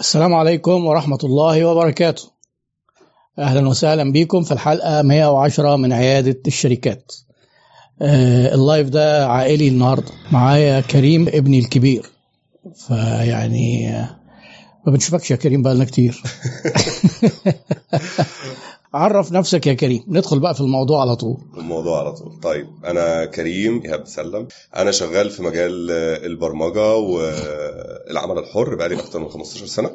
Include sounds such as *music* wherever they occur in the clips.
السلام عليكم ورحمة الله وبركاته. أهلا وسهلا بكم في الحلقة 110 من عيادة الشركات. آه اللايف ده عائلي النهاردة. معايا كريم ابني الكبير. فيعني آه، ما بنشوفكش يا كريم بقالنا كتير. *laughs* عرف نفسك يا كريم. ندخل بقى في الموضوع على طول. الموضوع على طول. طيب أنا كريم إيهاب سلم. أنا شغال في مجال البرمجة والعمل الحر بقالي أكتر من 15 سنة.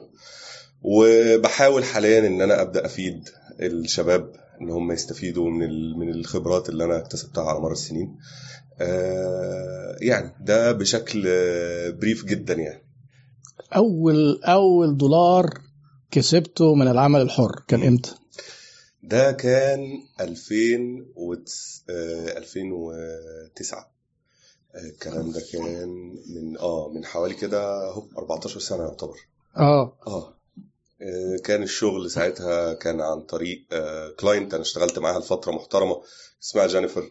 وبحاول حاليا إن أنا أبدأ أفيد الشباب إن هم يستفيدوا من من الخبرات اللي أنا اكتسبتها على مر السنين. آه، يعني ده بشكل بريف جدا يعني. أول أول دولار كسبته من العمل الحر كان إمتى؟ ده كان 2000 و 2009 آه، الكلام ده كان من آه من حوالي كده أهو 14 سنة يعتبر. آه. آه. آه، كان الشغل ساعتها كان عن طريق client أنا اشتغلت معاها لفترة محترمة اسمها جينيفر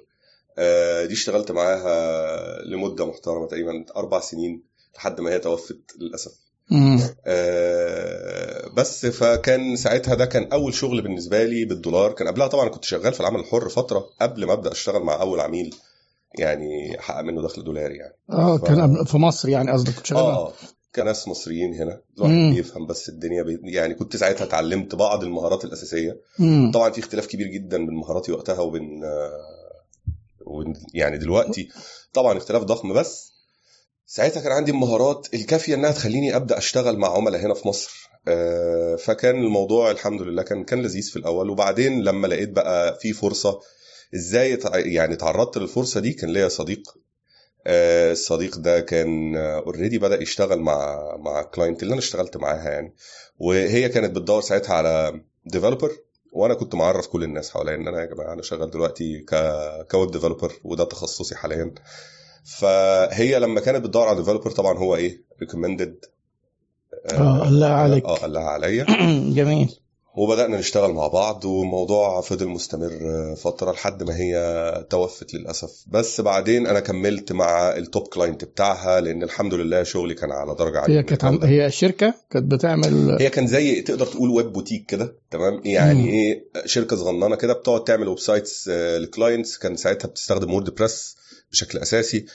آه، دي اشتغلت معاها لمدة محترمة تقريبا أربع سنين لحد ما هي توفت للأسف. آه، بس فكان ساعتها ده كان أول شغل بالنسبة لي بالدولار. كان قبلها طبعا كنت شغال في العمل الحر فترة قبل ما أبدأ أشتغل مع أول عميل يعني احقق منه دخل دولاري يعني. آه ف- كان في مصر يعني قصدك كنت شغال؟ آه آه كناس مصريين هنا الواحد. بيفهم بس الدنيا بي... يعني كنت ساعتها اتعلمت بعض المهارات الأساسية. مم. طبعا في اختلاف كبير جدا بين مهاراتي وقتها وبين آه، وبين- يعني دلوقتي. طبعا اختلاف ضخم بس ساعتها كان عندي المهارات الكافية إنها تخليني أبدأ أشتغل مع عملاء هنا في مصر. آه، فكان الموضوع الحمد لله كان كان لذيذ في الأول. وبعدين لما لقيت بقى في فرصة إزاي يعني تعرضت للفرصة دي كان ليا صديق. آه، الصديق ده كان already بدأ يشتغل مع مع client اللي أنا اشتغلت معاها يعني. وهي كانت بتدور ساعتها على developer وأنا كنت معرف كل الناس حواليا إن أنا يا جماعة أنا شغال دلوقتي ك web developer وده تخصصي حاليا. فهي لما كانت بتدور على developer طبعا هو إيه؟ recommended آه الله عليك. آه قال لها عليا. *coughs* جميل. وبدأنا نشتغل مع بعض والموضوع فضل مستمر فترة لحد ما هي توفت للأسف. بس بعدين أنا كملت مع ال top client بتاعها لأن الحمد لله شغلي كان على درجة عالية هي كانت عم... هي شركة كانت بتعمل هي كان زي تقدر تقول web boutique كده تمام؟ يعني مم. إيه شركة صغننة كده بتقعد تعمل websites ل clients كان ساعتها بتستخدم WordPress بشكل أساسي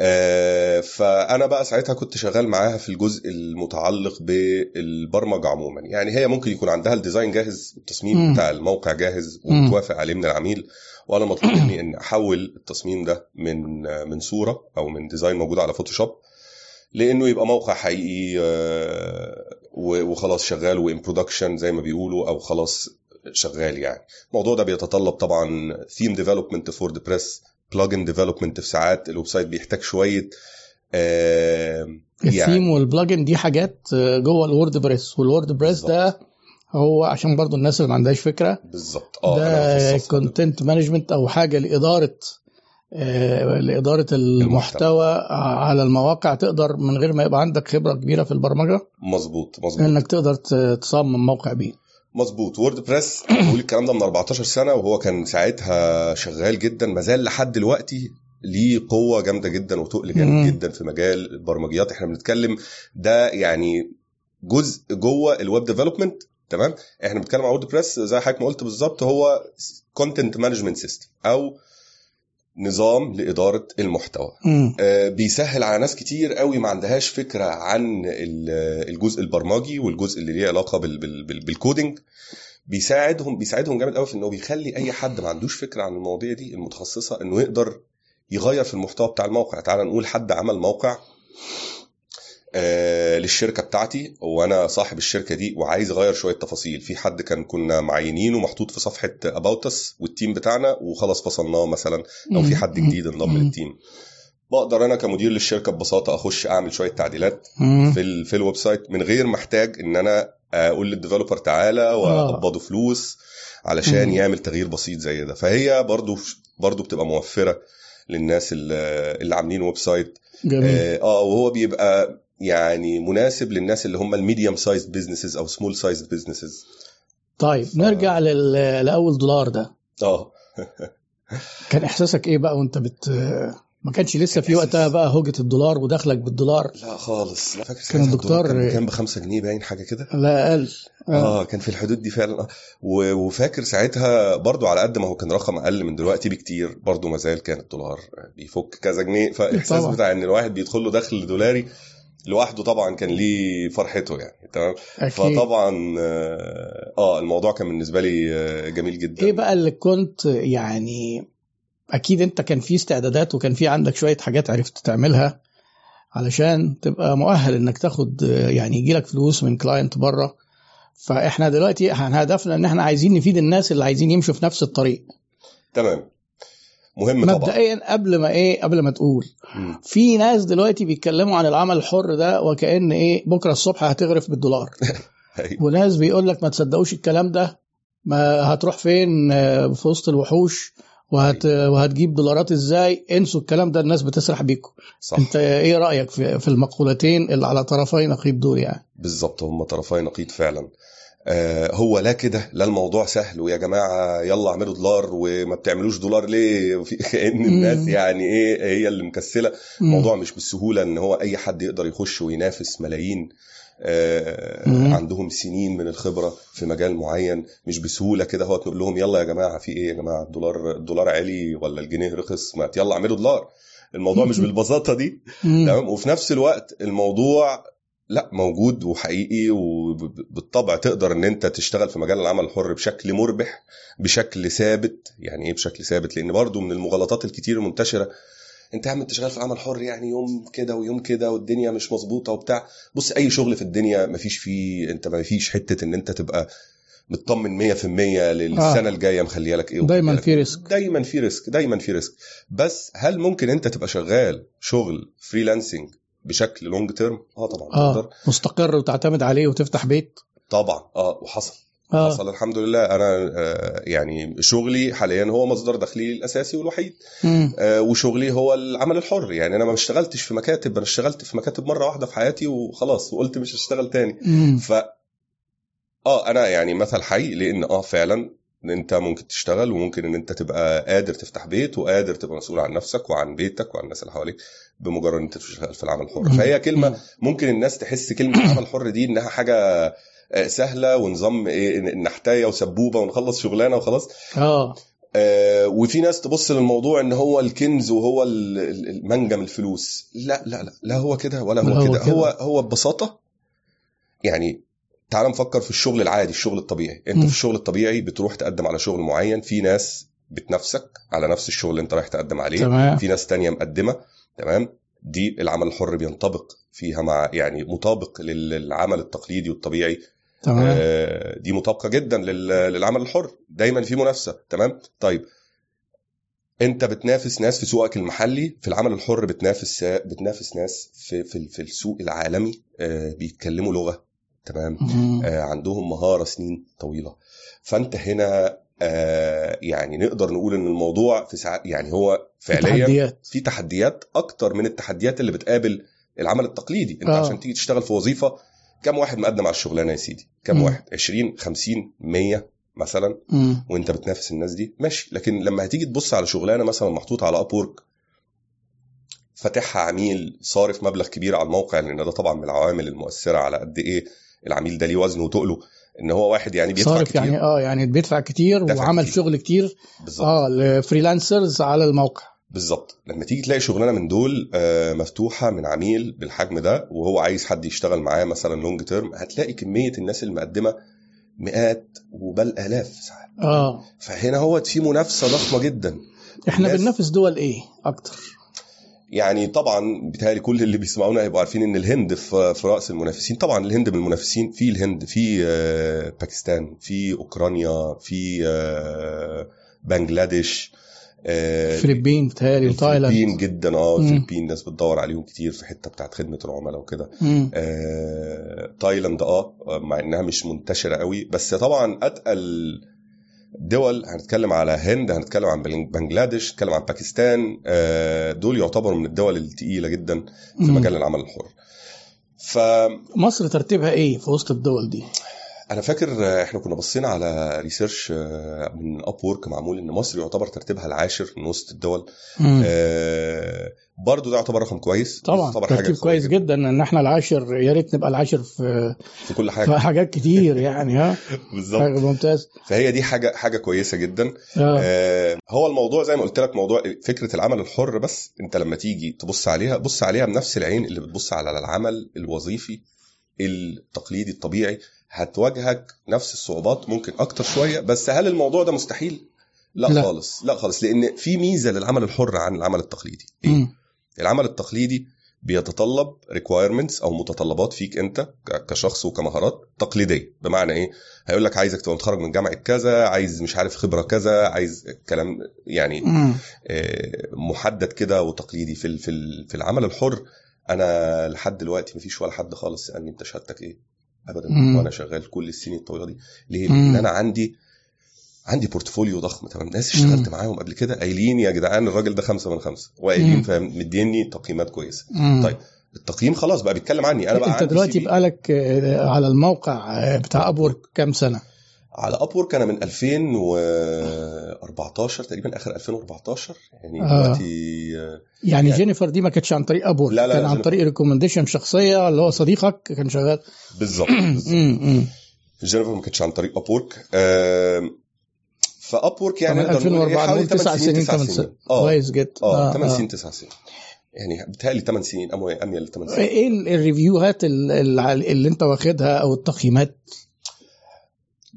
آه، فأنا بقى ساعتها كنت شغال معاها في الجزء المتعلق بالبرمجه عموما يعني هي ممكن يكون عندها ال design جاهز التصميم مم. بتاع الموقع جاهز. ومتوافق عليه من العميل وأنا مطلوب مني إن أحول التصميم ده من من صورة أو من design موجود على Photoshop لإنه يبقى موقع حقيقي آه، وخلاص شغال و in production زي ما بيقولوا أو خلاص شغال يعني الموضوع ده بيتطلب طبعا theme development WordPress plugin development في ساعات ال website بيحتاج شوية آه، ال theme وال plugin دي حاجات آه، جوه ال WordPress وال WordPress ده هو عشان برضو الناس اللي ما عندهاش فكرة بالظبط. آه ده. content management أو حاجة لإدارة آه، لإدارة المحتوى على المواقع. تقدر من غير ما يبقى عندك خبرة كبيرة في البرمجة مظبوط مظبوط. إنك تقدر تصمم موقع بيه. مظبوط. WordPress بقول الكلام ده من 14 سنة وهو كان ساعتها شغال جدا ما زال لحد دلوقتي ليه قوة جامدة جدا وتقل. جامد جدا في مجال البرمجيات. إحنا بنتكلم ده يعني جزء جوه ال web development تمام؟ إحنا بنتكلم عن WordPress زي حضرتك ما قلت بالظبط هو content management system أو نظام لإدارة المحتوى. مم. آه، بيسهل على ناس كتير قوي ما عندهاش فكرة عن ال- الجزء البرمجي والجزء اللي ليه علاقة بال بال بال بال coding بيساعدهم بيساعدهم جامد قوي في إنه بيخلي أي حد ما عندوش فكرة عن المواضيع دي المتخصصة إنه يقدر يغير في المحتوى بتاع الموقع. تعال نقول حد عمل موقع للشركة بتاعتي. وأنا صاحب الشركة دي وعايز أغير شوية تفاصيل. في حد كان كنا معينينه محطوط في صفحة about us وال team بتاعنا وخلاص فصلناه مثلا أو في حد جديد انضم. لل team بقدر أنا كمدير للشركة ببساطة أخش أعمل شوية تعديلات. في ال في ال website من غير ما أحتاج إن أنا أقول لل developer تعالى وأقبضه فلوس علشان. يعمل تغيير بسيط زي ده. فهي برضو برضو بتبقى موفرة للناس اللي اللي عاملين website. جميل. آه آه، وهو بيبقى يعني مناسب للناس اللي هم ال medium size businesses أو small size businesses طيب نرجع لل... لأول دولار ده. آه. *laughs* كان إحساسك إيه بقى وأنت بت ما كانش لسه في وقتها بقى هوجة الدولار ودخلك بالدولار؟ لا خالص لا فاكر كان الدكتور- كان, كان ب 5 جنيه باين حاجة كده. لا أقل. آه. آه كان في الحدود دي فعلا. آه. و- وفاكر ساعتها برضو على قد ما هو كان رقم أقل من دلوقتي بكتير برضو ما زال كان الدولار بيفك كذا جنيه. فإحساس طبعا. بتاع إن الواحد بيدخل له دخل دولاري لوحده طبعا كان ليه فرحته يعني تمام؟ فطبعا آه آه، الموضوع كان بالنسبة لي آه، جميل جدا. إيه بقى اللي كنت يعني أكيد أنت كان في استعدادات وكان في عندك شوية حاجات عرفت تعملها علشان تبقى مؤهل إنك تاخد يعني يجي لك فلوس من كلاينت بره. فإحنا دلوقتي هدفنا إن إحنا عايزين نفيد الناس اللي عايزين يمشوا في نفس الطريق. تمام. مهم طبعا. مبدئيا قبل ما إيه قبل ما تقول. مم. في ناس دلوقتي بيتكلموا عن العمل الحر ده وكأن إيه بكرة الصبح هتغرف بالدولار. *laughs* أيوة. وناس بيقول لك ما تصدقوش الكلام ده. ما هتروح فين آه، في وسط الوحوش؟ وهت وهتجيب دولارات إزاي؟ انسوا الكلام ده الناس بتسرح بيكم صح. أنت إيه رأيك في, في المقولتين اللي على طرفي نقيض دول يعني؟ بالظبط هم طرفي نقيض فعلا. هو لا كده لا الموضوع سهل ويا جماعة يلا اعملوا دولار وما بتعملوش دولار ليه *laughs* كأن الناس. يعني إيه هي اللي مكسلة. الموضوع مش بالسهولة إن هو أي حد يقدر يخش وينافس ملايين آه. عندهم سنين من الخبرة في مجال معين مش بسهولة كده هو تقول لهم يلا يا جماعة في إيه يا جماعة الدولار الدولار عالي ولا الجنيه رخص ما يلا اعملوا دولار الموضوع مش بالبساطة دي. تمام وفي نفس الوقت الموضوع لا موجود وحقيقي وبالطبع تقدر إن أنت تشتغل في مجال العمل الحر بشكل مربح بشكل ثابت. يعني إيه بشكل ثابت؟ لأن برضو من المغالطات الكتير المنتشرة أنت يا عم أنت شغال في عمل حر يعني يوم كده ويوم كده والدنيا مش مظبوطة وبتاع. بص أي شغل في الدنيا مفيش فيه أنت ما فيش حتة إن أنت تبقى مطمن 100% للسنة آه. الجاية مخليه لك إيه دايما في risk. دايما في risk دايما في risk. بس هل ممكن أنت تبقى شغال شغل freelancing بشكل long term آه طبعا تقدر. آه مستقر وتعتمد عليه وتفتح بيت. طبعا. آه وحصل. آه. حصل. الحمد لله. أنا آه يعني شغلي حاليا هو مصدر دخلي الأساسي والوحيد. آه وشغلي هو العمل الحر. يعني أنا ما اشتغلتش في مكاتب. أنا اشتغلت في مكاتب مرة واحدة في حياتي وخلاص وقلت مش هشتغل تاني. ف آه أنا يعني مثل حي لأن آه فعلا إن أنت ممكن تشتغل وممكن إن أنت تبقى قادر تفتح بيت وقادر تبقى مسؤول عن نفسك وعن بيتك وعن الناس اللي حواليك بمجرد إن أنت شغال في العمل الحر. فهي كلمة مم. ممكن الناس تحس كلمة العمل الحر دي إنها حاجة آه، سهلة ونظام إيه نحتايه وسبوبة ونخلص شغلانة وخلاص آه آه، وفي ناس تبص للموضوع إن هو الكنز وهو ال- ال- المنجم الفلوس لا لا لا لا هو كده ولا لا هو كده. هو هو ببساطة يعني تعال نفكر في الشغل العادي الشغل الطبيعي. انت مم. في الشغل الطبيعي بتروح تقدم على شغل معين في ناس بتنافسك على نفس الشغل اللي انت رايح تقدم عليه. تمام. في ناس تانية مقدمة تمام؟ دي العمل الحر بينطبق فيها مع يعني مطابق لل- للعمل التقليدي والطبيعي. تمام. آه، دي مطابقة جدا لل- للعمل الحر. دايما في منافسة تمام؟ طيب. انت بتنافس ناس في سوقك المحلي في العمل الحر بتنافس بتنافس ناس في في, في السوق العالمي آه، بيتكلموا لغة. تمام. آه، عندهم مهارة سنين طويلة. فأنت هنا آه، يعني نقدر نقول إن الموضوع في ساعات يعني هو فعليا تحديات. في تحديات أكتر من التحديات اللي بتقابل العمل التقليدي. أنت آه. عشان تيجي تشتغل في وظيفة كم واحد مقدم على الشغلانة يا سيدي؟ كم مم. واحد؟ 20 50 100 مثلا؟ مم. وأنت بتنافس الناس دي؟ ماشي. لكن لما هتيجي تبص على شغلانة مثلا محطوطة على ابورك فاتحها عميل صارف مبلغ كبير على الموقع لأن ده طبعا من العوامل المؤثرة على قد إيه العميل ده ليه وزنه وتقله إن هو واحد يعني بيدفع صارف كتير. يعني آه يعني بيدفع كتير وعمل كتير. شغل كتير بالظبط. آه ل freelancers على الموقع. بالظبط. لما تيجي تلاقي شغلانة من دول آه، مفتوحة من عميل بالحجم ده وهو عايز حد يشتغل معاه مثلا long term هتلاقي كمية الناس المقدمة مئات وبل آلاف ساعات. آه. فهنا هو في منافسة ضخمة جدا. إحنا بننافس دول إيه أكتر؟ يعني طبعا بيتهيألي كل اللي بيسمعونا هيبقوا عارفين إن الهند في رأس المنافسين. طبعا الهند من المنافسين. في الهند في آه، باكستان في أوكرانيا في آه، بنجلاديش آه، الفلبين بتهيألي الفلبين وتايلاند. جدا آه. الفلبين ناس بتدور عليهم كتير في حتة بتاعت خدمة العملاء وكده. آه، تايلاند آه مع إنها مش منتشرة قوي. بس طبعا أتقل دول هنتكلم على هند هنتكلم عن بنج- بنجلاديش هنتكلم عن باكستان آه، دول يعتبروا من الدول التقيلة جدا في. مجال العمل الحر فمصر مصر ترتيبها إيه في وسط الدول دي أنا فاكر إحنا كنا بصينا على research آه، من Upwork معمول إن مصر يعتبر ترتيبها العاشر من وسط الدول. آه، برضو ده يعتبر رقم كويس. طبعا يعتبر حاجة ترتيب كويس جدا إن إحنا العاشر يا ريت نبقى العاشر في في كل في حاجة حاجات كتير يعني ها؟ *laughs* بالظبط. حاجة ممتاز فهي دي حاجة حاجة كويسة جدا. آه. آه، هو الموضوع زي ما قلت لك موضوع فكرة العمل الحر بس أنت لما تيجي تبص عليها بص عليها بنفس العين اللي بتبص على العمل الوظيفي التقليدي الطبيعي. هتواجهك نفس الصعوبات ممكن أكتر شوية بس هل الموضوع ده مستحيل لا, لا. خالص لا خالص لأن في ميزة للعمل الحر عن العمل التقليدي إيه؟ مم. العمل التقليدي بيتطلب requirements أو متطلبات فيك أنت كشخص وكمهارات تقليدية بمعنى إيه هيقول لك عايزك تبقى متخرج من جامعة كذا عايز مش عارف خبرة كذا عايز كلام يعني. آه، محدد كده وتقليدي في في العمل الحر أنا لحد دلوقتي مفيش ولا حد خالص سألني أنت شهادتك إيه ابدا مم. وأنا شغال كل السنين الطويلة دي ليه. لأن أنا عندي عندي portfolio ضخم تمام ناس اشتغلت معاهم قبل كده قايلين يا جدعان الراجل ده خمسة من خمسة وقايلين. فاهم مديني تقييمات كويسة مم. طيب التقييم خلاص بقى بيتكلم عني أنا بقى أنت دلوقتي. بقالك آه، على الموقع آه، بتاع Upwork كام سنة على Upwork أنا من 2014 تقريبا آخر 2014 يعني آه. دلوقتي آه، يعني يعني- جينيفر دي ما كانتش عن طريق Upwork لا، لا، لا، كان عن جينيفر. طريق recommendation شخصية اللي هو صديقك كان شغال. بالظبط. *clears throat* جينيفر ما كانتش عن طريق Upwork ف Upwork يعني من نقدر نقول إيه، 2004 حوالي نقول تسع 8 سنين تسع 8 سنين. كويس جدا. آه 8 سنين 9 سنين. يعني بتهيألي 8 سنين اميل ل 8 سنين إيه ال- ال review هات ال- ال- اللي أنت واخدها أو التقييمات؟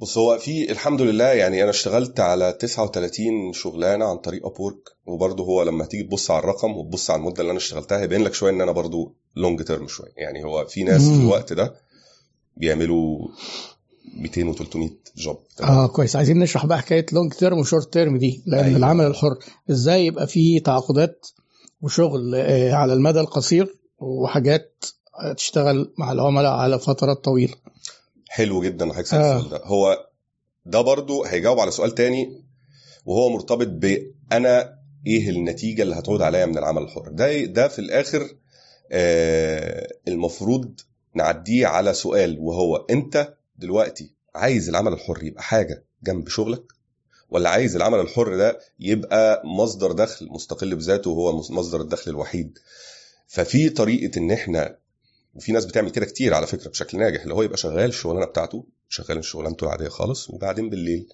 بص هو في الحمد لله يعني أنا اشتغلت على 39 شغلانة عن طريق Upwork وبرضه هو لما تيجي تبص على الرقم وتبص على المدة اللي أنا اشتغلتها هيبين لك شوية إن أنا برضه long term شوية يعني هو في ناس في مم. الوقت ده بيعملوا 200 و300 job آه كويس عايزين نشرح بقى حكاية long term و short term دي لأن أيوة. العمل الحر إزاي يبقى فيه تعاقدات وشغل آه، على المدى القصير وحاجات تشتغل مع العملاء على فترات طويلة حلو جدا حضرتك آه. آه. السؤال ده هو ده برضو هيجاوب على سؤال تاني وهو مرتبط بانا إيه النتيجة اللي هتعود عليا من العمل الحر ده ده في الآخر آه المفروض نعديه على سؤال وهو أنت دلوقتي عايز العمل الحر يبقى حاجة جنب شغلك ولا عايز العمل الحر ده يبقى مصدر دخل مستقل بذاته وهو مصدر الدخل الوحيد ففي طريقة إن إحنا وفي ناس بتعمل كده كتير على فكرة بشكل ناجح اللي هو يبقى شغال الشغلانه بتاعته شغال شغلانته العادية خالص وبعدين بالليل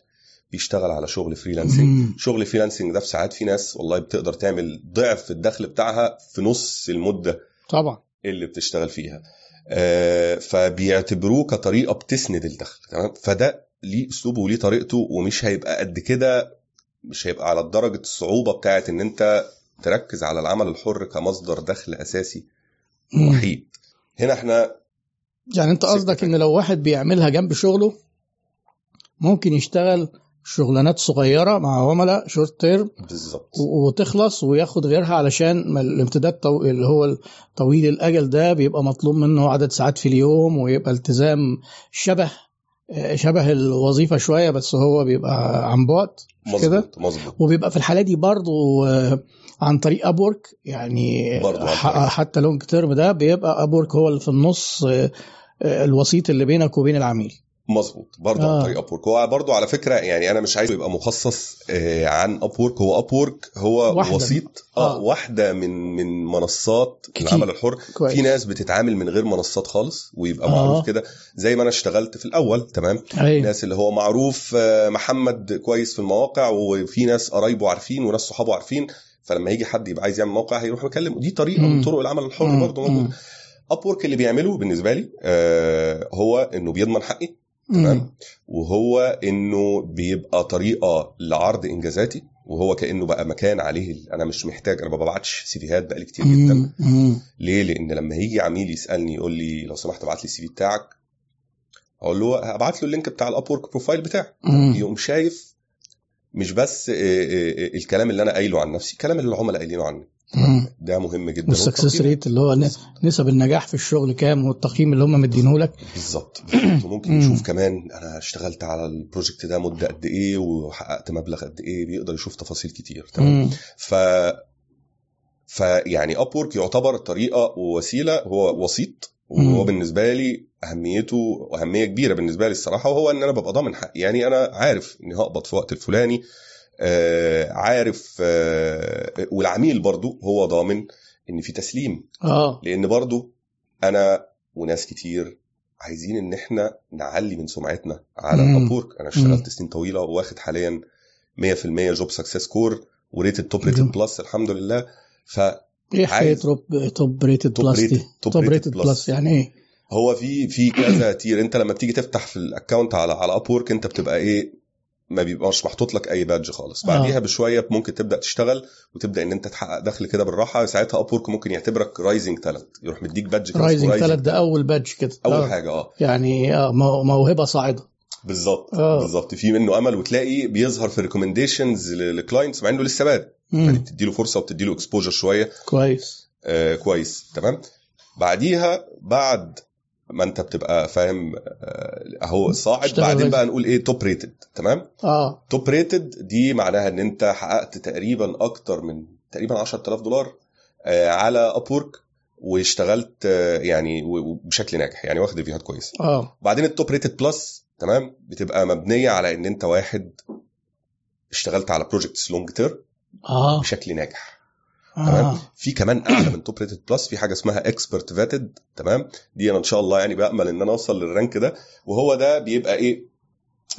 بيشتغل على شغل freelancing. شغل freelancing ده في ساعات في ناس والله بتقدر تعمل ضعف الدخل بتاعها في نص المدة طبعا. اللي بتشتغل فيها. آه، فبيعتبروه كطريقة بتسند الدخل تمام؟ فده ليه أسلوبه وليه طريقته ومش هيبقى قد كده مش هيبقى على درجة الصعوبة بتاعت إن أنت تركز على العمل الحر كمصدر دخل أساسي. وحيد. هنا إحنا يعني انت قصدك. إن لو واحد بيعملها جنب شغله ممكن يشتغل شغلانات صغيرة مع عملاء شورت تيرم بالظبط وتخلص وياخد غيرها علشان الامتداد طو... اللي هو طويل الأجل ده بيبقى مطلوب منه عدد ساعات في اليوم ويبقى التزام شبه آه، شبه الوظيفة شوية بس هو بيبقى عن بعد كده مظبوط وبيبقى في الحالة دي برضو آه، عن طريق أبورك يعني. حتى لونج تيرم ده بيبقى أبورك هو اللي في النص آه، آه، الوسيط اللي بينك وبين العميل مظبوط برضه آه. عن طريق أبورك هو برضه على فكرة يعني أنا مش عايز يبقى مخصص آه، عن أبورك هو أبورك هو واحدة. وسيط آه آه. واحدة من من منصات كتير. العمل الحر كويس في ناس بتتعامل من غير منصات خالص ويبقى آه. معروف كده زي ما أنا اشتغلت في الأول تمام أيوة. ناس اللي هو معروف محمد كويس في المواقع وفي ناس قرايبه عارفين وناس صحابه عارفين فلما يجي حد يبقى عايز يعمل موقع هيروح يكلم دي طريقة. من طرق العمل الحر. برضه موجودة مم. Upwork اللي بيعمله بالنسبة لي آه هو إنه بيضمن حقي. تمام. وهو إنه بيبقى طريقة لعرض إنجازاتي وهو كأنه بقى مكان عليه أنا مش محتاج أنا ما ببعتش CV هات بقالي كتير جدا. ليه لأن لما هيجي عميل يسألني يقول لي لو سمحت ابعت لي ال CV بتاعك أقول له هبعت له ال link بتاع ال Upwork profile بتاعك مم. يقوم شايف مش بس آه، آه، آه، الكلام اللي أنا قايله عن نفسي الكلام اللي العملاء قايلينه عني. ده مهم جدا. وال success rate اللي هو نسب النجاح في الشغل كام والتقييم اللي هم مدينه لك. بالظبط. *clears throat* وممكن مم. يشوف كمان أنا اشتغلت على ال project ده مدة قد إيه وحققت مبلغ قد إيه بيقدر يشوف تفاصيل كتير. تمام. ف فيعني اب يعتبر طريقة ووسيلة هو وسيط وهو. بالنسبة لي أهميته وأهمية كبيرة بالنسبة لي الصراحة وهو إن أنا ببقى ضامن حقي يعني أنا عارف إني هقبض في وقت الفلاني آه عارف آه والعميل برضو هو ضامن إن في تسليم آه لأن برضو أنا وناس كتير عايزين إن إحنا نعلي من سمعتنا على. ال Upwork أنا اشتغلت. سنين طويلة واخد حاليا 100% job success score و rated top rated. plus الحمد لله ف إيه top top rated plus دي. top rated plus. يعني إيه؟ هو في في كذا tier انت لما بتيجي تفتح في ال account على على Upwork انت بتبقى إيه؟ ما بيبقاش محطوط لك أي badge خالص. بعديها آه. بشوية ممكن تبدأ تشتغل وتبدأ إن أنت تحقق دخل كده بالراحة. ساعتها Upwork ممكن يعتبرك rising talent يروح مديك badge كده rising talent ده أول badge كده. أول آه. حاجة آه. يعني آه مو- موهبة صاعدة. بالظبط آه. بالظبط. في منه أمل وتلاقي بيظهر في recommendations ل clients مع إنه لسه بادئ يعني. بتدي له فرصة وبتدي له exposure شوية. كويس. آه كويس. تمام؟ بعديها بعد ما انت بتبقى فاهم آه، اهو صاعد بعدين. بقى. نقول إيه؟ top rated تمام؟ آه. top rated دي معناها ان انت حققت تقريبا أكتر من تقريبا 10000 دولار آه، على Upwork واشتغلت آه، يعني بشكل ناجح يعني واخد reviewهات كويسه آه. بعدين ال top rated plus تمام؟ بتبقى مبنية على ان انت واحد اشتغلت على projects long term آه. بشكل ناجح. تمام؟ آه. في كمان أعلى من top rated plus في حاجة اسمها expert vetted تمام؟ دي أنا إن شاء الله يعني بأمل إن أنا أوصل لل rank ده وهو ده بيبقى إيه؟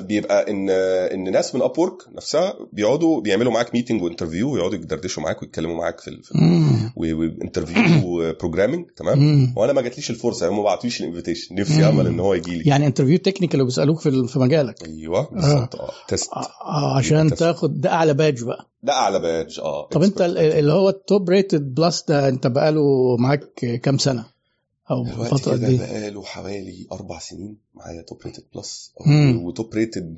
بيبقى إن إن ناس من Upwork نفسها بيقعدوا بيعملوا معاك meeting و interview ويقعدوا يدردشوا معاك ويتكلموا معاك في ال-. و interview programming *coughs* تمام. وأنا ما جاتليش الفرصة هم ما بعتوليش ال invitation نفسي. امل إن هو يجي لي يعني interview technical اللي بيسألوك في في مجالك أيوه بالظبط آه test آه آه، عشان test. تاخد ده أعلى بادج بقى ده أعلى بادج آه طب أنت اللي هو ال top rated plus ده أنت بقاله معاك كام سنة أو دلوقتي فتره قد كده إيه بقاله حوالي أربع سنين معايا top rated plus مم. و top rated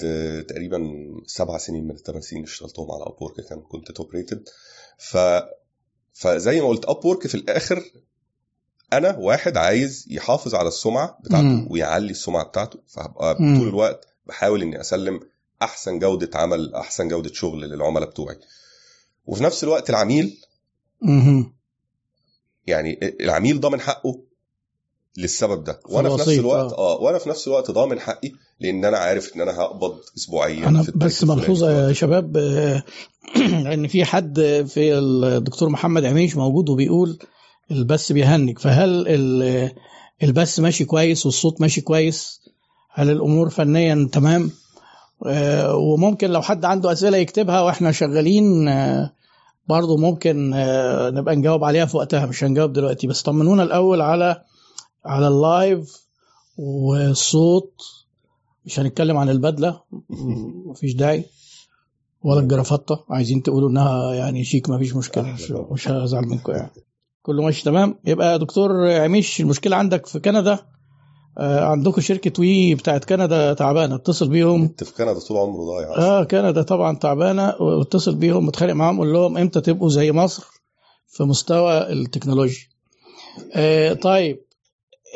تقريبا سبع سنين من الثمان سنين اللي اشتغلتهم على Upwork كان كنت top rated ف فزي ما قلت Upwork في الآخر أنا واحد عايز يحافظ على السمعة بتاعته مم. ويعلي السمعة بتاعته فهبقى مم. طول الوقت بحاول إني أسلم أحسن جودة عمل أحسن جودة شغل للعملاء بتوعي وفي نفس الوقت العميل مهم. يعني العميل ضامن حقه للسبب ده وأنا في نفس الوقت آه. آه وأنا في نفس الوقت ضامن حقي لأن أنا عارف إن أنا هقبض اسبوعيا أنا في بس. ملحوظة يا شباب آه، *clears throat* إن في حد في الدكتور محمد عميش موجود وبيقول البث بيهنج فهل ال- البث ماشي كويس والصوت ماشي كويس هل الأمور فنيا تمام آه، وممكن لو حد عنده أسئلة يكتبها وإحنا شغالين آه، برضه ممكن آه، نبقى نجاوب عليها في وقتها مش هنجاوب دلوقتي بس طمنونا الأول على على اللايف والصوت مش هنتكلم عن البدلة مفيش داعي ولا الجرافطه عايزين تقولوا إنها يعني شيك مفيش مشكلة مش, مش هزعل منكم يعني. كله ماشي تمام؟ يبقى يا دكتور عميش المشكلة عندك في كندا آه عندكم شركة وي بتاعت كندا تعبانة اتصل بيهم. أنت في كندا طول عمره ضايع آه كندا طبعا تعبانة واتصل بيهم متخانق معاهم قول لهم إمتى تبقوا زي مصر في مستوى التكنولوجيا. آه طيب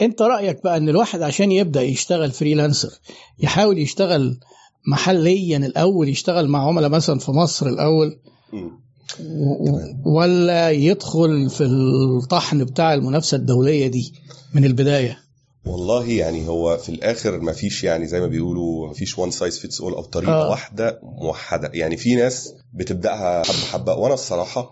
انت رأيك بقى ان الواحد عشان يبدأ يشتغل freelancer يحاول يشتغل محليا الأول يشتغل مع عملاء مثلا في مصر الأول ولا يدخل في الطحن بتاع المنافسة الدولية دي من البداية؟ والله يعني هو في الآخر ما فيش يعني زي ما بيقولوا ما فيش one size fits all أو طريقة آه. واحدة موحدة. يعني في ناس بتبدأها حبة حبة وأنا الصراحة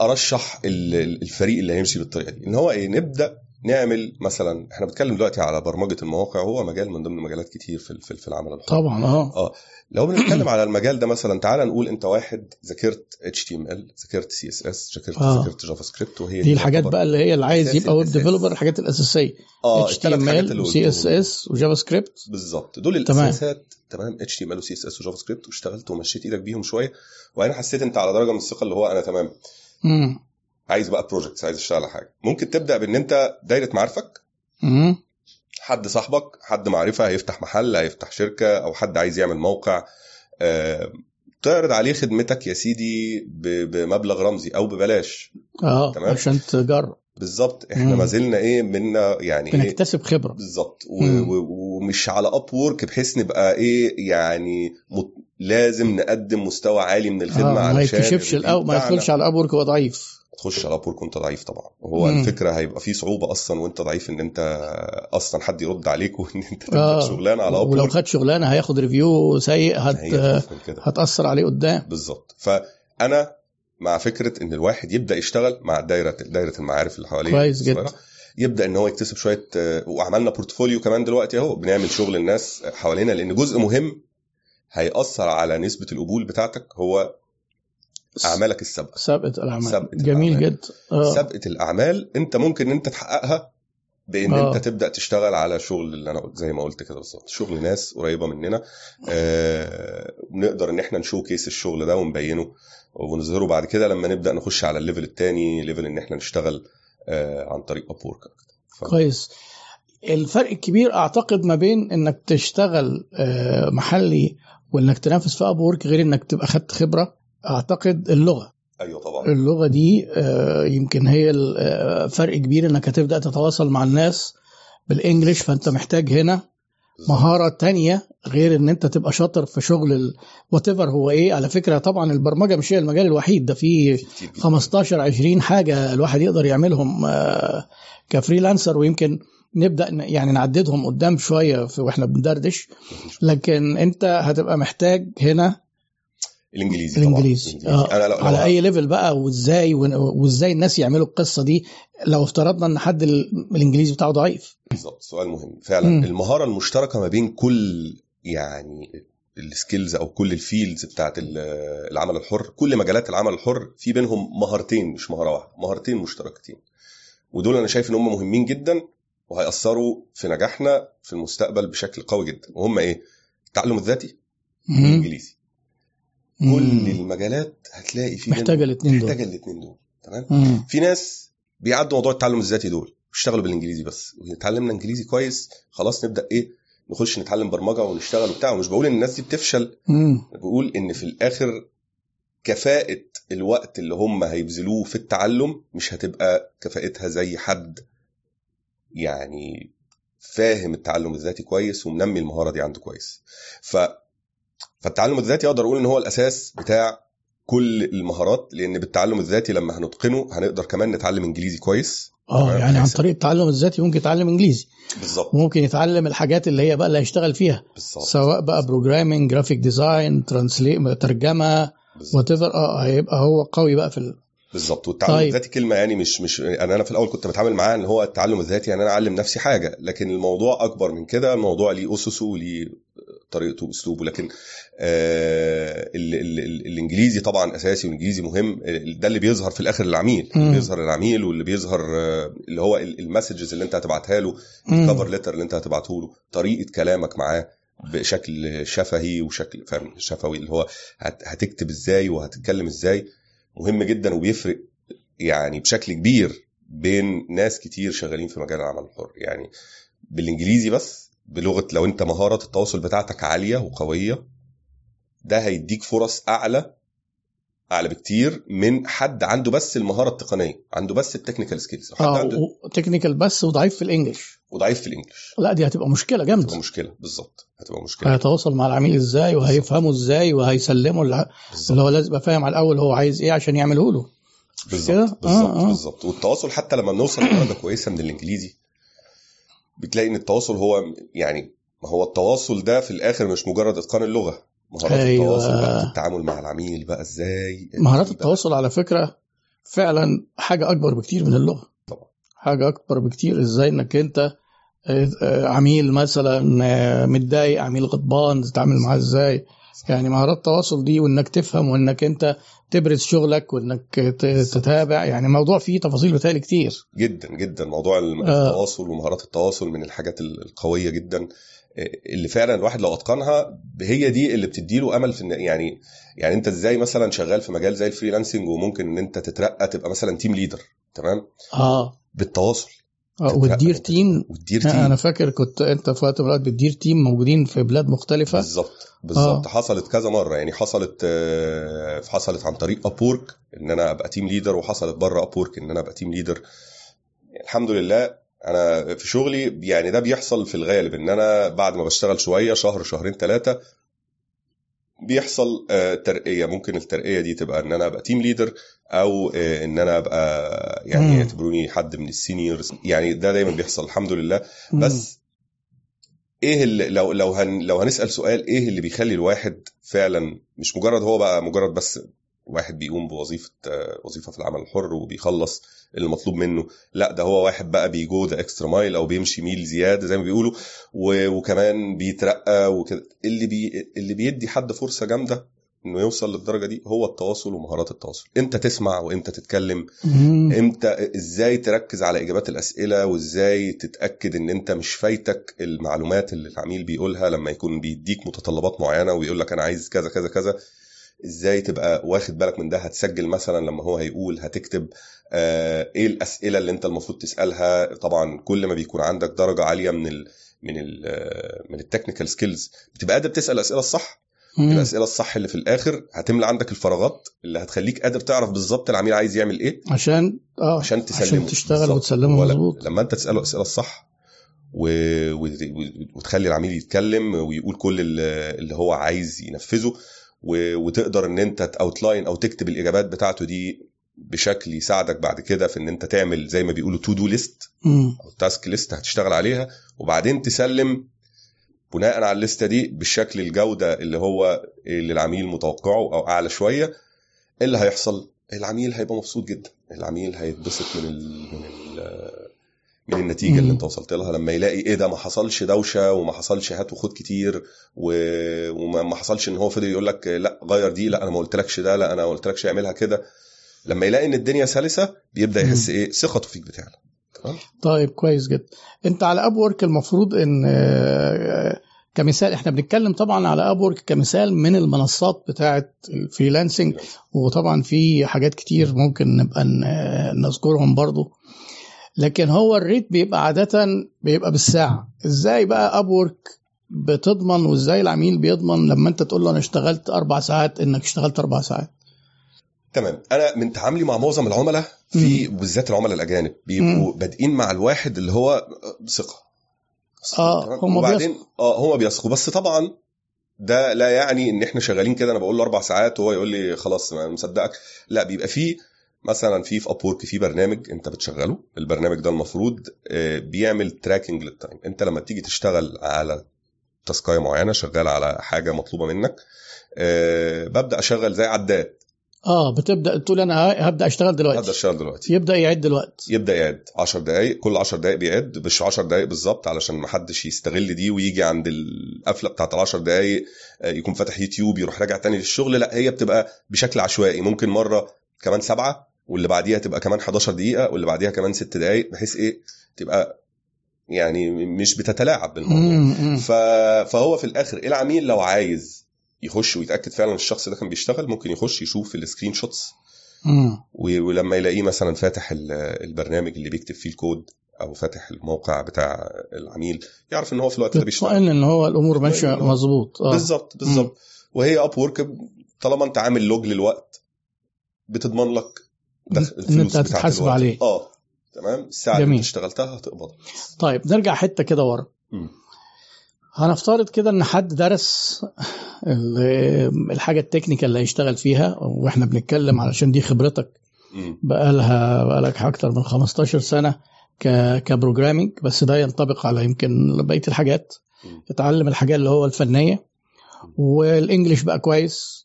أرشح ال- ال- الفريق اللي هيمشي بالطريقة دي. إن هو إيه نبدأ نعمل مثلا إحنا بنتكلم دلوقتي على برمجة المواقع وهو مجال من ضمن مجالات كتير في في في العمل الحر طبعا آه. لو بنتكلم على المجال ده مثلا تعال نقول أنت واحد ذاكرت إتش تي إم إل ذاكرت سي إس إس ذاكرت آه. ذاكرت JavaScript وهي دي الحاجات بقى اللي هي اللي عايز يبقى web. developer الحاجات الأساسية. آه إتش تي إم إل وسي إس. إس وجافا سكريبت. بالظبط. دول. الاساسات تمام. إتش تي إم إل وسي إس إس وجافا سكريبت واشتغلت ومشيت إيدك بيهم شوية. وبعدين حسيت أنت على درجة من الثقة اللي هو أنا تمام. عايز بقى projects عايز اشتغل على حاجة. ممكن تبدأ بإن أنت دايرة معارفك. امم حد صاحبك حد معرفة هيفتح محل هيفتح شركة أو حد عايز يعمل موقع. آه، تعرض عليه خدمتك يا سيدي بمبلغ رمزي أو ببلاش. آه تمام. عشان تجرب. بالظبط. إحنا. ما زلنا إيه منا يعني إيه بنكتسب خبرة. بالظبط. ومش على Upwork بحيث نبقى إيه يعني مت... لازم نقدم مستوى عالي من الخدمة آه ما علشان يتكشفش ال review الأول ما. يدخلش على اب وهو ضعيف. تخش على Upwork وانت ضعيف طبعا. وهو مم. الفكرة هيبقى فيه صعوبة أصلا وأنت ضعيف إن أنت أصلا حد يرد عليك *laughs* وإن أنت تبدأ آه. شغلانة على ولو Upwork خد شغلانة هياخد review سيء هت... هتأثر عليه قدام. بالظبط. فأنا مع فكرة إن الواحد يبدأ يشتغل مع دايرة دايرة المعارف اللي حواليه كويس جدا. يبدأ إن هو يكتسب شوية آه، وعملنا portfolio كمان دلوقتي أهو. بنعمل شغل الناس حوالينا لأن جزء مهم هيأثر على نسبة القبول بتاعتك. هو أعمالك السابقة. سابقة الأعمال. سابقة جميل الأعمال. جدا آه. سابقة الأعمال أنت ممكن ان أنت تحققها بإن آه. أنت تبدأ تشتغل على شغل اللي أنا قلت زي ما قلت كده بالظبط. شغل ناس قريبة مننا. آه نقدر إن إحنا ن showcase الشغل ده ونبينه ونظهره. بعد كده لما نبدأ نخش على ال level الثاني level إن إحنا نشتغل آه عن طريق Upwork ف... كويس. الفرق الكبير أعتقد ما بين إنك تشتغل آه، محلي وإنك تنافس في Upwork غير إنك تبقى خدت خبرة. أعتقد اللغة. أيوه طبعا. اللغة دي آه، يمكن هي آه، فرق كبير إنك هتبدأ تتواصل مع الناس بال English فأنت محتاج هنا مهارة تانية غير إن أنت تبقى شاطر في شغل وات هو إيه. على فكرة طبعا البرمجة مش هي المجال الوحيد. ده في في كتير جدا. 15 20 حاجة الواحد يقدر يعملهم آه، ك freelancer ويمكن نبدأ يعني نعددهم قدام شوية في وإحنا بندردش. لكن أنت هتبقى محتاج هنا الإنجليزي طبعا الإنجليزي. آه، أنا لو على لو- أي level بقى وإزاي وإزاي الناس يعملوا القصة دي لو افترضنا إن حد ال- الإنجليزي بتاعه ضعيف. بالظبط. سؤال مهم. فعلا. م. المهارة المشتركة ما بين كل يعني ال skills أو كل ال fields بتاعت ال- العمل الحر كل مجالات العمل الحر في بينهم مهارتين مش مهارة واحدة مهارتين مشتركتين. ودول أنا شايف إن هم مهمين جدا وهيأثروا في نجاحنا في المستقبل بشكل قوي جدا. وهم إيه؟ التعلم الذاتي مم. كل. المجالات هتلاقي في محتاجة الاثنين دول محتاجة الاثنين دول تمام مم. في ناس بيعدوا موضوع التعلم الذاتي دول يشتغلوا بالإنجليزي بس وتعلمنا إنجليزي كويس خلاص نبدأ إيه نخش نتعلم برمجة ونشتغل وبتاع ومش بقول إن الناس دي بتفشل مم. بقول إن في الآخر كفاءة الوقت اللي هم هيبذلوه في التعلم مش هتبقى كفاءتها زي حد يعني فاهم التعلم الذاتي كويس ومنمي المهارة دي عنده كويس ف فالتعلم الذاتي أقدر أقول إن هو الأساس بتاع كل المهارات لأن بالتعلم الذاتي لما هنتقنه هنقدر كمان نتعلم إنجليزي كويس. آه يعني عن بحيث- طريق التعلم الذاتي ممكن يتعلم إنجليزي. بالظبط. وممكن يتعلم الحاجات اللي هي بقى اللي هيشتغل فيها. بالظبط. سواء بقى programming graphic design translate ترجمة وات آه هيبقى هو قوي بقى في. بالظبط والتعلم طيب. الذاتي كلمة يعني مش مش أنا أنا في الأول كنت بتعامل معاه إن هو التعلم الذاتي يعني أنا أعلم نفسي حاجة لكن الموضوع أكبر من كده الموضوع ليه أسسه وليه طريقته وأسلوبه لكن آه ال ال ال الإنجليزي طبعا أساسي والإنجليزي مهم ده اللي بيظهر في الآخر للعميل. اللي بيظهر للعميل واللي بيظهر آه، اللي هو ال messages اللي أنت هتبعتها له. ال cover letter اللي أنت هتبعته له طريقة كلامك معاه بشكل شفهي وشكل فاهم شفوي اللي هو هت- هتكتب إزاي وهتتكلم إزاي مهم جدا وبيفرق يعني بشكل كبير بين ناس كتير شغالين في مجال العمل الحر. يعني بالإنجليزي بس بلغة لو أنت مهارة التواصل بتاعتك عالية وقوية ده هيديك فرص أعلى أعلى بكتير من حد عنده بس المهارة التقنية عنده بس ال technical skills حد آه عنده technical بس وضعيف في ال English وضعيف في ال English. لا دي هتبقى مشكلة هتبقى جامده مشكلة بالظبط هتبقى مشكلة. هيتواصل مع العميل إزاي وهيفهمه إزاي وهيسلمه اللي هو لازم يبقى فاهم على الأول هو عايز إيه عشان يعمله له؟ بالظبط بالظبط آه، آه. بالظبط. والتواصل حتى لما بنوصل لدرجة كويسة من الإنجليزي بتلاقي إن التواصل هو يعني ما هو التواصل ده في الآخر مش مجرد إتقان اللغة. مهارات أيوة. التواصل بقى في التعامل مع العميل بقى إزاي؟ مهارات التواصل على فكرة فعلا حاجة أكبر بكتير من اللغة. طبعا. حاجة أكبر بكتير إزاي إنك أنت آه، آه، عميل مثلا آه، متضايق عميل غضبان تتعامل معاه إزاي؟ يعني مهارات التواصل دي وإنك تفهم وإنك أنت تبرز شغلك وإنك تتابع يعني موضوع فيه تفاصيل بتهيألي كتير. جدا جدا. موضوع آه. التواصل ومهارات التواصل من الحاجات ال- القوية جدا. اللي فعلا الواحد لو اتقنها هي دي اللي بتديله أمل في يعني يعني أنت إزاي مثلا شغال في مجال زي ال freelancing وممكن إن أنت تترقى تبقى مثلا team leader تمام؟ آه. بالتواصل. تترقى وتدير team وتدير team أنا فاكر كنت أنت في وقت من الأوقات بتدير team موجودين في بلاد مختلفة. بالظبط بالظبط. آه. حصلت كذا مرة يعني حصلت آه، حصلت عن طريق Upwork إن أنا أبقى team leader وحصلت برة Upwork إن أنا أبقى team leader الحمد لله أنا في شغلي يعني ده بيحصل في الغالب إن أنا بعد ما بشتغل شوية شهر شهرين ثلاثة بيحصل آه، ترقية ممكن الترقية دي تبقى إن أنا أبقى team leader أو آه، إن أنا أبقى يعني. يعتبروني حد من ال seniors يعني ده دايما بيحصل الحمد لله. بس إيه اللي لو لو هن لو هنسأل سؤال إيه اللي بيخلي الواحد فعلا مش مجرد هو بقى مجرد بس واحد بيقوم بوظيفة آه، وظيفة في العمل الحر وبيخلص اللي مطلوب منه. لا ده هو واحد بقى بي go the extra mile أو بيمشي ميل زيادة زي ما بيقولوا وكمان بيترقى وكده. اللي بي اللي بيدي حد فرصة جامدة إنه يوصل للدرجة دي هو التواصل ومهارات التواصل. إمتى تسمع وإمتى تتكلم. إمتى إزاي تركز على إجابات الأسئلة؟ وإزاي تتأكد إن أنت مش فايتك المعلومات اللي العميل بيقولها لما يكون بيديك متطلبات معينة ويقول لك أنا عايز كذا كذا كذا؟ إزاي تبقى واخد بالك من ده هتسجل مثلا لما هو هيقول هتكتب آه إيه الأسئلة اللي انت المفروض تسألها طبعا كل ما بيكون عندك درجة عالية من ال من ال آه، من ال technical skills بتبقى قادر تسأل الأسئلة الصح. الأسئلة الصح اللي في الآخر هتملى عندك الفراغات اللي هتخليك قادر تعرف بالظبط العميل عايز يعمل إيه عشان آه عشان تسلمه عشان تشتغل. وتسلمه مظبوط لما انت تسأله الاسئله الصح و... و... وتخلي العميل يتكلم ويقول كل اللي هو عايز ينفذه. وتقدر إن أنت outline أو تكتب الإجابات بتاعته دي بشكل يساعدك بعد كده في إن أنت تعمل زي ما بيقولوا to do list. أو task list هتشتغل عليها وبعدين تسلم بناء على الليستة دي بالشكل الجودة اللي هو اللي العميل متوقعه أو أعلى شوية اللي هيحصل العميل هيبقى مبسوط جدا العميل هيتبسط من ال من ال من النتيجة. اللي انت وصلت لها لما يلاقي إيه ده ما حصلش دوشة وما حصلش هات وخد كتير و- وما ما حصلش إن هو فضل يقول لك لا غير دي لا أنا ما قلتلكش ده لا أنا ما قلتلكش اعملها كده. لما يلاقي إن الدنيا سلسة بيبدأ يحس إيه ثقته فيك بتعلى. طيب كويس جدا. أنت على Upwork المفروض إن آه، كمثال إحنا بنتكلم طبعا على Upwork كمثال من المنصات بتاعه ال freelancing وطبعا في حاجات كتير ممكن نبقى نذكرهم برضو. لكن هو ال rate بيبقى عادة بيبقى بالساعة. إزاي بقى Upwork بتضمن وإزاي العميل بيضمن لما أنت تقول له أنا اشتغلت أربع ساعات إنك اشتغلت أربع ساعات؟ تمام. أنا من تعاملي مع معظم العملاء في بالذات العملاء الأجانب بيبقوا بادئين مع الواحد اللي هو ثقة. تمام؟ هم وبعدين آه هم بيثقوا. بس طبعا ده لا يعني إن إحنا شغالين كده أنا بقول له أربع ساعات وهو يقول لي خلاص أنا مصدقك. لا بيبقى فيه مثلا في في Upwork في برنامج أنت بتشغله البرنامج ده المفروض آه، بيعمل tracking لل time أنت لما تيجي تشتغل على task اية معينة شغال على حاجة مطلوبة منك آه، ببدأ أشغل زي عداد. آه بتبدأ تقول أنا هبدأ أشتغل هبدأ دلوقتي أشتغل دلوقتي. يبدأ يعد الوقت. يبدأ يعد 10 دقائق كل 10 دقائق بيعد مش 10 دقائق بالظبط علشان ما حدش يستغل دي ويجي عند القفلة بتاعت ال 10 دقائق آه، يكون فاتح يوتيوب يروح راجع تاني للشغل. لا هي بتبقى بشكل عشوائي. ممكن مرة كمان سبعة واللي بعديها تبقى كمان 11 دقيقة واللي بعديها كمان 6 دقائق بحيث إيه تبقى يعني مش بتتلاعب بالموضوع. فهو في الآخر العميل لو عايز يخش ويتأكد فعلا الشخص ده كان بيشتغل ممكن يخش يشوف ال screenshots. ولما يلاقيه مثلا فاتح ال- البرنامج اللي بيكتب فيه الكود أو فاتح الموقع بتاع العميل يعرف إن هو في الوقت ده بيشتغل. إن هو الأمور ماشية مظبوط. آه. بالظبط بالظبط. وهي Upwork طالما أنت عامل log للوقت بتضمن لك الفلوس بتاعت هتتحاسب. عليه. آه تمام الساعة اللي جميل. انت اشتغلتها هتقبضها طيب نرجع حتة كده ورا. هنفترض كده إن حد درس ال- الحاجة ال technical اللي هيشتغل فيها وإحنا بنتكلم علشان دي خبرتك مم. بقالها بقالك أكتر من 15 سنة ك programming بس ده ينطبق على يمكن بقية الحاجات. اتعلم الحاجات اللي هو الفنية وال English بقى كويس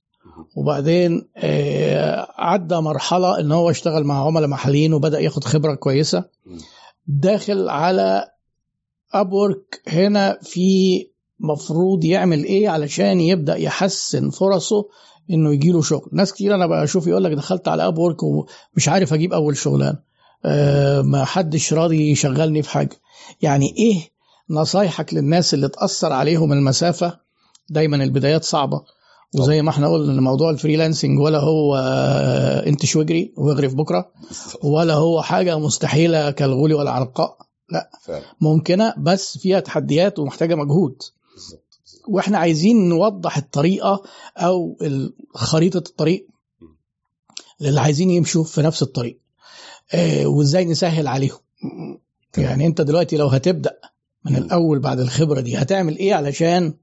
وبعدين آه، عدى مرحلة إن هو اشتغل مع عملاء محليين وبدأ ياخد خبرة كويسة. داخل على Upwork هنا في مفروض يعمل إيه علشان يبدأ يحسن فرصه إنه يجي له شغل. ناس كتير أنا بشوف يقول لك دخلت على Upwork ومش عارف أجيب أول شغلانه أه ما حدش راضي يشغلني في حاجة. يعني إيه نصايحك للناس اللي تأثر عليهم المسافة؟ دايما البدايات صعبة. وزي ما إحنا قلنا إن موضوع الفريلانسنج ولا هو آه، انت واجري واغري في بكرة ولا هو حاجة مستحيلة كالغول ولا علقاء فعلا. ممكنة بس فيها تحديات ومحتاجة مجهود. بالظبط. وإحنا عايزين نوضح الطريقة أو خريطة الطريق للي عايزين يمشوا في نفس الطريق آه وازاي نسهل عليهم. يعني انت دلوقتي لو هتبدأ من. الأول بعد الخبرة دي هتعمل إيه علشان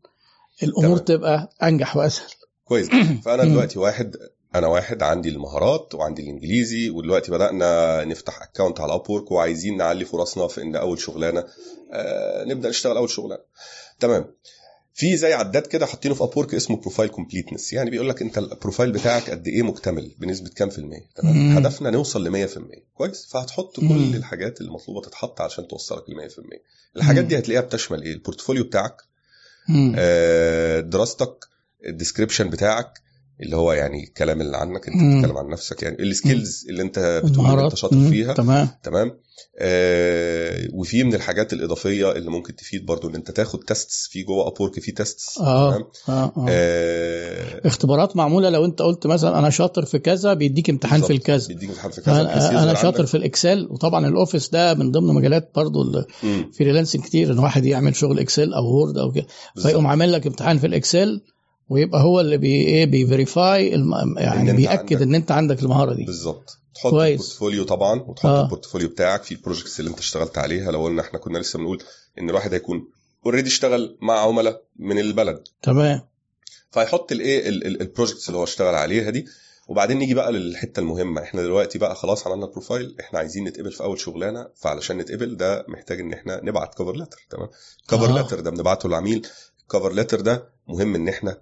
الأمور تمام. تبقى أنجح وأسهل. كويس. *clears throat* فأنا دلوقتي واحد أنا واحد عندي المهارات وعندي الإنجليزي ودلوقتي بدأنا نفتح account على Upwork وعايزين نعلي فرصنا في إن أول شغلانة آه نبدأ نشتغل أول شغلانة. تمام. في زي عداد كده حاطينه في Upwork اسمه profile completeness يعني بيقول لك أنت ال profile بتاعك قد إيه مكتمل بنسبة كام في المية. تمام. هدفنا نوصل ل 100% كويس؟ فهتحط مم. كل الحاجات المطلوبة تتحط عشان توصلك ل 100% الحاجات مم. دي هتلاقيها بتشمل إيه؟ ال portfolio بتاعك دراستك ال description بتاعك اللي هو يعني الكلام اللي عنك انت. بتتكلم عن نفسك يعني ال skills اللي انت بتقول إن انت شاطر. فيها. تمام. تمام. آه وفي من الحاجات الإضافية اللي ممكن تفيد برضو إن انت تاخد tests في جوه Upwork في tests آه. تمام. آه. آه. آه اختبارات معمولة. لو انت قلت مثلا أنا شاطر في كذا بيديك امتحان في. الكذا. بيديك امتحان في كذا أنا أنا شاطر في ال Excel وطبعا ال Office ده من ضمن مجالات برضو ال freelancing كتير إن واحد يعمل شغل Excel أو Word أو كده. فيقوم عامل لك امتحان في ال Excel. ويبقى هو اللي بي إيه بي verify الم... إن يعني أنت بيأكد إن أنت عندك المهارة دي. بالظبط. تحط كويس. ال portfolio طبعا وتحط آه. ال portfolio بتاعك في ال projects اللي أنت اشتغلت عليها. لو قلنا إحنا كنا لسه بنقول إن الواحد هيكون already اشتغل مع عملاء من البلد. تمام. فيحط الايه ال projects اللي هو اشتغل عليها دي. وبعدين نيجي بقى للحتة المهمة. إحنا دلوقتي بقى خلاص عملنا profile إحنا عايزين نتقبل في أول شغلانة. فعلشان نتقبل ده محتاج إن إحنا نبعت cover letter تمام؟ cover آه. letter ده بنبعته للعميل. ال cover letter ده مهم إن إحنا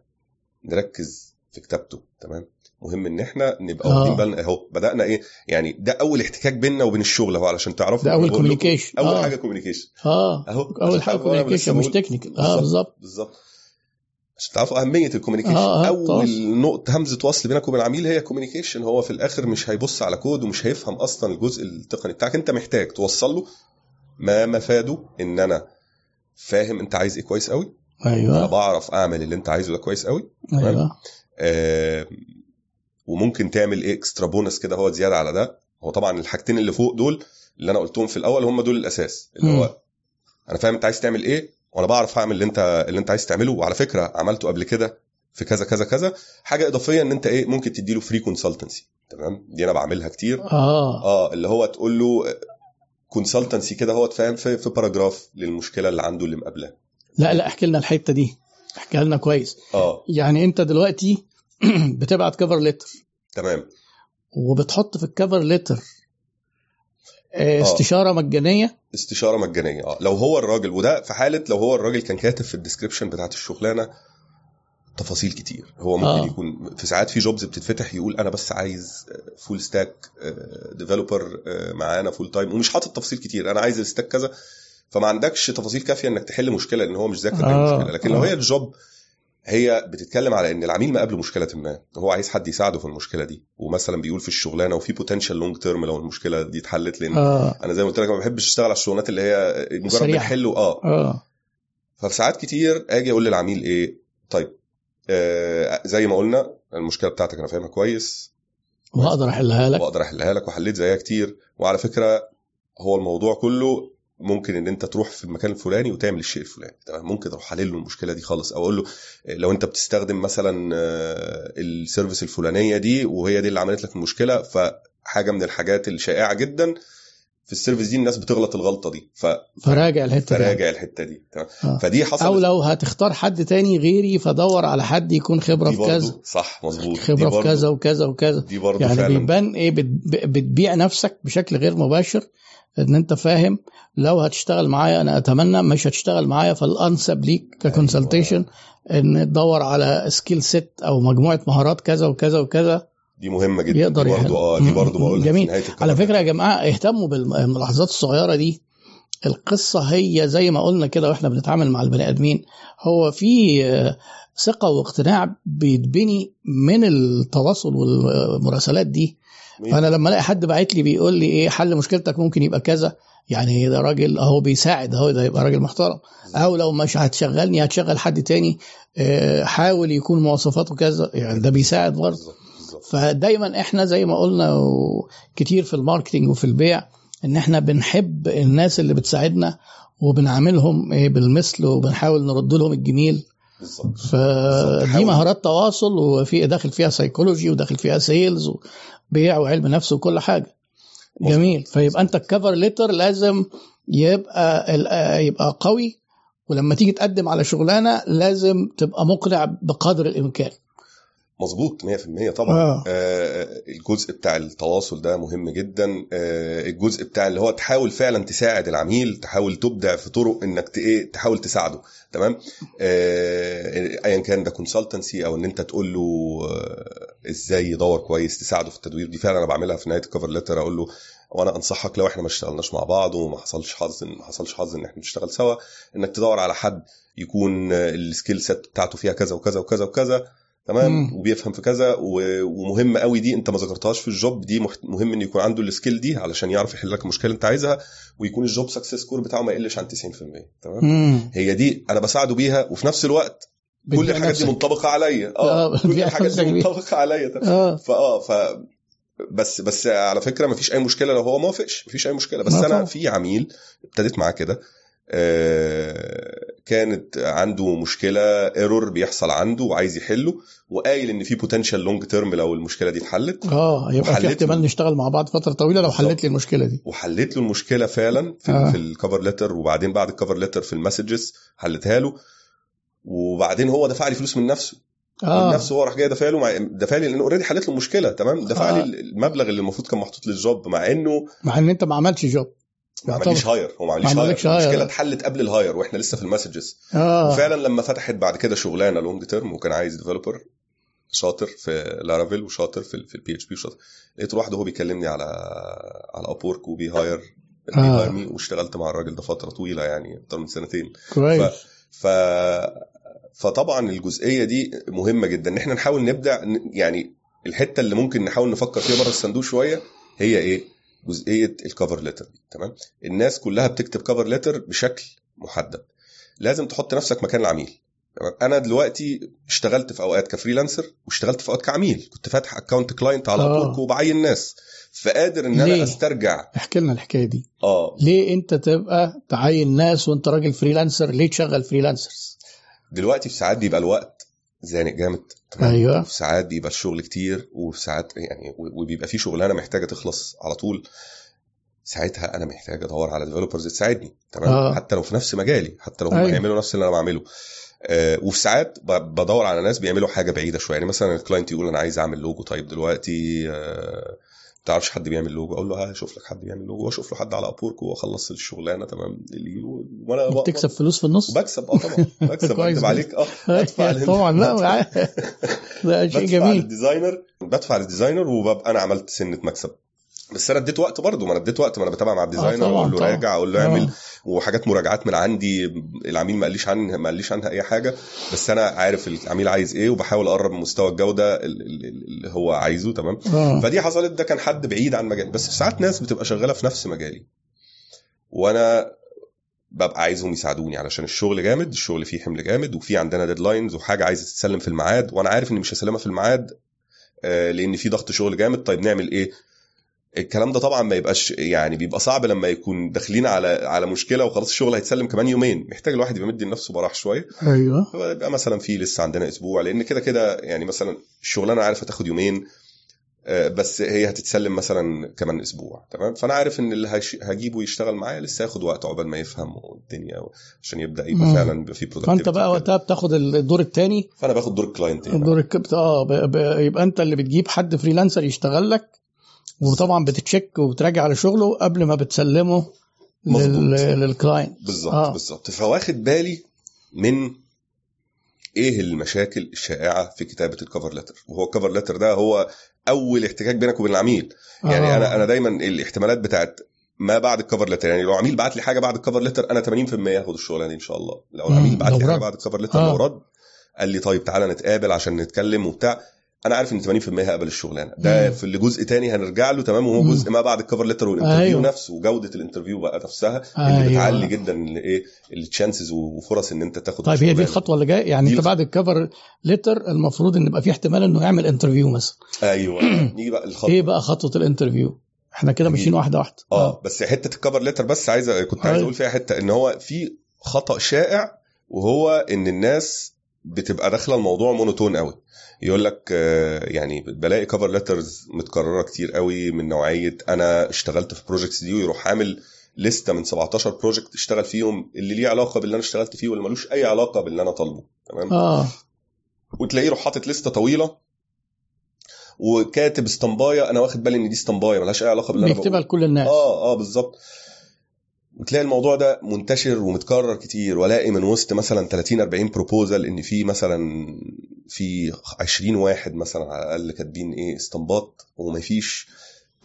نركز في كتابته تمام؟ مهم إن إحنا نبقى آه. واخدين بالنا. أهو بدأنا إيه؟ يعني ده أول احتكاك بيننا وبين الشغل أهو علشان تعرفوا ده لكم communication. أول آه. حاجة communication آه. أهو أول حاجة communication مش technical آه بالظبط بالظبط. عشان تعرفوا أهمية ال communication آه، آه، أول. نقطة همزة وصل بينك وبين العميل هي communication هو في الآخر مش هيبص على كود ومش هيفهم أصلا الجزء التقني بتاعك. أنت محتاج توصل له ما مفاده إن أنا فاهم أنت عايز إيه كويس قوي أنا أيوه. بعرف أعمل اللي أنت عايزه ده كويس قوي. أيوه. آه وممكن تعمل إيه extra bonus كده هو زيادة على ده. هو طبعا الحاجتين اللي فوق دول اللي أنا قلتهم في الأول هم دول الأساس. اللي مم. هو أنا فاهم أنت عايز تعمل إيه وأنا بعرف أعمل اللي أنت اللي أنت عايز تعمله. وعلى فكرة عملته قبل كده في كذا كذا كذا. حاجة إضافية إن أنت إيه ممكن تديله free consultancy تمام؟ دي أنا بعملها كتير. آه. آه اللي هو تقول له consultancy كده هو تفهم في في paragraph للمشكلة اللي عنده اللي مقابلاه. لا لا احكي لنا الحتة دي. احكي لنا كويس. آه. يعني انت دلوقتي *clears throat* بتبعت cover letter تمام. وبتحط في ال cover letter آه. استشارة مجانية. استشارة مجانية. آه. لو هو الراجل وده في حالة لو هو الراجل كان كاتب في ال description بتاعت الشغلانة تفاصيل كتير. هو ممكن آه. آه. يكون في ساعات في jobs بتتفتح يقول أنا بس عايز full stack developer معانا full time ومش حاطط تفاصيل كتير. أنا عايز ال stack كذا. فما عندكش تفاصيل كافية إنك تحل مشكلة لأن هو مش ذاكر آه. آه. مشكله لكن لو آه. هي ال job هي بتتكلم على إن العميل ما قابله مشكلة ما. هو عايز حد يساعده في المشكلة دي. ومثلا بيقول في الشغلانة وفي potential long term لو المشكلة دي اتحلت لأن آه. أنا زي ما قلت لك ما بحبش أشتغل على الشغلانات اللي هي مجرد. بنحل آه. آه. ففي ساعات كتير آجي أقول للعميل إيه طيب آه زي ما قلنا المشكلة بتاعتك أنا فاهمها كويس. واقدر أحلها لك. وأقدر أحلها لك وحليت زيها كتير. وعلى فكرة هو الموضوع كله ممكن إن أنت تروح في المكان الفلاني وتعمل الشيء الفلاني تمام؟ ممكن أروح حلل له المشكلة دي خالص أو أقول له آه، لو أنت بتستخدم مثلا آه، ال service الفلانية دي وهي دي اللي عملت لك المشكلة فحاجة من الحاجات الشائعة جدا في ال service دي الناس بتغلط الغلطة دي ف- فراجع الحتة دي. فراجع الحتة دي تمام. آه. فدي حصلت. أو لو هتختار حد تاني غيري فدور على حد يكون خبرة في كذا. صح مظبوط. خبرة في كذا وكذا وكذا. دي برضه يعني فعلا. بيبان إيه بت- بتبيع نفسك بشكل غير مباشر إن أنت فاهم. لو هتشتغل معايا أنا أتمنى مش هتشتغل معايا فالأنسب ليك ك consultation إن تدور على skill set أو مجموعة مهارات كذا وكذا وكذا. دي مهمة جدا يقدر دي برضه. آه دي برضه بقولها جميل. في الكلام. على فكرة يا جماعة اهتموا بالملاحظات الصغيرة دي. القصة هي زي ما قلنا كده وإحنا بنتعامل مع البني آدمين هو في آه، ثقة واقتناع بيتبني من التواصل والمراسلات دي. فأنا لما ألاقي حد باعت لي بيقول لي إيه حل مشكلتك ممكن يبقى كذا. يعني ده راجل أهو بيساعد أهو ده يبقى راجل محترم. أو لو مش هتشغلني هتشغل حد تاني آه، حاول يكون مواصفاته كذا. يعني ده بيساعد برضه. فدايما إحنا زي ما قلنا كتير في ال marketing وفي البيع إن إحنا بنحب الناس اللي بتساعدنا وبنعاملهم إيه بالمثل وبنحاول نرد لهم الجميل. بالظبط. فدي. مهارات تواصل وفي داخل فيها سيكولوجي وداخل فيها sales وبيع وعلم نفس وكل حاجة. جميل. فيبقى أنت ال cover letter لازم يبقى يبقى قوي ولما تيجي تقدم على شغلانة لازم تبقى مقنع بقدر الإمكان. مظبوط 100% طبعا. آه. آه الجزء بتاع التواصل ده مهم جدا. آه الجزء بتاع اللي هو تحاول فعلا تساعد العميل تحاول تبدع في طرق إنك إيه تحاول تساعده تمام؟ آه ايا كان ده consultancy أو إن أنت تقول له آه إزاي يدور كويس تساعده في التدوير دي فعلا أنا بعملها في نهاية ال cover letter أقول له وأنا أنصحك لو إحنا ما اشتغلناش مع بعض وما حصلش حظ ما حصلش حظ إن إحنا نشتغل سوا إنك تدور على حد يكون ال skill set بتاعته فيها كذا وكذا وكذا وكذا. تمام مم. وبيفهم في كذا ومهم قوي دي انت ما ذكرتهاش في ال job دي مهم ان يكون عنده ال skill دي علشان يعرف يحل لك المشكلة اللي انت عايزها ويكون ال job success score بتاعه ما يقلش عن 90% تمام مم. هي دي أنا بساعده بيها وفي نفس الوقت كل الحاجات دي. منطبقة عليا آه، آه كل بتبيع الحاجات دي. منطبقة عليا تمام. آه فاه ف بس بس على فكرة ما فيش أي مشكلة لو هو ما وافقش ما فيش أي مشكلة بس أنا. في عميل ابتديت معاه كده آه، كانت عنده مشكلة error بيحصل عنده وعايز يحله وقايل إن في potential long term لو المشكلة دي اتحلت آه يبقى في وحلت احتمال. نشتغل مع بعض فترة طويلة لو. حلت لي المشكلة دي وحليت له المشكلة فعلا في, آه. آه. في ال cover letter وبعدين بعد ال cover letter في ال messages حلتها له وبعدين هو دفع لي فلوس من نفسه من آه نفسه هو راح جاي دفع له مع دفع لي لأن already حلت له المشكلة تمام دفع آه. لي المبلغ اللي المفروض كان محطوط لل job مع إنه مع إن أنت ما عملتش job ما. عمليش hire هو ما عمليش hire hire. المشكلة اتحلت قبل ال hire وإحنا لسه في ال messages. آه. وفعلا لما فتحت بعد كده شغلانة long term وكان عايز developer شاطر في Laravel وشاطر في في ال PHP وشاطر. لقيت واحد وهو بيكلمني على على Upwork وبي hire بي hire me واشتغلت مع الراجل ده فترة طويلة يعني أكتر من سنتين. كويس. ف فطبعا الجزئية دي مهمة جدا. إن إحنا نحاول نبدع ن- يعني الحتة اللي ممكن نحاول نفكر فيها بره الصندوق شوية هي إيه؟ جزئية ال cover letter تمام؟ الناس كلها بتكتب cover letter بشكل محدد. لازم تحط نفسك مكان العميل تمام؟ أنا دلوقتي اشتغلت في أوقات ك freelancer واشتغلت في أوقات كعميل كنت فاتح account client على آه. Upwork وبعين ناس فقادر إن؟ أنا أسترجع. احكي لنا الحكاية دي. آه. ليه أنت تبقى تعين ناس وأنت راجل freelancer ليه تشغل freelancers دلوقتي في ساعات بيبقى الوقت زانق جامد؟ أيوه وفي ساعات بيبقى الشغل كتير وفي ساعات يعني وبيبقى في شغلانة محتاجة تخلص على طول ساعتها أنا محتاج أدور على developers تساعدني تمام آه. حتى لو في نفس مجالي حتى لو هم أيوة. هيعملوا نفس اللي أنا بعمله آه وفي ساعات بدور على ناس بيعملوا حاجة بعيدة شوية يعني مثلا ال client يقول أنا عايز أعمل لوجو طيب دلوقتي آه تعرفش حد بيعمل لوجو؟ أقول له ها شوف لك حد بيعمل لوجو. وأشوف له حد على Upwork واخلص الشغلانة تمام اللي وأنا بتكسب فلوس في النص؟ وبكسب آه طبعا. *laughs* بكسب بكسب عليك. آه بدفع لل- طبعا. لا بدفع- ده *laughs* شيء بدفع جميل. لل designer. بدفع لل designer وببقى أنا عملت سنة مكسب. بس أنا اديت وقت برضه ما أنا اديت وقت ما أنا بتابع مع ال designer طبعاً، أقول له. راجع أقول له آه. اعمل وحاجات مراجعات من عندي العميل ما قاليش عنها ما قاليش عنها اي حاجة بس أنا عارف العميل عايز إيه وبحاول اقرب من مستوى الجودة ال- ال- ال- اللي هو عايزه تمام؟ آه. فدي حصلت ده كان حد بعيد عن مجال بس في ساعات ناس بتبقى شغالة في نفس مجالي. وأنا ببقى عايزهم يساعدوني علشان الشغل جامد الشغل فيه حمل جامد وفي عندنا ديدلاينز وحاجة عايزة تتسلم في الميعاد وأنا عارف إني مش هسلمها في الميعاد آه، لأن في ضغط شغل جامد. طيب نعمل إيه؟ الكلام ده طبعا ما يبقاش يعني بيبقى صعب لما يكون داخلين على على مشكلة وخلاص الشغل هيتسلم كمان يومين محتاج الواحد يبقى مدي لنفسه براح شوية أيوه يبقى مثلا في لسه عندنا أسبوع لأن كده كده يعني مثلا الشغلانة عارف هتاخد يومين آه، بس هي هتتسلم مثلا كمان أسبوع تمام فأنا عارف إن اللي هجيبه يشتغل معايا لسه هياخد وقت عقبال ما يفهم الدنيا عشان يبدأ يبقى مم. فعلا يبقى في فأنت productivity بقى. وقتها بتاخد الدور الثاني فأنا باخد دور ال client. الدور الكبت آه ب- ب- يبقى أنت اللي بتجيب حد freelancer يشتغل لك وطبعا بتتشيك وبتراجع على شغله قبل ما بتسلمه. لل... لل client بالظبط آه. بالظبط فواخد بالي من إيه المشاكل الشائعة في كتابة ال cover letter وهو ال cover letter ده هو أول احتكاك بينك وبين العميل يعني آه. أنا أنا دايما الاحتمالات بتاعت ما بعد ال cover letter يعني لو عميل بعت لي حاجة بعد ال cover letter أنا 80% هاخد الشغلانة دي إن شاء الله لو العميل بعت لي حاجة. بعد ال cover letter آه. لو رد قال لي طيب تعالى نتقابل عشان نتكلم وبتاع أنا عارف إن 80% هقبل الشغلانه ده مم. في اللي جزء تاني هنرجع له تمام وهو. جزء ما بعد ال cover letter وال interview أيوه. نفسه وجودة ال interview بقى نفسها اللي أيوه. بتعلي جدا الايه ال chances وفرص إن أنت تاخد طيب هي دي. الخطوة اللي جاية يعني أنت بعد ال cover letter المفروض إن يبقى في احتمال إنه يعمل interview مثلا أيوه *clears throat* نيجي بقى الخطوه إيه بقى خطوة ال interview إحنا كده. ماشيين واحدة واحدة آه بس حتة ال cover letter بس عايز كنت عايز أيوة. أقول فيها حتة إن هو في خطأ شائع وهو إن الناس بتبقى داخلة الموضوع monotone قوي يقول لك آه، يعني بلاقي cover letters متكررة كتير قوي من نوعية أنا اشتغلت في projects دي ويروح عامل list ه من 17 project اشتغل فيهم اللي ليه علاقة باللي أنا اشتغلت فيه واللي ملوش أي علاقة باللي أنا طالبه. تمام؟ آه. وتلاقيه يروح حاطط list ه طويلة وكاتب اسطمباية أنا واخد بالي إن دي اسطمباية ملهاش أي علاقة باللي أنا بيكتبها بقوله. لكل الناس. آه آه بالظبط. وتلاقي الموضوع ده منتشر ومتكرر كتير وألاقي من وسط مثلا 30 40 proposal إن في مثلا في 20 واحد مثلا على الأقل كاتبين إيه اسطمبات وما فيش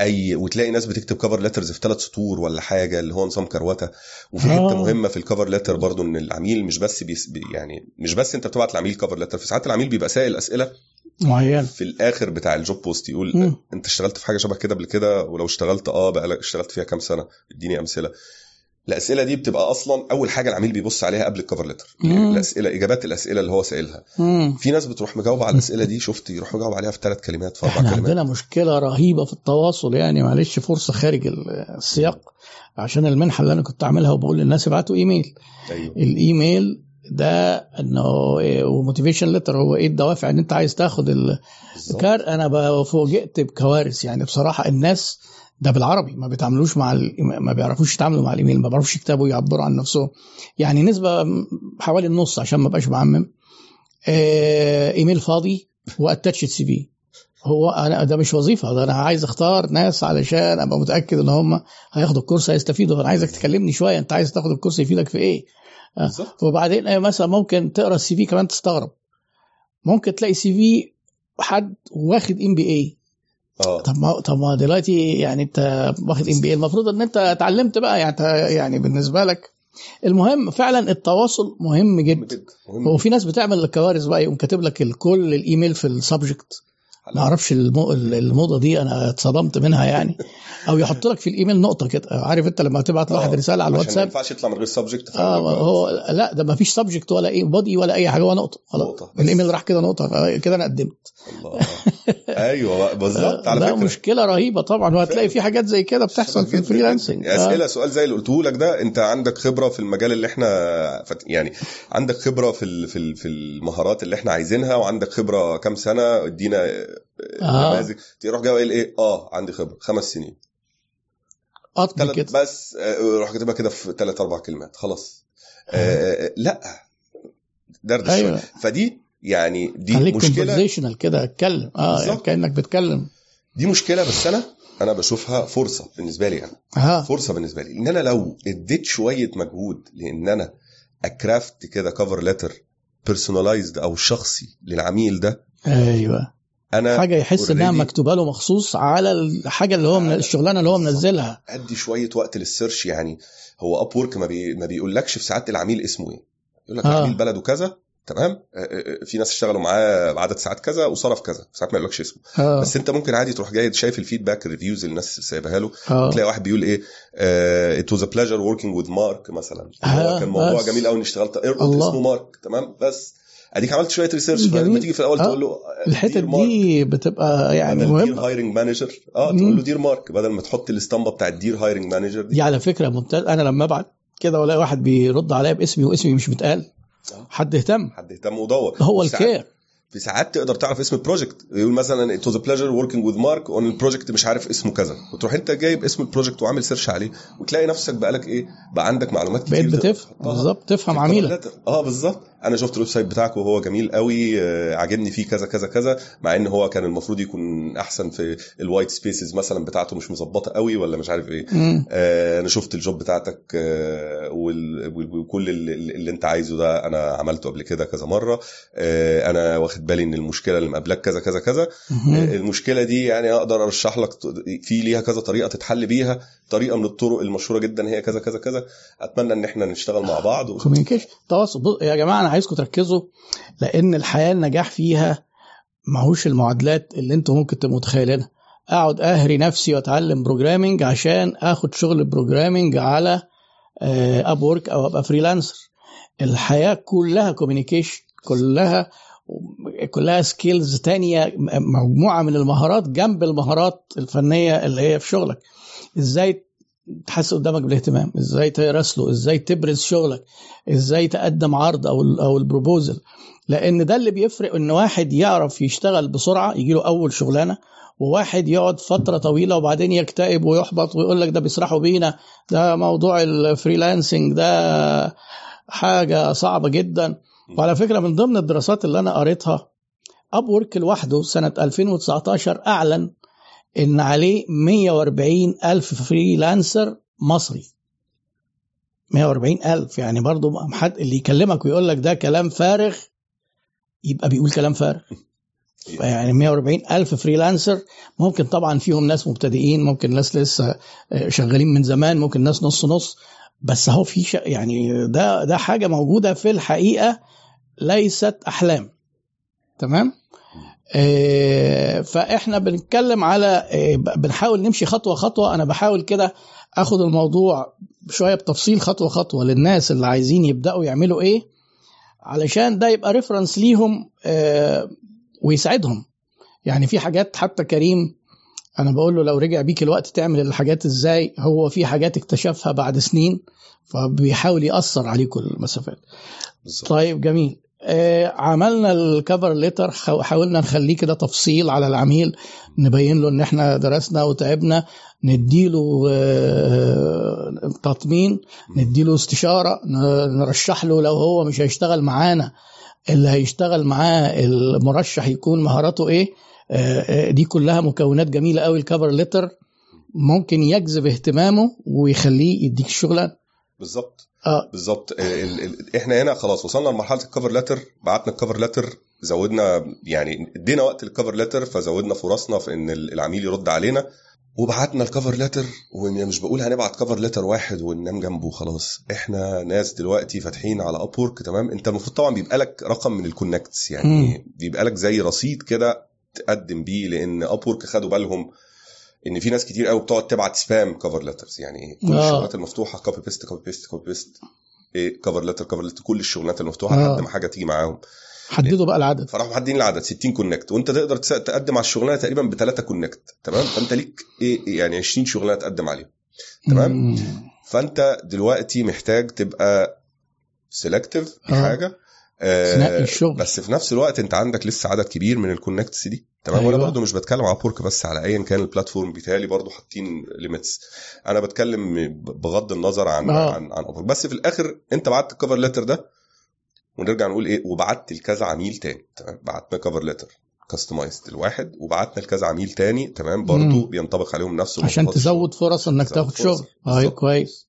أي وتلاقي ناس بتكتب cover letters في ثلاث سطور ولا حاجة اللي هو نظام كروتة. وفي آه. حتة مهمة في ال cover letter برضو إن العميل مش بس بيس بي يعني مش بس أنت بتبعت العميل cover letter في ساعات العميل بيبقى سائل أسئلة معين في الآخر بتاع ال job post يقول مم. أنت اشتغلت في حاجة شبه كده قبل كده؟ ولو اشتغلت آه بقى اشتغلت فيها كام سنة؟ اديني أمثلة. الأسئلة دي بتبقى أصلا أول حاجة العميل بيبص عليها قبل ال cover letter. الأسئلة إجابات الأسئلة اللي هو سائلها. في ناس بتروح مجاوبه على الأسئلة دي شفت يروح مجاوب عليها في ثلاث كلمات في أربع إحنا كلمات. عندنا مشكلة رهيبة في التواصل يعني معلش فرصة خارج السياق عشان المنحة اللي أنا كنت عاملها وبقول للناس ابعتوا إيميل. أيوه. الإيميل ده إنه و motivation letter هو إيه الدوافع إن أنت عايز تاخد ال- بالظبط. كار أنا فوجئت بكوارث يعني. بصراحة الناس ده بالعربي ما بيتعاملوش مع ال- ما بيعرفوش يتعاملوا مع الإيميل ما بيعرفوش يكتبوا يعبروا عن نفسهم. يعني نسبة حوالي النص عشان ما بقاش بعمم. آه، إيميل فاضي و attach CV هو أنا ده مش وظيفة ده أنا عايز أختار ناس علشان أبقى متأكد إن هم هياخدوا ال course هيستفيدوا. أنا عايزك تكلمني شوية أنت عايز تاخد ال course يفيدك في إيه؟ بالظبط. وبعدين آه، مثلا ممكن تقرأ ال CV كمان تستغرب. ممكن تلاقي CV حد واخد MBA آه. طب ما طب ما دلوقتي يعني انت واخد MBA المفروض إن انت اتعلمت بقى يعني يعني بالنسبة لك المهم فعلا التواصل مهم جدا. جدا مهم هو في ناس بتعمل الكوارث بقى يقوم كاتب لك الكل الإيميل في ال subject. ما أعرفش المو... الموضة دي أنا اتصدمت منها يعني. أو يحط لك في الإيميل نقطة كده. عارف أنت لما تبعت لواحد آه، رسالة على عشان ما الواتساب؟ ينفعش يطلع من غير subject آه هو لا ده ما فيش subject ولا إيه body ولا أي حاجة هو نقطة. خلاص. الإيميل راح كده نقطة كده أنا قدمت. الله. أيوه بالظبط على *laughs* فكرة. مشكلة رهيبة طبعا. وهتلاقي في حاجات زي كده بتحصل في ال freelancing. أسئلة سؤال زي اللي قلته لك ده أنت عندك خبرة في المجال اللي إحنا فت... يعني عندك خبرة في ال... في ال... في المهارات اللي إحنا عايزينها وعندك خبرة كام سنة ادينا آه. نماذج تروح جاي قايل إيه؟ آه عندي خبرة. خمس سنين. قطب كده. بس آه، روح كاتبها كده في ثلاث أربع كلمات. خلاص. آه آه، لا. دردش أيوة. فدي يعني دي خليك مشكلة. conversational كده اتكلم. آه يعني. كأنك بتتكلم دي مشكلة بس أنا أنا بشوفها فرصة بالنسبة لي أنا آه. فرصة بالنسبة لي. إن أنا لو اديت شوية مجهود لأن أنا أ craft كده cover letter personalized أو شخصي للعميل ده أيوه. أنا حاجة يحس إنها مكتوبة له مخصوص على الحاجة اللي هو من على- الشغلانة اللي هو منزلها. أدي شوية وقت لل search يعني هو Upwork ما, بي... ما بيقولكش في ساعات العميل اسمه إيه. يقول لك آه. العميل بلده كذا تمام؟ آه، آه، آه، في ناس اشتغلوا معاه بعدد ساعات كذا وصرف كذا ساعات ما يقولكش اسمه. آه. بس أنت ممكن عادي تروح جاي شايف ال feedback ال reviews اللي الناس سايبها له آه. تلاقي واحد بيقول إيه it was a pleasure working with Mark مثلا. آه، هو كان موضوع بس. جميل قوي إني اشتغلت اربط. اسمه مارك تمام؟ بس. أديك عملت شوية research. فلما تيجي في الأول آه. تقول له الحتت دي بتبقى يعني dear مهمة. hiring manager آه. تقول له dear Mark بدل ما تحط الاسطمبة بتاع ال dear hiring manager دي. دي على فكرة ممتاز. أنا لما أبعت كده وألاقي واحد بيرد عليا باسمي واسمي مش متقال. آه. حد اهتم. حد يهتم ودور. هو ال care في ساعات تقدر تعرف اسم ال project يقول مثلا it was a pleasure working with Mark on ال project مش عارف اسمه كذا. وتروح أنت جايب اسم ال project وعامل search عليه وتلاقي نفسك بقالك إيه بقى عندك معلومات كتير بقيت بتفهم. بالظبط. تفهم عميلك. آه بالظبط. أنا شفت ال website بتاعك وهو جميل قوي آه، عاجبني فيه كذا كذا كذا مع ان هو كان المفروض يكون احسن في ال white spaces مثلا بتاعته مش مظبطة قوي ولا مش عارف إيه. آه، أنا شفت ال job بتاعتك آه، وكل اللي, اللي انت عايزه ده أنا عملته قبل كده كذا مرة. آه، أنا واخد بالي ان المشكلة اللي مقابلك كذا كذا كذا. آه، المشكلة دي يعني أقدر ارشح لك في ليها كذا طريقة تتحل بيها طريقة من الطرق المشهورة جدا هي كذا كذا كذا. اتمنى ان إحنا نشتغل مع بعض و... communication تواصل. يا جماعة عايزكم تركزوا لأن الحياة النجاح فيها ماهوش المعادلات اللي أنتم ممكن تبقوا متخيلينها. أقعد أهري نفسي وأتعلم programming عشان آخد شغل programming على Upwork أو أبقى freelancer الحياة كلها communication كلها كلها skills تانية مجموعة من المهارات جنب المهارات الفنية اللي هي في شغلك. إزاي تحس قدامك بالاهتمام. إزاي تراسله؟ إزاي تبرز شغلك؟ إزاي تقدم عرض أو أو ال proposal؟ لأن ده اللي بيفرق إن واحد يعرف يشتغل بسرعة يجي له أول شغلانة وواحد يقعد فترة طويلة وبعدين يكتئب ويحبط ويقول لك ده بيسرحوا بينا ده موضوع ال freelancing ده حاجة صعبة جدا. وعلى فكرة من ضمن الدراسات اللي أنا قريتها اب لوحده سنة 2019 أعلن إن عليه 140 ألف freelancer مصري. 140 ألف يعني برضو حد اللي يكلمك ويقول لك ده كلام فارغ يبقى بيقول كلام فارغ. يعني 140 ألف freelancer ممكن طبعا فيهم ناس مبتدئين ممكن ناس لسه شغالين من زمان ممكن ناس نص نص بس هو في يعني ده ده حاجة موجودة في الحقيقة ليست أحلام. تمام؟ آه فإحنا بنتكلم على آه بنحاول نمشي خطوة خطوة. أنا بحاول كده آخد الموضوع شوية بتفصيل خطوة خطوة للناس اللي عايزين يبدأوا يعملوا إيه علشان ده يبقى ريفرنس ليهم آه ويساعدهم. يعني في حاجات حتى كريم أنا بقول له لو رجع بيك الوقت تعمل الحاجات إزاي هو في حاجات اكتشفها بعد سنين فبيحاول يأثر عليكم المسافات. بالزبط. طيب جميل. آه عملنا الكفر ليتر حاولنا نخليه كده تفصيل على العميل نبين له إن إحنا درسنا وتعبنا نديله آه تطمين نديله استشارة نرشح له لو هو مش هيشتغل معانا. اللي هيشتغل معاه المرشح يكون مهاراته إيه؟ آه دي كلها مكونات جميلة قوي ال cover letter ممكن يجذب اهتمامه ويخليه يديك الشغلانه بالظبط. آه. بالظبط إحنا هنا خلاص وصلنا لمرحلة ال cover letter بعتنا ال cover letter زودنا يعني ادينا وقت ال cover letter فزودنا فرصنا في إن العميل يرد علينا وبعتنا ال cover letter ومش بقول هنبعت cover letter واحد وننام جنبه خلاص. إحنا ناس دلوقتي فاتحين على Upwork تمام؟ أنت المفروض طبعا بيبقى لك رقم من ال connects يعني. بيبقى لك زي رصيد كده تقدم بيه لأن Upwork خدوا بالهم إن في ناس كتير قوي بتقعد تبعت spam cover letters يعني كل آه. الشغلات المفتوحة copy paste copy paste copy paste إيه cover letter cover letter كل الشغلانات المفتوحة آه. لحد ما حاجة تيجي معاهم حددوا بقى العدد فراحوا محددين العدد 60 connect وأنت تقدر تقدم على الشغلانة تقريبا بثلاثه connect تمام فأنت ليك إيه يعني 20 شغلانة تقدم عليهم تمام مم. فأنت دلوقتي محتاج تبقى selective في آه. حاجة آه الشغل. بس في نفس الوقت انت عندك لسه عدد كبير من ال connects دي تمام أيوة. وأنا برضو مش بتكلم على Upwork بس على ايا كان ال platform بتاعي برضو حاطين limits أنا بتكلم بغض النظر عن آه. عن عن Upwork. بس في الآخر انت بعت ال cover letter ده ونرجع نقول إيه وبعت لكذا عميل تاني تمام بعتنا cover letter customized الواحد وبعتنا لكذا عميل تاني تمام برضو مم. بينطبق عليهم نفس عشان تزود فرص إنك تاخد. شغل بالظبط. كويس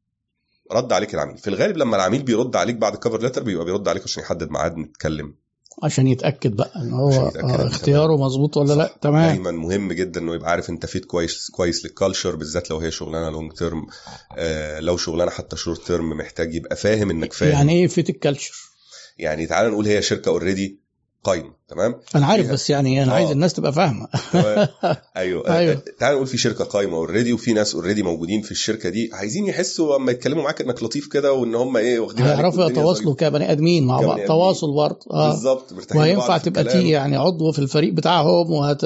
رد عليك العميل. في الغالب لما العميل بيرد عليك بعد ال cover letter بيبقى بيرد عليك عشان يحدد ميعاد نتكلم. عشان يتأكد بقى إن هو آه اختياره مظبوط ولا لأ. تمام. دايما مهم جدا إنه يبقى عارف أنت fit كويس كويس لل culture بالذات لو هي شغلانة long term آه لو شغلانة حتى short term محتاج يبقى فاهم إنك فاهم. يعني إيه fit ال culture يعني تعال نقول هي شركة already قايمه تمام أنا عارف فيها- بس يعني أنا عايز آه. الناس تبقى فاهمة أيوه *laughs* أيوة. أيوة. تعال نقول في شركة قايمة already وفي ناس already موجودين في الشركة دي عايزين يحسوا لما يتكلموا معاك إنك لطيف كده وإن هم إيه واخدين هيعرفوا يتواصلوا كبني آدمين مع بعض. تواصل برضه. آه بالظبط مرتاحين وهينفع تبقى. تيجي يعني عضو في الفريق بتاعهم وهت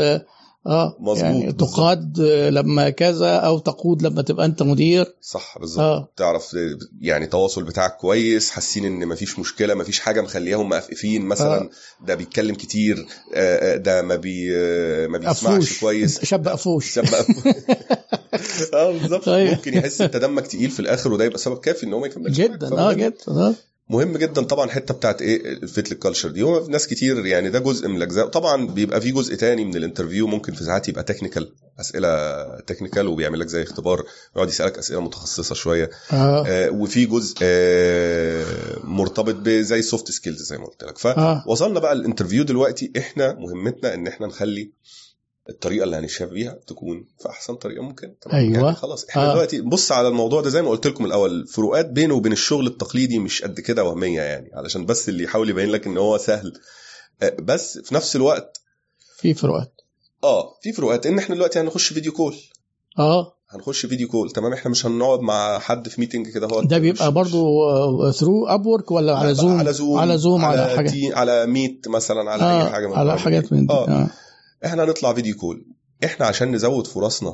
آه مظبوط، يعني. تقاد لما كذا أو تقود لما تبقى أنت مدير صح بالظبط آه تعرف يعني التواصل بتاعك كويس حاسين إن مفيش مشكلة مفيش حاجة مخليهم مقفقفين مثلا آه. ده بيتكلم كتير آه، آه، ده ما بي آه، ما بيسمعش افوش كويس *laughs* شاب افوش شاب أفوش. *laughs* آه بالظبط طيب. ممكن يحس انت دمك تقيل في الآخر وده يبقى سبب كافي إن هو ما يكملش. جدا آه جدا آه مهم جدا طبعا حتة بتاعت إيه ال fit لل culture دي هو ناس كتير يعني ده جزء من الأجزاء. طبعا بيبقى في جزء تاني من ال interview ممكن في ساعات يبقى technical أسئلة technical وبيعمل لك زي اختبار يقعد يسألك أسئلة متخصصة شوية. آه. آه، وفي جزء آه، مرتبط بزي soft skills زي ما قلت لك. فوصلنا بقى ال interview دلوقتي. إحنا مهمتنا إن إحنا نخلي الطريقة اللي هنشاف بيها تكون في أحسن طريقة ممكن تمام؟ أيوة. يعني خلاص إحنا آه. آه. دلوقتي بص على الموضوع ده زي ما قلت لكم الأول الفروقات بينه وبين الشغل التقليدي مش قد كده وهمية يعني علشان بس اللي يحاول يبين لك إن هو سهل آه، بس في نفس الوقت في فروقات آه في فروقات إن إحنا دلوقتي هنخش video call آه هنخش video call تمام إحنا مش هنقعد مع حد في meeting كده هو ده بيبقى برضو through Upwork ولا على Zoom على Zoom على Zoom على, حاجة تي على Meet مثلا على آه أي حاجة من على حاجات. من دي آه آه إحنا هنطلع video call. إحنا عشان نزود فرصنا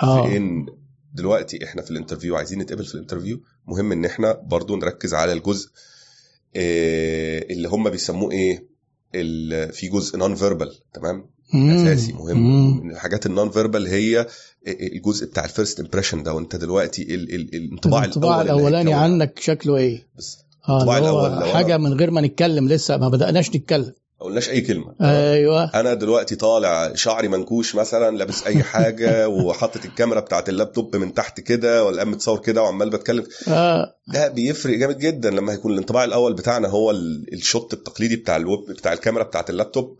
في آه. إن دلوقتي إحنا في ال interview عايزين نتقبل في ال interview. مهم إن إحنا برضو نركز على الجزء آه، اللي هم بيسموه إيه؟ في جزء non-verbal تمام. أساسي مهم. من الحاجات ال non-verbal هي الجزء بتاع ال first impression ده. وانت دلوقتي ال- ال- الانطباع الانطباع الأولاني عنك شكله إيه؟ بس. آه الانطباع لو أنا- حاجة من غير ما نتكلم لسه ما بدأناش نتكلم. ما قلناش اي كلمة. أيوه. أنا دلوقتي طالع شعري منكوش مثلا لابس أي حاجة *laughs* وحاطط الكاميرا بتاعت اللابتوب من تحت كده ولا قام متصور كده وعمال بتكلم. آه. ده بيفرق جامد جدا لما هيكون الانطباع الأول بتاعنا هو ال- ال shot التقليدي بتاع الويب بتاع الكاميرا بتاعت اللابتوب.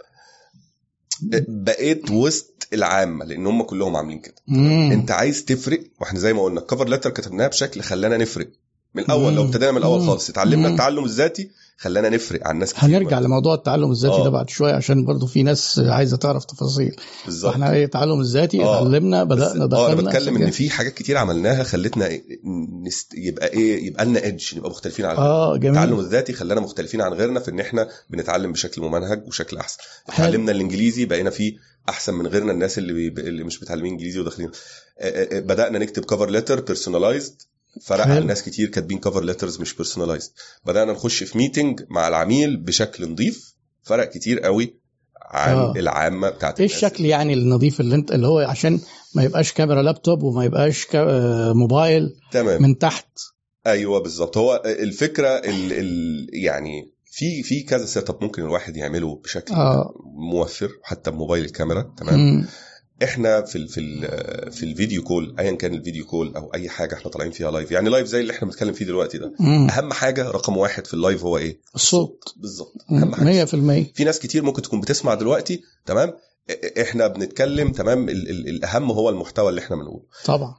بقيت وسط العامة لأن هم كلهم عاملين كده. مم. أنت عايز تفرق؟ وإحنا زي ما قلنا الكفر ليتر كتبناها بشكل خلانا نفرق. من الأول لو. ابتدينا من الأول. خالص اتعلمنا. التعلم الذاتي خلانا نفرق عن ناس كتير هنرجع بقى. لموضوع التعلم الذاتي آه. ده بعد شوية عشان برضو في ناس عايزة تعرف تفاصيل بالظبط إحنا إيه التعلم الذاتي آه. اتعلمنا بدأنا آه دخلنا أنا بتكلم إن. في حاجات كتير عملناها خلتنا نست... يبقى إيه يبقى لنا ايدج نبقى مختلفين عن غيرنا آه التعلم جميل الذاتي خلانا مختلفين عن غيرنا في إن إحنا بنتعلم بشكل ممنهج وشكل أحسن. اتعلمنا الإنجليزي بقينا فيه أحسن من غيرنا الناس اللي بي... اللي مش متعلمين إنجليزي وداخلين آه، آه، آه، بدأنا نكتب cover letter personalized فرق. عن ناس كتير كاتبين cover letters مش personalized بدأنا نخش في meeting مع العميل بشكل نظيف فرق كتير قوي عن آه. العامة بتاعت إيه. الشكل يعني النظيف اللي انت اللي هو عشان ما يبقاش كاميرا لابتوب وما يبقاش كا... آه، موبايل تمام من تحت أيوه بالظبط هو الفكرة ال ال يعني في في كذا setup ممكن الواحد يعمله بشكل آه. موفر حتى بموبايل الكاميرا تمام مم. إحنا في ال في ال في ال video call ايا كان ال video call أو أي حاجة إحنا طالعين فيها live يعني live زي اللي إحنا بنتكلم فيه دلوقتي ده. مم. أهم حاجة رقم واحد في ال live هو إيه؟ الصوت. بالظبط. أهم حاجة. 100% في ناس كتير ممكن تكون بتسمع دلوقتي تمام؟ إحنا بنتكلم تمام؟ ال ال الأهم هو المحتوى اللي إحنا بنقوله. طبعا.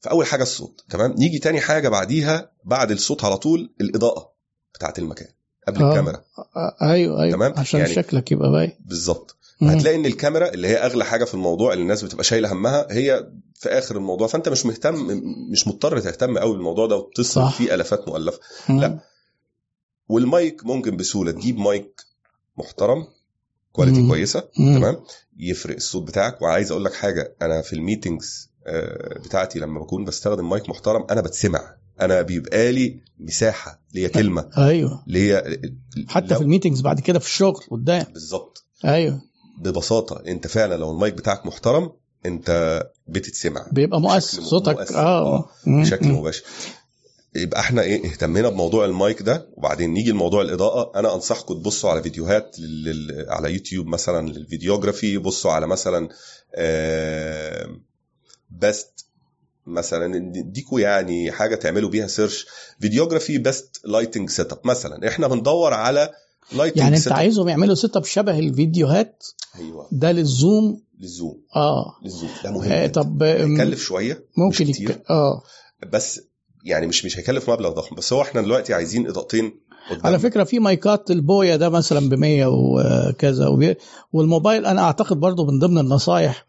فأول حاجة الصوت تمام؟ نيجي تاني حاجة بعديها بعد الصوت على طول الإضاءة بتاعت المكان قبل آه. الكاميرا. آه، أيوه أيوه. تمام؟ عشان يعني- شكلك يبقى باين. بالظبط. هتلاقي إن الكاميرا اللي هي أغلى حاجة في الموضوع اللي الناس بتبقى شايلة همها هي في آخر الموضوع. فأنت مش مهتم مش مضطر تهتم قوي بالموضوع ده وتصرف. فيه آلاف مؤلفة. لا. والمايك ممكن بسهولة. تجيب مايك محترم quality. كويسة. تمام؟ يفرق الصوت بتاعك. وعايز أقول لك حاجة أنا في ال meetings آه، بتاعتي لما بكون بستخدم مايك محترم أنا بتسمع. أنا بيبقى لي مساحة ليا كلمة. أيوه. ليا حتى لو- في ال meetings بعد كده في الشغل قدام. بالظبط. أيوه. ببساطة أنت فعلا لو المايك بتاعك محترم أنت بتتسمع بيبقى مؤثر صوتك مؤثر. آه آه،. بشكل. مباشر يبقى إحنا إيه اهتمينا بموضوع المايك ده وبعدين نيجي لموضوع الإضاءة أنا أنصحكم تبصوا على فيديوهات لل... على يوتيوب مثلا لل videography بصوا على مثلا best مثلا نديكوا يعني حاجة تعملوا بيها search videography best lighting setup مثلا إحنا بندور على يعني انت عايزهم يعملوا setup شبه الفيديوهات أيوه. ده للزوم؟ للزوم. آه. للزوم. ده مهم آه،. طب هيكلف شوية ممكن مش كتير. يك... آه. بس يعني مش مش هيكلف مبلغ ضخم. بس هو إحنا دلوقتي عايزين إضاءتين قدام. على فكرة في مايكات البويا ده مثلا ب 100 وكذا وبي... والموبايل أنا أعتقد برضو من ضمن النصايح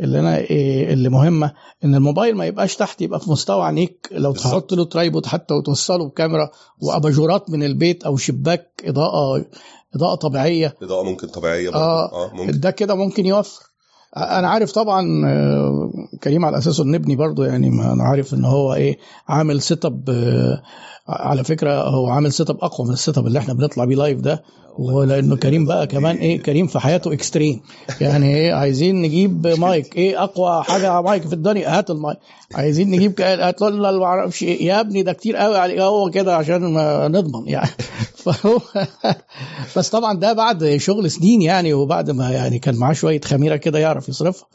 اللي أنا إيه اللي مهمة إن الموبايل ما يبقاش تحت يبقى في مستوى عينيك لو بالظبط. تحط له tripod حتى وتوصله بكاميرا وأباجورات من البيت أو شباك إضاءة إضاءة طبيعية إضاءة ممكن طبيعية برضه آه. آه ممكن ده كده ممكن يوفر أنا عارف طبعا آه، كريم على أساسه نبني برضو يعني ما أنا عارف إن هو إيه عامل setup آه، على فكرة هو عامل setup أقوى من ال setup اللي إحنا بنطلع بيه live ده. ولأنه كريم بقى كمان إيه كريم في حياته extreme يعني إيه عايزين نجيب مايك إيه أقوى حاجة مايك في الدنيا. هات المايك عايزين نجيب هات له ما أعرفش. يا ابني ده كتير قوي عليك هو كده عشان ما نضمن يعني. *laughs* فهو بس طبعا ده بعد شغل سنين يعني وبعد ما يعني كان معاه شوية خميرة كده يعرف يصرفها.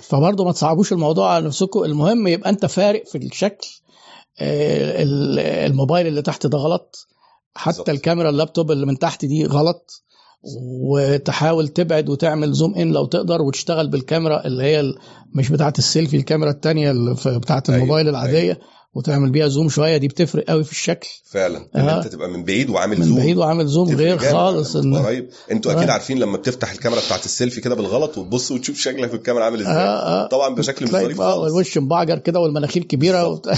فبرضه ما تصعبوش الموضوع على نفسكم. المهم يبقى أنت فارق في الشكل. ال- الموبايل اللي تحت ده غلط. حتى بالظبط. الكاميرا اللابتوب اللي من تحت دي غلط. وتحاول تبعد وتعمل zoom in لو تقدر وتشتغل بالكاميرا اللي هي مش بتاعه السيلفي الكاميرا التانية اللي بتاعه أيوة، الموبايل العادية. وتعمل بيها zoom شوية دي بتفرق قوي في الشكل فعلا إن آه. أنت تبقى من بعيد وعامل من zoom بعيد وعامل zoom غير خالص ان قريب أنتوا أكيد آه. عارفين لما بتفتح الكاميرا بتاعت السيلفي كده بالغلط وتبص وتشوف شكلك في الكاميرا عامل إزاي آه آه. طبعا بشكل مش ظريف خالص الوش مبعجر كده والمناخير كبيرة. بالظبط.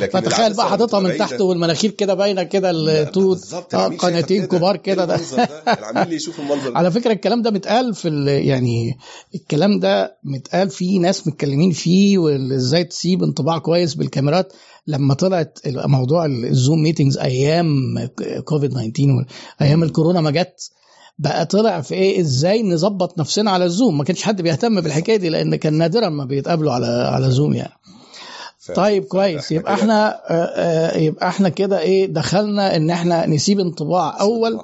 لكن فتخيل بقى حاططها من تحت والمناخير كده باينة كده التوت شايفك قناتين. كبار إيه كده ده المنظر ده العميل يشوف المنظر *laughs* على فكرة الكلام ده متقال في يعني الكلام ده متقال فيه ناس متكلمين فيه وازاي تسيب انطباع كويس بالكاميرات لما طلعت موضوع الزوم ميتنجز أيام كوفيد 19 أيام الكورونا ما جت بقى طلع في إيه؟ إزاي نظبط نفسنا على الزوم؟ ما كانش حد بيهتم بالحكاية دي لأن كان نادرا ما بيتقابلوا على على زوم يعني. طيب كويس. يبقى إحنا آه، آه، يبقى إحنا كده إيه دخلنا إن إحنا نسيب انطباع أول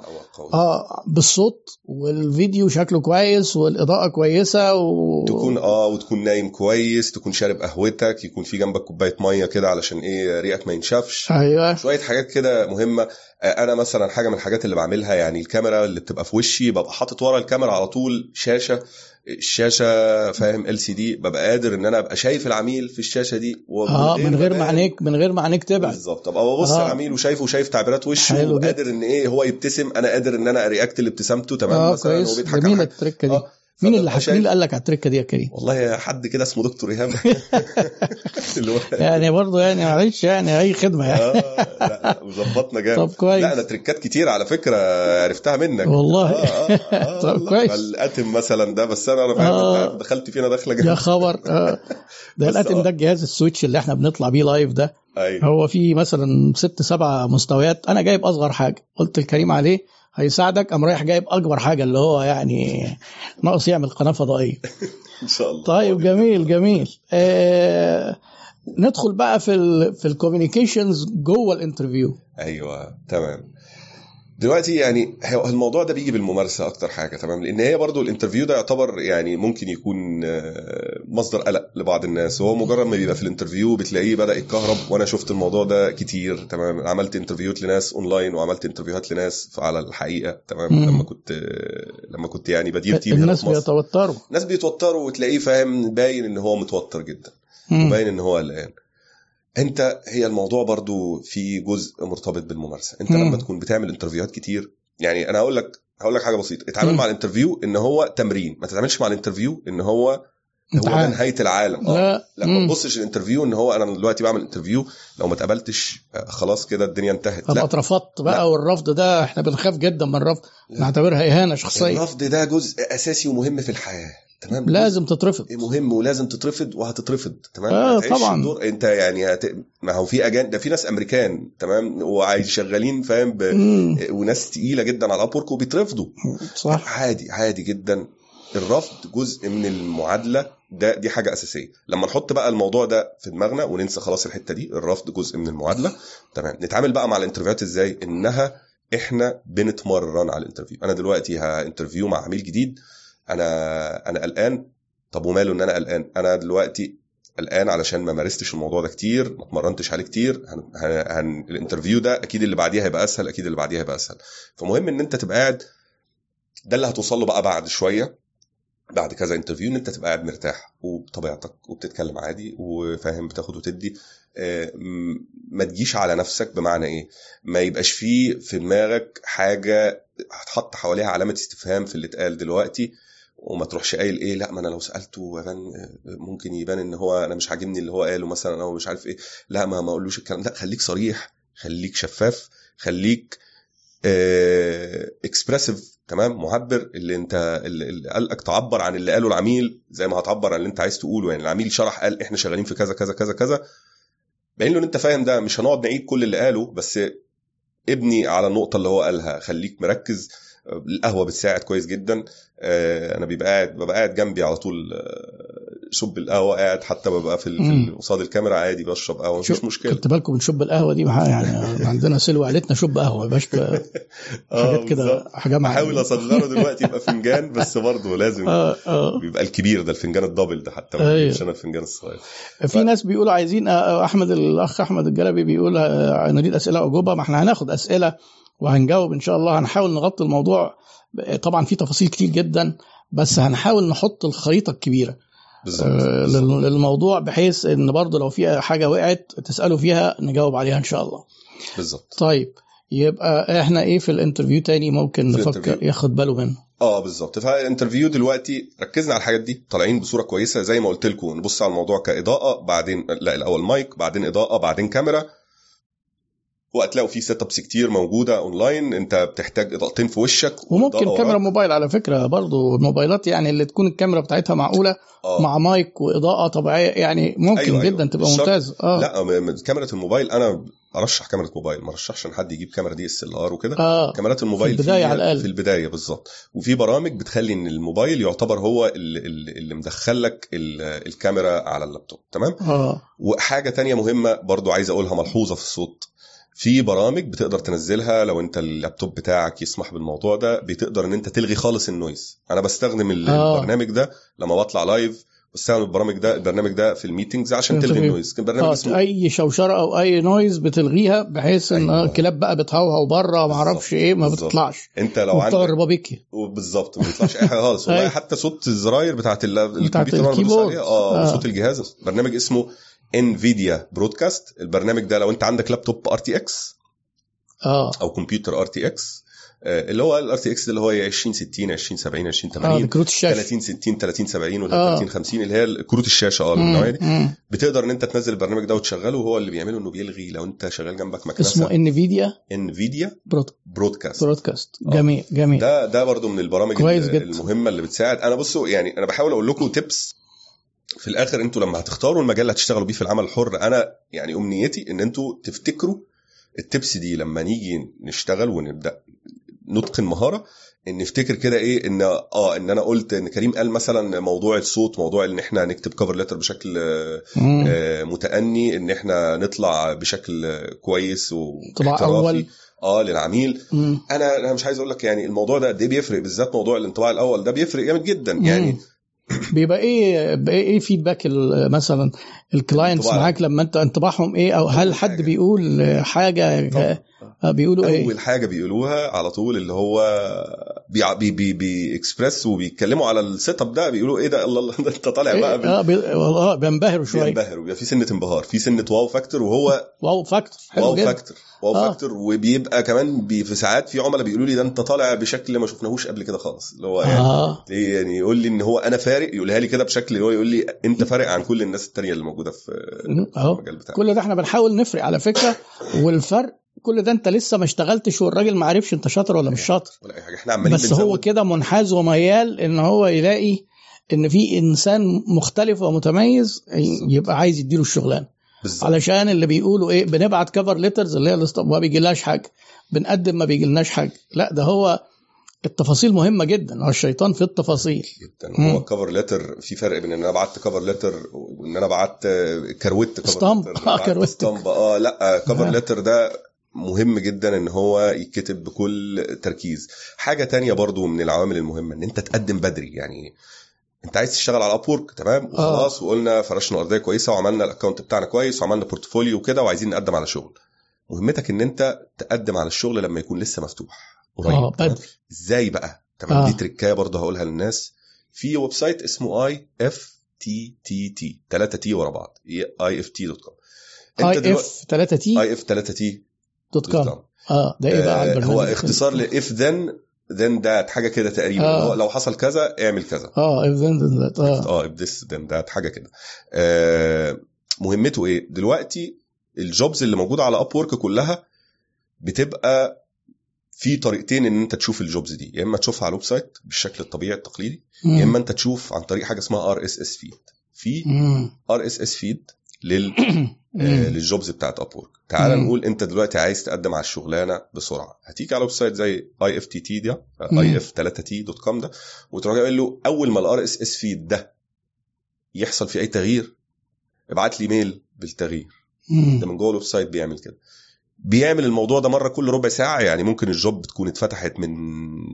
آه بالصوت والفيديو شكله كويس والإضاءة كويسة و... تكون آه وتكون نايم كويس تكون شارب قهوتك يكون في جنبك كوباية مية كده علشان إيه ريقك ما ينشفش. أيوه. شوية حاجات كده مهمة. أنا مثلا حاجة من الحاجات اللي بعملها يعني الكاميرا اللي بتبقى في وشي ببقى حاطط ورا الكاميرا على طول شاشة الشاشة فاهم LCD ببقى قادر إن أنا أبقى شايف العميل في الشاشة دي آه من غير ما عينيك من غير ما عينيك تبعد بالظبط أبقى ببص آه. العميل وشايفه وشايف تعبيرات وشه. وقادر إن إيه هو يبتسم أنا قادر إن أنا أ react لابتسامته تمام آه مثلا كويس هو بيضحك جميلة. ال trick ة دي آه، مين اللي. شايف- مين اللي قال لك على ال trick ة دي يا كريم والله حد كده اسمه دكتور ايهاب *laughs* اللي هو يعني برضه يعني معلش يعني أي خدمة يعني آه لا وظبطنا جامد طب كويس. لا أنا trick ات كتير على فكرة عرفتها منك والله. آه آه, آه *laughs* طب. كويس. الأتم مثلا ده بس أنا أنا آه. دخلت فينا دخلة يا جامده خبر آه. *laughs* ده الأتم آه. ده الجهاز السويتش اللي إحنا بنطلع بيه لايف ده أيوه هو فيه مثلا ست سبع مستويات أنا جايب أصغر حاجة قلت لكريم عليه هيساعدك. قام رايح جايب أكبر حاجة اللي هو يعني ناقص يعمل قناة فضائية. *laughs* إن شاء الله. طيب جميل جميل. آه ندخل بقى في ال في الكوميونيكيشنز جوه الانترفيو أيوه تمام. دلوقتي يعني هو الموضوع ده بيجي بالممارسة أكتر حاجة تمام؟ لأن هي برضو ال interview ده يعتبر يعني ممكن يكون آه، مصدر قلق لبعض الناس. وهو مجرد ما بيبقى في ال interview بتلاقيه بدأ يتكهرب وأنا شفت الموضوع ده كتير تمام؟ عملت interview هات لناس اونلاين وعملت interview هات لناس على الحقيقة تمام؟ مم. لما كنت آه، لما كنت يعني بدير team الناس بيتوتروا. الناس بيتوتروا وتلاقيه فاهم باين إن هو متوتر جدا. وباين إن هو قلقان. انت هي الموضوع برضو في جزء مرتبط بالممارسة انت مم. لما تكون بتعمل interview هات كتير يعني أنا هقول لك هقول لك حاجة بسيطة اتعامل مم. مع ال interview ان هو تمرين ما تتعاملش مع ال interview ان هو هو ده. نهاية العالم آه لا لا ما. تبصش ال interview ان هو أنا دلوقتي بعمل interview لو ما اتقبلتش آه، خلاص كده الدنيا انتهت لا اترفضت لا. بقى والرفض ده إحنا بنخاف جدا من الرفض لا. نعتبرها إهانة شخصية الرفض ده جزء أساسي ومهم في الحياة تمام؟ لازم تترفض. مهم ولازم تترفض وهتترفض تمام؟ آه، طبعاً. الدور أنت يعني هت... ما هو في اجان ده في ناس أمريكان تمام؟ وعايز شغالين فاهم؟ ب... مم. وناس تقيلة جدا على Upwork وبيترفضوا. صح. عادي عادي جدا. الرفض جزء من المعادلة ده دي حاجة أساسية. لما نحط بقى الموضوع ده في دماغنا وننسى خلاص الحتة دي الرفض جزء من المعادلة تمام؟ نتعامل بقى مع ال interview هات إزاي؟ إنها إحنا بنتمرن على ال interview. أنا دلوقتي ه interview مع عميل جديد أنا أنا قلقان. طب وماله إن أنا قلقان؟ أنا دلوقتي قلقان علشان ما مارستش الموضوع ده كتير ما اتمرنتش عليه كتير. هن... هن... ال interview ده أكيد اللي بعديها هيبقى أسهل أكيد اللي بعديها هيبقى أسهل. فمهم إن أنت تبقى قاعد ده اللي هتوصل له بقى بعد شوية بعد كذا interview إن أنت تبقى قاعد مرتاح وبطبيعتك وبتتكلم عادي وفاهم بتاخد وتدي. آه، ما تجيش على نفسك بمعنى إيه؟ ما يبقاش فيه في دماغك حاجة هتحط حواليها علامة استفهام في اللي اتقال دلوقتي. وما تروحش قايل إيه لأ ما أنا لو سألته يبان ممكن يبان إن هو أنا مش عاجبني اللي هو قاله مثلا أو مش عارف إيه. لأ ما ما أقولوش الكلام ده خليك صريح خليك شفاف خليك اكسبرسيف تمام؟ معبر اللي أنت اللي قالك تعبر عن اللي قاله العميل زي ما هتعبر عن اللي أنت عايز تقوله. يعني العميل شرح قال إحنا شغالين في كذا كذا كذا كذا. باين له إن أنت فاهم ده مش هنقعد نعيد كل اللي قاله بس ابني على النقطة اللي هو قالها خليك مركز. القهوة بتساعد كويس جدا آه، أنا بيبقى قاعد ببقى قاعد جنبي على طول آه، شوب القهوة قاعد حتى ببقى في. قصاد الكاميرا عادي بشرب قهوة مفيش مشكلة خدت بالكم بنشب القهوة دي يعني عندنا سلوى عيلتنا شب قهوة يبقاش *laughs* حاجات كده. حاجة مع احاول اصغره دلوقتي يبقى فنجان بس برضه لازم *laughs* آه آه بيبقى الكبير ده الفنجان الدبل ده حتى أيوة. بجيبش أنا الفنجان الصغير في ناس بيقولوا عايزين آه، أحمد الأخ أحمد الجلبي بيقول آه، نريد أسئلة وأجوبة ما إحنا هناخد أسئلة وهنجاوب إن شاء الله. هنحاول نغطي الموضوع طبعا في تفاصيل كتير جدا بس هنحاول نحط الخريطة الكبيرة آه، للموضوع بحيث إن برضه لو في حاجة وقعت تسألوا فيها نجاوب عليها إن شاء الله. بالظبط. طيب يبقى إحنا إيه في ال interview تاني ممكن نفكر ال interview. ياخد باله منه؟ آه بالظبط. فال interview دلوقتي ركزنا على الحاجات دي طالعين بصورة كويسة. زي ما قلت لكم نبص على الموضوع كإضاءة بعدين لا الأول مايك بعدين إضاءة بعدين كاميرا. وهتلاقوا في setups كتير موجودة اونلاين انت بتحتاج اضاءتين في وشك وممكن كاميرا وراك. موبايل على فكرة برضو الموبايلات يعني اللي تكون الكاميرا بتاعتها معقولة آه. مع مايك وإضاءة طبيعية يعني ممكن أيوة، أيوة أيوة. جدا تبقى مش شرط. ممتازه آه لا م- كاميرا الموبايل أنا أرشح كاميرا موبايل ما أرشحش إن حد يجيب كاميرا DSLR وكده آه كاميرات الموبايل في البداية فيها- على الأقل. في البداية بالظبط وفي برامج بتخلي إن الموبايل يعتبر هو اللي, اللي مدخل لك ال- الكاميرا على اللابتوب تمام آه وحاجة تانية مهمة برضو عايز أقولها ملحوظة في الصوت في برامج بتقدر تنزلها لو انت اللابتوب بتاعك يسمح بالموضوع ده بتقدر ان انت تلغي خالص ال noise أنا بستخدم آه. البرنامج ده لما بطلع live بستخدم البرامج ده البرنامج ده في ال meetings عشان تلغي تلغي. ال noise كان برنامج آه اسمه أي شوشرة أو أي noise بتلغيها بحيث إن أيوة. الكلاب بقى بتهوهو بره ما أعرفش إيه ما بالظبط. بتطلعش أنت لو عندك الربابيكي بالظبط ما بيطلعش أي حاجة خالص *laughs* والله أيوة. حتى صوت الزراير بتاعت ال- الكمبيوتر ال keyboard. عليها آه آه. صوت الجهاز برنامج اسمه انفيديا برودكاست البرنامج ده لو انت عندك laptop RTX آه. أو كمبيوتر RTX اللي هو ال RTX اللي هو 20 60 20 70 20 آه 80 بكروت الشاشة. 30 60 30 70 ولا آه. 30 50 اللي هي كروت الشاشة آه النوعية دي. بتقدر إن أنت تنزل البرنامج ده وتشغله وهو اللي بيعمله إنه بيلغي لو أنت شغال جنبك اسمه مكنسه انفيديا انفيديا برود- برودكاست برودكاست آه. جميل جميل. ده ده برضو من البرامج كويس جدا. المهمة اللي بتساعد. أنا بصوا يعني أنا بحاول أقول لكم tips في الآخر أنتوا لما هتختاروا المجال اللي هتشتغلوا بيه في العمل الحر أنا يعني أمنيتي إن أنتوا تفتكروا التيبس دي لما نيجي نشتغل ونبدأ نتقن مهاره إن نفتكر كده إيه إن آه إن أنا قلت إن كريم قال مثلا موضوع الصوت موضوع إن إحنا نكتب كفر لتر بشكل آه، متأني إن إحنا نطلع بشكل كويس واحترافي أول. آه للعميل مم. أنا أنا مش عايز أقول لك يعني الموضوع ده قد إيه بيفرق بالذات موضوع الانطباع الأول ده بيفرق جامد جدا يعني مم. بيبقى إيه بيبقى إيه feedback مثلا ال clients. معاك لما أنت انطباعهم إيه أو هل حد. بيقول حاجة آه، بيقولوا إيه؟ أول حاجة بيقولوها على طول اللي هو بي بي بي, اكسبرس وبيتكلموا على ال setup ده بيقولوا إيه ده؟ الله الله ده أنت طالع بقى آه بي... والله بينبهروا شوية. بينبهر وبيبقى في سنة انبهار في سنة wow factor وهو wow factor. حلو wow جدا. factor wow آه. factor. وبيبقى كمان بي في ساعات في عملاء بيقولوا لي ده أنت طالع بشكل ما شفناهوش قبل كده خالص. اللي هو يعني آه. إيه يعني؟ يقول لي إن هو أنا فارق يقولها لي كده بشكل اللي هو يقول لي أنت فارق عن كل الناس التانية اللي موجودة في اهو المجال بتاعك. كل ده إحنا بنحاول نفرق على فكرة والفرق كل ده انت لسه ما اشتغلتش والراجل ما عرفش انت شاطر ولا مش شاطر. ولا أي حاجة. إحنا عمالين بس هو. كده منحاز وميال إن هو يلاقي إن في إنسان مختلف ومتميز يبقى عايز يديله الشغلانة. علشان اللي بيقولوا إيه بنبعت كفر ليترز اللي هي ما بيجيلناش حاجة. بنقدم ما بيجيلناش حاجة. لا ده هو التفاصيل مهمة جدا. هو الشيطان في التفاصيل. جدا. مم. هو كفر لتر في فرق بين إن أنا بعت كفر لتر وإن أنا بعت كروت cover. letter آه، كروت. آه لا cover آه. letter ده مهم جدا إن هو يتكتب بكل تركيز. حاجة تانية برضو من العوامل المهمة إن أنت تقدم بدري. يعني أنت عايز تشتغل على Upwork تمام؟ وخلاص وقلنا فرشنا ارضيه كويسة وعملنا ال account بتاعنا كويس وعملنا portfolio وكده وعايزين نقدم على شغل. مهمتك إن أنت تقدم على الشغل لما يكون لسه مفتوح. قريب؟ بدري إزاي بقى؟ تمام آه. دي تركاية برضه هقولها للناس. في website اسمه اي اف تي تي تي 3 تي ورا بعض IFT dot com IF 3 T IF 3 T dot com آه ده إيه بقى البرنامج؟ هو اختصار ل if then then that حاجة كده تقريبا. آه. لو حصل كذا اعمل كذا. آه if then then that. آه. آه if this then that حاجة كده. آه، مهمته إيه؟ دلوقتي ال jobs اللي موجودة على Upwork كلها بتبقى في طريقتين إن أنت تشوف ال jobs دي. يا إما تشوفها على ال website بالشكل الطبيعي التقليدي يا إما أنت تشوف عن طريق حاجة اسمها RSS feed في. RSS feed لل *clears throat* آه،. لل jobs بتاعت Upwork تعال. نقول انت دلوقتي عايز تقدم على الشغلانة بسرعة هتيجي على ويب سايت زي اي اف تي تي ده. IF 3 T dot com ده وتروح قايل له أول ما ال RSS feed ده يحصل فيه أي تغيير ابعت لي mail بالتغيير. ده من جوه ال website بيعمل كده بيعمل الموضوع ده مرة كل ربع ساعة يعني ممكن ال job تكون اتفتحت من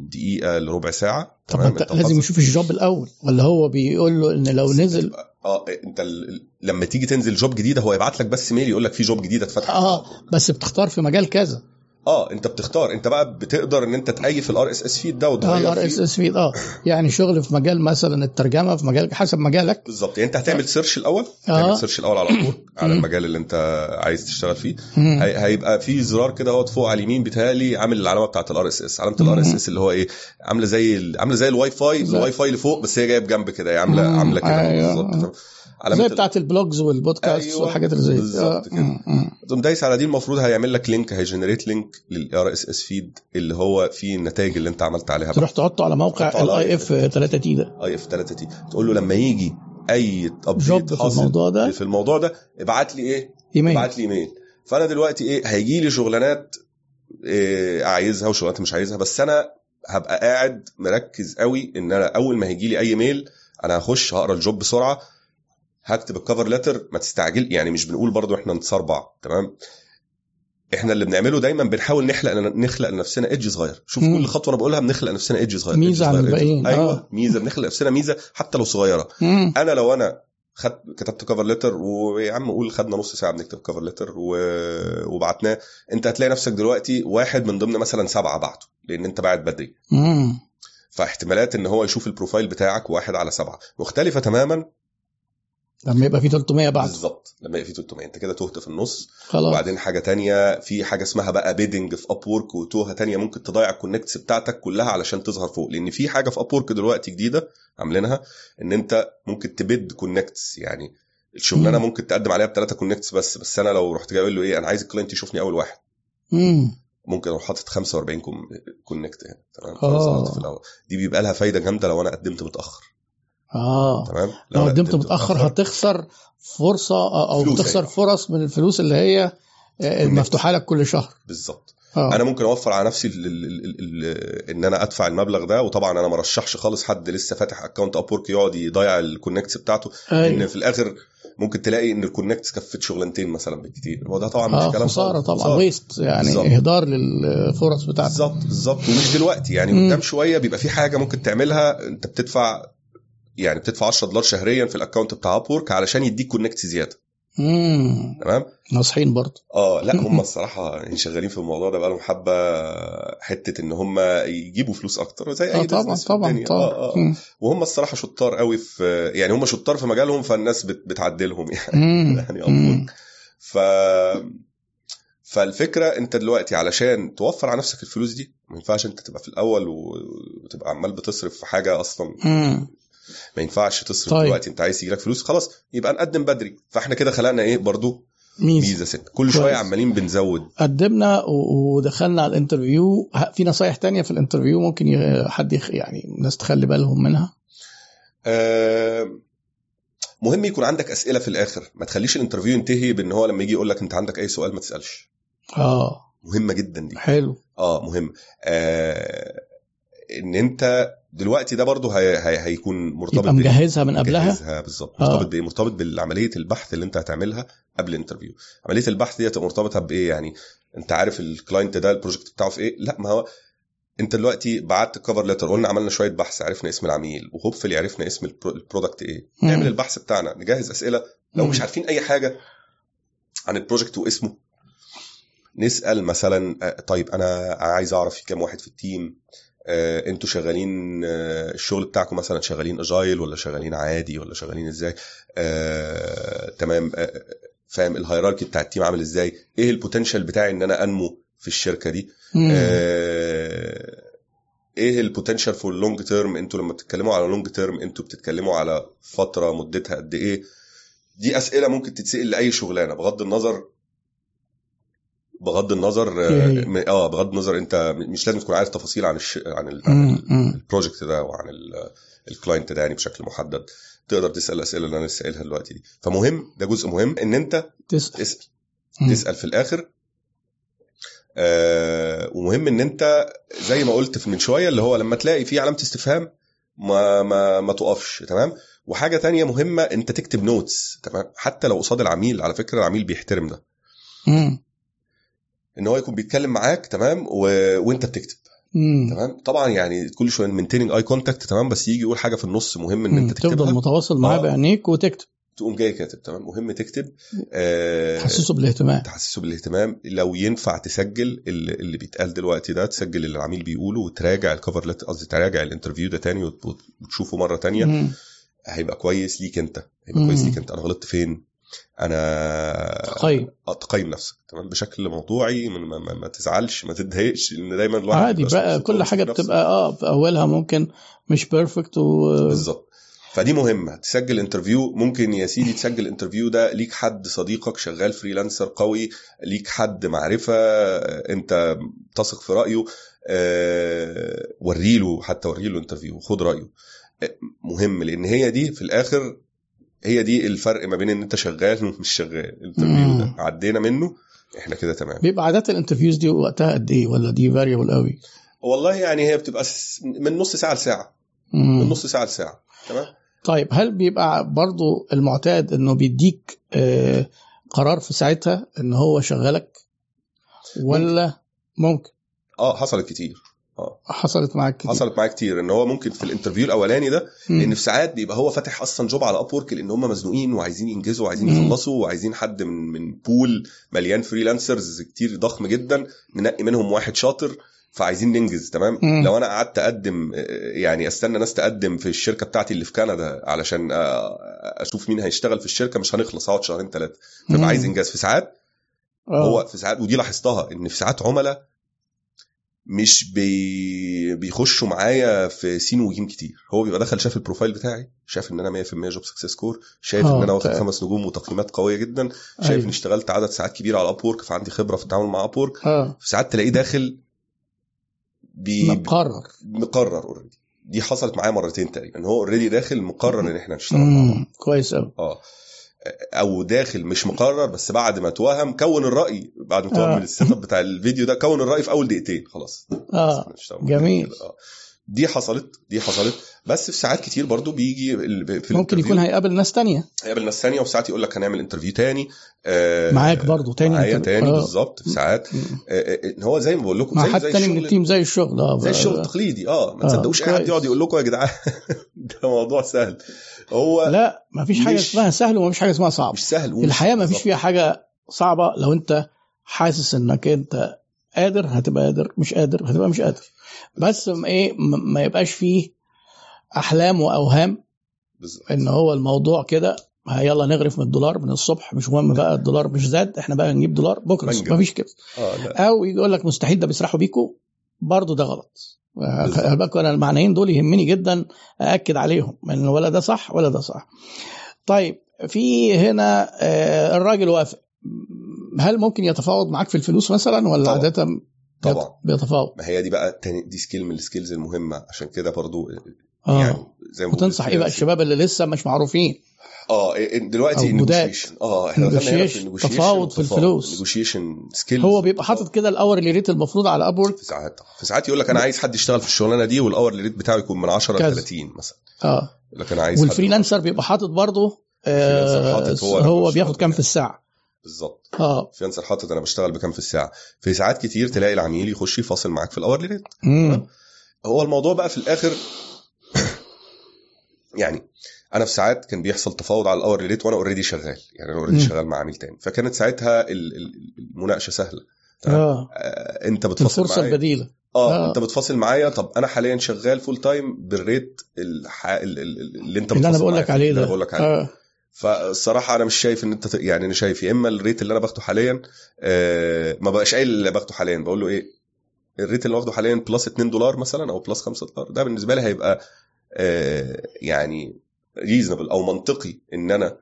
دقيقة لربع ساعة طب؟ انت أنت لازم. يشوف ال job الأول ولا هو بيقول له إن لو نزل آه أنت ال... لما تيجي تنزل job جديدة هو يبعت لك بس mail يقول لك في job جديده اتفتحت آه بس بتختار في مجال كذا آه أنت بتختار. أنت بقى بتقدر إن أنت تأيف ال RSS feed ده آه وتغير الار اس اس فيد آه. يعني شغل في مجال مثلا الترجمة في مجال حسب مجالك. بالظبط. يعني أنت هتعمل search الأول آه. تعمل search الأول على Upwork *coughs* على. المجال اللي أنت عايز تشتغل فيه. هي- هيبقى في زرار كده أهوت فوق على اليمين بيتهيألي عامل العلامة بتاعت ال RSS علامة ال RSS اللي هو إيه؟ عاملة زي عاملة زي ال WiFi. ال WiFi اللي فوق بس هي جاية بجنب كده هي عامله. عاملة كده. أيوة. بالظبط. فاهم؟ زي بتاعت ال blogs والبودكاست أيوة، والحاجات اللي زي. بالظبط آه. كده. تقوم دايس على دي المفروض هيعمل لك link هي generate link لل RSS feed اللي هو فيه النتائج اللي انت عملت عليها تروح تحطه على موقع على ال I اف 3 تي ده اي اف 3 تي تقول له لما يجي أي update في الموضوع ده في الموضوع ده ابعت لي إيه ايميل ابعت لي ايميل فأنا دلوقتي إيه هيجي لي شغلانات إيه عايزها وشغلانات مش عايزها بس أنا هبقى قاعد مركز قوي إن أنا أول ما هيجي لي أي ميل أنا هخش هقرأ ال job بسرعة هكتب ال cover letter ما تستعجل يعني مش بنقول برضو إحنا نتصربع تمام إحنا اللي بنعمله دايما بنحاول نخلق نخلق لنفسنا edge صغير شوف مم. كل خطوة أنا بقولها بنخلق لنفسنا edge صغير edge عن الباقيين، أيوه آه. ميزة بنخلق لنفسنا ميزة حتى لو صغيرة مم. أنا لو أنا خد كتبت cover letter ويا عم قول خدنا نص ساعة بنكتب cover letter و... وبعتناه أنت هتلاقي نفسك دلوقتي واحد من ضمن مثلا سبعة بعته لأن أنت باعت بدري مم. فاحتمالات إن هو يشوف ال profile بتاعك واحد على سبعة مختلفة تماما لما يبقى في 300 بعد. بالظبط. لما يبقى في 300 انت كده تهت في النص. خلاص. وبعدين حاجة تانية في حاجة اسمها بقى bidding في Upwork وتوهة تانية ممكن تضيع ال connects بتاعتك كلها علشان تظهر فوق. لأن في حاجة في Upwork دلوقتي جديدة عاملينها إن أنت ممكن ت bid connects يعني الشغلانة مم. ممكن تقدم عليها بثلاثه connects بس بس أنا لو رحت جاي أقول له إيه أنا عايز ال client يشوفني أول واحد. مم. ممكن أروح حاطط 45 con- connect يعني تمام؟ آه. في الأول. دي بيبقى لها فايدة جامدة لو أنا قدمت متأخر. آه تمام لو قدمت متأخر هتخسر فرصة أو تخسر. فرص من الفلوس اللي هي آه، المفتوحه لك كل شهر بالظبط آه أنا ممكن أوفر على نفسي ال ال ال ال إن أنا أدفع المبلغ ده وطبعا أنا ما رشحش خالص حد لسه فاتح account Upwork يقعد يضيع ال connects بتاعته ان أيوة. في الآخر ممكن تلاقي إن ال connects كفت شغلانتين مثلا بالكتير وده طبعا مش آه كلام خسارة. طبعا. waste يعني بالظبط. إهدار للفرص بتاعتك بالظبط بالظبط ومش دلوقتي يعني. قدام شوية بيبقى في حاجة ممكن تعملها أنت بتدفع يعني بتدفع 10 دولار شهريا في ال account بتاع Upwork علشان يديك connect زيادة امم تمام ناصحين برضه آه لا هم *laughs* الصراحة شغالين في الموضوع ده بقالهم حبة حتة إن هم يجيبوا فلوس أكتر زي أي آه طبعا طبعا. طبعا آه آه. مم. وهم الصراحة شطار قوي في يعني هم شطار في مجالهم فالناس بت... بتعدلهم *laughs* يعني مم. يعني. ف فالفكرة أنت دلوقتي علشان توفر على نفسك الفلوس دي ما ينفعش أنت تبقى في الأول وتبقى عمال بتصرف في حاجة أصلا مم. ما ينفعش تصرف طيب. دلوقتي. انت عايز يجيلك فلوس خلاص يبقى نقدم بدري. فاحنا كده خلقنا إيه برضو؟ ميزة. ميزة سنة. كل شوية كويس. عمالين بنزود. قدمنا ودخلنا على ال interview. في نصايح تانية في ال interview ممكن حد يخ... يعني الناس تخلي بالهم منها؟ آه، مهم يكون عندك أسئلة في الآخر. ما تخليش ال interview ينتهي بإن هو لما يجي يقول لك أنت عندك أي سؤال ما تسألش. آه. مهمة جدا دي. حلو. آه مهم. آه إن أنت دلوقتي ده برضه هي هي هيكون مرتبط يبقى مجهزها من قبلها؟ مجهزها بالظبط. آه. مرتبط بإيه؟ مرتبط بالعملية البحث اللي انت هتعملها قبل ال interview عملية البحث دي مرتبطة بإيه؟ يعني انت عارف ال client ده ال project بتاعه في إيه؟ لا ما هو انت دلوقتي بعت ال cover letter قلنا عملنا شوية بحث عرفنا اسم العميل و hopefully عرفنا اسم ال pro- ال product إيه. مم. نعمل البحث بتاعنا نجهز أسئلة. لو مم. مش عارفين أي حاجة عن ال project واسمه نسأل مثلا آه، طيب أنا عايز أعرف في كام واحد في ال team آه، أنتوا شغالين آه، الشغل بتاعكم مثلا شغالين agile ولا شغالين عادي ولا شغالين إزاي؟ آه، تمام. آه، فاهم ال hierarchy بتاع ال team عامل إزاي؟ إيه ال potential بتاعي ان أنا انمو في الشركة دي. آه، إيه ال potential for long term أنتوا لما بتتكلموا على long term أنتوا بتتكلموا على فترة مدتها قد إيه؟ دي أسئلة ممكن تتسأل لأي شغلانة بغض النظر بغض النظر؟ آه بغض النظر أنت مش لازم تكون عارف تفاصيل عن الش... عن, ال... عن. ال project ده وعن ال- ال client ده يعني بشكل محدد تقدر تسأل الاسئله اللي أنا لسه قايلها دلوقتي دي فمهم ده جزء مهم إن أنت تسأل تسأل. تسأل في الآخر آه ومهم إن أنت زي ما قلت من شوية اللي هو لما تلاقي في علامة استفهام ما ما ما تقفش تمام وحاجة تانية مهمة أنت تكتب notes تمام حتى لو قصاد العميل على فكرة العميل بيحترم ده مم. إن هو يكون بيتكلم معاك تمام؟ و... وأنت بتكتب. مم. تمام؟ طبعا يعني كل شوية maintaining eye contact تمام؟ بس يجي يقول حاجة في النص مهم إن. أنت تفضل تكتبها متواصل معاه آه. بعينيك وتكتب. تقوم جاي كاتب تمام؟ مهم تكتب. آه. تحسسه بالاهتمام. تحسسه بالاهتمام. لو ينفع تسجل اللي بيتقال دلوقتي ده تسجل اللي العميل بيقوله وتراجع ال cover letter قصدي تراجع ال interview ده تاني وت- وت- وتشوفه مرة تانية. مم. هيبقى كويس ليك أنت. هيبقى مم. كويس ليك أنت. أنا غلطت فين؟ أنا تقيم. نفسك تمام؟ بشكل موضوعي ما, ما, ما, ما تزعلش ما تتضايقش لأن دايما الواحد عادي بقى كل حاجة. بتبقى آه في أولها ممكن مش perfect و بالظبط. فدي مهمة تسجل interview ممكن يا سيدي تسجل interview ده ليك حد صديقك شغال freelancer قوي ليك حد معرفة أنت تثق في رأيه آه، وريله حتى وريله interview خد رأيه. آه، مهم لأن هي دي في الآخر هي دي الفرق ما بين إن أنت شغال ومش شغال. ال interview ده. عدينا منه إحنا كده تمام. بيبقى عاده ال interviews دي وقتها قد إيه؟ ولا دي variable قوي؟ والله يعني هي بتبقى من نص ساعة لساعة. مم. من نص ساعة لساعة. تمام؟ طيب هل بيبقى برضو المعتاد إنه بيديك آه، قرار في ساعتها إن هو شغلك ولا ممكن؟ آه حصلت كتير. حصلت معاك كتير حصلت معايا كتير إن هو ممكن في ال interview الأولاني ده مم. لأن في ساعات بيبقى هو فاتح أصلا job على Upwork لأن هم مزنوقين وعايزين ينجزوا وعايزين. يخلصوا وعايزين حد من من pool مليان freelancers كتير ضخم جدا ننقي منهم واحد شاطر فعايزين ننجز تمام مم. لو أنا قعدت أقدم آه، يعني أستنى ناس تقدم في الشركة بتاعتي اللي في كندا علشان آه، أشوف مين هيشتغل في الشركة مش هنخلص هقعد شهرين ثلاثة. فبقى عايز إنجاز في ساعات آه. هو في ساعات ودي لاحظتها إن في ساعات عملاء مش بي بيخشوا معايا في سين وجيم كتير. هو بيبقى دخل شاف ال profile بتاعي شاف إن أنا 100% job success score شايف آه، إن أنا واخد طيب. خمس نجوم وتقييمات قوية جدا شايف أيوة. اني اشتغلت عدد ساعات كبيرة على اب فعندي خبرة في التعامل مع اب آه. في ساعات تلاقيه داخل بي مقرر. مقرر already دي حصلت معايا مرتين تقريبا. ان هو already داخل مقرر إن إحنا نشتغل مع بعض. كويس قوي آه. أو داخل مش مقرر بس بعد ما توهم كون الرأي بعد ما توهم آه. من ال setup بتاع الفيديو ده كون الرأي في أول دقيقتين خلاص آه جميل. آه. دي حصلت دي حصلت. بس في ساعات كتير برضو بيجي في ممكن يكون هيقابل ناس تانية. هيقابل ناس ثانية وفي ساعات يقول لك هنعمل interview تاني. آه معاك برضو تاني معايا تاني آه. بالظبط في ساعات. آه، آه، ان هو زي ما بقول لكم زي حد زي تاني من ال team زي الشغل. آه زي الشغل آه. التقليدي. آه ما آه، تصدقوش اي حد. يقعد يقول لكم يا جدعان. *laughs* ده موضوع سهل. هو لا ما فيش حاجة اسمها سهل وما فيش حاجة اسمها صعب. مش سهل ومش الحياة ما فيش. فيها حاجة صعبة لو انت حاسس انك انت قادر هتبقى قادر. مش قادر هتبقى مش قادر. بس إيه ما يبقاش فيه احلام واوهام ان هو الموضوع كده يلا نغرف من الدولار من الصبح مش مهم بقى الدولار مش زاد إحنا بقى نجيب دولار بكرة منجم. ما فيش كده لا. أو يقول لك مستحيل ده بيسرحوا بيكوا برضه ده غلط. خلي أنا المعنيين دول يهمني جدا ااكد عليهم ان ولا ده صح ولا ده صح. طيب في هنا آه، الراجل وافق. هل ممكن يتفاوض معاك في الفلوس مثلا ولا طبعا. عادة؟ طبعا بيتفاوض ما هي دي بقى تاني دي skill من ال skills المهمة عشان كده برضو آه يعني زي ما وتنصح إيه بقى الشباب اللي لسه مش معروفين آه إيه- دلوقتي أو جداد. negotiation. آه إحنا. النيجوشيشن تفاوض في الفلوس. نيجوشيشن skills هو بيبقى حاطط كده ال hourly rate المفروض على اب في ساعات في ساعات يقول لك أنا عايز حد يشتغل في الشغلانة دي وال hour rate بتاعه يكون من 10 ل كذا. 30 مثلا آه يقول لك أنا عايز وال freelancer بيبقى حاطط برضه آه هو هو بياخد كام في. الساعة بالظبط آه. freelancer حاطط أنا بشتغل بكام في الساعة؟ في ساعات كتير تلاقي العميل يخش يفاصل معاك في ال hour rate. هو الموضوع بقى في الآخر *coughs* يعني أنا في ساعات كان بيحصل تفاوض على ال hour rate وأنا already شغال. يعني أنا already. شغال مع عميل تاني. فكانت ساعتها ال- ال- المناقشة سهلة. آه. آه، أنت بتفاصل الفرصة معايا. البديلة. آه آه. أنت بتفاصل معايا. طب أنا حاليا شغال full time بال rate الح... ال- ال- اللي أنت اللي أنا بتفاصل بقول لك عليه ده. بقول لك عليه. آه. فالصراحه أنا مش شايف إن أنت يعني أنا شايف يا إما ال rate اللي أنا باخده حاليا آه ما بقاش قايل اللي باخده حاليا بقول له إيه ال rate اللي واخده حاليا plus 2 دولار مثلا أو plus 5 دولار ده بالنسبة لي هيبقى آه يعني reasonable أو منطقي إن أنا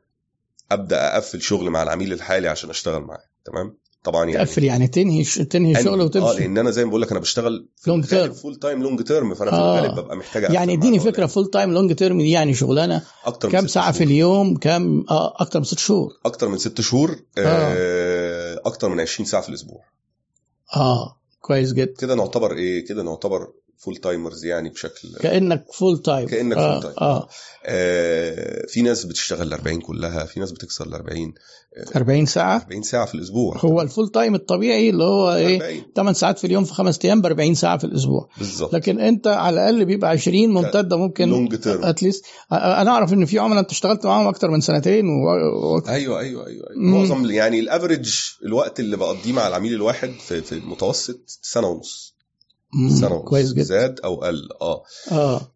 أبدأ أقفل شغل مع العميل الحالي عشان أشتغل معاه تمام؟ طبعا يعني. تقفل يعني تنهي ش- تنهي آه وتمشي. لأن أنا زي ما بقول لك أنا بشتغل long term full time long term فأنا في آه. الغالب ببقى محتاج يعني إديني. فكرة full time long term دي يعني شغلانة أكتر من كام ساعة في. اليوم؟ كام آه أكتر من ست شهور. أكتر من ست شهور آه. أكتر من 20 ساعة في الأسبوع. آه كويس جدا. كده نعتبر إيه؟ كده نعتبر full timers يعني بشكل كأنك full time كأنك آه. full time. آه. آه في ناس بتشتغل ال 40 كلها في ناس بتكسر ال 40 40 ساعة؟ 40 ساعة في الأسبوع. هو ال full time الطبيعي اللي هو إيه؟ 40 8 ساعات في اليوم في خمس أيام ب 40 ساعة في الأسبوع. بالظبط. لكن أنت على الأقل بيبقى 20 ممتدة ممكن long term at least أنا أعرف إن في عملاء أنت اشتغلت معاهم أكتر من سنتين و... و... أيوه أيوه أيوه, أيوة. معظم يعني ال average الوقت اللي بقضيه مع العميل الواحد في, في المتوسط سنة ونص. كويس جدا. زاد أو قل. آه. آه.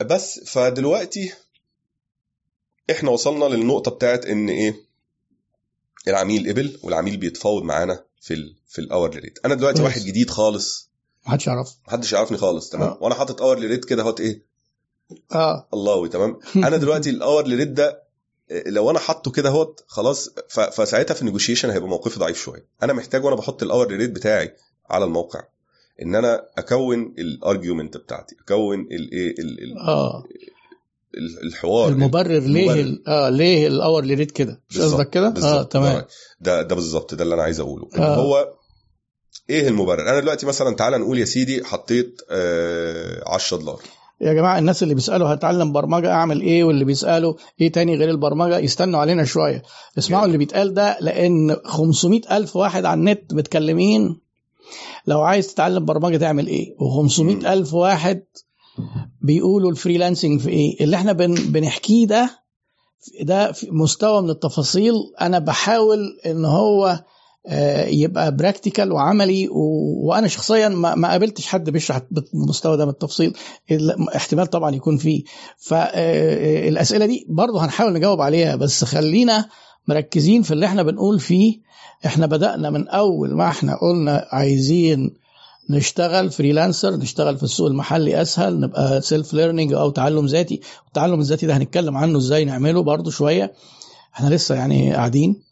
بس فدلوقتي إحنا وصلنا للنقطة بتاعت إن إيه؟ العميل قبل والعميل بيتفاوض معانا في ال في ال hour rate أنا دلوقتي كويس. واحد جديد خالص. محدش يعرف محدش يعرفني خالص تمام؟ آه. وأنا حاطط hour rate كده أهوت إيه؟ آه. الله تمام؟ أنا دلوقتي ال hour rate ده إيه، لو أنا حاطه كده أهوت خلاص فساعتها في النيجوشيشن هيبقى موقفي ضعيف شوية. أنا محتاج وأنا بحط ال hour rate بتاعي على الموقع. إن أنا أكون ال argument بتاعتي أكون الايه ال- ال- آه. ال- الحوار المبرر ليه آه ليه ال hour rate كده؟ مش قصدك كده؟ آه. تمام. ده ده بالظبط ده اللي أنا عايز أقوله. إن آه. هو إيه المبرر؟ أنا دلوقتي مثلا تعالى نقول يا سيدي حطيت آه 10 دولار. يا جماعة الناس اللي بيسألوا هتعلم برمجة أعمل إيه؟ واللي بيسألوا إيه تاني غير البرمجة؟ يستنوا علينا شوية. اسمعوا اللي بيتقال ده لأن 500 ألف واحد على النت متكلمين لو عايز تتعلم برمجة تعمل إيه؟ و500 ألف واحد بيقولوا ال freelancing في إيه؟ اللي إحنا بن بنحكيه ده ده في مستوى من التفاصيل. أنا بحاول إن هو آه، يبقى practical وعملي و... وأنا شخصيا ما, ما قابلتش حد بيشرح بالمستوى ده من التفصيل. ال- احتمال طبعا يكون فيه. فالاسئله دي برضه هنحاول نجاوب عليها بس خلينا مركزين في اللي إحنا بنقول فيه. إحنا بدأنا من أول ما إحنا قلنا عايزين نشتغل freelancer نشتغل في السوق المحلي أسهل نبقى self learning أو تعلم ذاتي. التعلم الذاتي ده هنتكلم عنه إزاي نعمله برضه شوية. إحنا لسه يعني قاعدين.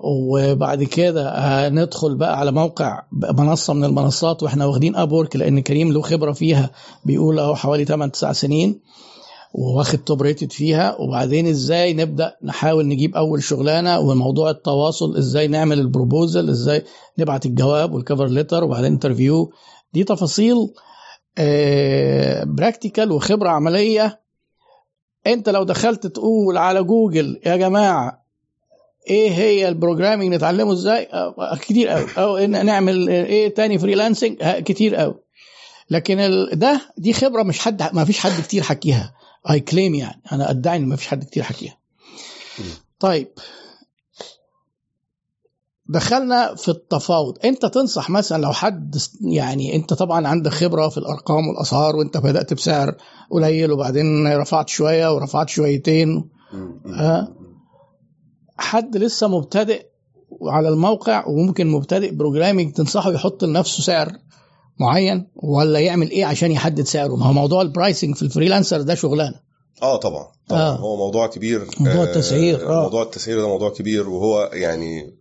وبعد كده هندخل بقى على موقع منصة من المنصات وإحنا واخدين Upwork لأن كريم له خبرة فيها بيقول أهو حوالي 8 9 سنين. وواخد top rated فيها. وبعدين إزاي نبدأ نحاول نجيب أول شغلانة؟ وموضوع التواصل إزاي نعمل ال proposal إزاي نبعت الجواب وال cover letter وبعدين interview دي تفاصيل practical وخبرة عملية. أنت لو دخلت تقول على جوجل يا جماعة إيه هي ال programming نتعلمه إزاي؟ آه، كتير قوي أو إن نعمل إيه تاني freelancing آه، كتير قوي لكن ده دي خبرة مش حد ما فيش حد كتير حكيها. I claim يعني. أنا أدعي إن ما فيش حد كتير حكيها. طيب. دخلنا في التفاوض. أنت تنصح مثلا لو حد يعني أنت طبعا عندك خبرة في الأرقام والأسعار وأنت بدأت بسعر قليل وبعدين رفعت شوية ورفعت شويتين. آه. حد لسه مبتدئ على الموقع وممكن مبتدئ programming تنصحه يحط لنفسه سعر معين ولا يعمل إيه عشان يحدد سعره؟ ما هو موضوع ال pricing في ال freelancer ده شغلانة. آه طبعا طبعا. آه. آه. هو موضوع كبير. موضوع التسعير، آه. موضوع التسعير ده موضوع كبير وهو يعني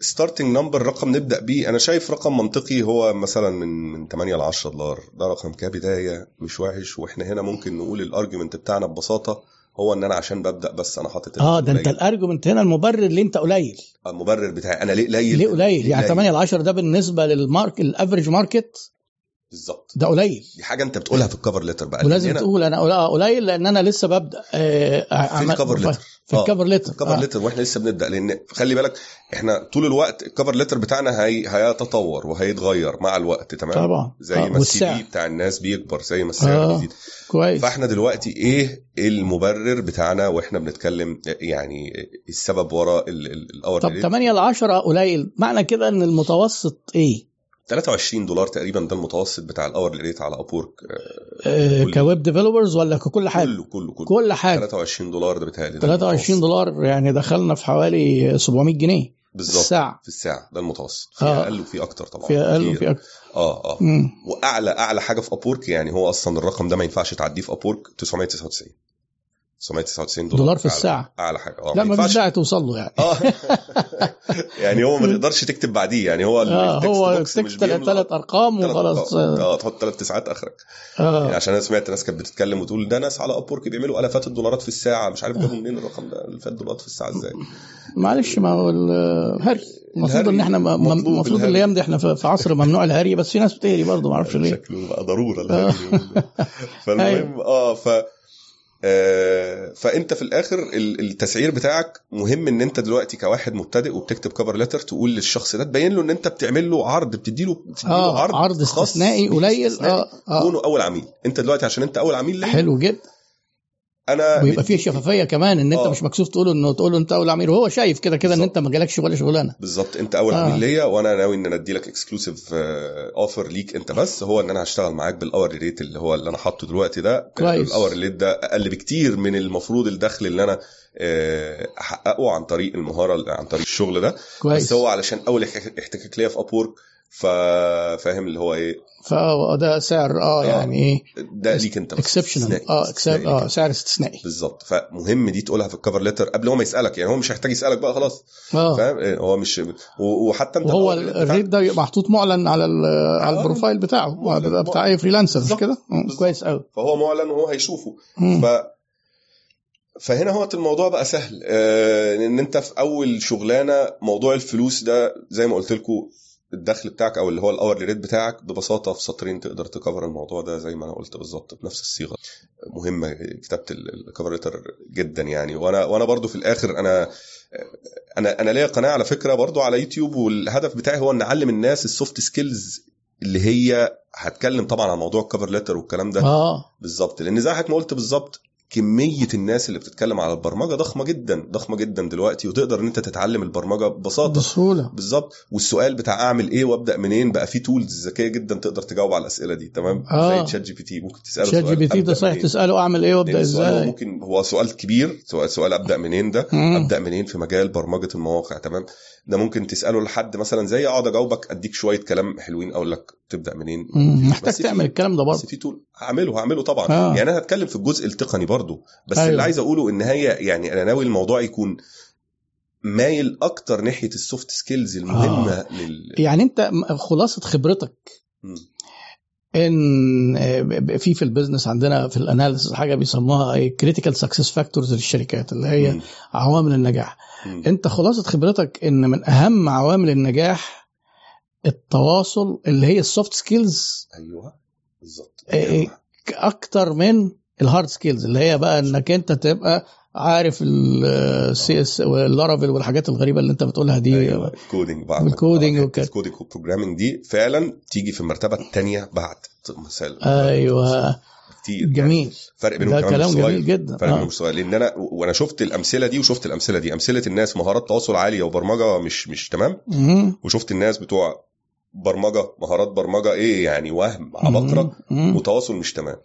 starting number رقم نبدأ بيه. أنا شايف رقم منطقي هو مثلا من من 8 ل 10 دولار. ده رقم كبداية مش وحش. وإحنا هنا ممكن نقول ال argument بتاعنا ببساطة. هو إن أنا عشان ببدأ بس أنا حاطط آه ده أنت قليل. ال argument هنا المبرر اللي أنت قليل المبرر بتاعي أنا ليه قليل ليه قليل يعني قليل. 8 ل 10 ده بالنسبة لل mark ال average market بالظبط ده قليل. دي حاجة أنت بتقولها في ال cover letter بقى ولازم تقول أنا آه، قليل لأن أنا لسه ببدأ آه، في الكفر ليتر في الكفر ليتر الكفر. ليتر وإحنا لسه بنبدأ لأن خلي بالك إحنا طول الوقت ال cover letter بتاعنا هي... هيتطور وهيتغير مع الوقت تمام؟ طبعا. زي آه، ما ال CV بتاع الناس بيكبر زي ما السعر آه. بيزيد. كويس. فإحنا دلوقتي إيه المبرر بتاعنا وإحنا بنتكلم يعني السبب وراء ال hour طب 8 ل 10 قليل. معنى كده إن المتوسط إيه؟ 23 دولار تقريبا ده المتوسط بتاع ال hour rate على Upwork آه، كل- كويب developers ولا ككل حاجة كله كله كله كل حاجة 23 دولار ده بتهيألي ده 23 المتوسط. دولار يعني دخلنا في حوالي 700 جنيه بالظبط الساعة في الساعة ده المتوسط في آه. أقل وفي أكتر طبعا في أقل. وفي أكتر آه آه مم. وأعلى أعلى حاجة في Upwork يعني هو أصلا الرقم ده ما ينفعش تعديه في Upwork 999 999 دولار دولار في أعلى- الساعة. أعلى حاجة. آه لا ما فيش داعي توصل له يعني. آه. *laughs* يعني هو ما تقدرش تكتب بعديه يعني هو آه هو تكتب ثلاث أرقام وخلاص. أرقام. آه. تحط ثلاث تسعات آخرك. يعني آه. عشان أنا سمعت ناس كانت بتتكلم وتقول ده ناس على ابورك بيعملوا آلافات الدولارات في الساعة مش عارف جابوا منين الرقم ده الافات دولارات في الساعة إزاي؟ معلش ما هو الهري المفروض إن إحنا المفروض. الأيام دي إحنا في عصر ممنوع الهري بس في ناس بتهري برضه ما أعرفش ليه. شكله بقى ضرورة الهري. دول. *laughs* فالمهم آه ف آه، فأنت في الآخر ال- التسعير بتاعك مهم إن أنت دلوقتي كواحد مبتدئ وبتكتب cover letter تقول للشخص ده تبين له إن أنت بتعمل له عرض بتدي له آه عرض خاص استثنائي قليل. آه آه. كونه أول عميل. أنت دلوقتي عشان أنت أول عميل ليا حلو جدا. أنا ويبقى فيه شفافية كمان إن أنت آه. مش مكسوف تقول إنه تقول أنت أول عميل وهو شايف كده كده إن. أنت ما جالكش ولا شغلانة بالظبط أنت أول آه. عميل ليا وأنا ناوي إن أنا أدي لك exclusive offer ليك أنت بس هو إن أنا هشتغل معاك بال hour rate اللي هو اللي أنا حاطه دلوقتي ده كويس. ال hour rate ده أقل بكتير من المفروض الدخل اللي أنا آه، أحققه عن طريق المهارة عن طريق الشغل ده كويس بس هو علشان أول اح- احتكاك ليا في Upwork فاهم اللي هو إيه فده سعر آه آه. يعني إيه ده ليك أنت exceptional. آه excep آه. سعر استثنائي بالظبط فمهم دي تقولها في ال cover letter قبل هو ما يسألك يعني هو مش هيحتاج يسألك بقى خلاص آه فاهم إيه، هو مش وحتى أنت الأول ال rate ده محطوط معلن على ال- على آه. ال profile بتاعه معلن. ده بتاع أي freelancer مش. كده؟ بالظبط. كويس قوي فهو معلن وهو هيشوفه. ف فهنا هو الموضوع بقى سهل آه، إن أنت في أول شغلانة موضوع الفلوس ده زي ما قلت لكم الدخل بتاعك أو اللي هو ال hourly rate بتاعك ببساطة في سطرين تقدر ت cover الموضوع ده زي ما أنا قلت بالظبط بنفس الصيغة. مهمة كتابة ال cover letter جدا يعني. وأنا وأنا برضو في الآخر أنا أنا أنا ليا قناة على فكرة برضو على يوتيوب والهدف بتاعي هو ان اعلم الناس ال soft skills اللي هي هتكلم طبعا عن موضوع ال cover letter والكلام ده. آه. بالظبط. لأن زي حضرتك ما قلت بالظبط كمية الناس اللي بتتكلم على البرمجة ضخمة جدا ضخمة جدا دلوقتي وتقدر إن أنت تتعلم البرمجة ببساطة. بسهولة. بالظبط. والسؤال بتاع أعمل إيه وأبدأ منين؟ بقى في tools ذكية جدا تقدر تجاوب على الأسئلة دي تمام؟ آه. زي ChatGPT ممكن تسأله ChatGPT ده صحيح. منين؟ تسأله أعمل إيه وأبدأ إزاي؟ ممكن هو سؤال كبير سؤال سؤال أبدأ منين ده؟ مم. أبدأ منين في مجال برمجة المواقع تمام؟ ده ممكن تسأله لحد مثلا زي أقعد أجاوبك أديك شوية كلام حلوين أقول لك تبدأ منين. محتاج بس تعمل الكلام ده بس برضه في tool هعمله هعمله طبعا آه. يعني أنا هتكلم في الجزء التقني برضو بس أيوة. اللي عايز أقوله إن هي يعني أنا ناوي الموضوع يكون مايل أكتر ناحية ال soft skills المهمة آه. لل يعني أنت م- خلاصة خبرتك مم. إن آه، في في ال business عندنا في ال analysis حاجة بيسموها critical success factors للشركات اللي هي مم. عوامل النجاح مم. انت خلاصة خبرتك ان من اهم عوامل النجاح التواصل اللي هي ال soft skills أيوه بالظبط. إيه، أكتر من ال hard skills اللي هي بقى انك انت تبقى عارف ال CS وال Laravel والحاجات الغريبة اللي انت بتقولها دي. أيوه ال coding بعد وال coding وكده. ال coding وال programming دي فعلا تيجي في المرتبة الثانية بعد مثال. أيوه. كتير جميل. فرق بينهم ده كلام. جميل جدا. فرق بينهم آه. لأن أنا وأنا شفت الأمثلة دي وشفت الأمثلة دي. أمثلة الناس مهارات تواصل عاليه وبرمجه مش مش تمام؟ مم. وشفت الناس بتوع برمجة مهارات برمجة إيه يعني وهم عبقره مم. وتواصل مش تمام.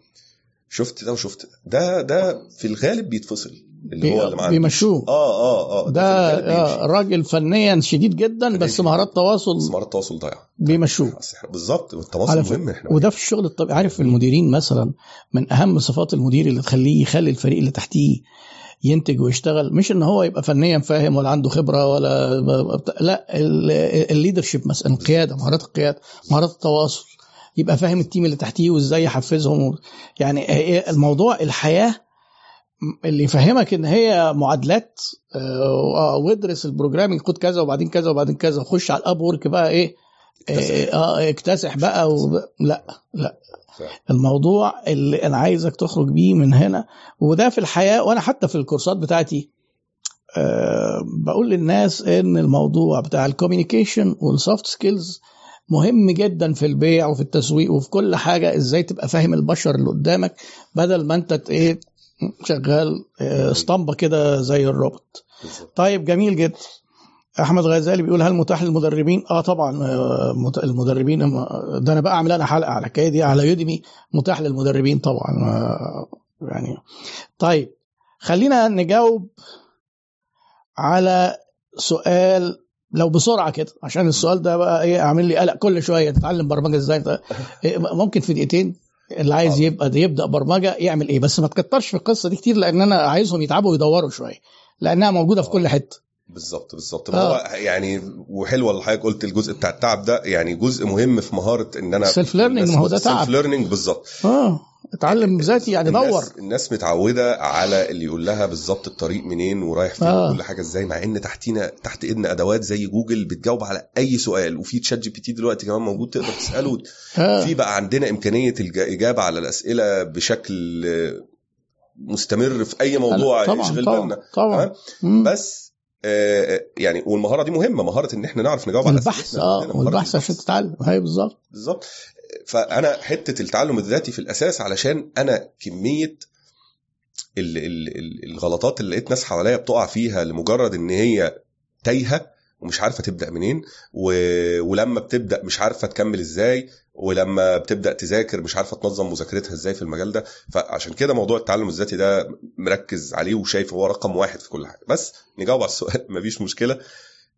شفت ده وشفت ده. ده في الغالب بيتفصل. اللي هو اللي بيمشوه. آه آه آه ده. آه، راجل فنيا شديد جدا بس. مهارات بس تواصل مهارات التواصل ضايعة. بيمشوه. بالظبط. التواصل على مهم إحنا. وده في الشغل الطبيعي. عارف المديرين مثلا من أهم صفات المدير اللي تخليه يخلي الفريق اللي تحتيه ينتج ويشتغل؟ مش إن هو يبقى فنيا فاهم ولا عنده خبرة ولا لا ال leadership مثلا. القياده مهارات القيادة مهارات التواصل. يبقى فاهم ال team اللي تحتيه وإزاي يحفزهم. يعني هي الموضوع الحياة اللي يفهمك إن هي معادلات آه، وادرس ال programming خد كذا وبعدين كذا وبعدين كذا وخش على ال Upwork بقى إيه اكتسح. آه اكتسح بقى و... لا لا فعلا. الموضوع اللي أنا عايزك تخرج بيه من هنا وده في الحياة وأنا حتى في الكورسات بتاعتي أه بقول للناس إن الموضوع بتاع ال communication وال soft skills مهم جدا في البيع وفي التسويق وفي كل حاجة إزاي تبقى فاهم البشر اللي قدامك بدل ما أنت إيه شغال آه، اسطمبة كده زي الروبوت. طيب جميل جدا. أحمد غزالي بيقول هل متاح للمدربين؟ آه طبعا آه، المدربين هم- ده أنا بقى أعمل أنا حلقة على الحكاية دي على يوديمي. متاح للمدربين طبعا آه، يعني. طيب خلينا نجاوب على سؤال لو بسرعة كده عشان السؤال ده بقى إيه عامل لي قلق كل شوية تتعلم برمجة إزاي؟ ت- إيه، ممكن في دقيقتين؟ اللي عايز. يبقى يبدأ برمجة يعمل إيه؟ بس ما تكترش في القصة دي كتير لأن أنا عايزهم يتعبوا ويدوروا شوية لأنها موجودة في كل حتة. بالظبط بالظبط آه. هو يعني وحلوة اللي حضرتك قلت الجزء بتاع التعب ده يعني جزء مهم في مهارة إن أنا Self learning، ما هو ده تعب. Self learning بالظبط آه اتعلم ذاتي يعني الناس دور الناس متعودة على اللي يقول لها بالظبط الطريق منين ورايح فين آه. وكل حاجة إزاي مع إن تحتينا تحت إيدنا أدوات زي جوجل بتجاوب على أي سؤال وفي تشات جي بي تي دلوقتي كمان موجود تقدر تسأله آه. في بقى عندنا إمكانية الاجابه على الأسئلة بشكل مستمر في أي موضوع طبعا يشغل طبعا بالنا طبعا؟ مم. بس يعني والمهارة دي مهمة مهارة إن إحنا نعرف نجاوب على البحث. آه والبحث عشان تتعلم. هي بالظبط. بالظبط. فأنا حتة التعلم الذاتي في الأساس علشان أنا كمية ال ال ال الغلطات اللي لقيت ناس حواليا بتقع فيها لمجرد إن هي تايهة ومش عارفة تبدأ منين و... ولما بتبدأ مش عارفة تكمل إزاي ولما بتبدأ تذاكر مش عارفة تنظم مذاكرتها إزاي في المجال ده فعشان كده موضوع التعلم الذاتي ده مركز عليه وشايف هو رقم واحد في كل حاجة. بس نجاوب على السؤال *laughs* مفيش مشكلة.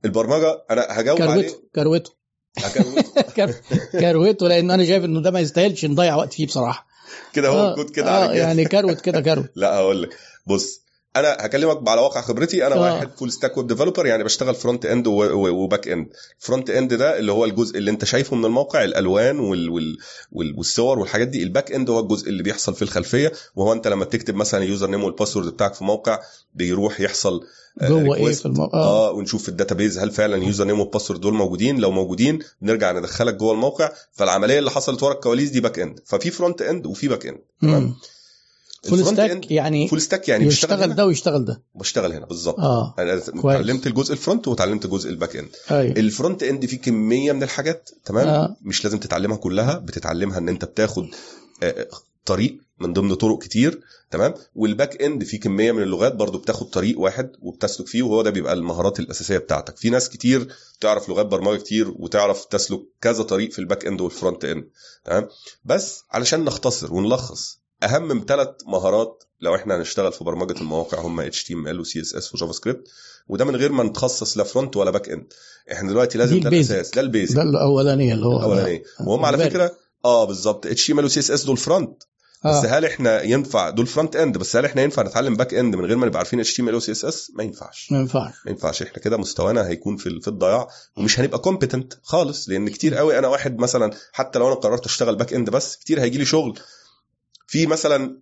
البرمجة أنا هجاوب عليه. كروته كروته. *laughs* كروته لأن أنا شايف إنه ده ما يستاهلش نضيع وقت فيه بصراحة. كده هو آه، موجود كده آه على يعني كروت كده كروت. *laughs* لا هقول لك. بص أنا هكلمك على واقع خبرتي. أنا آه. واحد full stack web developer يعني بشتغل front end و back end front end ده اللي هو الجزء اللي أنت شايفه من الموقع الألوان وال وال وال والصور والحاجات دي. ال back end هو الجزء اللي بيحصل في الخلفية وهو أنت لما تكتب مثلا ال user name وال password بتاعك في موقع بيروح يحصل آه، جوه إيه. في الموقع؟ آه. آه ونشوف في ال database هل فعلا ال user name وال password دول موجودين. لو موجودين بنرجع ندخلك جوه الموقع. فالعملية اللي حصلت ورا الكواليس دي back end ففي front end وفي back end تمام. full stack يعني full stack يعني بشتغل يشتغل هنا؟ ده ويشتغل ده. بشتغل هنا بالظبط. آه أنا اتعلمت الجزء ال front وتعلمت جزء ال back end أيوه. ال front end فيه كمية من الحاجات تمام؟ آه. مش لازم تتعلمها كلها بتتعلمها إن أنت بتاخد آه، طريق من ضمن طرق كتير تمام؟ وال back end فيه كمية من اللغات برضو بتاخد طريق واحد وبتسلك فيه وهو ده بيبقى المهارات الأساسية بتاعتك. في ناس كتير تعرف لغات برمجة كتير وتعرف تسلك كذا طريق في ال back end وال front end تمام؟ بس علشان نختصر ونلخص أهم من ثلاث مهارات لو إحنا هنشتغل في برمجة المواقع هم HTML و CSS و JavaScript وده من غير ما نتخصص لا front ولا back end إحنا دلوقتي لازم ده. الاساس ده ال basic ده الأولانية اللي هو الأولانية. وهم على. فكرة آه بالظبط. HTML و CSS دول front بس آه. هل إحنا ينفع؟ دول front end بس هل إحنا ينفع نتعلم back end من غير ما نبقى عارفين اتش تي ام ال وسي اس اس ما ينفعش. ما ينفعش. ما ينفعش. إحنا كده مستوانا هيكون في في الضياع ومش هنبقى competent خالص لأن كتير قوي أنا واحد مثلا حتى لو أنا قررت أشتغل back end بس كتير هيجي لي شغل. في مثلا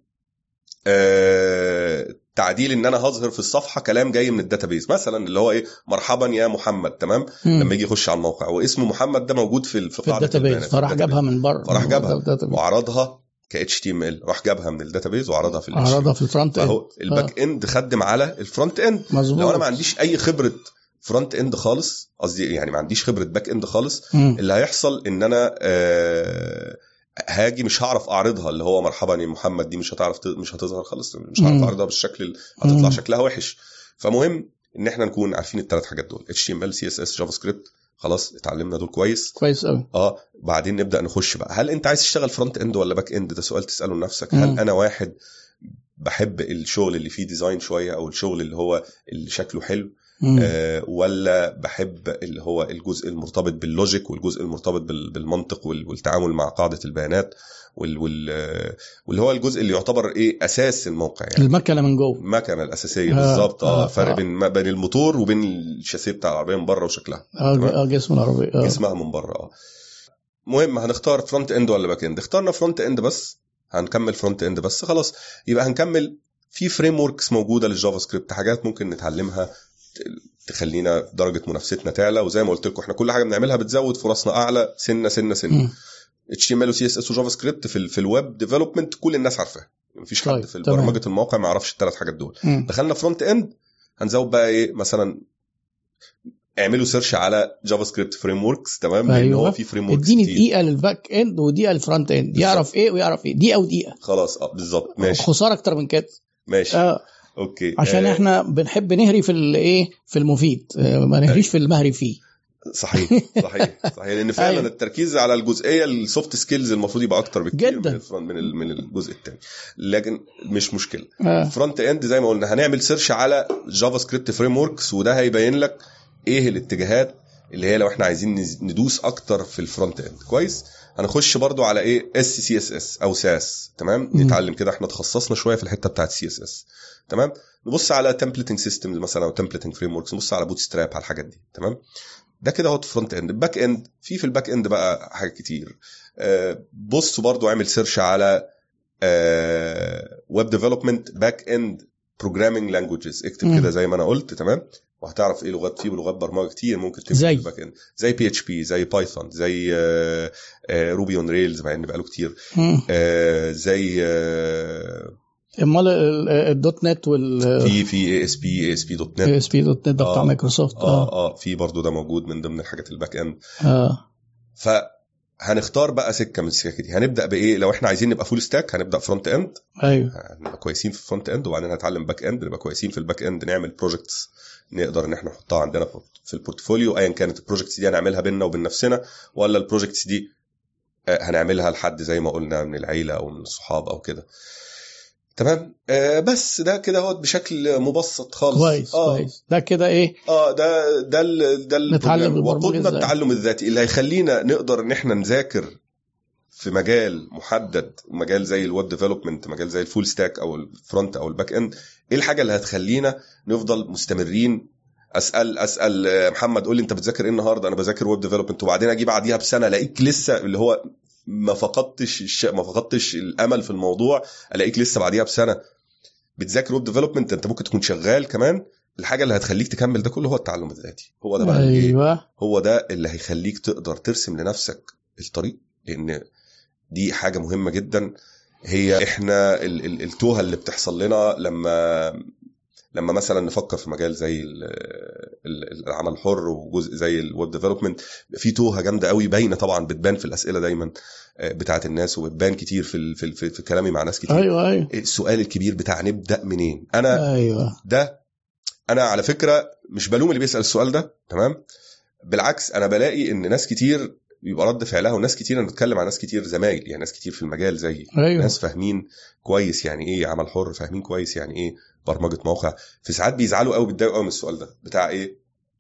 آه تعديل إن أنا هظهر في الصفحة كلام جاي من ال database. مثلا اللي هو إيه مرحبا يا محمد تمام؟ مم. لما يجي يخش على الموقع. واسم محمد ده موجود في في قاعدة ال database. فراح جابها من بره. فراح جابها. وعرضها ك HTML. راح جابها من ال database وعرضها في عرضها في ال front end الباك اند خدم على الفرونت اند مظبوط. لو أنا ما عنديش أي خبرة front end خالص قصدي يعني ما عنديش خبرة back end خالص مم. اللي هيحصل إن أنا آه هاجي مش هعرف أعرضها اللي هو مرحبا يا محمد دي مش هتعرف ت- مش هتظهر خالص مش هعرف. أعرضها بالشكل ال- هتطلع. شكلها وحش فمهم إن إحنا نكون عارفين الثلاث حاجات دول اتش تي إم إل سي إس إس جافا سكريبت خلاص اتعلمنا دول كويس كويس قوي آه بعدين نبدأ نخش بقى هل أنت عايز تشتغل front end ولا back end ده سؤال تسأله لنفسك هل مم. أنا واحد بحب الشغل اللي فيه design شوية أو الشغل اللي هو اللي شكله حلو. آه ولا بحب اللي هو الجزء المرتبط بال logic والجزء المرتبط بال- بالمنطق وال- والتعامل مع قاعدة البيانات وال وال آه، واللي هو الجزء اللي يعتبر إيه أساس الموقع يعني. المكنة من جوه. المكنة الأساسية آه، بالظبط آه آه، فرق آه. بين بين الموتور وبين الشاسيه بتاع العربية من بره وشكلها. آه. آه جسم العربية آه. جسمها من بره آه. مهم هنختار front end ولا back end اخترنا front end بس هنكمل front end بس خلاص. يبقى هنكمل في frameworks موجودة لل JavaScript حاجات ممكن نتعلمها تخلينا درجة منافستنا تعلى. وزي ما قلت لكم إحنا كل حاجة بنعملها بتزود فرصنا أعلى. سنة سنة سنة. اتش تي إم إل وسي إس إس وجافا سكريبت في ال في ال web development كل الناس عارفاها مفيش حد طيب، في. برمجه المواقع ما يعرفش الثلاث حاجات دول. مم. دخلنا front end هنزود بقى إيه؟ مثلا اعملوا search على JavaScript frameworks تمام؟ لأن. هو في frameworks اديني دقيقة لل back end ودقيقة لل front end. يعرف إيه ويعرف إيه؟ دقيقة ودقيقة. خلاص آه بالظبط. ماشي. خسارة أكتر من كده. ماشي. آه. Okay. عشان آه، إحنا بنحب نهري في الايه في المفيد. آه، ما نهريش في المهري فيه. صحيح صحيح صحيح. لأن *laughs* فعلا أيوة. التركيز على الجزئية ال soft skills المفروض يبقى أكتر بكتير جداً. من من ال- من الجزء الثاني لكن مش مشكلة. آه. front end زي ما قلنا هنعمل search على JavaScript frameworks وده هيبين لك إيه الاتجاهات اللي هي لو إحنا عايزين ندوس أكتر في ال front end كويس؟ هنخش برضو على إيه؟ اس CSS أو ساس تمام. نتعلم كده. إحنا تخصصنا شوية في الحتة بتاعت سي اس اس تمام؟ نبص على templating systems مثلا أو templating frameworks نبص على Bootstrap على الحاجات دي تمام؟ ده كده هو front end ال back end في في ال back end بقى حاجات كتير. آه، بص برضو اعمل search على web development back end programming languages اكتب. كده زي ما أنا قلت تمام؟ وهتعرف إيه لغات في لغات برمجة كتير ممكن تمشي زي؟ في ال back end زي PHP زي Python زي Ruby on Rails مع ان بقاله كتير. آه، زي آه، امال ال- ال dot net وال في في اي اس بي اي ASP dot net. اس بي دوت نت ده بتاع آه. مايكروسوفت. آه آه. آه. في برضو ده موجود من ضمن الحاجات ال back end آه. فهنختار بقى سكة من السكك دي. هنبدأ بإيه؟ لو إحنا عايزين نبقى full stack هنبدأ front end أيوه. هنبقى كويسين في ال front end وبعدين هنتعلم back end نبقى كويسين في ال back end نعمل projects نقدر إن إحنا نحطها عندنا في ال portfolio ايا كانت ال projects دي هنعملها بينا وبين نفسنا ولا ال projects دي آه، هنعملها لحد زي ما قلنا من العيلة أو من الصحاب أو كده. تمام؟ آه بس ده كده هو بشكل مبسط خالص. كويس آه. كويس. ده كده إيه؟ آه ده ده ال ده نتعلم وقودنا. التعلم الذاتي اللي هيخلينا نقدر ان إحنا نذاكر في مجال محدد مجال زي ال web development مجال زي ال full stack أو ال front أو ال back end إيه الحاجة اللي هتخلينا نفضل مستمرين؟ أسأل أسأل آه، محمد قول لي أنت بتذاكر إيه النهارده؟ أنا بذاكر web development وبعدين أجي بعديها بسنة ألاقيك لسه اللي هو ما فقدتش الش... ما فقدتش الأمل في الموضوع ألاقيك لسه بعديها بسنة. بتذاكر web development أنت ممكن تكون شغال كمان. الحاجة اللي هتخليك تكمل ده كله هو التعلم الذاتي. هو ده بقى إيه أيوه. هو ده اللي هيخليك تقدر ترسم لنفسك الطريق لأن دي حاجة مهمة جدا. هي إحنا ال- ال- التوهة اللي بتحصل لنا لما لما مثلا نفكر في مجال زي ال- ال- العمل الحر وجزء زي ال web development في توهة جامدة قوي باينة طبعا بتبان في الأسئلة دايما آه، بتاعت الناس وبتبان كتير في في في في كلامي مع ناس كتير. أيوه أيوه. السؤال الكبير بتاع نبدأ منين؟ أنا أيوه. ده أنا على فكرة مش بلوم اللي بيسأل السؤال ده تمام؟ بالعكس أنا بلاقي إن ناس كتير بيبقى رد فعلها وناس كتير أنا بتكلم عن ناس كتير زمايل يعني ناس كتير في المجال زي أيوه. ناس فاهمين كويس يعني إيه عمل حر فاهمين كويس يعني إيه برمجة موقع. في ساعات بيزعلوا قوي بيتضايقوا قوي من السؤال ده بتاع إيه؟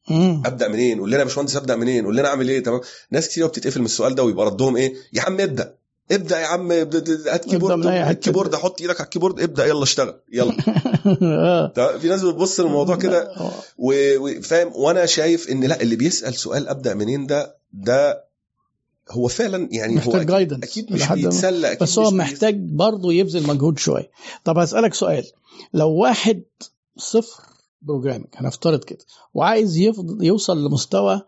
مم. أبدأ منين؟ قول لنا يا باشمهندس أبدأ منين؟ قول لنا أعمل إيه؟ تمام ناس كتير بتتقفل من السؤال ده ويبقى ردهم إيه؟ يا عم ابدأ ابدأ يا عم هات keyboard هات. keyboard حط إيدك على ال keyboard ابدأ يلا اشتغل يلا. *laughs* آه. في ناس بتبص للموضوع كده وفاهم وأنا شايف إن لا اللي بيسأل سؤال أبدأ منين ده ده هو فعلا يعني هو محتاج أكيد, guidance أكيد مش بيتسلى أكيد بس هو محتاج برضه يبذل مجهود شوية طب هسألك سؤال لو واحد صفر programming هنفترض كده وعايز يفضل يوصل لمستوى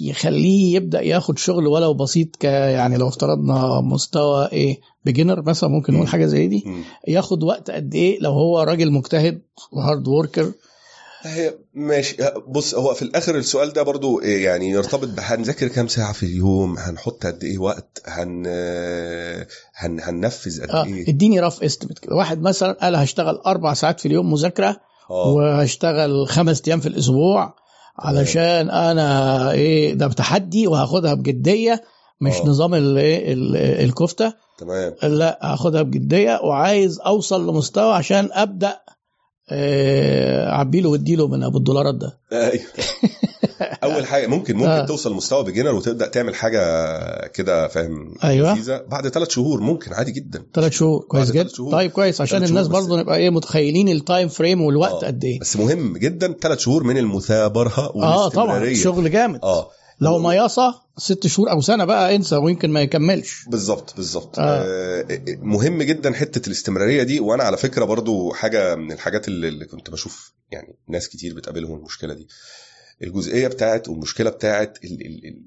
يخليه يبدأ ياخد شغل ولو بسيط ك يعني لو افترضنا مستوى إيه beginner مثلا ممكن نقول. حاجة زي دي. ياخد وقت قد إيه لو هو راجل مجتهد و hard worker هي ماشي. بص هو في الآخر السؤال ده برضو إيه يعني يرتبط بهنذاكر كام ساعة في اليوم؟ هنحط قد إيه وقت؟ هن هن هننفذ قد آه إيه؟ اديني rough estimate كده. واحد مثلا قال هشتغل أربع ساعات في اليوم مذاكرة آه. وهشتغل خمس أيام في الأسبوع علشان أنا إيه ده بتحدي وهاخدها بجدية مش آه. نظام الايه ال- الكفتة. تمام. لا هاخدها بجدية وعايز أوصل لمستوى عشان أبدأ آه، اعبيله واديله من أبو الدولارات ده أيوه *laughs* أول حاجة ممكن ممكن آه. توصل لمستوى بيجنر وتبدأ تعمل حاجة كده فاهم أيوة. لذيذة بعد ثلاث شهور ممكن عادي جدا ثلاث شهور كويس جدا شهور. طيب كويس عشان الناس. برضه نبقى إيه متخيلين ال time frame والوقت آه. قد إيه بس مهم جدا ثلاث شهور من المثابرة آه طبعا والاستمرارية شغل جامد آه لو مياصة ست شهور أو سنة بقى انسى ويمكن ما يكملش بالظبط بالظبط آه. آه. مهم جدا حتة الاستمرارية دي وأنا على فكرة برضو حاجة من الحاجات اللي, اللي كنت بشوف يعني ناس كتير بتقابلهم المشكلة دي الجزئية بتاعت والمشكلة بتاعت ال ال ال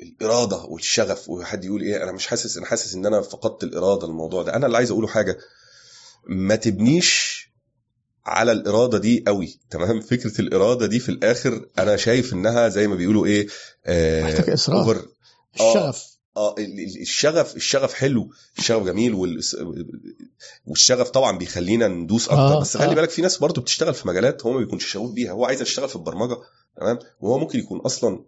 الإرادة والشغف وحد يقول إيه أنا مش حاسس أنا حاسس إن أنا فقدت الإرادة الموضوع ده أنا اللي عايز أقوله حاجة ما تبنيش على الإرادة دي قوي تمام فكرة الإرادة دي في الآخر أنا شايف إنها زي ما بيقولوا إيه آه over- آه. الشغف آه ال- الشغف الشغف حلو الشغف جميل والشغف طبعا بيخلينا ندوس أكتر آه، بس خلي آه. بالك في ناس برضو بتشتغل في مجالات هو ما بيكونش شغوف بيها هو عايز يشتغل في البرمجة تمام وهو ممكن يكون أصلا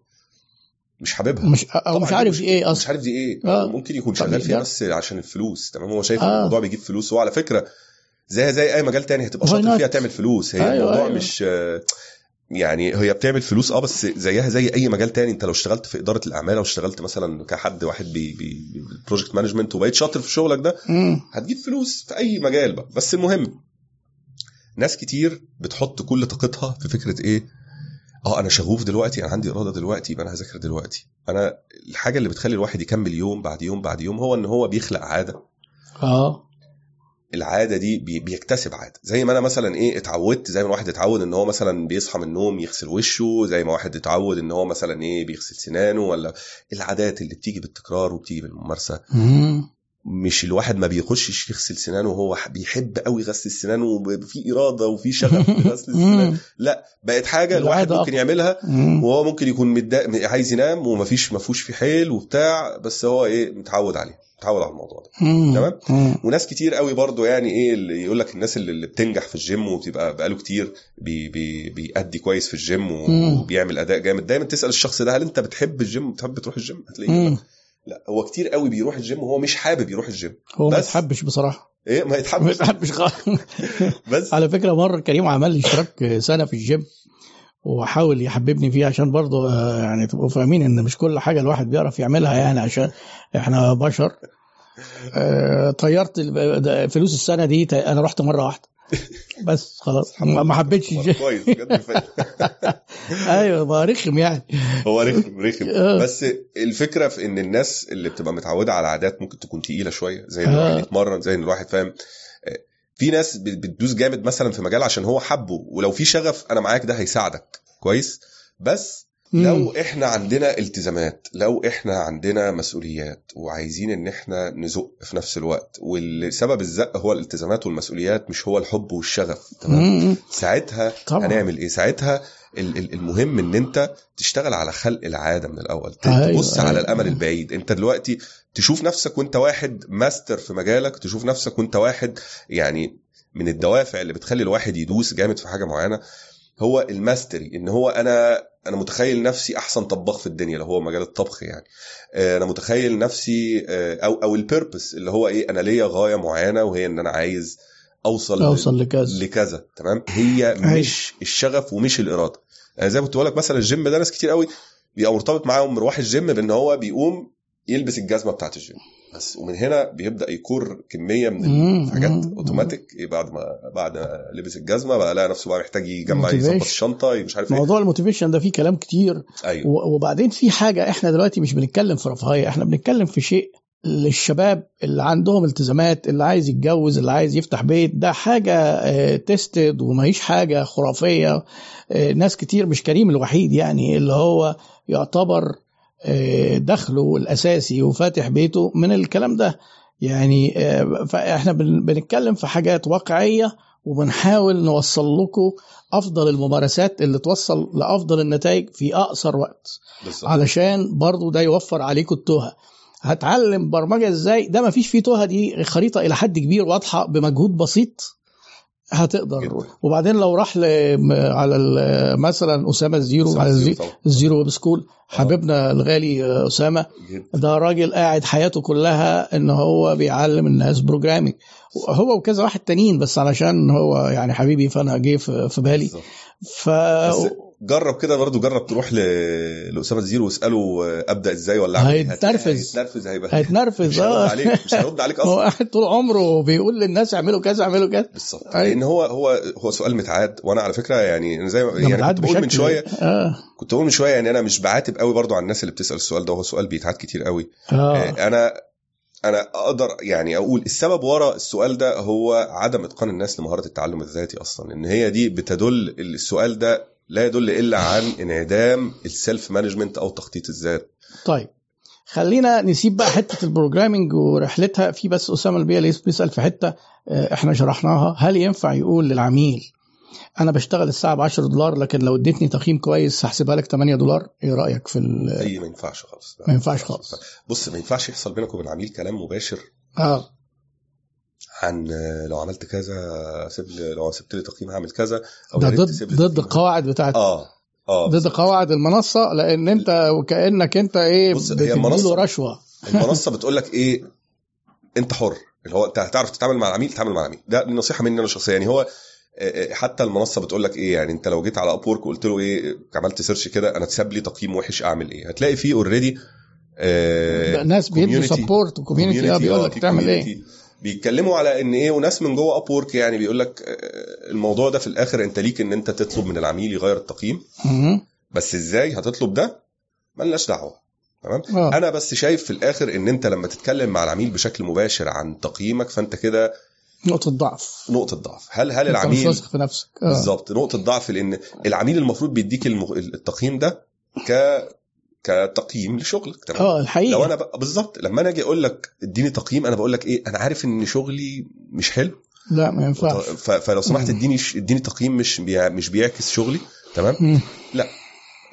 مش حاببها مش أو مش دي عارف مشكلة. إيه مش أصلا عارف دي إيه آه. ممكن يكون شغال فيها ده- بس عشان الفلوس تمام هو شايف آه. الموضوع بيجيب فلوس وعلى فكرة زي زي أي مجال تاني هتبقى شاطر؟ فيها تعمل فلوس. هي أيوة، الموضوع أيوة. مش يعني هي بتعمل فلوس آه بس زيها زي أي مجال تاني. أنت لو اشتغلت في إدارة الأعمال أو اشتغلت مثلا كحد واحد ب project management وبقيت شاطر في شغلك ده. هتجيب فلوس في أي مجال بقى. بس المهم ناس كتير بتحط كل طاقتها في فكرة إيه؟ آه أنا شغوف دلوقتي أنا عندي إرادة دلوقتي يبقى أنا هذاكر دلوقتي. أنا الحاجة اللي بتخلي الواحد يكمل يوم بعد يوم بعد يوم هو إن هو بيخلق عادة. آه. العادة دي بي- بيكتسب عادة زي ما أنا مثلا إيه اتعودت زي ما الواحد اتعود إن هو مثلا بيصحى من النوم يغسل وشه زي ما واحد اتعود إن هو مثلا إيه بيغسل سنانه ولا العادات اللي بتيجي بالتكرار وبتيجي بالممارسة مم. مش الواحد ما بيخشش يغسل سنانه وهو بيحب قوي غسل السنان وفي إرادة وفي شغف *laughs* في غسل السنان. لا بقت حاجة الواحد ممكن. يعملها. وهو ممكن يكون متضايق عايز ينام ومفيش ما فيهوش في حيل وبتاع بس هو إيه متعود عليه متعود على الموضوع ده. تمام؟ وناس كتير قوي برضو يعني إيه اللي يقول لك الناس اللي بتنجح في الجيم وبتبقى بقاله كتير بي بي بيأدي كويس في الجيم. وبيعمل أداء جامد. دايما تسأل الشخص ده هل أنت بتحب الجيم بتحب تروح الجيم هتلاقيه لا. هو كتير قوي بيروح الجيم وهو مش حابب يروح الجيم هو ما يتحبش بصراحة. إيه ما *laughs* ما يتحبش يتحبش خالص. بس على فكرة مرة كريم عمل لي اشتراك سنة في الجيم وحاول يحببني فيه عشان برضه آه، يعني تبقوا فاهمين إن مش كل حاجة الواحد بيعرف يعملها يعني عشان إحنا بشر آه، طيرت فلوس السنة دي أنا رحت مرة واحدة *laughs* بس خلاص ما حبيتش *laughs* كويس. *laughs* أيوه ما رخم يعني هو رخم رخم آه. بس الفكرة في إن الناس اللي بتبقى متعودة على عادات ممكن تكون تقيلة شوية زي إن. الواحد يتمرن زي إن الواحد فاهم في ناس بت- بتدوس جامد مثلا في مجال عشان هو حبه ولو في شغف أنا معاك ده هيساعدك كويس بس. لو إحنا عندنا التزامات لو إحنا عندنا مسؤوليات وعايزين إن إحنا نزق في نفس الوقت والسبب الزق هو الالتزامات والمسؤوليات مش هو الحب والشغف تمام. ساعتها طبعا. هنعمل إيه ساعتها ال- ال- المهم إن أنت تشتغل على خلق العادة من الأول أيوة، تبص على أيوة. الأمل البعيد أنت دلوقتي تشوف نفسك وانت واحد ماستر في مجالك تشوف نفسك وانت واحد يعني من الدوافع اللي بتخلي الواحد يدوس جامد في حاجة معينة. هو ال mastery إن هو أنا أنا متخيل نفسي أحسن طباخ في الدنيا لو هو مجال الطبخ يعني. آه، أنا متخيل نفسي آه، أو أو ال purpose اللي هو إيه أنا ليا غاية معينة وهي إن أنا عايز أوصل أوصل لكذا. لكذا تمام؟ هي مش الشغف ومش الإرادة. يعني زي ما كنت بقول لك مثلا الجيم ده ناس كتير قوي بيبقى مرتبط معاهم مروح الجيم بإن هو بيقوم يلبس الجزمة بتاعت الجيم. بس ومن هنا بيبدأ يكور كمية من. الحاجات. اوتوماتيك بعد ما بعد ما لبس الجزمة بقى لقى نفسه بقى محتاج يجمع يظبط. الشنطة مش عارف إيه. موضوع ال motivation ده فيه كلام كتير. و- وبعدين في حاجة إحنا دلوقتي مش بنتكلم في رفاهيه إحنا بنتكلم في شيء للشباب اللي عندهم التزامات اللي عايز يتجوز اللي عايز يفتح بيت. ده حاجة تيستد وما هيش حاجة خرافية. آه، ناس كتير مش كريم الوحيد يعني اللي هو يعتبر آه، دخله الأساسي وفاتح بيته من الكلام ده. يعني آه، فإحنا بن- بنتكلم في حاجات واقعية وبنحاول نوصل لكم أفضل الممارسات اللي توصل لأفضل النتائج في أقصر وقت. بالظبط. علشان برضو ده يوفر عليكم التوهة. هتعلم برمجة إزاي؟ ده ما فيش فيه توهة دي خريطة إلى حد كبير واضحة بمجهود بسيط. هتقدر جدا. وبعدين لو راح. على مثلا أسامة الزيرو على. طبعاً. الزيرو web school حبيبنا الغالي آه، أسامة جدا. ده راجل قاعد حياته كلها إن هو بيعلم الناس programming هو وكذا واحد تانيين بس علشان هو يعني حبيبي فأنا جه في بالي. ف جرب كده برضو جرب تروح ل... لأسامة الزيرو واسأله أبدأ إزاي ولا إيه. هيتنرفز. هيتنرفز هيبقى هيتنرفز آه. عليك مش هيرد عليك *laughs* هو أصلا. قاعد طول عمره بيقول للناس اعملوا كذا اعملوا كذا. بالظبط. أيوة. لأن هو هو هو سؤال متعاد. وأنا على فكرة يعني أنا زي ما يعني كنت بقول من شوية آه. كنت بقول من شوية يعني أنا مش بعاتب قوي برضو على الناس اللي بتسأل السؤال ده هو سؤال بيتعاد كتير قوي. آه. آه، أنا أنا أقدر يعني أقول السبب ورا السؤال ده هو عدم إتقان الناس لمهارة التعلم الذاتي أصلا ان هي دي بتدل السؤال ده لا يدل إلا عن انعدام ال self management أو تخطيط الذات. طيب خلينا نسيب بقى حتة ال programming ورحلتها. في بس أسامة البيه لسه بيسأل في حتة آه، إحنا شرحناها. هل ينفع يقول للعميل أنا بشتغل الساعة ب 10 دولار لكن لو اديتني تقييم كويس هحسبها لك 8 دولار إيه رأيك في ال- اي ما ينفعش خالص. ما ينفعش خالص. بص ما ينفعش يحصل بينك وبين العميل كلام مباشر. آه. عن آه، لو عملت كذا سيب لو سبت لي تقييم هعمل كذا أو ده ضد ضد. القواعد بتاعت آه آه ضد قواعد المنصة لأن أنت وكأنك أنت إيه بص، هي بتديله رشوة. المنصة بتقول لك إيه أنت حر. اللي هو أنت هتعرف تتعامل مع العميل تتعامل مع العميل. ده نصيحة مني أنا شخصيا. يعني هو آه، آه، حتى المنصة بتقول لك إيه يعني أنت لو جيت على Upwork وقلت له إيه عملت search كده أنا اتساب لي تقييم وحش أعمل إيه؟ هتلاقي فيه already ناس بيدوا support و community آه بيقول لك تعمل إيه؟ بيتكلموا على إن إيه وناس من جوه Upwork يعني بيقول لك آه، الموضوع ده في الآخر أنت ليك إن أنت تطلب من العميل يغير التقييم. بس إزاي هتطلب ده؟ ملناش دعوة. تمام؟ آه. أنا بس شايف في الآخر إن أنت لما تتكلم مع العميل بشكل مباشر عن تقييمك فأنت كده نقطة ضعف. نقطة ضعف. هل هل العميل واثق في نفسك. آه. بالظبط نقطة ضعف لأن العميل المفروض بيديك. التقييم ده ك كتقييم لشغلك تمام؟ آه الحقيقة. لو أنا بقى بالظبط لما أنا أجي أقول لك إديني تقييم أنا بقول لك إيه أنا عارف إن شغلي مش حلو. لا ما ينفعش. ف... فلو سمحت. إديني إديني تقييم مش بيع... مش بيعكس شغلي تمام؟ مم.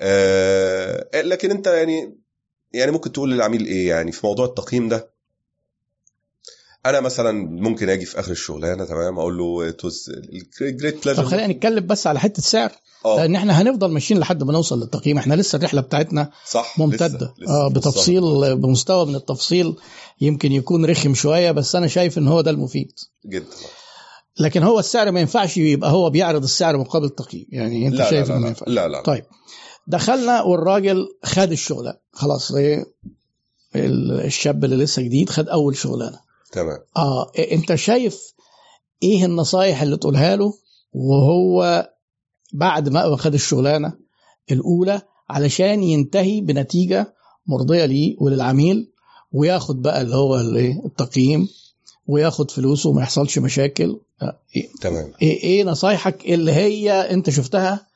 آه لكن أنت يعني يعني ممكن تقول للعميل إيه يعني في موضوع التقييم ده؟ أنا مثلا ممكن أجي في آخر الشغلانة تمام؟ أقول له توز جريت طب بليجر خلينا نتكلم بس على حتة السعر آه. لأن إحنا هنفضل ماشيين لحد ما نوصل للتقييم. إحنا لسه الرحلة بتاعتنا صح ممتدة. لسه- لسه بالظبط. بتفصيل بمستوى من التفصيل يمكن يكون رخم شوية بس أنا شايف إن هو ده المفيد. جدا. لكن هو السعر ما ينفعش يبقى هو بيعرض السعر مقابل التقييم. يعني أنت لا شايف لا إنه لا, ما لا, ينفعش. لا, لا. طيب. دخلنا والراجل خد الشغلانة. خلاص إيه ال- الشاب اللي لسه جديد خد أول شغلانة. تمام. آه إيه، انت شايف إيه النصايح اللي تقولها له وهو بعد ما خد الشغلانة الأولى علشان ينتهي بنتيجة مرضية ليه وللعميل وياخد بقى اللي هو التقييم وياخد فلوسه وما يحصلش مشاكل؟ إيه؟ تمام. إيه إيه نصايحك اللي هي انت شفتها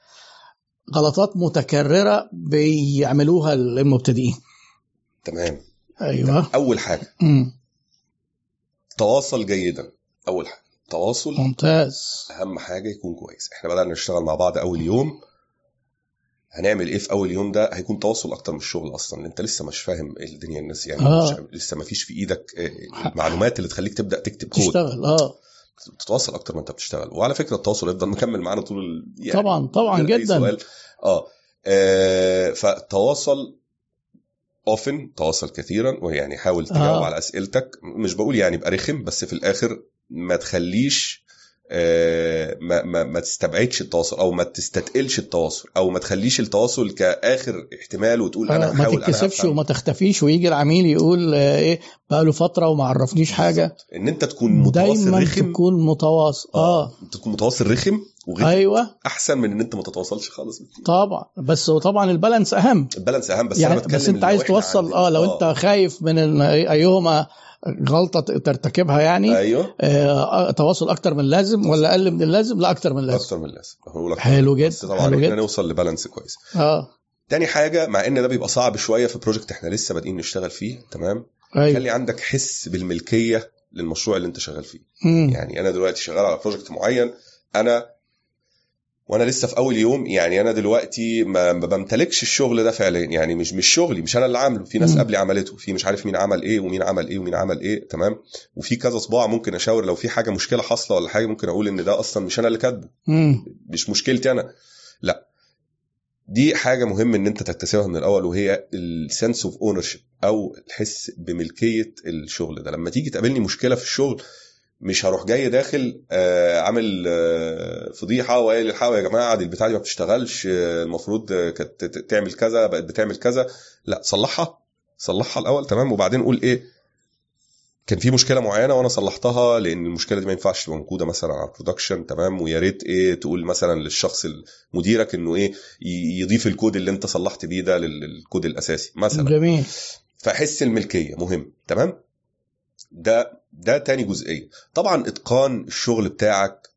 غلطات متكررة بيعملوها المبتدئين؟ تمام. أيوه. أول حاجة. مم. تواصل جيدا. أول حاجة تواصل ممتاز. أهم حاجة يكون كويس. إحنا بدأنا نشتغل مع بعض أول يوم. هنعمل إيه في أول يوم ده؟ هيكون تواصل أكتر من الشغل أصلا. أنت لسه مش فاهم الدنيا الناس يعني آه. مش لسه ما فيش في إيدك آه، المعلومات اللي تخليك تبدأ تكتب كود. تشتغل آه. تتواصل أكتر ما أنت بتشتغل. وعلى فكرة التواصل يفضل مكمل معانا طول ال... يعني طبعا طبعا جدا. سؤال. آه. آه، فتواصل اوفن تواصل كثيرا ويعني حاول تجاوب آه. على أسئلتك مش بقول يعني يبقى رخم بس في الآخر ما تخليش ما, ما, ما تستبعدش التواصل أو ما تستتقلش التواصل أو ما تخليش التواصل كآخر احتمال وتقول أنا آه، ما أنا تتكسفش هفهم. وما تختفيش ويجي العميل يقول آه، إيه بقى له فترة وما عرفنيش حاجة. إن أنت تكون متواصل دايما رخم. تكون متواصل. آه انت تكون متواصل رخم وغير أيوه. أحسن من إن أنت ما تتواصلش خالص. طبعا. بس طبعا البالانس أهم. البالانس أهم بس يعني أنا بتكلم بس أنت عايز توصل آه لو أنت خايف من أيهما غلطة ترتكبها يعني أيوه. آه تواصل أكتر من اللازم ولا أقل من اللازم؟ لا أكتر من اللازم أكتر من اللازم هقول لك حلو جدا بس طبعا حلو إحنا جدا. نوصل لبالانس كويس. آه. تاني حاجة مع إن ده بيبقى صعب شوية في project إحنا لسه بادئين نشتغل فيه تمام؟ أيوه. خلي عندك حس بالملكية للمشروع اللي أنت شغال فيه. مم. يعني أنا دلوقتي شغال على project معين أنا وأنا لسه في أول يوم يعني أنا دلوقتي ما بمتلكش الشغل ده فعليا يعني مش مش شغلي مش أنا اللي عامله. في ناس. قبلي عملته في مش عارف مين عمل إيه ومين عمل إيه ومين عمل إيه تمام؟ وفي كذا صباع ممكن أشاور لو في حاجة مشكلة حاصلة ولا حاجة ممكن أقول إن ده أصلا مش أنا اللي كاتبه. مش مشكلتي أنا. لا. دي حاجة مهم إن أنت تكتسبها من الأول وهي ال sense of ownership أو الحس بملكية الشغل ده. لما تيجي تقابلني مشكلة في الشغل مش هروح جاي داخل آه، عامل آه، فضيحة وقايل الحقوا يا جماعة دي البتاعة دي ما بتشتغلش آه، المفروض كانت تعمل كذا بقت بتعمل كذا. لا صلحها صلحها الأول تمام؟ وبعدين قول إيه؟ كان في مشكلة معينة وأنا صلحتها لأن المشكلة دي ما ينفعش تبقى موجودة مثلا على ال production تمام؟ ويا ريت إيه تقول مثلا للشخص مديرك إنه إيه يضيف الكود اللي أنت صلحت بيه ده لل- للكود الأساسي مثلا. جميل. فحس الملكية مهم تمام؟ ده ده تاني جزئية. طبعا إتقان الشغل بتاعك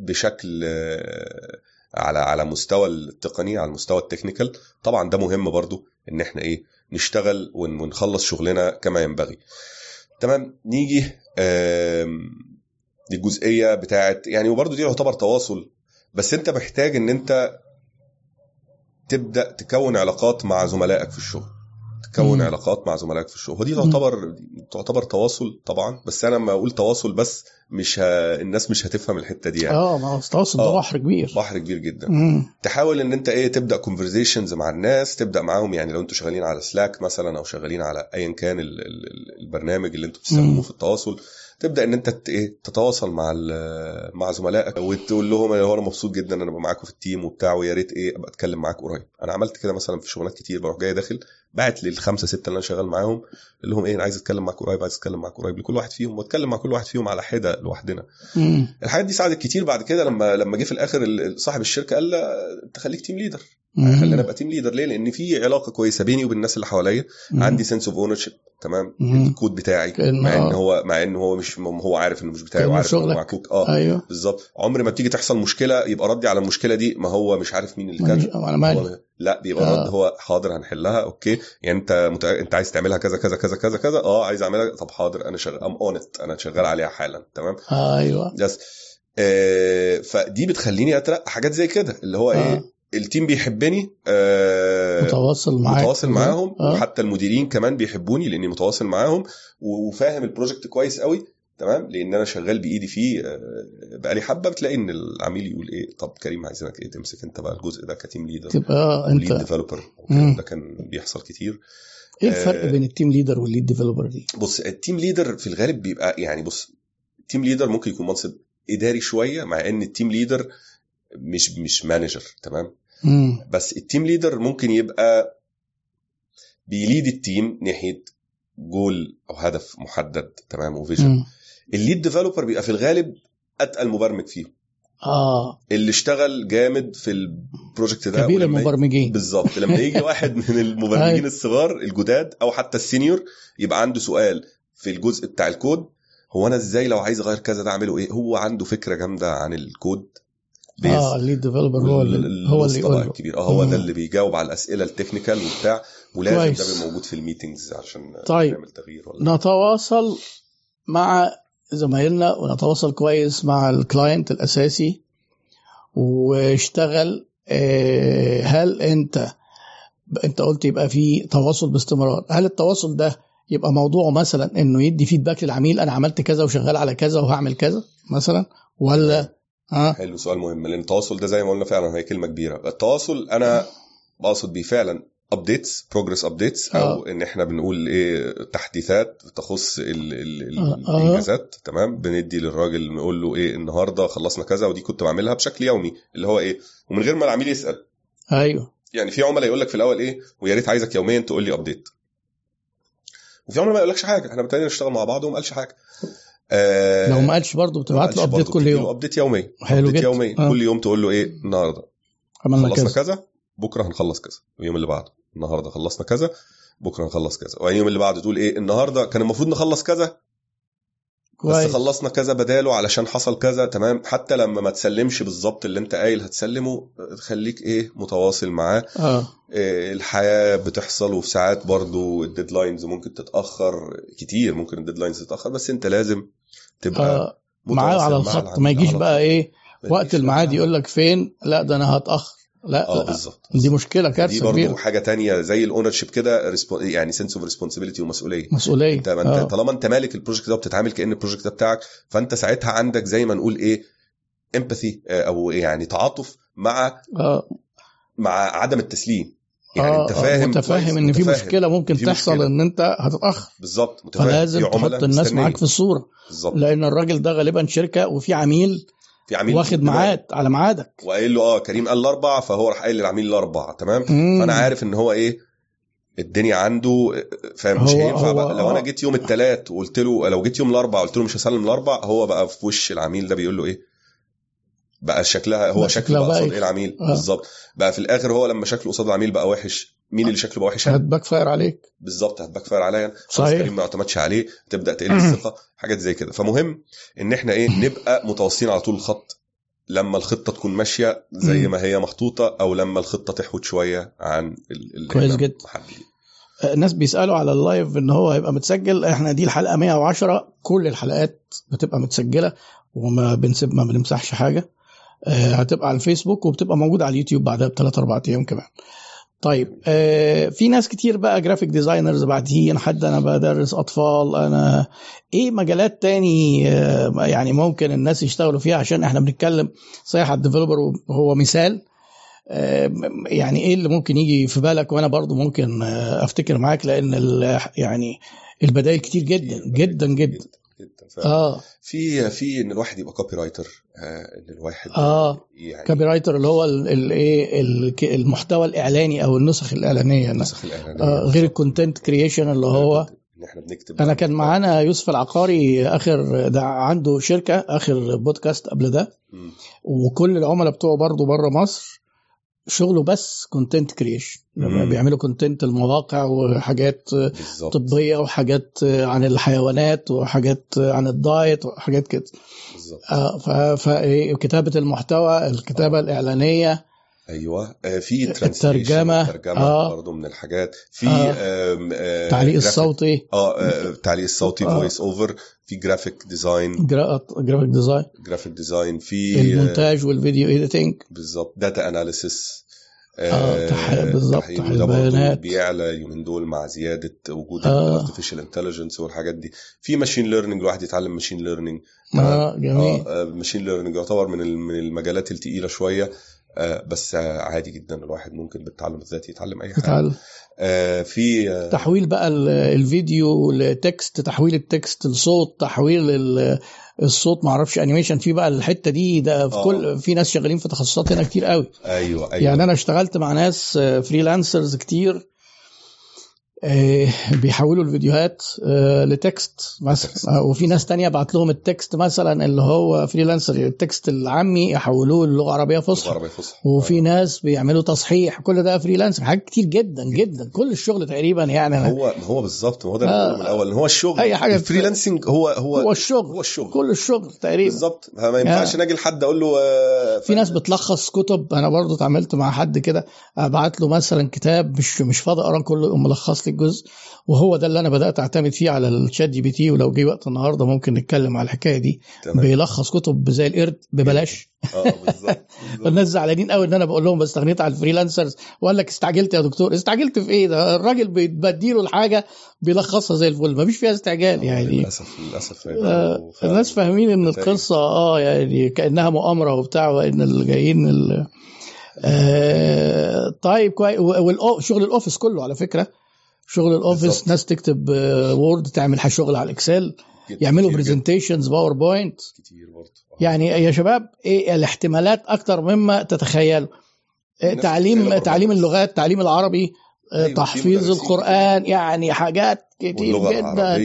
بشكل آه، على على مستوى التقني على المستوى التكنيكال. طبعا ده مهم برضو إن إحنا إيه نشتغل ون- ونخلص شغلنا كما ينبغي. تمام نيجي للجزئية بتاعت يعني وبرضو دي يعتبر تواصل بس أنت محتاج إن أنت تبدأ تكون علاقات مع زملائك في الشغل. تكون مم. علاقات مع زملائك في الشغل ودي. تعتبر تعتبر تواصل طبعا بس أنا لما أقول تواصل بس مش ه... الناس مش هتفهم الحتة دي يعني آه ما هو التواصل ده آه. بحر كبير بحر كبير جدا مم. تحاول إن أنت إيه تبدأ كونفرزيشنز مع الناس تبدأ معاهم يعني لو أنتوا شغالين على سلاك مثلا أو شغالين على ايا كان ال- ال- ال- البرنامج اللي أنتوا. بتستخدموه في التواصل تبدأ إن أنت ت- إيه تتواصل مع ال- مع زملائك وتقول لهم أنا هو أنا مبسوط جدا إن أنا معاكم في ال team وبتاع ويا ريت إيه أبقى أتكلم معاك قريب أنا عملت كده مثلا في شغلات كتير بروح جاي داخل بعت للخمسه ستة اللي أنا شغال معاهم اللي لهم إيه أنا عايز أتكلم معاك قريب عايز أتكلم معاك قريب لكل واحد فيهم وأتكلم مع كل واحد فيهم على حدة لوحدنا. الحاجات دي ساعدت كتير بعد كده لما لما جه في الآخر ال- صاحب الشركة قال لا أنت خليك team leader. خلينا ابقى team leader ليه؟ لأن في علاقة كويسة بيني وبين الناس اللي حواليا. عندي sense of ownership تمام. الكود بتاعي. مع إن آه. هو مع إن هو مش هو عارف إنه مش بتاعي وعارف إنه شغلك. معكوك آه أيوه. بالظبط. عمر ما بتيجي تحصل مشكلة يبقى ردي على المشكلة دي ما هو مش عارف مين اللي كان لا بيبقى آه. الرد هو حاضر هنحلها. أوكي. يعني أنت مت... أنت عايز تعملها كذا كذا كذا كذا كذا؟ آه عايز أعملها. طب حاضر. أنا شغال I'm on it أنا شغال عليها حالا. تمام؟ آه أيوه. بس. آه فدي بتخليني أترقى حاجات زي كده. اللي هو آه. إيه ال team بيحبني آه متواصل معاك متواصل معاهم آه. وحتى المديرين كمان بيحبوني لأني متواصل معاهم وفاهم ال project كويس قوي تمام لأن أنا شغال بإيدي فيه آه، بقالي حبة بتلاقي إن العميل يقول إيه طب كريم عايزينك إيه تمسك أنت بقى الجزء ده ك team leader تبقى آه، lead انت developer. ده كان بيحصل كتير إيه الفرق آه. بين ال team leader وال lead developer دي؟ بص ال team leader في الغالب بيبقى يعني بص ال team leader ممكن يكون منصب إداري شوية مع إن ال team leader مش مش manager تمام مم. بس ال team leader ممكن يبقى بي lead ال team ناحية جول أو هدف محدد تمام و vision. ال lead developer بيبقى في الغالب أتقل مبرمج فيهم آه اللي اشتغل جامد في ال project ده كبير المبرمجين بالظبط لما يجي *laughs* واحد من المبرمجين أيوة. الصغار الجداد أو حتى ال senior يبقى عنده سؤال في الجزء بتاع الكود هو أنا إزاي لو عايز أغير كذا ده أعمله إيه هو عنده فكرة جامدة عن ال code base آه ال lead developer هو اللي هو اللي يقول الكبير. آه هو. ده اللي بيجاوب على الأسئلة ال technical وبتاع. ولازم كويس. ده بيبقى موجود في ال meetings عشان طيب. نعمل تغيير ولا نتواصل مع زمايلنا ونتواصل كويس مع ال client الأساسي واشتغل. آه، هل انت أنت قلت يبقى في تواصل باستمرار. هل التواصل ده يبقى موضوعه مثلا إنه يدي feedback للعميل أنا عملت كذا وشغال على كذا وهعمل كذا مثلا؟ ولا ها؟ حلو سؤال مهم. لأن التواصل ده زي ما قلنا فعلا هي كلمة كبيرة. التواصل أنا بقصد بيه فعلا updates progress updates أو إن إحنا بنقول إيه تحديثات تخص ال ال آه، آه. الإنجازات. تمام؟ بندي للراجل نقول له إيه النهارده خلصنا كذا ودي كنت بعملها بشكل يومي. اللي هو إيه ومن غير ما العميل يسأل. أيوه. يعني في عملاء يقول لك في الأول إيه ويا ريت عايزك يوميا تقول لي update وفي عملاء ما يقولكش حاجة. إحنا ابتدينا نشتغل مع بعض وما قالش حاجة. آه لو ما قالش برضه بتبعت له update كل يوم. update يومي. حلو update جدا. يومي. آه. كل يوم تقول له إيه؟ النهارده. عملنا خلصنا كذا. كذا بكرة هنخلص كذا. واليوم اللي بعده. النهارده خلصنا كذا بكرة هنخلص كذا. واليوم اللي بعده تقول إيه؟ النهارده كان المفروض نخلص كذا. بس كويس. خلصنا كذا بداله علشان حصل كذا تمام؟ حتى لما ما تسلمش بالظبط اللي انت قايل هتسلمه خليك إيه؟ متواصل معاه. آه. إيه الحياة بتحصل وفي ساعات برضو ال deadlines ممكن تتأخر كتير. ممكن ال deadlines تتأخر بس انت لازم تبقى آه. معاه على الخط ما يجيش بقى. إيه وقت الميعاد. يقول لك فين لا ده أنا هتأخر لا, آه بالظبط دي مشكلة دي كارثة برضو كبيرة حاجة تانية زي ال ownership كده يعني sense of responsibility ومسؤولية مسؤولية انت انت آه. طالما انت مالك ال project ده وبتتعامل كأن ال project ده بتاعك فأنت ساعتها عندك زي ما نقول إيه empathy أو يعني تعاطف مع آه مع عدم التسليم يعني آه، انت آه، فاهم متفاهم إن في. مشكلة ممكن في تحصل مشكلة. إن أنت هتتأخر بالظبط متفاهم فلازم تحط الناس. معاك في الصورة بالظبط لأن الراجل ده غالبا شركة وفي عميل في عميل واخد. ميعاد على ميعادك وقايل له آه كريم قال الاربع فهو راح قايل للعميل الاربع تمام مم. فأنا عارف إن هو إيه الدنيا عنده فاهم مش هينفع بقى لو أنا. جيت يوم الثلاث وقلت له لو جيت يوم الاربع قلت له مش هسلم الاربع هو بقى في وش العميل ده بيقول له إيه بقى شكلها هو شكله بقى قصاد. إيه العميل آه. بالظبط بقى في الآخر هو لما شكله قصاد العميل بقى وحش مين اللي شكله بقى وحش. هت backfire عليك بالظبط هت backfire عليا خلاص صحيح. كريم ما اعتمدش عليه تبدأ تقل *clears throat* الثقة حاجات زي كده فمهم إن إحنا إيه نبقى متواصلين على طول الخط لما الخطة تكون ماشية زي. ما هي محطوطه أو لما الخطة تحود شوية عن اللي كويس جدا. محددين. الناس بيسألوا على ال live إن هو هيبقى متسجل إحنا دي الحلقة 110 كل الحلقات بتبقى متسجلة وما بنسيب ما بنمسحش حاجة آه، هتبقى على الفيسبوك وبتبقى موجودة على اليوتيوب بعدها بثلاث أربع أيام كمان. طيب آه، في ناس كتير بقى graphic designers بعدين حد أنا بدرس أطفال أنا إيه مجالات تاني آه، يعني ممكن الناس يشتغلوا فيها؟ عشان إحنا بنتكلم صحيح ال developer هو مثال. آه، يعني إيه اللي ممكن يجي في بالك؟ وأنا برضو ممكن آه، أفتكر معاك لأن يعني البدائل كتير جدا جدا جدا. جدا فعلا. آه في في إن الواحد يبقى copywriter آه إن الواحد آه. يعني copywriter اللي هو ال- ال- إيه ال- المحتوى الإعلاني أو النسخ الإعلانية النسخ الإعلانية آه غير ال content creation اللي هو إن إحنا بنكتب أنا كان معانا يوسف العقاري آخر ده عنده شركة آخر بودكاست قبل ده. وكل العملاء بتوعه برضه بره مصر شغله بس content creation مم. بيعملوا content المواقع وحاجات بالظبط. طبية وحاجات عن الحيوانات وحاجات عن الدايت وحاجات كده. بالظبط. آه، ف- فإيه، كتابة المحتوى الكتابة الإعلانية أيوه. آه، في الترجمة، الترجمة آه. برضه من الحاجات. في آه. آه، الصوتي. آه آه، التعليق الصوتي آه. voice over في graphic design graphic design graphic design في آه، المونتاج وال video editing بالظبط. data analysis آه، تحقيق- بالظبط، تحليل البيانات. بيعلى يومين دول مع زيادة وجود آه. ال artificial intelligence والحاجات دي. في machine learning الواحد يتعلم machine learning آه جميل. machine learning يعتبر من من المجالات التقيلة شوية. آه، بس آه، عادي جدا. الواحد ممكن بالتعلم الذاتي يتعلم أي حاجة. بتعلم. آه، في آه، تحويل بقى ال- الفيديو ل text تحويل ال text لصوت تحويل ال- الصوت معرفش animation في بقى الحتة دي ده في آه. كل في ناس شغالين في تخصصات هنا كتير قوي. أيوه أيوه. يعني أنا اشتغلت مع ناس freelancers كتير. آه، بيحولوا الفيديوهات آه، ل text مثلا. آه، وفي ناس تانية بعت لهم ال text مثلا اللي هو freelancer ال text العامي يحولوه للغة عربية فصحى. عربي فصحى. وفي ناس بيعملوا تصحيح كل ده freelancer. حاجات كتير جدا جدا. كل الشغل تقريبا يعني. هو هو بالظبط هو ده آه. من الأول. هو الشغل. أي حاجة. ال freelancing هو هو هو الشغل. هو الشغل. كل الشغل تقريبا. بالظبط. ما ينفعش ناجي لحد أقول له آه، في ناس بتلخص كتب. أنا برضو اتعاملت مع حد كده ابعت له مثلا كتاب مش مش فاضي اقرا كله يقوم ملخص لي الجزء وهو ده اللي أنا بدأت أعتمد فيه على ال ChatGPT ولو جه وقت النهارده ممكن نتكلم على الحكاية دي. تمام. بيلخص كتب زي القرد ببلاش. آه بالظبط. *laughs* الناس زعلانين قوي إن أنا بقول لهم استغنيت على ال freelancers. وقال لك استعجلت يا دكتور. استعجلت في إيه؟ ده الراجل بديله الحاجة بيلخصها زي الفل. مفيش فيها استعجال يعني. للأسف للأسف آه، الناس فاهمين إن. القصة آه يعني كأنها مؤامرة وبتاع وإن اللي جايين آه طيب كويس وشغل ال Office كله على فكرة. شغل ال Office. ناس تكتب آه، Word تعمل شغل على ال Excel يعملوا presentations PowerPoint كتير برضه آه. يعني يا شباب إيه الاحتمالات أكتر مما تتخيلوا آه، تعليم تعليم. اللغات تعليم العربي آه، أيوة، في تحفيظ القرآن يعني حاجات كتير جدا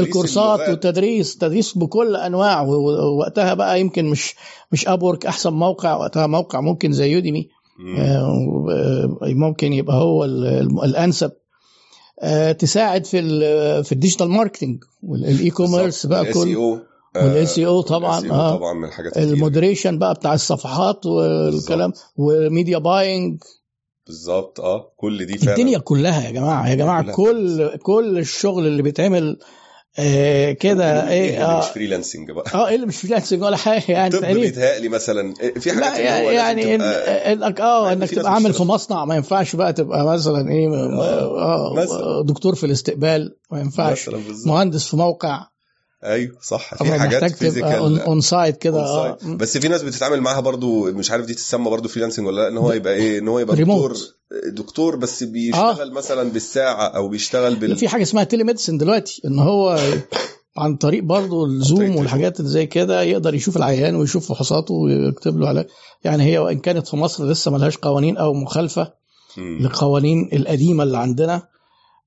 الكورسات اللغات. والتدريس تدريس بكل أنواع ووقتها بقى يمكن مش مش Upwork أحسن موقع وقتها موقع ممكن زي Udemy مم. آه، ممكن يبقى هو ال- ال- الأنسب آه، تساعد في ال في ال digital marketing وال e-commerce بقى كل SEO. وال SEO طبعاً، وال SEO آه. طبعا من الحاجات. ال moderation بقى بتاع الصفحات والكلام. و media buying بالظبط آه كل دي فعلا الدنيا كلها يا جماعة يا جماعة. كل كل الشغل اللي بيتعمل آه كده إيه اللي مش آه. freelancing بقى. آه إيه اللي مش freelancing ولا حاجة يعني طب بيتهيألي مثلا في حاجات لا اللي هو يعني يعني إنك آه يعني إنك تبقى عامل في. مصنع ما ينفعش بقى تبقى مثلا إيه آه، آه مثلا. دكتور في الاستقبال ما ينفعش. مهندس في موقع أيوه صح في حاجات physical on site كده آه بس في ناس بتتعامل معاها برضو مش عارف دي تسمى برضو freelancing ولا لأ إن هو يبقى إيه إن هو يبقى. دكتور دكتور بس بيشتغل مثلا بالساعة أو بيشتغل بال في حاجة اسمها telemedicine دلوقتي إن هو عن طريق برضه ال Zoom. والحاجات اللي زي كده يقدر يشوف العيان ويشوف فحوصاته ويكتب له علاج يعني هي وإن كانت في مصر لسه ملهاش قوانين أو مخالفة. للقوانين القديمة اللي عندنا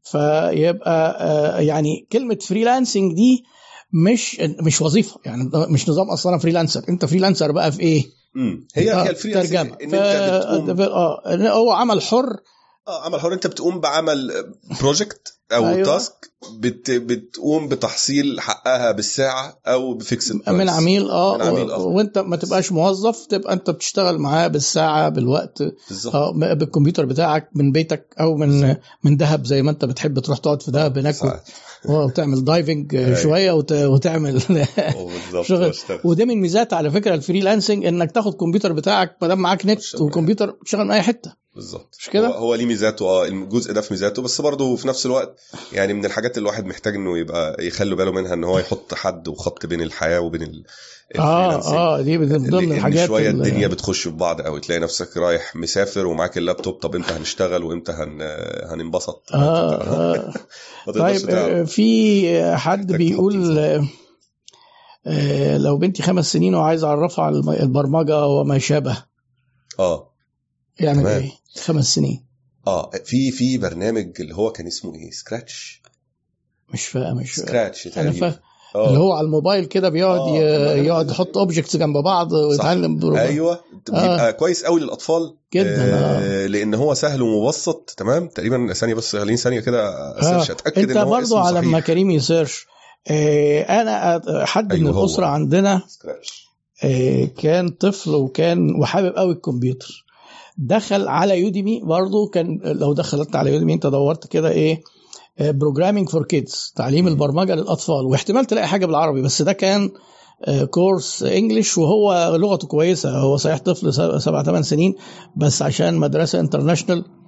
فيبقى آه، يعني كلمة freelancing دي مش مش وظيفة يعني مش نظام أصلا freelancer أنت freelancer بقى في إيه؟ مم. هي هي ال freelancing ترجمة إن. أنت بتقوم آه هو عمل حر آه عمل حر أنت بتقوم بعمل project أو أيوة. task بت بتقوم بتحصيل حقها بالساعة أو بفيكس من عميل آه من عميل، آه. و- وأنت ما تبقاش موظف تبقى أنت بتشتغل معاه بالساعة بالوقت م- بالكمبيوتر بتاعك من بيتك أو من من دهب زي ما أنت بتحب تروح تقعد في دهب هناك و- ساعات. وتعمل diving أيوة. شوية وت- وتعمل *laughs* شغل. وده من ميزات على فكرة ال freelancing إنك تاخد كمبيوتر بتاعك ما دام معاك نت. وكمبيوتر تشتغل من أي حتة بالظبط مش كده؟ هو, ليه ميزاته آه الجزء ده في ميزاته بس برضه في نفس الوقت يعني من الحاجات اللي الواحد محتاج إنه يبقى يخلي باله منها إن هو يحط حد وخط بين الحياة وبين ال- آه. آه دي من ضمن الحاجات شوية ال- الدنيا بتخش في بعض قوي تلاقي نفسك رايح مسافر ومعاك اللابتوب طب إمتى هنشتغل وإمتى هن... هننبسط آه *laughs* تقدرش طيب. آه، في حد بيقول آه، آه، لو بنتي خمس سنين وعايز أعرفها على البرمجة وما شابه آه يعمل تمام. إيه؟ خمس سنين آه في في برنامج اللي هو كان اسمه إيه سكراتش مش فاهم مش. Scratch أنا تقريبا فاهم آه. اللي هو على الموبايل كده بيقعد آه. ي- يقعد يحط objects جنب بعض ويتعلم برمجة. أيوه بيبقى كويس قوي للأطفال جدا، آه لأن هو سهل ومبسط تمام تقريبا ثانية بس خليني ثانية كده أ search أتأكد أنت إن هو برضو اسمه على ما كريم ي search آه، أنا حد أيوة من. الأسرة عندنا آه، كان طفل وكان وحابب قوي الكمبيوتر دخل على Udemy برضو كان لو دخلت على Udemy انت دورت كده إيه programming for kids تعليم البرمجة للأطفال واحتمال تلاقي حاجة بالعربي بس ده كان آه، course English وهو لغته كويسة هو صحيح طفل سبع ثمان سنين بس عشان مدرسة international آه،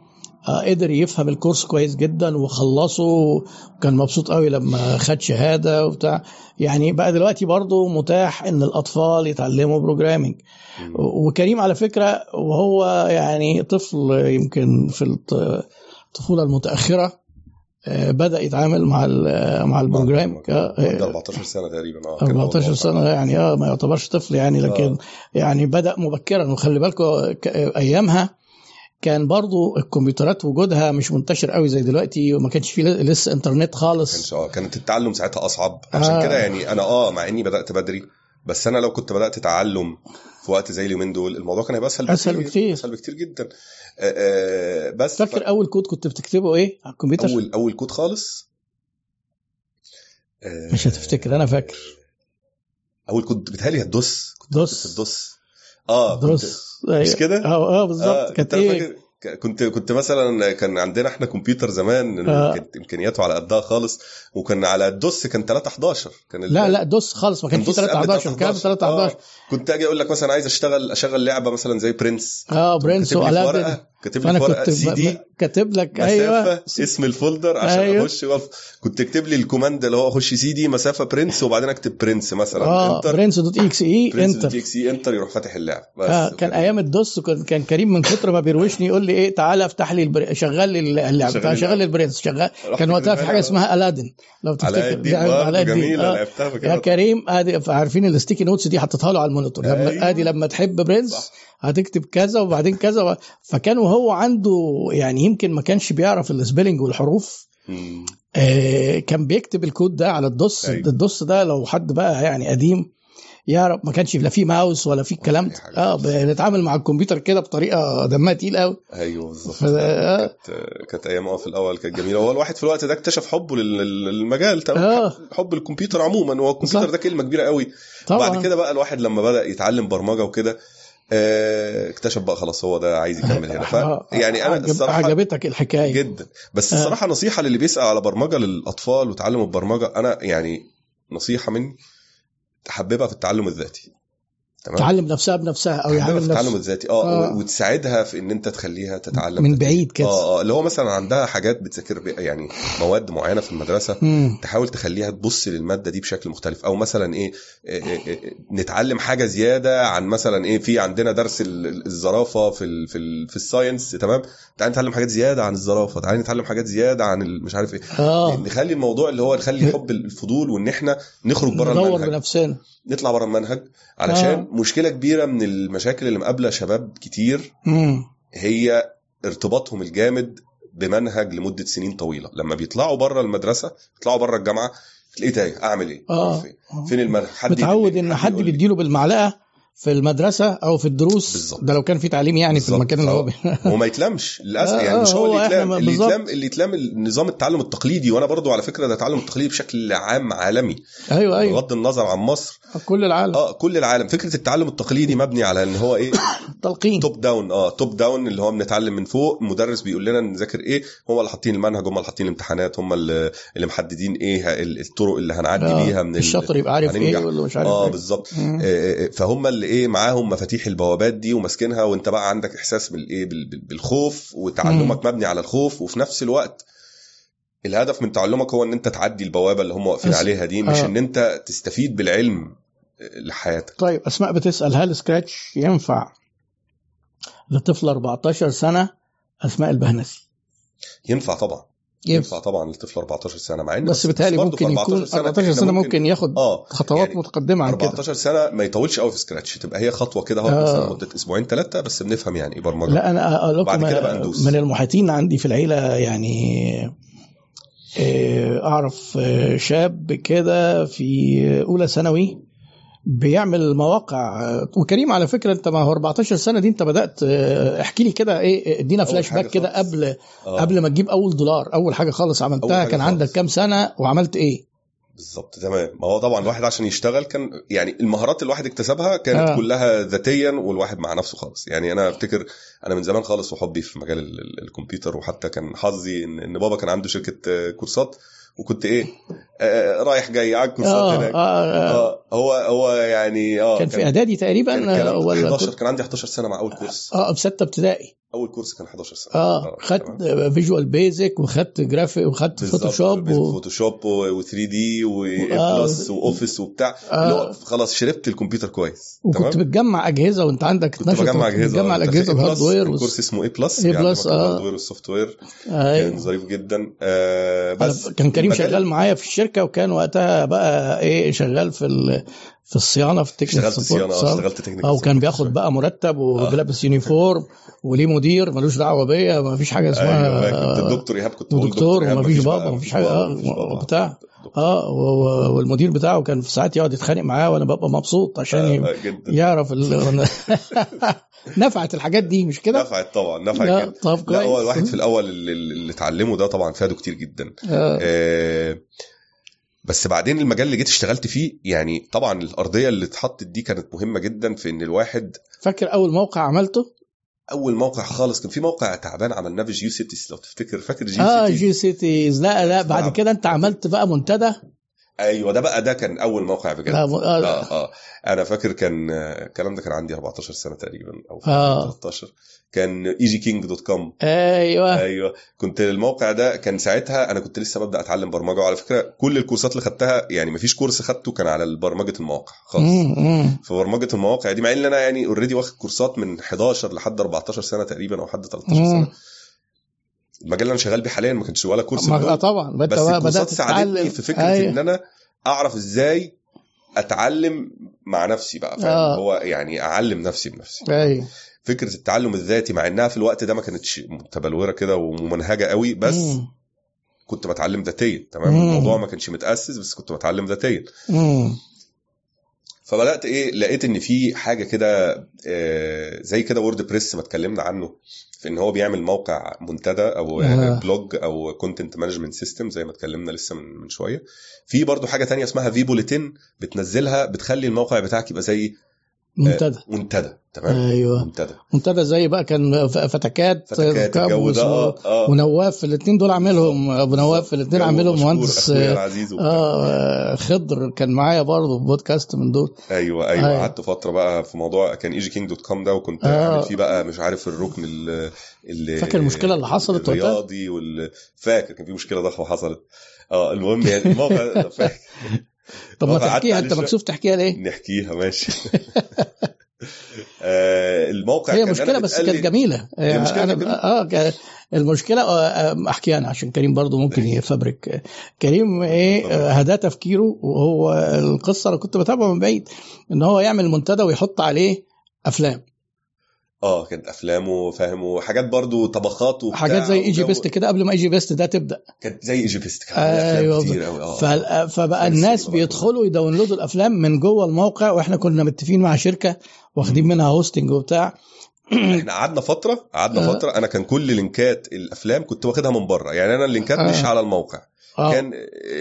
قدر يفهم ال course كويس جدا وخلصه. وكان مبسوط قوي لما خد شهادة وبتاع. يعني بقى دلوقتي برضه متاح إن الأطفال يتعلموا programming وكريم على فكرة وهو يعني طفل يمكن في الط- الطفولة المتأخرة آه، بدأ يتعامل مع مع ال program عنده 14 سنة تقريبا. آه كان 14 الموضوع سنة يعني آه ما يعتبرش طفل يعني لكن آه. يعني بدأ مبكرا. وخلي بالكم أيامها كان برضو الكمبيوترات وجودها مش منتشر قوي زي دلوقتي وما كانش فيه لسه انترنت خالص. كانش آه كانت التعلم ساعتها أصعب. عشان آه. كده يعني أنا آه مع إني بدأت بدري بس أنا لو كنت بدأت تعلم في وقت زي اليومين دول الموضوع كان هيبقى أسهل أسهل بكتير. أسهل بكتير جدا. آه، آه، بس فاكر أول كود كنت بتكتبه إيه؟ على الكمبيوتر؟ أول أول كود خالص؟ آه، مش هتفتكر أنا فاكر. أول كود بتهيألي هتدوس كنت DOS. ال DOS. آه DOS أيوة. كده؟ آه آه بالظبط آه كانت إيه كنت كنت مثلا كان عندنا إحنا كمبيوتر زمان آه. كانت إمكانياته على قدها خالص وكان على ال DOS كان 3 11 كان لا لا DOS خالص ما كانش في DOS قبل 3 11 كان 3 11 آه. كنت أجي أقول لك مثلا عايز أشتغل أشغل لعبة مثلا زي برنس آه برنس كاتب كاتب لي في ورقة سي دي. كاتب لك مسافة أيوه. اسم ال folder عشان أيوة. أخش وف... كنت تكتب لي ال command اللي هو أخش سي دي مسافة Prince وبعدين أكتب Prince مثلا آه انتر برنس دوت إكس إي برنس انتر تي إكس إي انتر يروح فاتح اللعب. بس آه كان أيام ال DOS وكان كان كريم من كتر ما بيروشني يقول لي إيه تعالى افتح لي البر... شغل لي اللعبه شغل شغل لي ال Prince. رحت كان وقتها في حاجة اسمها Aladdin لو تفتكر. علاء الدين جميلة آه. لعبتها يا كريم ادي عارفين ال sticky notes دي حطيتها له على ال monitor. لما أيوة. آدي لما تحب Prince. هتكتب كذا وبعدين كذا. فكان وهو عنده يعني يمكن ما كانش بيعرف ال spelling والحروف. آه، كان بيكتب الكود ده على ال DOS أيوة. ال DOS ده لو حد بقى يعني قديم يعرف ما كانش لا فيه ماوس ولا فيه الكلام أي ده. آه بنتعامل مع الكمبيوتر كده بطريقة دمها تقيل قوي أيوه بالظبط ف- آه. كانت كانت أيام آه في الأول كانت جميلة هو الواحد في الوقت ده اكتشف حبه لل- لل- للمجال تمام آه. حب الكمبيوتر عموما هو الكمبيوتر. ده كلمة كبيرة قوي طبعا بعد كده بقى الواحد لما بدأ يتعلم برمجة وكده اكتشف بقى خلاص هو ده عايز يكمل هنا. ف *laughs* آه، يعني أنا الصراحة عجبتك الحكاية. جدا. بس *laughs* آه. الصراحة نصيحة للي بيسال على برمجة للأطفال وتعلم البرمجة أنا يعني نصيحة مني تحببها في التعلم الذاتي. تمام تعلم نفسها بنفسها أو يعلم التعلم نفسه الذاتي آه, آه. و- وتساعدها في إن أنت تخليها تتعلم من. بعيد كده. آه آه اللي هو مثلا عندها حاجات بتذاكر يعني مواد معينة في المدرسة مم. تحاول تخليها تبص للمادة دي بشكل مختلف أو مثلا إيه, إيه, إيه, إيه نتعلم حاجة زيادة عن مثلا إيه في عندنا درس ال- ال- الزرافة في ال في ال في الساينس تمام تعالى نتعلم حاجات زيادة عن الزرافه تعالى نتعلم حاجات زيادة عن مش عارف إيه. آه. نخلي الموضوع اللي هو نخلي *laughs* حب الفضول وإن إحنا نخرج بره ندور المنهج. بنفسنا. نطلع بره المنهج. علشان آه. مشكلة كبيرة من المشاكل اللي مقابلة شباب كتير مم. هي ارتباطهم الجامد بمنهج لمدة سنين طويلة. لما بيطلعوا بره المدرسة يطلعوا بره الجامعة تلاقيه تايه أعمل إيه؟ آه. فين؟ فين المنهج؟ حد متعود إن حد. بيديله بالمعلقة في المدرسة أو في الدروس بالظبط. ده لو كان في تعليم يعني في بالظبط. المكان اللي هو آه. بي... وما يتلمش للأسف آه، يعني مش هو هو اللي يتلام إحنا اللي. يتلام اللي يتلام النظام التعلم التقليدي وأنا برضو على فكرة ده التعلم التقليدي بشكل عام عالمي أيوه أيوه بغض النظر عن مصر كل العالم آه كل العالم فكرة التعلم التقليدي مبني على إن هو إيه *coughs* تلقين top down آه top down اللي هو بنتعلم من فوق المدرس بيقول لنا نذاكر إيه هم اللي حاطين المنهج هم اللي حاطين الامتحانات هم اللي, محددين إيه ال- الطرق اللي هنعدي آه. بيها من ال- الشاطر يبقى عارف. إيه ولا مش عارف آه إيه بالظبط. آه، آه، فهم اللي إيه معاهم مفاتيح البوابات دي وماسكينها وانت بقى عندك احساس بالايه بال- بال- بالخوف وتعلمك مبني على الخوف. وفي نفس الوقت الهدف من تعلمك هو ان انت تعدي البوابة اللي هم واقفين عليها دي مش آه. ان انت تستفيد بالعلم لحياتك. طيب أسماء بتسأل هل سكراتش ينفع لطفل 14 سنة؟ أسماء البهنسي. ينفع طبعا. ينفع طبعا للطفل 14 سنة مع ان بس برضه ممكن يكون 14 إحنا سنة ممكن ياخد آه خطوات يعني متقدمة عن كده 14 سنة ما يطولش قوي في سكراتش تبقى هي خطوة كده أهو آه. مثلا مده أسبوعين ثلاثة بس بنفهم يعني إيه برمجة لا أنا بعد كده بقى ندوس. من المحيطين عندي في العيلة يعني آه، أعرف آه، شاب كده في أولى ثانوي بيعمل مواقع وكريم على فكرة انت ما هو 14 سنة دي انت بدأت آه، احكي لي كده إيه ادينا فلاش باك كده. قبل آه. قبل ما تجيب أول دولار أول حاجة خالص عملتها حاجة كان خالص. عندك كام سنة وعملت إيه بالظبط تمام ما هو طبعا الواحد عشان يشتغل كان يعني المهارات الواحد اكتسبها كانت آه. كلها ذاتيا والواحد مع نفسه خالص يعني أنا أفتكر أنا من زمان خالص وحبي في مجال ال- ال- الكمبيوتر وحتى كان حظي إن بابا كان عنده شركة آه، كورسات وكنت إيه رايح جاي الكورسات آه هناك آه آه. آه هو هو يعني آه كان في إعدادي تقريبا كان كان آه، ولا 11 كنت- كان عندي 11 سنة مع أول كورس آه بسته ابتدائي أول كورس كان 11 سنة آه خدت Visual Basic وخدت جرافيك وخدت. Photoshop و... Photoshop و 3D آه. وبلس و Office وبتاع آه. خلاص شربت الكمبيوتر كويس وكنت تمام بتجمع أجهزة وأنت عندك كنت 12 بجمع كنت أجهزة بتجمع آه. الأجهزة في الهاردوير كورس اسمه اي بلس A+, آه. ال hardware وال software كان أيوه ظريف جدا آه بس كان كريم شغال معايا في الشركة وكان وقتها بقى إيه شغال في ال... في الصيانة في التكنيك اشتغلت صيانة آه اشتغلت تكنيك أو كان بياخد بقى مرتب ولابس uniform وليه مدير ملوش دعوة بيا ما فيش حاجة اسمها أيوه كنت الدكتور إيهاب كنت إيهاب، وما فيش بابا ما فيش حاجة آه بابا. بتاع. آه والمدير بتاعه كان في ساعات يقعد يتخانق معاه وأنا ببقى مبسوط عشان آه، يعرف ال... *laughs* نفعت الحاجات دي مش كده؟ نفعت طبعا نفعت لا جدا. طب لا هو كويس. الواحد في الأول اللي, اللي اتعلمه ده طبعا فاده كتير جدا. آه. آه، بس بعدين المجال اللي جيت اشتغلت فيه يعني طبعا الأرضية اللي اتحطت دي كانت مهمة جدا في إن الواحد فاكر أول موقع عملته؟ أول موقع خالص كان في موقع تعبان عملناه في GeoCities لو تفتكر فاكر Geo آه Cities GeoCities لا لا بعد نعم. كده أنت عملت بقى منتدى أيوه ده بقى ده كان أول موقع بجد لا م- آه. آه آه أنا فاكر كان آه، الكلام ده كان عندي 14 سنة تقريبا أو آه. 13 كان EgyKing dot com أيوه أيوه كنت الموقع ده كان ساعتها أنا كنت لسه ببدأ أتعلم برمجة وعلى فكرة كل الكورسات اللي خدتها يعني مفيش كورس خدته كان على برمجة المواقع خالص. في برمجه المواقع دي مع إن أنا يعني already واخد كورسات من 11 لحد 14 سنة تقريبا أو لحد 13 مم. سنة المجال اللي أنا شغال بيه حاليا ما كانش ولا كورس ما-. طبعا بس بدأت ساعدتني في فكرة أيوة. إن أنا أعرف إزاي أتعلم مع نفسي بقى فاهم آه. هو يعني أعلم نفسي بنفسي أيوه فكرة التعلم الذاتي مع إنها في الوقت ده ما كانتش متبلورة كده وممنهجه قوي بس مم. كنت بتعلم ذاتيا تمام مم. الموضوع ما كانش متأسس بس كنت بتعلم ذاتيا. فبدأت إيه لقيت إن في حاجة كده آه، زي كده WordPress ما اتكلمنا عنه إن هو بيعمل موقع منتدى أو آه. blog أو content management system زي ما اتكلمنا لسه من من شوية في برضو حاجة تانية اسمها vBulletin بتنزلها بتخلي الموقع بتاعك يبقى زي منتدى منتدى تمام؟ أيوه. منتدى منتدى زي بقى كان فتكات فتكات الجو ده آه آه. ونواف الاثنين دول عاملهم. أبو نواف الاثنين عاملهم مهندس. آه. آه، خضر كان معايا برضه في بودكاست من دول. أيوه أيوه. أيوة. قعدت فترة بقى في موضوع كان EgyKing dot com ده وكنت آه. عامل فيه بقى مش عارف الركن ال ال فاكر المشكلة اللي حصلت؟ الرياضي وال فاكر كان في مشكلة ضخمة حصلت. آه المهم يعني الموقع *laughs* طب ما تحكيها انت. مكسوف تحكيها ليه؟ نحكيها ماشي *laughs* آه الموقع هي مشكلة بس بتقال كانت جميلة هي مشكلة أنا جميلة. آه المشكلة آه، آه، احكي أنا عشان كريم برضو ممكن يفبرك كريم إيه آه، هدا تفكيره وهو القصة أنا كنت بتابعه من بعيد إن هو يعمل منتدى ويحط عليه أفلام آه كانت أفلامه فاهم وحاجات برضو طبخات وبتاع حاجات زي إيجي بيست كده قبل ما EgyBest ده تبدأ كانت زي EgyBest كان. أفلام كتير قوي آه فبقى الناس. بيدخلوا ي download وا الأفلام من جوه الموقع وإحنا كنا متفقين مع شركة واخدين منها hosting وبتاع إحنا قعدنا فترة قعدنا آه. فترة أنا كان كل link ات الأفلام كنت واخدها من بره يعني أنا ال link ات آه. مش على الموقع آه. كان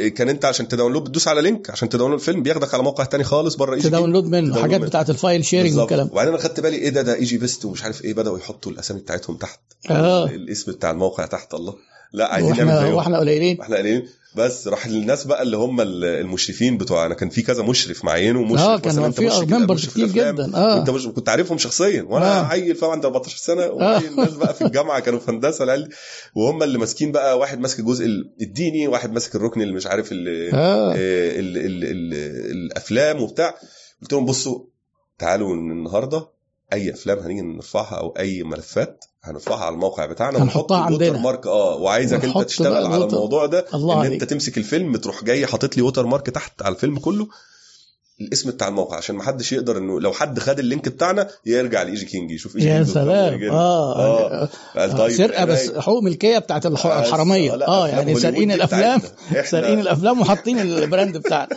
كان انت عشان ت download بتدوس على link عشان ت download فيلم بياخدك على موقع تاني خالص بره تيجي ت download منه ت download حاجات منه. بتاعت ال file sharing. والكلام. وبعدين أنا خدت بالي إيه ده ده EgyBest ومش عارف إيه بدأوا يحطوا الأسامي بتاعتهم تحت. آه. الاسم بتاع الموقع تحت الله. لا عايزين نعمل وإحنا زيهم وإحنا قليلين. إحنا قليلين. بس راح الناس بقى اللي هم المشرفين بتوع أنا كان في كذا مشرف معينه ومشرف آه كان مثلا أنت في مشرف members مشرف كتير. جدا آه وانت مش كنت عارفهم شخصيا وأنا آه. عيل فاهم عندي 14 سنة وعيل الناس بقى في الجامعة كانوا في هندسة العيال وهم اللي ماسكين بقى واحد ماسك الجزء الديني واحد ماسك الركن اللي مش عارف ال ال ال ال الأفلام وبتاع قلت لهم بصوا تعالوا النهارده أي أفلام هنيجي نرفعها أو أي ملفات هنرفعها على الموقع بتاعنا هنحطها عندنا. mark. آه وعايزك انت تشتغل على الموضوع ده الله إن عليك. أنت تمسك الفيلم تروح جاي حاطط لي watermark تحت على الفيلم كله الاسم بتاع الموقع عشان ما حدش يقدر إنه لو حد خد ال link بتاعنا يرجع ل EgyKing يشوف إيجي يا سلام. ويجي- آه, آه. قال طيب سرقة بس رايق. حقوق ملكية بتاعت آه، الحرامية. آه أفلام يعني سارقين الأفلام. سارقين الأفلام وحاطين ال brand بتاعنا.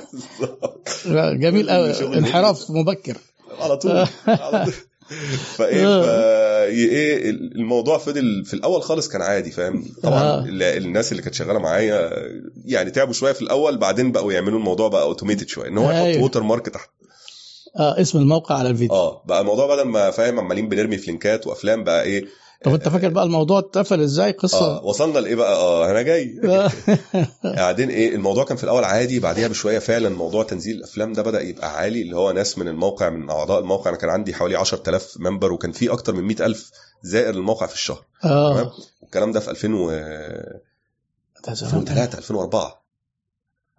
*laughs* جميل قوي *laughs* انحراف مبكر. على طول على طول. *laughs* فايه فا إيه الموضوع فضل في الأول خالص كان عادي فاهم طبعا آه. ال- الناس اللي كانت شغالة معايا يعني تعبوا شوية في الأول بعدين بقوا يعملوا الموضوع بقى automated شوية إن هو يحط. watermark تحت آه اسم الموقع على الفيديو آه بقى الموضوع بدل ما فاهم عمالين بنرمي في link ات وأفلام بقى إيه طب انت فاكر بقى الموضوع اتقفل إزاي؟ قصة. وصلنا لإيه بقى؟ آه أنا جاي. *laughs* آه. بعدين إيه؟ الموضوع كان في الأول عادي بعديها بشوية فعلا موضوع تنزيل الأفلام ده بدأ يبقى عالي اللي هو ناس من الموقع من أعضاء الموقع. أنا كان عندي حوالي 10000 ممبر وكان في أكتر من 100000 زائر للموقع في الشهر. تمام؟ آه والكلام ده في 2000 و ده زمان. 2003 2004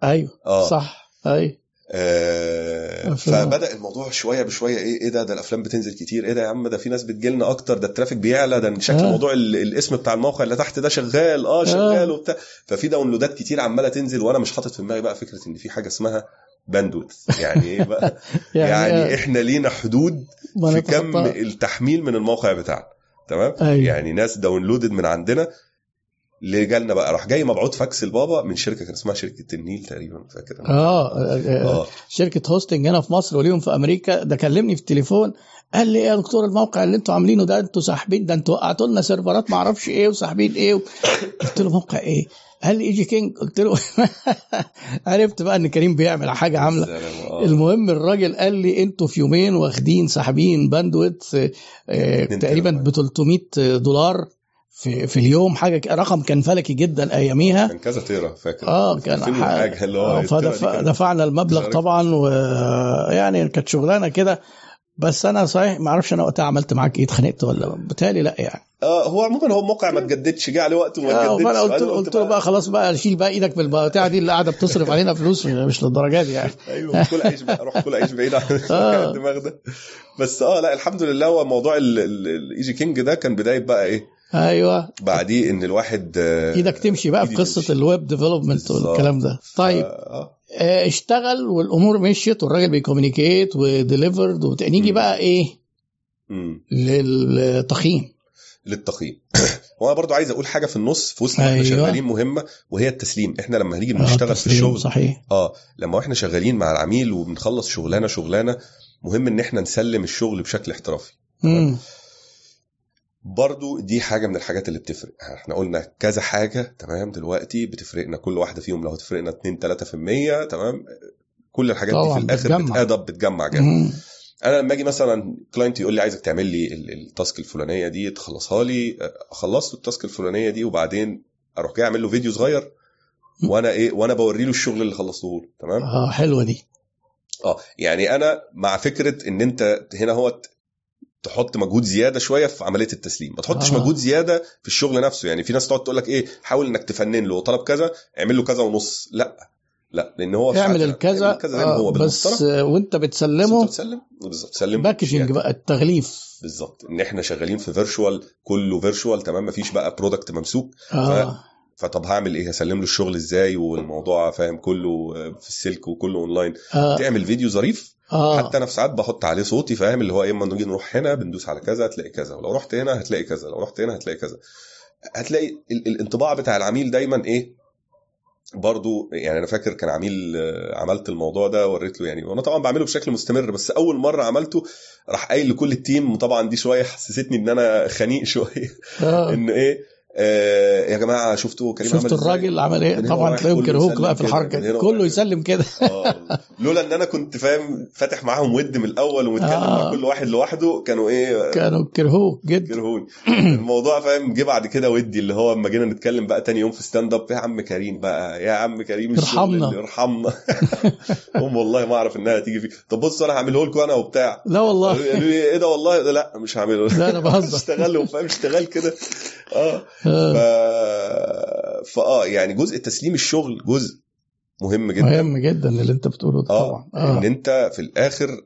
أيوه آه. صح. أيوه. آه، فبدأ الموضوع شوية بشوية إيه إيه ده؟ ده الأفلام بتنزل كتير. إيه ده يا عم؟ ده في ناس بتجيلنا أكتر. ده الترافيك بيعلى. ده شكل آه. موضوع ال- الاسم بتاع الموقع اللي تحت ده شغال. آه شغال وبتاع. ففي download ات كتير عمالة تنزل وأنا مش حاطط في دماغي بقى فكرة إن في حاجة اسمها bandwidth يعني إيه بقى؟ *laughs* يعني, يعني إحنا لينا حدود في كم التحميل من الموقع بتاعنا. تمام؟ أيوة. يعني ناس downloaded من عندنا اللي جالنا بقى؟ راح جاي مبعوث فاكس لبابا من شركة كان اسمها شركة النيل تقريبا فاكر. أنا. آه آه، آه. شركة hosting هنا في مصر وليهم في أمريكا. ده كلمني في التليفون قال لي إيه يا دكتور الموقع اللي أنتوا عاملينه ده؟ أنتوا ساحبين ده أنتوا وقعتوا لنا server ات ما أعرفش إيه وساحبين إيه قلت له موقع إيه؟ قال لي إيجي كينج. قلت له *laughs* عرفت بقى إن كريم بيعمل حاجة عاملة. آه. المهم الراجل قال لي أنتوا في يومين واخدين ساحبين bandwidth آه، آه، تقريبا ب 300 دولار. في في اليوم حاجة رقم كان فلكي جدا أياميها. كان كذا tera فاكر؟ آه كان 2000 وحاجه اللي هو آه، ال tera دي فدفع كانت- دفعنا المبلغ. طبعا ويعني كانت شغلانة كده. بس أنا صحيح ما أعرفش أنا وقتها عملت معاك إيه اتخانقت ولا بالتالي لا يعني. آه هو عموما هو موقع ما تجددش جه عليه وقت وما آه تجددش فأنا قلت له قلت له بقى خلاص بقى شيل بقى إيدك من البتاعه دي اللي قاعدة بتصرف علينا فلوس مش للدرجة دي يعني. أيوه كل عيش بقى روح كل عيش بعيد عن *laughs* آه. الدماغ ده. بس آه لا الحمد لله هو موضوع الايجي كينج ده كان بداية بقى إيه أيوه بعديه إن الواحد آه، إيدك تمشي بقى في قصه. ال web development. والكلام ده طيب آه آه، اشتغل والأمور مشيت والراجل بي communicate و delivered نيجي مم. بقى إيه مم. للتقييم للتقييم *coughs* وأنا برضو عايز أقول حاجة في النص في وسط إحنا أيوة. شغالين مهمة وهي التسليم إحنا لما هنيجي آه، بنشتغل في التسليم، الشغل صحيح آه لما إحنا شغالين مع العميل وبنخلص شغلانة شغلانة مهم إن إحنا نسلم الشغل بشكل احترافي مم. برضو دي حاجة من الحاجات اللي بتفرق. إحنا قلنا كذا حاجة تمام دلوقتي بتفرقنا كل واحدة فيهم. لو هتفرقنا 2 3% تمام كل الحاجات دي في الآخر بتجمع. بتأدب بتجمع جامد. أنا لما أجي مثلا client يقول لي عايزك تعمل لي ال- ال task الفلانية دي تخلصها لي. اخلص له ال task الفلانية دي وبعدين أروح جاي أعمل له فيديو صغير وأنا إيه وأنا بوري له الشغل اللي خلصته له تمام؟ آه حلوة دي. آه يعني أنا مع فكرة إن أنت هنا هو تحط مجهود زيادة شوية في عملية التسليم. ما تحطش آه. آه. مجهود زيادة في الشغل نفسه. يعني في ناس تقعد تقول لك إيه حاول إنك تفنن له طلب كذا اعمل له كذا ونص. لا. لا لأن هو اعمل الكذا كذا ما هو آه، بس آه، وأنت بتسلمه بتسلم. بالظبط. سلم packaging بقى التغليف. بالظبط. إن إحنا شغالين في virtual كله virtual تمام؟ مفيش بقى product ممسوك. آه. فطب هعمل إيه؟ هسلم له الشغل إزاي؟ والموضوع فاهم كله في السلك وكله اونلاين آه, تعمل فيديو ظريف. آه. حتى أنا في ساعات بحط عليه صوتي فاهم اللي هو إيه أما نيجي نروح هنا بندوس على كذا هتلاقي كذا ولو رحت هنا هتلاقي كذا لو رحت هنا هتلاقي كذا هتلاقي ال- الانطباع بتاع العميل دايما إيه برضو يعني أنا فاكر كان عميل آه، عملت الموضوع ده وريت له يعني وأنا طبعا بعمله بشكل مستمر بس أول مرة عملته راح قايل لكل ال team وطبعا دي شوية حسستني إن أنا خنيق *laughs* شوية آه. إن إيه آه يا جماعة شفتوا كريم شفت عمل إزاي؟ الراجل عمل إيه؟ طبعا تلاقيهم كرهوك بقى في كده، الحركة هنا كله. يسلم كده. آه. لولا إن أنا كنت فاهم فاتح معاهم ود من الأول ومتكلم آه. مع كل واحد لوحده كانوا إيه؟ كانوا كرهوك جدا. كرهوني. *clears throat* الموضوع فاهم جه بعد كده ودي اللي هو أما جينا نتكلم بقى تاني يوم في stand up يا عم كريم بقى يا عم كريم ارحمنا. ارحمنا. *laughs* هم والله ما أعرف إنها تيجي فيك. طب بص أنا هعمله لكم أنا وبتاع. لا والله. قالوا لي إيه ده والله؟ لا مش هعمله. لا أنا بهزر. *laughs* اشتغل فاهم اشتغل كده. آه. ف... آه. فاه يعني جزء تسليم الشغل جزء مهم جدا مهم جدا اللي انت بتقوله ده آه طبعا إن آه انت في الآخر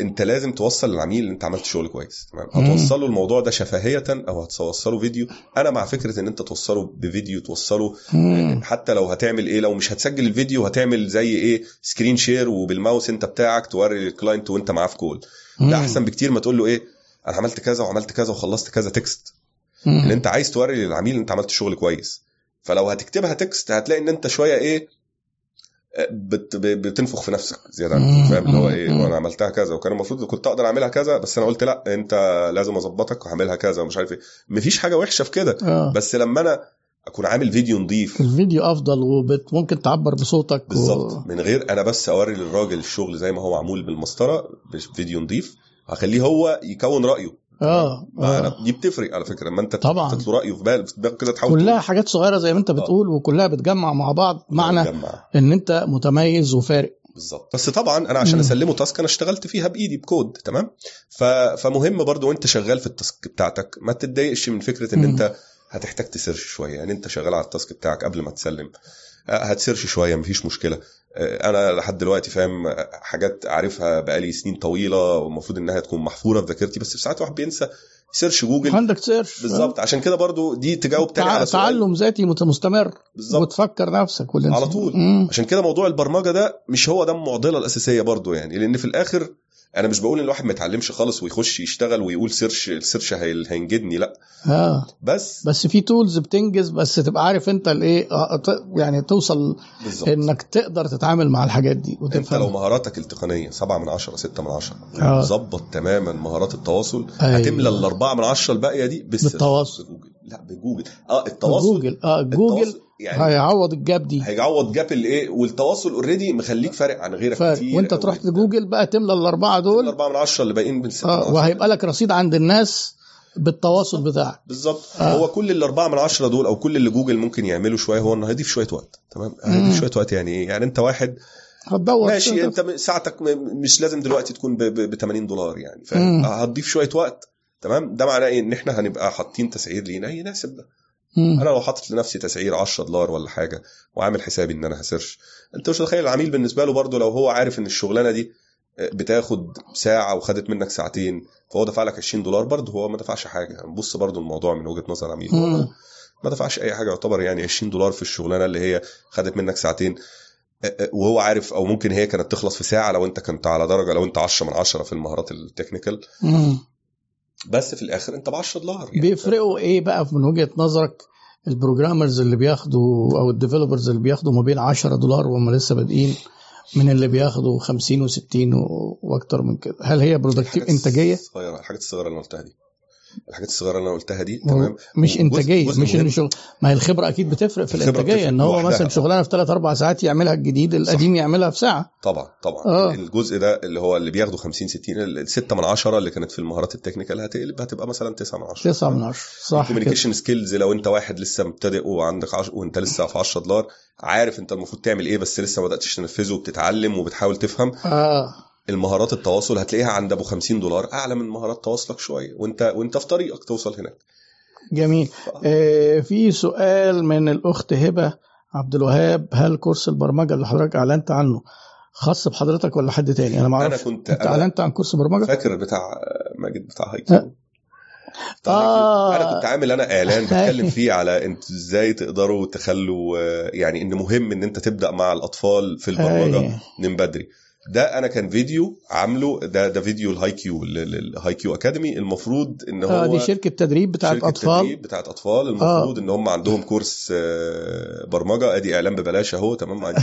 انت لازم توصل للعميل ان انت عملت شغل كويس تمام. هتوصله الموضوع ده شفهية أو هتوصله فيديو أنا مع فكرة إن أنت توصله بفيديو توصله مم. حتى لو هتعمل إيه لو مش هتسجل الفيديو هتعمل زي إيه screen share وبالماوس أنت بتاعك توري لل client وأنت معاه في call ده. أحسن بكتير ما تقول له إيه أنا عملت كذا وعملت كذا وخلصت كذا text. إن أنت عايز توري للعميل إن أنت عملت شغل كويس. فلو هتكتبها text هتلاقي إن أنت شوية إيه بت ب- بتنفخ في نفسك زيادة عن فاهم؟ اللي هو إيه. وأنا عملتها كذا وكان المفروض كنت أقدر أعملها كذا بس أنا قلت لأ أنت لازم أظبطك وهعملها كذا ومش عارف إيه. مفيش حاجة وحشة في كده آه. بس لما أنا أكون عامل فيديو نظيف الفيديو أفضل وممكن تعبر بصوتك و... بالظبط. من غير أنا بس أوري للراجل الشغل زي ما هو معمول بالمسطرة فيديو نظيف هخليه هو يكون رأيه. آه, ما آه. دي بتفرق على فكرة لما انت طبعاً. تحط له رايه في بالك في دماغك كده تحاول كلها حاجات صغيرة زي ما انت بتقول وكلها بتجمع مع بعض معنى تجمع. ان انت متميز وفارق بالظبط بس طبعا أنا عشان مم. أسلمه task أنا اشتغلت فيها بإيدي بكود تمام ف... فمهم برضو وانت شغال في ال task بتاعتك ما تتضايقش من فكرة إن مم. انت هتحتاج ت search شوية يعني انت شغال على ال task بتاعك قبل ما تسلم هت search شوية مفيش مشكلة آه، أنا لحد دلوقتي فاهم حاجات عارفها بقالي سنين طويلة والمفروض إنها تكون محفورة في ذاكرتي بس في ساعات واحد بينسى search جوجل عندك search بالظبط عشان كده برضو دي تجاوب تاني. على سؤال تعلم ذاتي مستمر بالظبط وتفكر نفسك. على طول. مم. عشان كده موضوع البرمجة ده مش هو ده المعضلة الأساسية برضو يعني لأن في الآخر أنا مش بقول إن الواحد ما يتعلمش خالص ويخش يشتغل ويقول search ال search هي- هينجدني لأ آه بس بس في tools بتنجز بس تبقى عارف أنت الإيه آه، يعني توصل بالظبط إنك تقدر تتعامل مع الحاجات دي أنت لو وتفهم مهاراتك التقنية 7 من 10 6 من 10 آه. وظبط تماما مهارات التواصل أيوة. هتملى الأربعة من 10 الباقية دي. بالتواصل. لأ بجوجل آه التواصل جوجل آه جوجل التواصل يعني هيعوض ال gap دي. هيعوض gap الايه؟ والتواصل already مخليك فارق عن غيرك فرق كتير. وانت. تروح جوجل بقى تملى الأربعة دول. الأربعة من 10 اللي باقيين من آه 10. وهيبقى لك رصيد عند الناس بالتواصل بتاعك. بالظبط. آه. هو كل الأربعة من عشرة دول أو كل اللي جوجل ممكن يعمله شوية هو إنه هيضيف شوية وقت. تمام؟ هيضيف. شوية وقت يعني إيه؟ يعني أنت واحد هتدور. ماشي أنت ساعتك مش لازم دلوقتي تكون ب 80 دولار يعني فاهم. هتضيف شوية وقت. تمام؟ ده معناه إيه؟ إن إحنا هنبقى حاطين تسعير لينا يناسب ده. مم. أنا لو حاطط لنفسي تسعير 10 دولار ولا حاجة وعامل حسابي إن أنا هسيرش أنت مش متخيل العميل بالنسبة له برضه لو هو عارف إن الشغلانة دي بتاخد ساعة وخدت منك ساعتين فهو دفع لك 20 دولار برضه هو ما دفعش حاجة نبص برضه الموضوع من وجهة نظر مم. ما دفعش أي حاجة يعتبر يعني 20 دولار في الشغلانة اللي هي خدت منك ساعتين أ- أ- وهو عارف أو ممكن هي كانت تخلص في ساعة لو أنت كنت على درجة لو أنت 10 من 10 في المهارات ال technical. بس في الآخر أنت ب 10 دولار يعني. بيفرقوا إيه بقى من وجهة نظرك؟ ال programmers اللي بياخدوا أو ال developers اللي بياخدوا ما بين 10 دولار وهم لسه بادئين من اللي بياخدوا 50 و60 وأكتر من كده. هل هي productive إنتاجية؟ الصغيرة الحاجات الصغيرة اللي قلتها دي. الحاجات الصغيرة اللي أنا قلتها دي تمام؟ مش إنتاجية جزء مش. ان شغل ما هي الخبرة أكيد بتفرق في الإنتاجية إن هو. مثلا شغلانة في 3 4 ساعات يعملها الجديد القديم يعملها في ساعة. طبعا طبعا. آه. الجزء ده اللي هو اللي بياخده 50 60 الستة من عشرة اللي كانت في المهارات ال technical هتقلب هتبقى مثلا 9 من 10 9 من 10 صح ال communication skills لو أنت واحد لسه مبتدئ وعندك عش... وأنت لسه في 10 دولار عارف أنت المفروض تعمل إيه بس لسه ما بدأتش تنفذه وبتتعلم وبتحاول تفهم. آه. المهارات التواصل هتلاقيها عند أبو 50 دولار أعلى من مهارات تواصلك شوية وأنت وأنت في طريقك توصل هناك جميل آه في سؤال من الأخت هبة عبد الوهاب هل كورس البرمجة اللي حضرتك أعلنت عنه خاص بحضرتك ولا حد تاني أنا ما أنا كنت أنت أعلنت عن كورس برمجه فاكر بتاع ماجد بتاع هايكي آه. بتاع هايكي. آه. أنا كنت عامل أنا إعلان *laughs* بتكلم فيه على أنتوا إزاي تقدروا تخلوا آه، يعني إن مهم إن أنت تبدأ مع الأطفال في البرمجة أي. من بدري ده أنا كان فيديو عامله ده ده فيديو الهاي كيو الهاي كيو اكاديمي المفروض إن هو آه دي شركة تدريب بتاعت شركة أطفال. تدريب بتاعت أطفال. المفروض إن هم عندهم كورس آه، برمجة. أدي اعلان ببلاش أهو تمام؟ *laughs*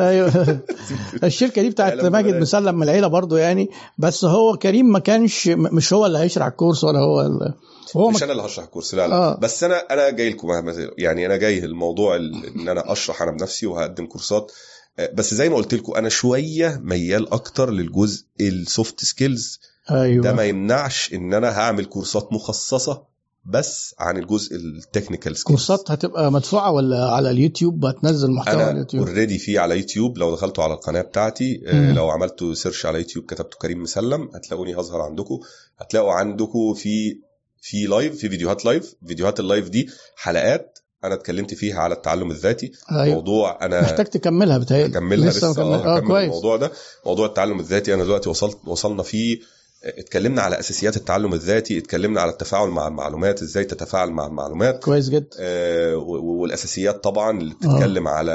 أيوه. *laughs* الشركة دي بتاعت ماجد. مسلم من العيلة برضو يعني. بس هو كريم ما كانش مش هو اللي هيشرح الكورس ولا هو ال... هو مش. أنا اللي هشرح الكورس لا لا. آه. بس أنا أنا جاي لكم مهما- يعني أنا جاي الموضوع ال- إن أنا أشرح أنا بنفسي وهقدم كورسات. آه، بس زي ما قلت لكم أنا شوية ميال أكتر للجزء ال soft skills أيوه. ده ما يمنعش إن أنا هعمل كورسات مخصصة بس عن الجزء ال technical skills كورسات هتبقى مدفوعة ولا على اليوتيوب؟ هتنزل محتوى على أنا اليوتيوب؟ already في على يوتيوب لو دخلتوا على القناة بتاعتي آه، مم. لو عملتوا search على يوتيوب كتبتوا كريم مسلم هتلاقوني هظهر عندكم. هتلاقوا عندكم في في live في فيديوهات live فيديوهات ال live دي حلقات أنا اتكلمت فيها على التعلم الذاتي. أيوه. موضوع أنا محتاج تكملها بتهيألي. هكملها لسه, آه آه هكمل كويس. الموضوع ده. موضوع التعلم الذاتي أنا دلوقتي وصلت وصلنا فيه آه، اتكلمنا على أساسيات التعلم الذاتي اتكلمنا على التفاعل مع المعلومات إزاي تتفاعل مع المعلومات. كويس جدا. آه، والأساسيات طبعا اللي بتتكلم على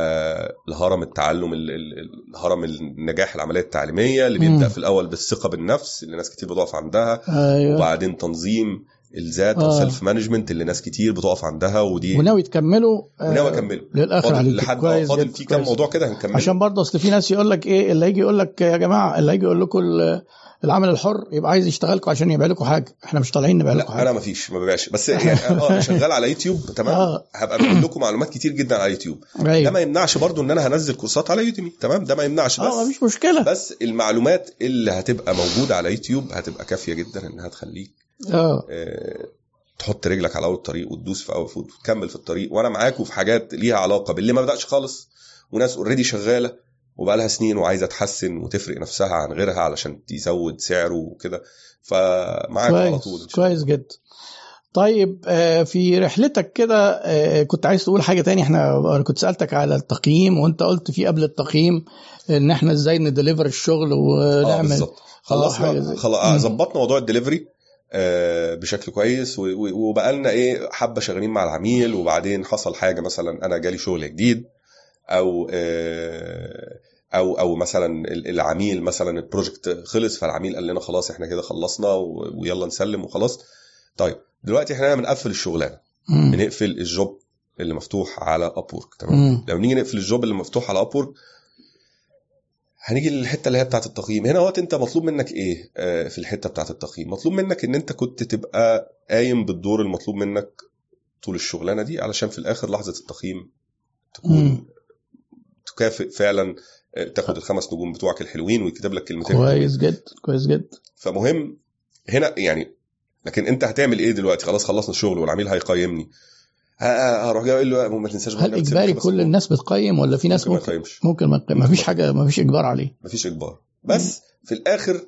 الهرم التعلم ال- ال- الهرم النجاح العملية التعليمية اللي بيبدأ. في الأول بالثقة بالنفس اللي ناس كتير بتقف عندها. أيوه. وبعدين تنظيم الذات أو آه. self management اللي ناس كتير بتقف عندها ودي وناوي تكمله آه، وناوي أكمله. للآخر فاضل لحد فاضل في كام. موضوع كده هنكمله. عشان برضه أصل في ناس يقول لك إيه اللي هيجي يقول لك يا جماعة اللي هيجي يقول لكم ال- العمل الحر يبقى عايز يشتغلكم عشان يبيع لكم حاجة. إحنا مش طالعين نبيع لكم لا أنا حاجة ما فيش ما ببيعش. بس يعني آه أنا شغال على يوتيوب تمام؟ آه. هبقى بقول لكم معلومات كتير جدا على يوتيوب. ده أيوه ما يمنعش برضو إن أنا هنزل كورسات على يوتيوب تمام؟ ده ما يمنعش. بس آه مفيش مشكلة. بس المعلومات اللي هتبقى موجودة على يوتيوب هتبقى كافية جدا إنها تخليك آه. آه، تحط رجلك على أول الطريق وتدوس في أول وتكمل في الطريق. وأنا معاكم في حاجات ليها علاقة باللي ما بدأش خالص. وناس اوريدي شغالة وبقى لها سنين وعايزة تحسن وتفرق نفسها عن غيرها علشان تزود سعره وكده. فمعاكم على طول. كويس جدا. طيب آه، في رحلتك كده آه، كنت عايز تقول حاجة تاني. إحنا كنت سألتك على التقييم وأنت قلت في قبل التقييم إن إحنا إزاي ندليفر الشغل آه ونعمل بالظبط خلصنا زي- خلاص مم. ظبطنا موضوع الدليفري. آه، بشكل كويس وبقى لنا إيه حبة شغالين مع العميل وبعدين حصل حاجة مثلا أنا جالي شغل جديد أو آه، أو أو مثلا ال- العميل مثلا ال project خلص فالعميل قال لنا خلاص إحنا كده خلصنا ويلا نسلم وخلاص طيب دلوقتي إحنا بنقفل الشغلانة. بنقفل ال job اللي مفتوح على ابورك تمام. لو نيجي نقفل ال job اللي مفتوح على ابورك هنيجي للحتة اللي هي بتاعه التقييم. هنا وقت أنت مطلوب منك إيه آه، في الحتة بتاعه التقييم؟ مطلوب منك إن أنت كنت تبقى قايم بالدور المطلوب منك طول الشغلانة دي علشان في الآخر لحظة التقييم تكون. تكافئ فعلا آه، تاخد الخمس نجوم بتوعك الحلوين ويكتب لك كلمتين. كويس جدا كويس جدا فمهم هنا يعني لكن أنت هتعمل إيه دلوقتي؟ خلاص خلصنا الشغل والعميل هيقيمني. هروح جاي أقول له ما تنساش هل إجباري كل. الناس بتقيم ولا في ناس ممكن ما ممكن يقيمش ممكن ما ما فيش حاجة ما فيش إجبار عليه. مفيش إجبار. بس في الآخر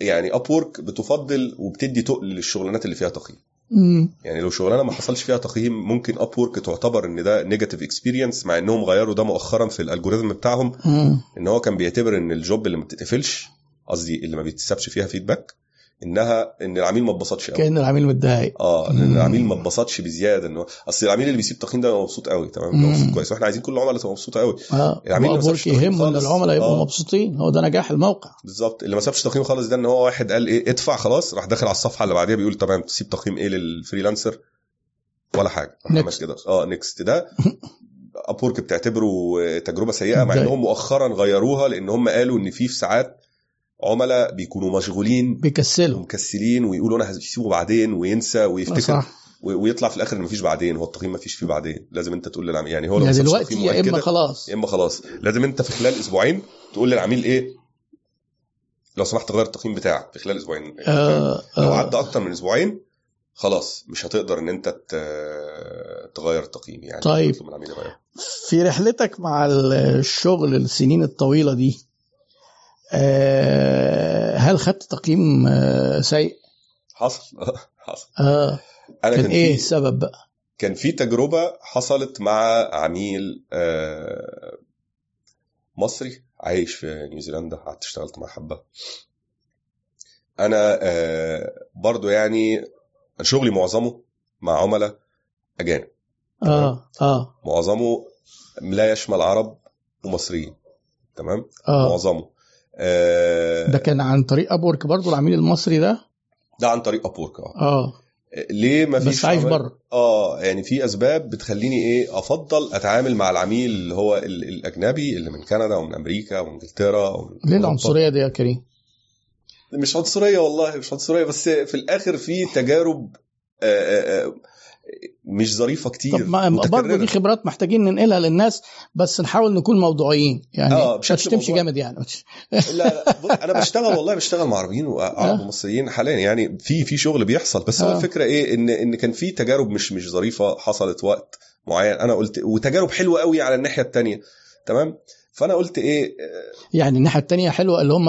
يعني اب وورك بتفضل وبتدي تقل للشغلانات اللي فيها تقييم. مم. يعني لو شغلانة ما حصلش فيها تقييم ممكن اب وورك تعتبر إن ده negative experience مع إنهم غيروا ده مؤخرا في ال algorithm بتاعهم. مم. إن هو كان بيعتبر إن ال job اللي ما بتتقفلش قصدي اللي ما بيتسابش فيها feedback إنها إن العميل ما اتبسطش قوي كأن العميل متضايق. آه مم. العميل ما اتبسطش بزيادة انه أصل العميل اللي بيسيب تقييم ده مبسوط قوي تمام. مبسوط كويس. وإحنا عايزين كل العملاء تبقى مبسوطة قوي آه. العميل ما سابش يهمه إن. العملاء يبقوا آه. مبسوطين. هو ده نجاح الموقع. بالظبط. اللي ما سابش تقييم خالص ده إن هو واحد قال إيه ادفع خلاص راح داخل على الصفحة اللي بعديها بيقول تمام تسيب تقييم إيه لل freelancer؟ ولا حاجة. Next. كده. آه next ده *laughs* ابورك بتعتبره تجربة سيئة مع. إنهم مؤخرا غيروها لأن هم قالوا إن في في ساعات عملاء بيكونوا مشغولين بيكسلوا. ومكسلين ويقولوا أنا هسيبه بعدين وينسى ويفتكر صح. ويطلع في الآخر ان مفيش بعدين هو التقييم مفيش فيه بعدين. لازم أنت تقول للعميل يعني هو لو سابش دلوقتي يا إما خلاص. يا إما خلاص. لازم أنت في خلال أسبوعين تقول للعميل إيه؟ لو سمحت غير التقييم بتاعك في خلال أسبوعين. آه لو آه عدى أكتر من أسبوعين خلاص مش هتقدر إن أنت تغير التقييم يعني. طيب. في رحلتك مع الشغل السنين الطويلة دي هل خدت تقييم آه سيء؟ حصل. *laughs* حصل. آه. أنا كان كان إيه السبب بقى؟ كان في تجربة حصلت مع عميل آه، مصري عايش في نيوزيلندا قعدت اشتغلت معاه حبة. أنا آه، برضو يعني شغلي معظمه مع عملاء أجانب. آه آه. معظمه لا يشمل عرب ومصريين. تمام؟ آه. معظمه. آه، ده كان عن طريق ابورك برضو العميل المصري ده؟ ده عن طريق ابورك آه. آه. ليه ما فيش بس عايش بره. آه يعني في أسباب بتخليني إيه أفضل أتعامل مع العميل اللي هو ال- الأجنبي اللي من كندا ومن أمريكا ومن إنجلترا ومن ليه. العنصرية دي يا كريم؟ مش عنصرية والله مش عنصرية بس في الآخر في تجارب آه، آه، آه، مش ظريفة كتير طب برضه. دي خبرات محتاجين ننقلها للناس بس نحاول نكون موضوعيين يعني آه، مش موضوعي. جامد يعني *laughs* لا لا أنا بشتغل والله بشتغل مع عربيين وعرب آه. ومصريين حاليا يعني في في شغل بيحصل بس هو آه. الفكرة إيه إن إن كان في تجارب مش مش ظريفة حصلت وقت معين أنا قلت وتجارب حلوة قوي على الناحية الثانية تمام فأنا قلت إيه يعني الناحية الثانية حلوة اللي هم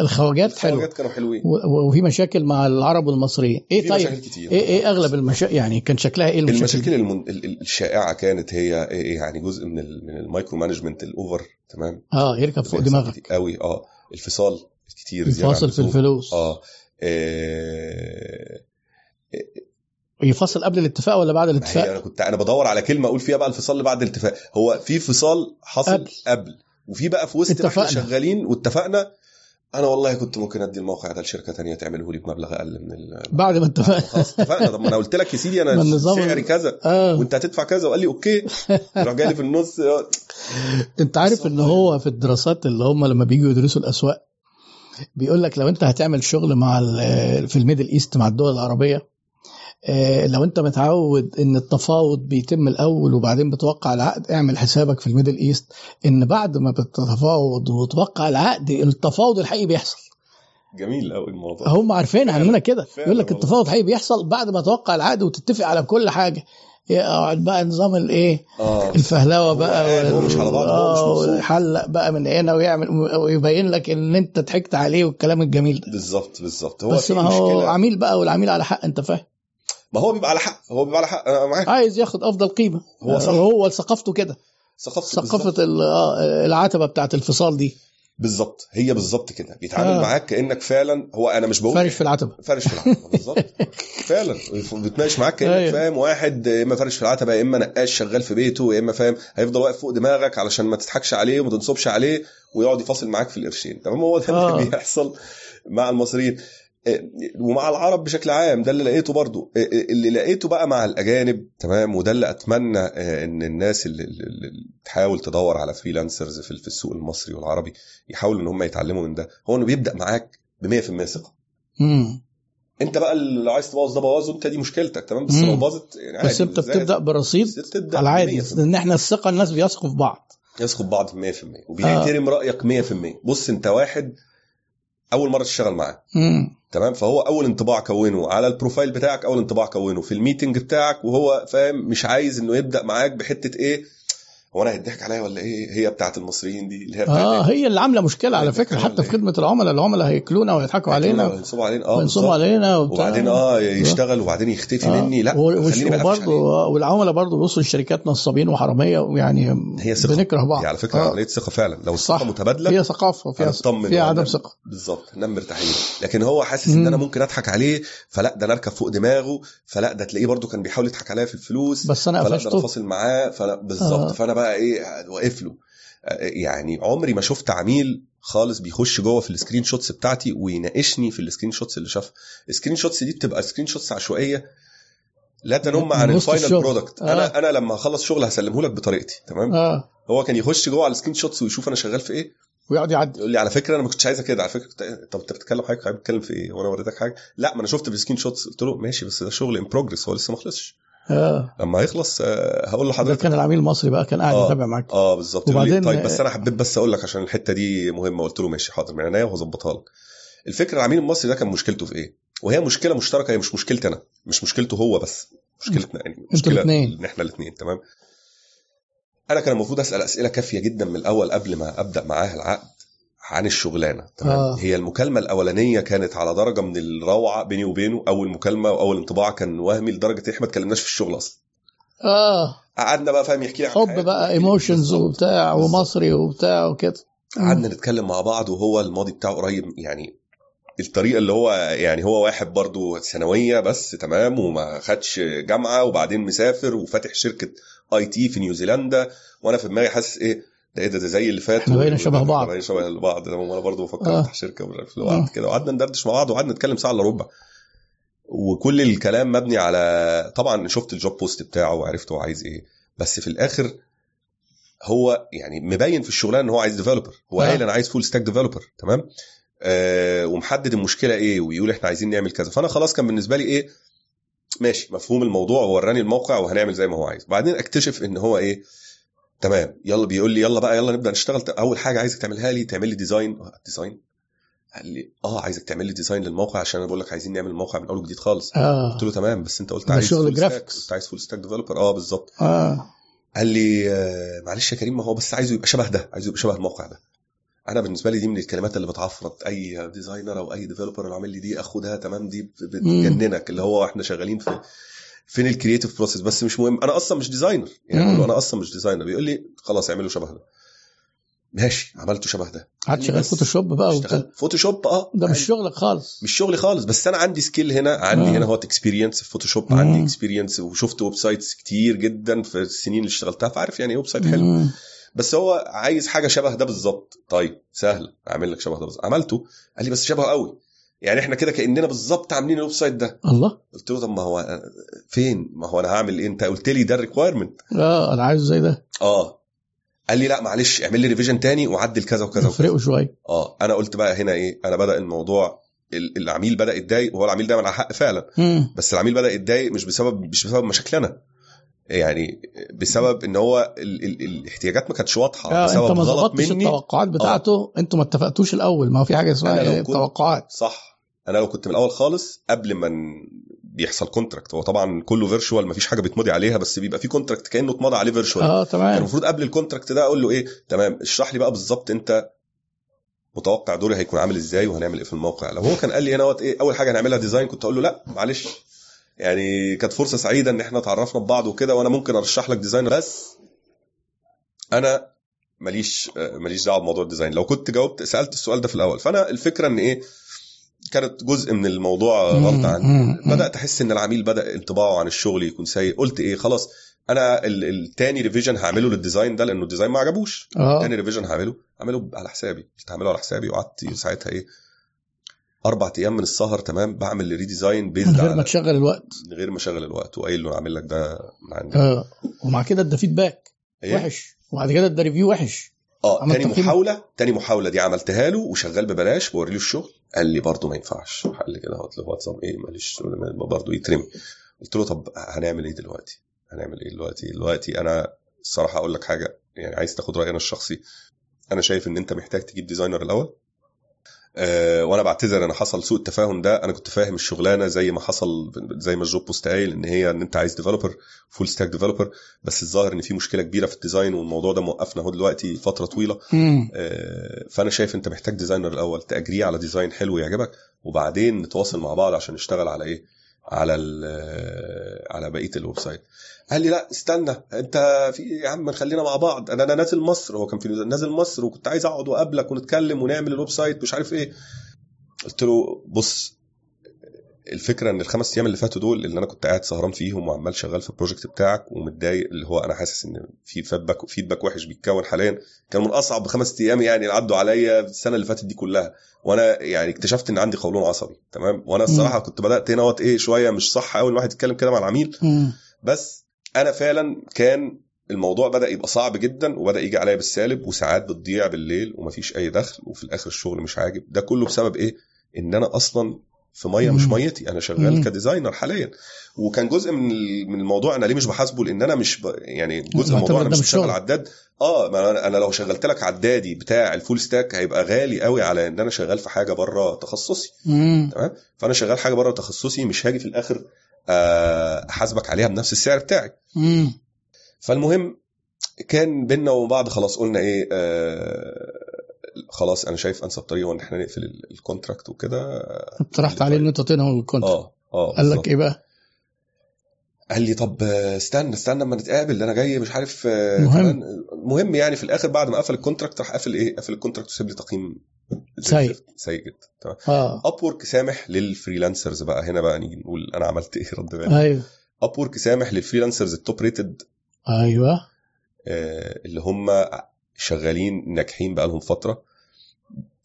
الخواجات حلوة. الخواجات كانوا حلوين. وفي مشاكل مع العرب والمصريين. إيه طيب؟ مشاكل كتير. إيه إيه أغلب المشاكل يعني كان شكلها إيه المشاكل؟ المشاكل؟ المن... ال- ال- الشائعة كانت هي إيه يعني جزء من ال... من ال micro management ال over تمام؟ آه يركب فوق دماغك. قوي. آه الفصال كتير يفاصل في. الفلوس. آه آه، يفاصل قبل الاتفاق ولا بعد الاتفاق؟ أنا كنت أنا بدور على كلمة أقول فيها بقى الفصال اللي بعد الاتفاق. هو في فصال حصل قبل. قبل. وفي بقى في وسط ما إحنا اتفقنا. شغالين واتفقنا. أنا والله كنت ممكن أدي الموقع ده لشركة تانية تعمله لي بمبلغ أقل من ال... بعد ما اتفقنا. خلاص اتفقنا. طب ما أنا قلت لك يا سيدي أنا *laughs* سعري كذا. آه. وأنت هتدفع كذا؟ وقال لي okay. *laughs* راح جاي في النص. أنت عارف إن هو في الدراسات اللي هم لما بييجوا يدرسوا الأسواق بيقول لك لو أنت هتعمل شغل مع في ال Middle East مع الدول العربية آه، لو انت متعود ان التفاوض بيتم الأول وبعدين بتوقع العقد اعمل حسابك في ال Middle East ان بعد ما بتتفاوض وتوقع العقد التفاوض الحقيقي بيحصل. جميل قوي الموضوع. هم عارفين عننا كده. يقول لك. التفاوض الحقيقي بيحصل بعد ما توقع العقد وتتفق على كل حاجة. يقعد بقى نظام الايه؟ آه. الفهلوة بقى هو مش على بعض، هو مش آه، بقى من هنا ويعمل ويبين لك ان انت ضحكت عليه والكلام الجميل ده. بالظبط بالظبط. هو بس ما هو عميل بقى والعميل على حق انت فاهم. ما هو بيبقى على حق هو بيبقى على حق أنا معاك. عايز ياخد أفضل قيمة. هو صح. هو ثقافته كده. ثقافته. ثقافة آه، العتبة بتاعت الفصال دي. بالظبط هي بالظبط كده. بيتعامل آه. معاك كأنك فعلا هو أنا مش بقول فرش في العتبة. فرش في العتبة بالظبط. *laughs* فعلا. بتناقش معاك كأنك أيوة. فاهم واحد يا إما فرش في العتبة يا إما نقاش شغال في بيته يا إما فاهم هيفضل واقف فوق دماغك علشان ما تضحكش عليه وما تنصبش عليه ويقعد يفاصل معاك في القرشين. تمام؟ هو ده آه. اللي بيحصل مع المصريين. ومع العرب بشكل عام ده اللي لقيته برضو. إيه، إيه، اللي لقيته بقى مع الأجانب تمام؟ وده اللي أتمنى آه، إن الناس اللي, اللي تحاول تدور على freelancers في في السوق المصري والعربي يحاولوا إن هم يتعلموا من ده. هو إنه بيبدأ معاك ب 100% ثقة. أنت بقى اللي عايز تبوظ ده بوظه أنت دي مشكلتك تمام؟ بس. لو باظت يعني عادي بس أنت بتبدأ برصيد بس تبدا على العادي 100%. لأن إحنا الثقة الناس بيثقوا في بعض. يثقوا ببعض 100% وبيحترم رأيك 100% بص أنت واحد أول مرة تشتغل معاه. تمام؟ فهو أول انطباع كونه على ال profile بتاعك أول انطباع كونه. في ال meeting بتاعك وهو فاهم مش عايز إنه يبدأ معاك بحتة إيه؟ هو أنا هيضحك عليا ولا إيه هي بتاعت المصريين دي اللي هي بتاعت آه إيه؟ هي اللي عاملة مشكلة على فكرة حتى في خدمة العملاء العملاء هيكلونا ويضحكوا علينا ينصبوا علينا آه وينصبوا. علينا وبتاع. وبعدين آه يشتغل وبعدين يختفي آه. مني لا خليني وبرضه. والعملاء برضه بيوصلوا الشركات نصابين وحرامية ويعني هي ثقة بنكره بعض هي على فكرة آه. عملية ثقة فعلا لو. الثقة متبادلة فيها ثقافة فيها فيها عدم. ثقة بالظبط نام مرتاحين لكن هو حاسس إن. أنا ممكن أضحك عليه فلا ده أنا اركب فوق دماغه فلا ده تلاقيه برضو كان بيحاول يضحك عليا في الفلوس بس أنا فلا ده أنا قفشته فاصل معاه فلا بالظبط آه. فأنا بقى إيه واقف له. آه، يعني عمري ما شفت عميل خالص بيخش جوه في ال screenshots بتاعتي ويناقشني في ال screenshots اللي شافها. ال screenshots دي بتبقى screenshots عشوائية. لا تنم عن ال final. product. آه. أنا أنا لما أخلص شغل هسلمه لك بطريقتي تمام؟ آه. هو كان يخش جوه على ال screenshots ويشوف أنا شغال في إيه. ويقعد يعدي. يقول لي على فكرة أنا ما كنتش عايزها كده على فكرة طب أنت بتتكلم حضرتك حضرتك بتتكلم في إيه؟ وأنا وريتك حاجة. لا ما أنا شفت في ال screenshots. قلت له ماشي بس ده شغل in progress هو لسه ما خلصش. آه. لما هيخلص آه، هقول ده لحضرتك. كان العميل المصري بقى كان قاعد آه. يتابع معاك. آه بالظبط. وبعدين- طيب بس أنا حبيت بس أقول لك عشان الحتة دي مهمة قلت له ماشي حاضر من عينيا وهظبطها لك. الفكرة العميل المصري ده كان مشكلته في إيه؟ وهي مشكلة مشتركة هي مش مشكلتي أنا مش مشكلته هو بس مشكلتنا يعني مشكلة الاتنين. إن إحنا الاثنين تمام؟ أنا كان المفروض أسأل أسئلة كافية جدا من الأول قبل ما أبدأ معاه العقد. عن الشغلانة. تمام؟ آه. هي المكالمة الأولانية كانت على درجة من الروعة بيني وبينه. أول مكالمة وأول انطباع كان وهمي لدرجة إحنا ما اتكلمناش في الشغل أصلا. آه. قعدنا بقى فاهم يحكي لي حب بقى emotions. وبتاع. ومصري وبتاع وكده. قعدنا نتكلم مع بعض وهو الماضي بتاعه قريب. يعني الطريقة اللي هو يعني هو واحد برضو ثانوية بس تمام وما خدش جامعة وبعدين مسافر وفاتح شركة IT في نيوزيلندا. وأنا في دماغي حاسس إيه ده إيه ده, ده زي اللي فات إحنا بقينا شبه بعض. بقينا شبه بعض. ده وأنا برضو بفكر آه. افتح شركة ومش عارف آه. وقعدت كده. وقعدنا ندردش مع بعض وقعدنا نتكلم ساعة إلا ربع. وكل الكلام مبني على طبعا شفت ال job post بتاعه وعرفت هو عايز إيه. بس في الآخر هو يعني مبين في الشغلانة إن هو عايز developer هو آه. قايل أنا عايز full stack developer تمام؟ آه ومحدد المشكلة إيه ويقول إحنا عايزين نعمل كذا. فأنا خلاص كان بالنسبة لي إيه ماشي مفهوم الموضوع ووراني الموقع وهنعمل زي ما هو عايز. بعدين أكتشف إن هو إيه تمام. يلا بيقول لي يلا بقى يلا نبدأ نشتغل. أول حاجة عايزك تعملها لي تعمل لي design آه، design قال لي آه عايزك تعمل لي design للموقع عشان أنا بقول لك عايزين نعمل الموقع من أول وجديد خالص. آه. قلت له تمام بس أنت قلت عايز شغل graphics. قلت عايز full stack developer آه بالظبط. آه. قال لي آه، معلش يا كريم ما هو بس عايزه يبقى شبه ده عايزه يبقى شبه الموقع ده. أنا بالنسبة لي دي من الكلمات اللي بتعفرت. أي designer أو أي developer اللي عامل لي دي أخدها تمام؟ دي بت- بتجننك. اللي هو إحنا شغالين في فين ال creative process بس مش مهم. أنا أصلا مش designer يعني أنا أصلا مش designer بيقول لي خلاص اعمله شبه ده. ماشي عملته شبه ده. قعدت شغال فوتوشوب بقى وبتاع. فوتوشوب آه. ده مش. شغلك خالص. مش شغلي خالص بس أنا عندي skill هنا. عندي آه. هنا هو experience في فوتوشوب. عندي experience وشفت websites كتير جدا في السنين اللي اشتغلتها. فعارف يعني إيه website حلو. مم. بس هو عايز حاجة شبه ده بالظبط. طيب سهل. أعمل لك شبه ده بالظبط. عملته. قال لي بس شبهه قوي. يعني إحنا كده كأننا بالظبط عاملين ال website ده. الله. قلت له طب ما هو فين؟ ما هو أنا هعمل إيه؟ أنت قلت لي ده ال requirement آه أنا عايزه زي ده. آه. قال لي لا معلش اعمل لي revision تاني وعدل كذا وكذا وكذا. يفرقوا شوية. آه. أنا قلت بقى هنا إيه؟ أنا بدأ الموضوع ال- العميل بدأ يتضايق وهو العميل دايما على حق فعلا. مم. بس العميل بدأ يتضايق مش بسبب مش بسبب مشاكلنا. يعني بسبب إن هو ال ال الاحتياجات ما كانتش واضحة. آه بسبب أنت ما غلط مني. التوقعات بتاعته أنتوا ما اتفقتوش الأول. ما هو في حاجة اسمها إيه؟ توقعات. صح. أنا لو كنت من الأول خالص قبل ما بيحصل contract هو طبعا كله virtual مفيش حاجة بيتمضي عليها بس بيبقى في contract كأنه اتمضى عليه virtual آه كان تمام المفروض قبل ال contract ده أقول له إيه تمام اشرح لي بقى بالظبط أنت متوقع دوري هيكون عامل إزاي وهنعمل إيه في الموقع. لو هو كان قال لي هنا وقت إيه أول حاجة هنعملها design كنت أقول له لأ معلش. يعني كانت فرصة سعيدة إن إحنا تعرفنا ببعض وكده وأنا ممكن أرشح لك designer بس أنا ماليش ماليش دعوة بموضوع ال design لو كنت جاوبت سألت السؤال ده في الأول. فأنا الفكرة إن إيه كانت جزء من الموضوع غلط عندي مم. بدأت أحس إن العميل بدأ انطباعه عن الشغل يكون سيء. قلت إيه خلاص أنا ال- التاني revision هعمله لل design ده لأنه ال design ما عجبوش. آه. تاني revision هعمله هعمله على حسابي. قلت هعمله على حسابي وقعدت ساعتها إيه أربع أيام من السهر تمام بعمل redesign من paid غير ما تشغل الوقت. من غير ما أشغل الوقت. وقايل له اعمل لك ده من عندي آه. ومع كده ادى feedback إيه؟ وحش. وبعد كده ادى review وحش. آه تاني؟ محاولة تاني محاولة دي عملتها له وشغال ببلاش بوري له الشغل قال لي برضه ما ينفعش. قال لي كده له واتساب إيه معلش برضه يترمي. قلت له طب هنعمل إيه دلوقتي؟ هنعمل إيه دلوقتي؟ دلوقتي أنا الصراحة أقول لك حاجة يعني عايز تاخد رأيي أنا الشخصي. أنا شايف إن أنت محتاج تجيب designer الأول. أه وأنا بعتذر أنا حصل سوء التفاهم ده. أنا كنت فاهم الشغلانة زي ما حصل زي ما ال job post قايل إن هي إن أنت عايز developer full stack developer بس الظاهر إن في مشكلة كبيرة في ال design والموضوع ده موقفنا أهو دلوقتي فترة طويلة. آه، فأنا شايف أنت محتاج designer الأول تأجريه على design حلو يعجبك وبعدين نتواصل مع بعض عشان نشتغل على إيه؟ على على بقية ال website. قال لي لا استنى انت في يا عم خلينا مع بعض. أنا أنا نازل مصر هو كان في نازل مصر وكنت عايز اقعد وأقابلك ونتكلم ونعمل ال website مش عارف إيه. قلت له بص الفكرة إن الخمس أيام اللي فاتوا دول اللي أنا كنت قاعد سهران فيهم وعمال شغال في ال project بتاعك ومتضايق اللي هو أنا حاسس إن في feedback feedback وحش بيتكون حاليا كان من أصعب خمس أيام يعني اللي عدوا عليا السنة اللي فاتت دي كلها. وأنا يعني اكتشفت إن عندي قولون عصبي تمام؟ وأنا الصراحة كنت بدأت هنا إيه شوية مش صح قوي الواحد يتكلم كده مع العميل. مم. بس أنا فعلا كان الموضوع بدأ يبقى صعب جدا وبدأ يجي عليا بالسالب وساعات بتضيع بالليل ومفيش أي دخل وفي الآخر الشغل مش عاجب. ده كله بسبب إيه؟ إن أنا أصلا في مية مش. ميتي أنا شغال. ك designer حاليا وكان جزء من من الموضوع أنا ليه مش بحاسبه لأن أنا مش ب... يعني جزء من الموضوع أنا مش شغل. عداد آه ما أنا لو شغلت لك عدادي بتاع ال full stack هيبقى غالي قوي على إن أنا شغال في حاجة بره تخصصي. تمام فأنا شغال حاجة بره تخصصي مش هاجي في الآخر آه، أحاسبك عليها بنفس السعر بتاعي مم. فالمهم كان بينا وبين بعض خلاص قلنا إيه آه خلاص أنا شايف أنسب طريقة ان إحنا نقفل ال- ال contract وكده اقترحت عليه إن أنت تنهي ال contract آه آه قال. لك إيه بقى؟ قال لي طب آه، استنى استنى أما نتقابل أنا جاي مش عارف آه، مهم. المهم يعني في الآخر بعد ما قفل ال contract راح قافل إيه؟ قفل ال contract وساب لي تقييم سيء. سيء جدا. تمام. آه. Upwork سامح لل freelancers بقى. هنا بقى نيجي نقول أنا عملت إيه؟ خد بالك أيوه. Upwork سامح لل freelancers ال top rated أيوه. آه، اللي هم شغالين ناجحين بقى لهم فترة.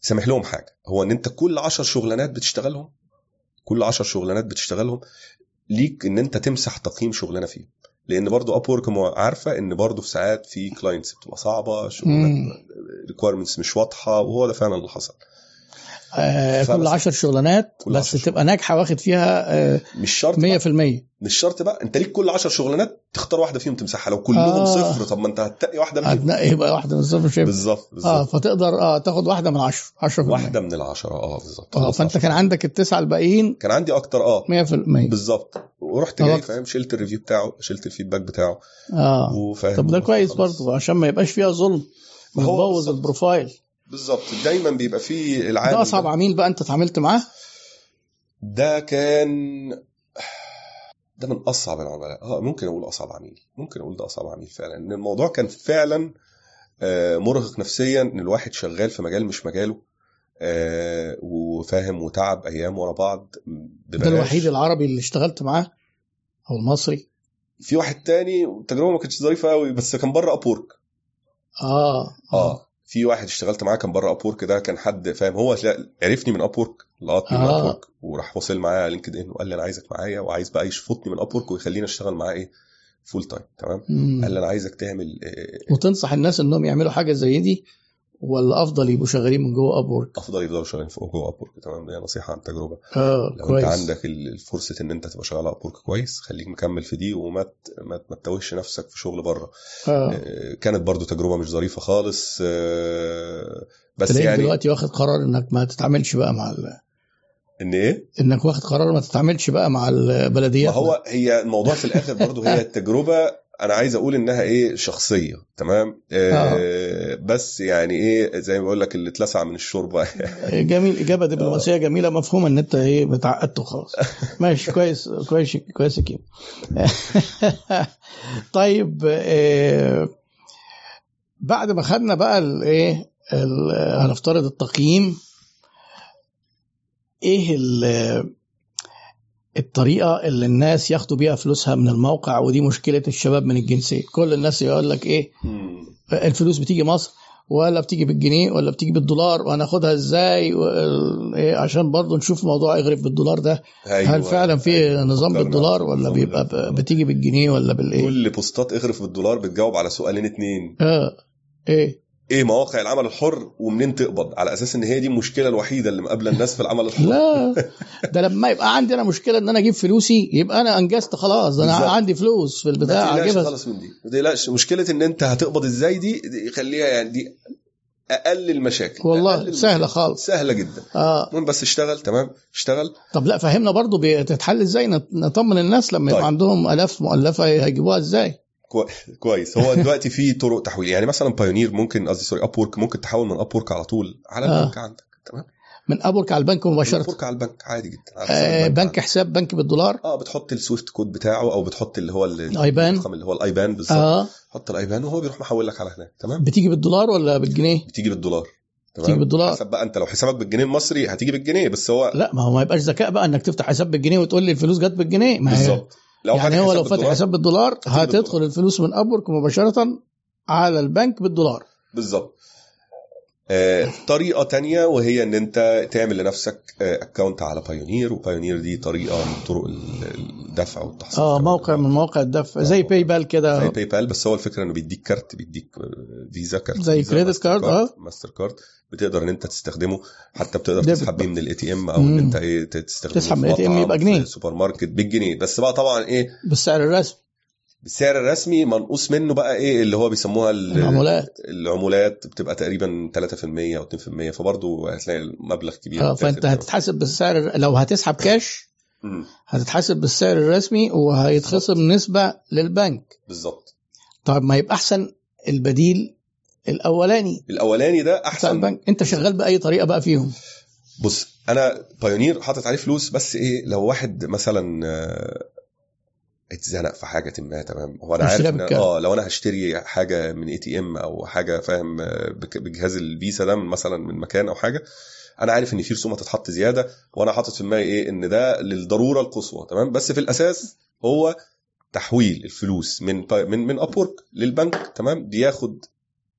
سامح لهم حاجة هو إن أنت كل 10 شغلانات بتشتغلهم كل 10 شغلانات بتشتغلهم ليك إن أنت تمسح تقييم شغلانة فيهم. لأن برضو Upwork عارفة إن برضو في ساعات في clients بتبقى صعبة شغلانات. requirements مش واضحة وهو ده فعلا اللي حصل. آه كل عشر شغلانات كل بس عشر تبقى ناجحة واخد فيها آه مش شرط بقى. 100% مش شرط بقى. انت ليك كل 10 شغلانات تختار واحدة فيهم تمسحها. لو كلهم آه. صفر طب ما انت هتنقي واحدة منهم. هتنقي يبقى واحدة من صفر شيء بالظبط آه فتقدر آه تاخد واحدة من 10 10% واحدة من العشرة آه بالظبط. آه فانت. كان عندك التسعة الباقيين كان عندي أكتر آه. 100% بالظبط. ورحت جاي. فاهم شلت ال review بتاعه شلت ال feedback بتاعه. آه. وفاهم طب ده كويس. برضه عشان ما يبقاش فيها ظلم. بتبوظ. ال profile. بالظبط دايما بيبقى فيه العامل ده أصعب عميل بقى أنت اتعاملت معاه؟ ده كان ده من أصعب العملاء. آه ممكن أقول أصعب عميل. ممكن أقول ده أصعب عميل فعلا. إن الموضوع كان فعلا آه، مرهق نفسيا. إن الواحد شغال في مجال مش مجاله آه، وفاهم وتعب أيام ورا بعض ده الوحيد العربي اللي اشتغلت معاه؟ أو المصري؟ في واحد تاني التجربه ما كانتش ظريفة قوي بس كان بره أبورك. آه. آه. في واحد اشتغلت معاه كان بره ابورك ده كان حد فاهم هو عرفني من Upwork لقطني من آه. Upwork وراح واصل معايا على LinkedIn وقال لي أنا عايزك معايا وعايز بقى يشفطني من Upwork ويخليني أشتغل معاه إيه full time تمام مم. قال لي أنا عايزك تعمل آه، وتنصح الناس إنهم يعملوا حاجة زي دي ولا افضل يبقوا شغالين من جوه Upwork أفضل يفضلوا شغالين فوق جوه Upwork تمام دي نصيحة عن تجربة. آه لو كويس. انت عندك ال- الفرصة إن أنت تبقى شغال على Upwork كويس خليك مكمل في دي وما ت- ما ما تتوهش نفسك في شغل بره. آه. آه، كانت برضو تجربة مش ظريفة خالص آه، بس يعني دلوقتي واخد قرار إنك ما تتعاملش بقى مع ال... إن إيه؟ إنك واخد قرار ما تتعاملش بقى مع ما البلديات هو هي الموضوع في الآخر برضو هي *laughs* التجربة أنا عايز أقول إنها إيه شخصية تمام؟ آه بس يعني إيه زي ما بقول لك اللي اتلسع من الشوربة. *laughs* جميل إجابة دبلوماسية جميلة مفهومه إن أنت إيه اتعقدت وخلاص *laughs* ماشي كويس كويس كويس يا كيمو *laughs* طيب آه بعد ما خدنا بقى الايه هنفترض التقييم إيه الطريقة اللي الناس ياخدوا بيها فلوسها من الموقع ودي مشكلة الشباب من الجنسين كل الناس يقول لك إيه الفلوس بتيجي مصر ولا بتيجي بالجنيه ولا بتيجي بالدولار وهناخدها إزاي؟ إيه عشان برضه نشوف موضوع اغرف بالدولار ده. أيوة. هل فعلا في نظام بالدولار ولا بيبقى بتيجي بالجنيه ولا بالإيه؟ كل بوستات اغرف بالدولار بتجاوب على سؤالين اتنين. آه إيه. إيه مواقع العمل الحر ومنين تقبض؟ على أساس إن هي دي المشكلة الوحيدة اللي مقابلة الناس في العمل الحر. لا ده لما يبقى عندي أنا مشكلة إن أنا أجيب فلوسي يبقى أنا أنجزت خلاص. أنا بالزبط. عندي فلوس في البتاع ما تقلقش خلاص من دي. ما تقلقش. مشكلة إن أنت هتقبض إزاي دي, دي خليها يعني دي أقل المشاكل. والله أقل سهلة خالص. سهلة جدا. آه. المهم بس اشتغل تمام؟ اشتغل. طب لا فهمنا برضو بتتحل إزاي؟ نطمن الناس لما طيب. يبقى عندهم آلاف مؤلفة هيجيبوها إزاي؟ كويس. هو دلوقتي في طرق تحويل. يعني مثلا Payoneer ممكن قصدي sorry Up ممكن تحول من Up على طول على آه. البنك عندك. تمام؟ من Upwork على البنك مباشرة. Upwork على البنك عادي جدا. على آه بنك. حساب بنك بالدولار. آه بتحط ال SWIFT code بتاعه أو بتحط اللي هو ال IBAN الرقم اللي هو ال IBAN بالظبط. آه. حط ال IBAN وهو بيروح محول لك على هناك. تمام؟ بتيجي بالدولار ولا بالجنيه؟ بتيجي بالدولار. تمام؟ بتيجي بالدولار. حسب بقى انت لو حسابك بالجنيه المصري هتيجي بالجنيه بس هو لا ما هو ما يبقاش ذكاء بقى انك تفتح حساب بالجنيه وتقول لي الفلوس جت بالجنيه. بالظبط. لو يعني هو لو فتح حساب بالدولار هتدخل. الفلوس من Upwork مباشرة على البنك بالدولار بالظبط طريقة تانية وهي إن أنت تعمل لنفسك آه account على Payoneer و Payoneer دي طريقة من طرق الدفع والتحصيل. آه موقع من مواقع الدفع زي PayPal كده. زي PayPal بس هو الفكرة إنه بيديك card بيديك Visa card زي credit card آه. ماستر كارد بتقدر إن أنت تستخدمه. حتى بتقدر تسحب بيه من ال ATM أو إن أنت إيه تستخدمه تسحب من ال ATM يبقى جنيه. سوبر ماركت بالجنيه. بس بقى طبعا إيه بالسعر الرسمي. بالسعر الرسمي منقوص منه بقى إيه اللي هو بيسموها العمولات. العمولات بتبقى تقريبا 3% أو 2% فبرضه هتلاقي مبلغ كبير آه فأنت هتتحاسب بالسعر لو هتسحب كاش هتتحاسب بالسعر الرسمي وهيتخصم نسبة للبنك. بالظبط. طيب ما يبقى أحسن البديل الأولاني. الأولاني ده أحسن. البنك. أنت شغال بأي طريقة بقى فيهم؟ بص أنا Payoneer حاطط عليه فلوس بس إيه لو واحد مثلا اتزنق في حاجة ما تمام؟ هو أنا عارف إن آه لو أنا هشتري حاجة من ATM أو حاجة فاهم بجهاز الفيزا ده مثلا من مكان أو حاجة أنا عارف إن في رسوم هتتحط زيادة وأنا حاطط في دماغي إيه إن ده للضرورة القصوى تمام؟ بس في الأساس هو تحويل الفلوس من من من Upwork للبنك تمام؟ بياخد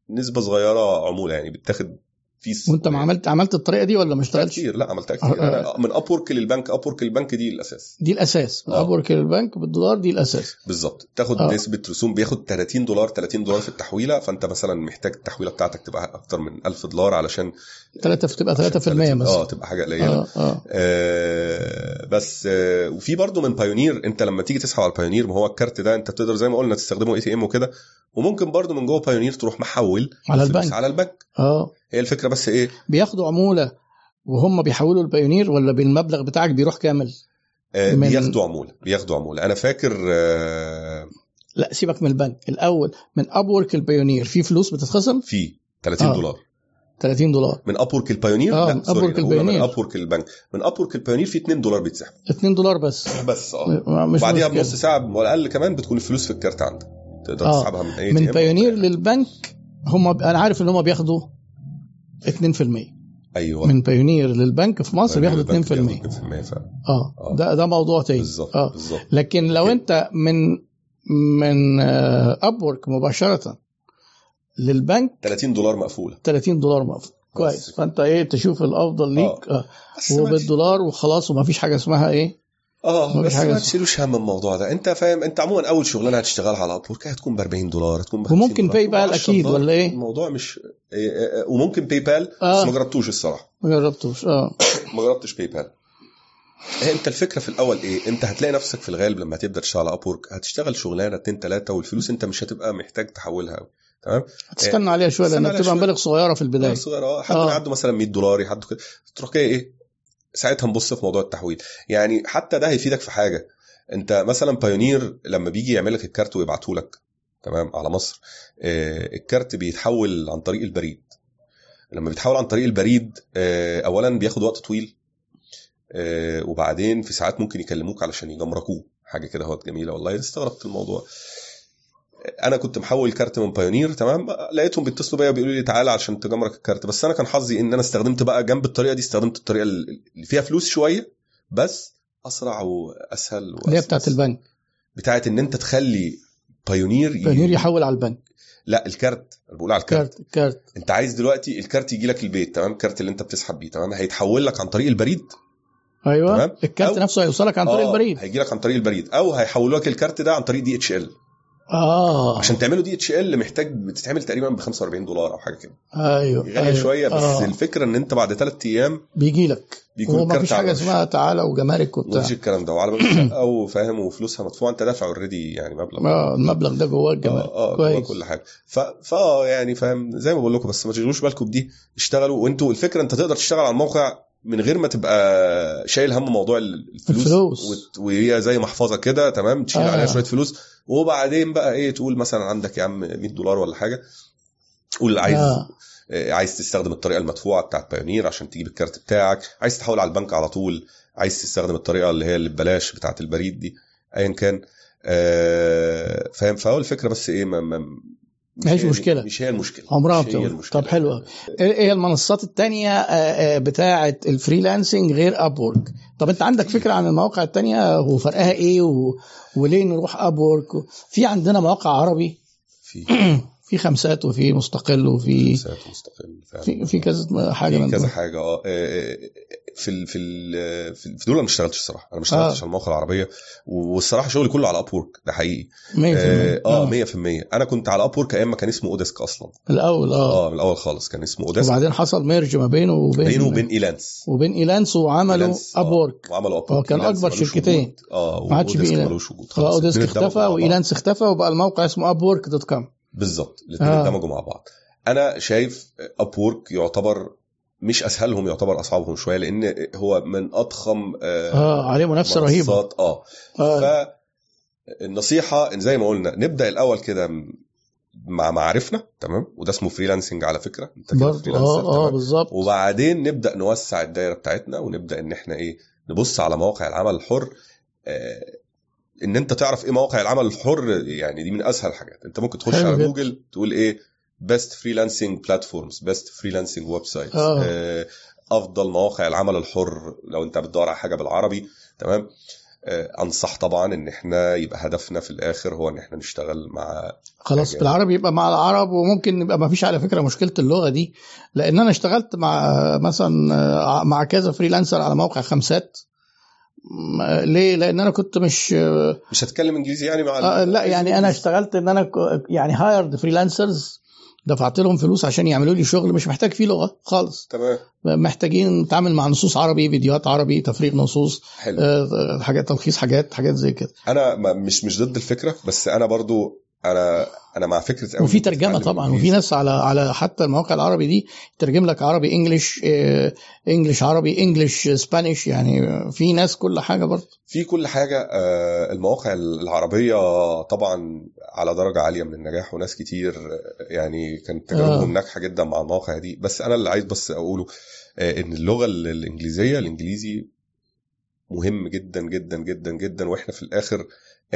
نسبة صغيرة عمولة يعني بتاخد fees وانت ما عملت عملت الطريقة دي ولا ما اشتغلتش؟ كتير. لا عملتها كتير. أه. أنا من Upwork للبنك. Upwork للبنك دي الأساس. دي الأساس. من Upwork للبنك بالدولار دي الأساس. بالظبط. تاخد أه. نسبة رسوم. بياخد 30 دولار. 30 دولار في التحويلة. فأنت مثلا محتاج التحويلة بتاعتك تبقى أكتر من 1000 دولار علشان 3 تبقى 3% مثلا. آه تبقى حاجة قليلة. آه. آه. آه بس آه وفي برضه من Payoneer أنت لما تيجي تسحب على ال Payoneer ما هو ال card ده أنت بتقدر زي ما قلنا تستخدمه ATM وكده. وممكن برضه من جوه Payoneer تروح محول على البنك. على البنك. آه. هي الفكرة بس إيه؟ بياخدوا عمولة وهم بيحولوا ال Payoneer ولا بالمبلغ بتاعك بيروح كامل؟ آه من... بياخدوا عمولة بياخدوا عمولة. أنا فاكر آه... لا سيبك من البنك. الأول من Upwork ل Payoneer في فلوس بتتخصم؟ في 30 آه. دولار. 30 دولار. من Upwork ل Payoneer؟ آه من Upwork ل Payoneer. من Upwork للبنك. من Upwork ل Payoneer في 2 دولار بيتسحب. 2 دولار بس. *laughs* بس آه. بعديها بنص ساعة ولا أقل كمان بتكون الفلوس في ال card عندك. تقدر آه. تسحبها من اي من بايونير للبنك هم أنا عارف إن هم بياخدوا 2% أيوه. من Payoneer للبنك في مصر بياخدوا 2% 2% فعلا. آه. ده ده موضوع تاني. بالظبط آه. بالظبط. لكن لو أنت من من Upwork مباشرة للبنك 30 دولار مقفوله 30 دولار مقفول. كويس. فأنت إيه تشوف الأفضل ليك. آه. آه. وبالدولار وخلاص وما فيش حاجة اسمها إيه؟ آه بس ما. تشيلوش هم الموضوع ده. أنت فاهم أنت عموما أول شغلانة هتشتغلها على Upwork هتكون ب 40 دولار هتكون ب 50 وممكن PayPal هتكون ب 10 أكيد. ولا إيه؟ الموضوع مش إيه- إيه- وممكن PayPal آه. بس ما جربتوش الصراحة. ما جربتوش آه. *coughs* ما جربتش PayPal أنت الفكرة في الأول إيه؟ أنت هتلاقي نفسك في الغالب لما تبدأ تشتغل على Upwork هتشتغل شغلانة اتنين تلاتة والفلوس أنت مش هتبقى محتاج تحولها قوي تمام؟ هتستنى عليها شوية لأنها بتبقى. مبالغ صغيرة في البداية. صغيرة آه. حد آه. يعدوا مثلا 100 دولار يعدوا كده. تروح جاي إيه؟ ساعتها نبص في موضوع التحويل. يعني حتى ده هيفيدك في حاجة. انت مثلا بايونير لما بيجي يعمل لك الكارت ويبعته لك تمام على مصر آه، الكارت بيتحول عن طريق البريد. لما بيتحول عن طريق البريد آه، اولا بياخد وقت طويل آه، وبعدين في ساعات ممكن يكلموك علشان يجمركوه. حاجة كده هوت جميلة والله استغربت الموضوع. أنا كنت محول كارت من بايونير تمام؟ لقيتهم بيتصلوا بيا بيقولوا لي تعالى عشان تجمرك الكارت. بس أنا كان حظي إن أنا استخدمت بقى جنب الطريقة دي استخدمت الطريقة اللي فيها فلوس شوية بس أسرع وأسهل اللي هي. بتاعت البنك. بتاعت إن أنت تخلي بايونير بايونير يحول على البنك. لا الكارت. أنا بقول على الكارت. كارت كارت. أنت عايز دلوقتي الكارت يجي لك البيت تمام؟ الكارت اللي أنت بتسحب بيه تمام؟ هيتحول لك عن طريق البريد. أيوه. تمام. الكارت أو- نفسه هيوصلك عن طريق آه، البريد. هيجي لك عن طريق البريد. أو هيحولوا لك الكارت ده عن طريق DHL. آه. عشان تعمله DHL محتاج بتتعمل تقريبا ب 45 دولار أو حاجة كده. أيوه. غاليه أيوة. شوية بس آه. الفكرة إن أنت بعد ثلاث أيام بيجي لك. بيكون وما فيش حاجة اسمها تعالى وجمارك وبتاع. مفيش الكلام ده. وعلى باب الشقة وفاهم وفلوسها مدفوعة أنت دافع already يعني مبلغ. آه المبلغ ده جواه آه الجمارك. آه جوه كويس. كل حاجة. ف فا يعني فاهم زي ما بقول لكم بس ما تشغلوش بالكم بدي اشتغلوا. وأنتوا الفكرة أنت تقدر تشتغل على الموقع من غير ما تبقى شايل هم موضوع الفلوس. الفلوس. وهي زي محفظة كده تمام؟ تشيل آه. عليها شوية فلوس. وبعدين بقى إيه تقول مثلا عندك يا عم 100 دولار ولا حاجة قول عايز آه. آه. عايز تستخدم الطريقة المدفوعة بتاعت بايونير عشان تجيب الكارت بتاعك عايز تحول على البنك على طول عايز تستخدم الطريقة اللي هي اللي ببلاش بتاعت البريد دي ايا كان آه فاهم فهو الفكرة بس إيه ما ما مفيش هي- مشكلة. مش هي المشكلة. عمرها مش هي المشكلة. طب حلو أوي. إيه إيه المنصات التانية آه، آه، بتاعة ال freelancing غير Upwork طب أنت عندك فكرة عن المواقع التانية؟ وفرقها إيه؟ و... وليه نروح Upwork في عندنا مواقع عربي؟ في *clears throat* في خمسات وفي مستقل وفي ساعات مستقل فعلا. في في كذا حاجة في كذا. حاجة آه آه، في ال في ال في دول أنا ما اشتغلتش الصراحة. أنا ما اشتغلتش آه. على المواقع العربية. والصراحة شغلي كله على Upwork ده حقيقي. 100% آه آه. 100% أنا كنت على Upwork أيام ما كان اسمه oDesk أصلا. الأول آه. آه من الأول خالص كان اسمه oDesk وبعدين حصل merge ما بينه وبين بينه وبين Elance وبين Elance وعملوا Elance، آه، Upwork وعملوا اب هو كان أكبر شركتين. آه ما عادش في و oDesk Elance. ملوش وجود. خلاص oDesk اختفى. و Elance اختفى وبقى الموقع اسمه Upwork dot com بالظبط الاثنين آه. اندمجوا مع بعض. أنا شايف Upwork يعتبر مش أسهلهم يعتبر أصعبهم شوية لأن هو من أضخم آه آه عليه منافسة رهيبة آه آه. فالنصيحه إن زي ما قلنا نبدأ الأول كده مع معارفنا تمام وده اسمه freelancing على فكرة أنت كده freelancer آه آه؟ بالظبط وبعدين نبدأ نوسع الدايرة بتاعتنا ونبدأ إن إحنا إيه نبص على مواقع العمل الحر آه إن أنت تعرف إيه مواقع العمل الحر يعني دي من أسهل الحاجات أنت ممكن تخش على جدا. جوجل تقول إيه best freelancing platforms best freelancing websites آه. أفضل مواقع العمل الحر لو أنت بتدور على حاجة بالعربي تمام؟ آه، أنصح طبعا إن إحنا يبقى هدفنا في الآخر هو إن إحنا نشتغل مع خلاص حاجة. بالعربي يبقى مع العرب وممكن يبقى ما فيش على فكرة مشكلة اللغة دي لأن أنا اشتغلت مع مثلا آه، مع كذا freelancer على موقع خمسات. ليه؟ لأن أنا كنت مش مش هتكلم إنجليزي يعني مع آه لا يعني أنا اشتغلت إن أنا يعني hired freelancers دفعت لهم فلوس عشان يعملوا لي شغل مش محتاج فيه لغة خالص. تمام. محتاجين نتعامل مع نصوص عربي فيديوهات عربي تفريغ نصوص حلو. آه، حاجات تلخيص حاجات حاجات زي كده. أنا مش مش ضد الفكرة بس أنا برضو أنا أنا مع فكرة قوي وفي ترجمة طبعا وفي. ناس على على حتى المواقع العربي دي ترجم لك عربي انجلش آه، انجلش عربي انجلش اسبانيش يعني في ناس كل حاجة برضه. في كل حاجة آه، المواقع العربية طبعا على درجة عالية من النجاح وناس كتير آه، يعني كانت تجاربهم ناجحه جدا مع المواقع دي. بس أنا اللي عايز بس أقوله آه، إن اللغة ال- الإنجليزية الإنجليزي مهم جدا جدا جدا جدا وإحنا في الآخر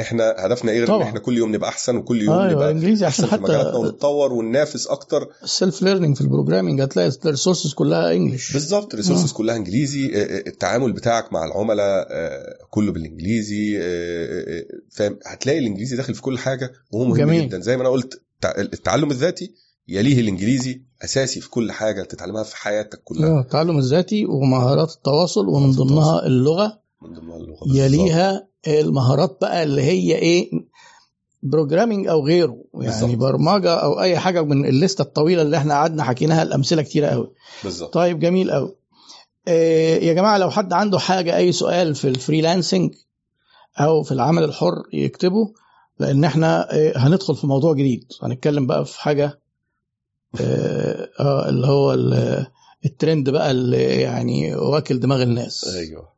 إحنا هدفنا إيه غير ان. إحنا كل يوم نبقى احسن وكل يوم أيوه نبقى إنجليزي أحسن في مجالاتنا حتى ونتطور وننافس أكتر. ال self learning في ال programming هتلاقي ال resources كلها English بالظبط الريسورسز كلها إنجليزي. آه، آه، التعامل بتاعك مع العملاء آه، كله بالإنجليزي. آه، آه، آه، فاهم؟ هتلاقي الإنجليزي داخل في كل حاجة وهو مهم جميل. جدا. زي ما أنا قلت تع- التعلم الذاتي يليه الإنجليزي أساسي في كل حاجة تتعلمها في حياتك كلها. آه، التعلم الذاتي ومهارات التواصل ومن ضمنها اللغة من ضمنها اللغة. يليها المهارات بقى اللي هي إيه programming أو غيره. يعني بالظبط. برمجة أو أي حاجة من الليستة الطويلة اللي إحنا قعدنا حكيناها الأمثلة كتيرة قوي بالظبط. طيب جميل قوي آه يا جماعة لو حد عنده حاجة أي سؤال في ال freelancing أو في العمل الحر يكتبه لأن إحنا آه هندخل في موضوع جديد. هنتكلم بقى في حاجة آه آه، اللي هو ال- الترند بقى اللي يعني واكل دماغ الناس. أيوه.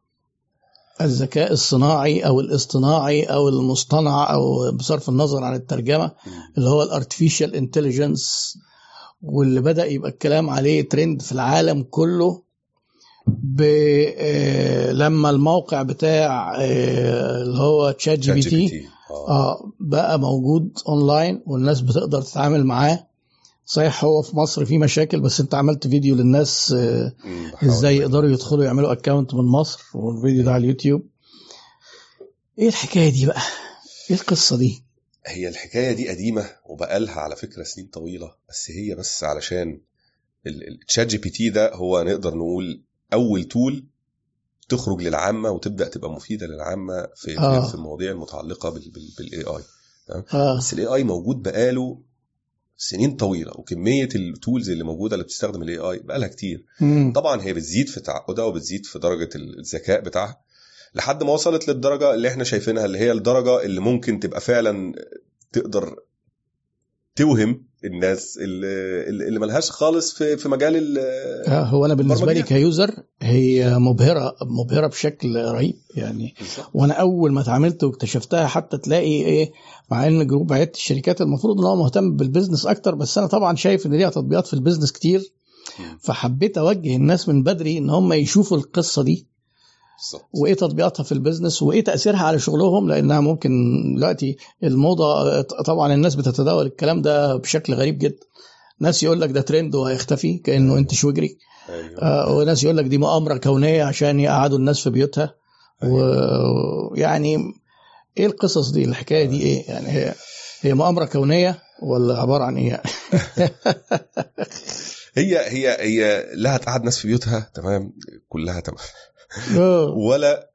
الذكاء الصناعي أو الاصطناعي أو المصطنع أو بصرف النظر عن الترجمة اللي هو ال artificial intelligence واللي بدأ يبقى الكلام عليه ترند في العالم كله ب آه، لما الموقع بتاع آه، اللي هو ChatGPT بقى موجود اونلاين والناس بتقدر تتعامل معاه. صحيح هو في مصر في مشاكل بس انت عملت فيديو للناس آه، إزاي. يقدروا يدخلوا يعملوا account من مصر والفيديو ده على اليوتيوب. إيه الحكاية دي بقى؟ إيه القصة دي؟ هي الحكاية دي قديمة وبقالها على فكرة سنين طويلة بس هي بس علشان ال ChatGPT ده هو نقدر نقول أول tool تخرج للعامة وتبدأ تبقى مفيدة للعامة في آه. في المواضيع المتعلقة بال AI آه. بس ال AI موجود بقاله سنين طويلة وكمية ال tools اللي موجودة اللي بتستخدم ال AI بقالها كتير مم. طبعا هي بتزيد في تعقدها وبتزيد في درجة الذكاء بتاعها لحد ما وصلت للدرجة اللي إحنا شايفينها اللي هي الدرجة اللي ممكن تبقى فعلا تقدر توهم الناس اللي, اللي ملهاش خالص في في مجال ال- آه، هو أنا بالنسبة لي. ك user هي مبهره مبهرة بشكل رهيب يعني وأنا أول ما اتعاملت واكتشفتها حتى تلاقي إيه مع إن group عياده الشركات المفروض إن هو مهتم بال business أكتر بس أنا طبعا شايف إن ليها تطبيقات في ال business كتير. فحبيت أوجه الناس من بدري إن هم يشوفوا القصة دي. وإيه تطبيقاتها في ال business وإيه تأثيرها على شغلهم لأنها ممكن دلوقتي الموضة طبعا الناس بتتداول الكلام ده بشكل غريب جدا. ناس يقول لك ده ترند وهيختفي كأنه أنت شوجري أيوه. آه، وناس يقول لك دي مؤامرة كونية عشان يقعدوا الناس في بيوتها. ويعني إيه القصص دي؟ الحكاية دي إيه؟ يعني هي هي مؤامرة كونية ولا عبارة عن إيه *laughs* هي هي هي لا هتقعد ناس في بيوتها تمام؟ كلها تمام. ولا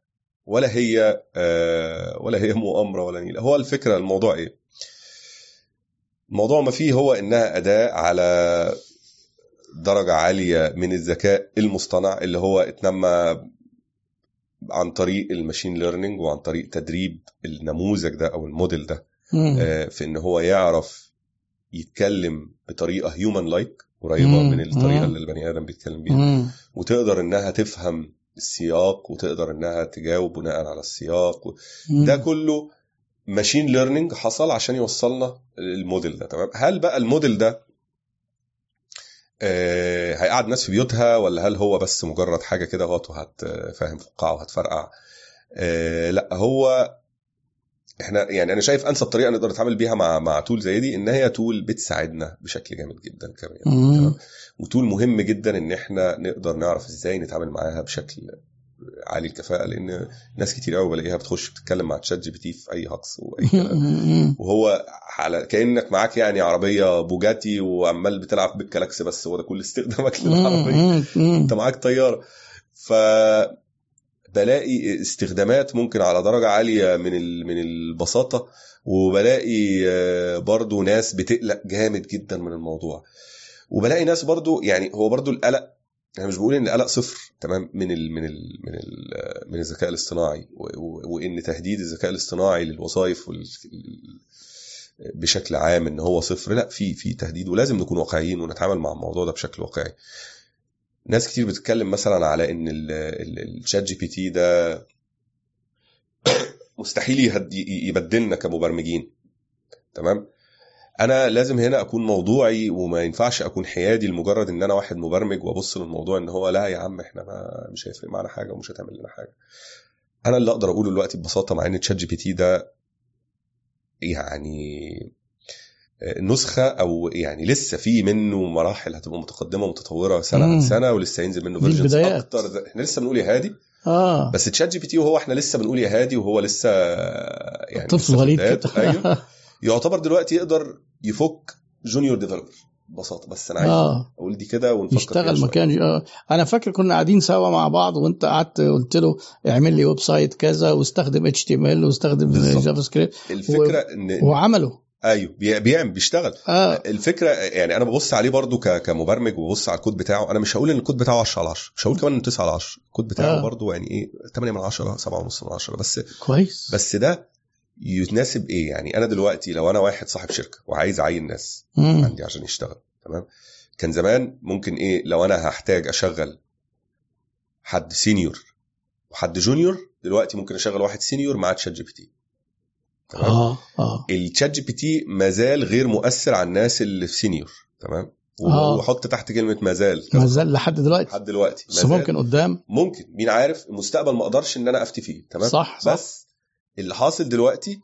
ولا هي آه، ولا هي مؤامرة ولا نيلة هو الفكرة الموضوع إيه الموضوع ما فيه هو إنها أداة على درجة عالية من الذكاء المصطنع اللي هو اتنمى عن طريق ال machine learning وعن طريق تدريب النموذج ده أو الموديل ده مم. آه، في إن هو يعرف يتكلم بطريقة human-like قريبه. من الطريقة مم. اللي البني آدم بيتكلم بيها. وتقدر إنها تفهم السياق وتقدر إنها تجاوب بناء على السياق. و... ده كله machine learning حصل عشان يوصلنا الموديل ده تمام؟ هل بقى الموديل ده آه هيقعد ناس في بيوتها ولا هل هو بس مجرد حاجة كده اهوت وهتفهم فقاعه وهتفرقع؟ آه لأ هو إحنا يعني أنا شايف أنسب طريقة نقدر نتعامل بيها مع مع tool زي دي إن هي tool بتساعدنا بشكل جامد جدا كمان. تمام؟ و tool مهم جدا إن إحنا نقدر نعرف إزاي نتعامل معاها بشكل عالي الكفاءة لأن ناس كتير قوي بلاقيها بتخش بتتكلم مع ChatGPT في أي هأص وأي كلام. وهو على كأنك معاك يعني عربية بوجاتي وعمال بتلعب بالكلاكس بس هو ده كل استخدامك للعربية. أنت معاك طيارة ف بلاقي استخدامات ممكن على درجة عالية من من البساطة وبلاقي آه، برضو ناس بتقلق جامد جدا من الموضوع. وبلاقي ناس برضو يعني هو برضو القلق أنا مش بقول إن القلق صفر تمام من ال من ال من ال من الذكاء الاصطناعي وإن تهديد الذكاء الاصطناعي للوظائف بشكل عام إن هو صفر لا في في تهديد ولازم نكون واقعيين ونتعامل مع الموضوع ده بشكل واقعي. ناس كتير بتتكلم مثلا على إن ال- ال- ال ChatGPT ده *coughs* مستحيل يبدلنا كمبرمجين. تمام؟ أنا لازم هنا أكون موضوعي وما ينفعش أكون حيادي لمجرد إن أنا واحد مبرمج وأبص للموضوع إن هو لا يا عم إحنا ما مش هيفرق معانا حاجة ومش هتعمل لنا حاجة. أنا اللي أقدر أقوله دلوقتي ببساطة مع إن ChatGPT ده يعني نسخة أو يعني لسه في منه مراحل هتبقى متقدمة ومتطورة سنة عن. سنة ولسه هينزل منه versions. أكتر ده- إحنا لسه بنقول يا هادي آه بس ChatGPT وهو إحنا لسه بنقول يا هادي وهو لسه يعني طفل. كده أيوه *laughs* يعتبر دلوقتي يقدر يفك junior developer ببساطة بس أنا عايز آه أقول دي كده ونفكر يشتغل شوية. مكان آه. أنا فاكر كنا قاعدين سوا مع بعض وأنت قعدت قلت له اعمل لي website كذا واستخدم HTML واستخدم. JavaScript الفكرة إن وعمله أيوه بي- بيعمل بيشتغل. آه. الفكرة يعني أنا ببص عليه برضو ك- كمبرمج وببص على الكود بتاعه أنا مش هقول إن الكود بتاعه 10 على 10 مش هقول كمان إنه 9 على 10 الكود بتاعه آه. برضو يعني إيه 8 من 10 7 ونص من 10 بس كويس. بس ده يتناسب إيه؟ يعني أنا دلوقتي لو أنا واحد صاحب شركة وعايز أعين ناس مم. عندي عشان يشتغل تمام؟ كان زمان ممكن إيه لو أنا هحتاج أشغل حد senior وحد junior دلوقتي ممكن أشغل واحد senior مع ChatGPT. تمام؟ آه آه. ال ChatGPT ما زال غير مؤثر على الناس اللي في senior تمام؟ آه. وحط تحت كلمة ما زال. ما زال لحد دلوقتي. لحد دلوقتي. بس. ممكن قدام. ممكن. مين عارف؟ المستقبل ما أقدرش ان أنا افتي فيه تمام؟ صح صح. بس اللي حاصل دلوقتي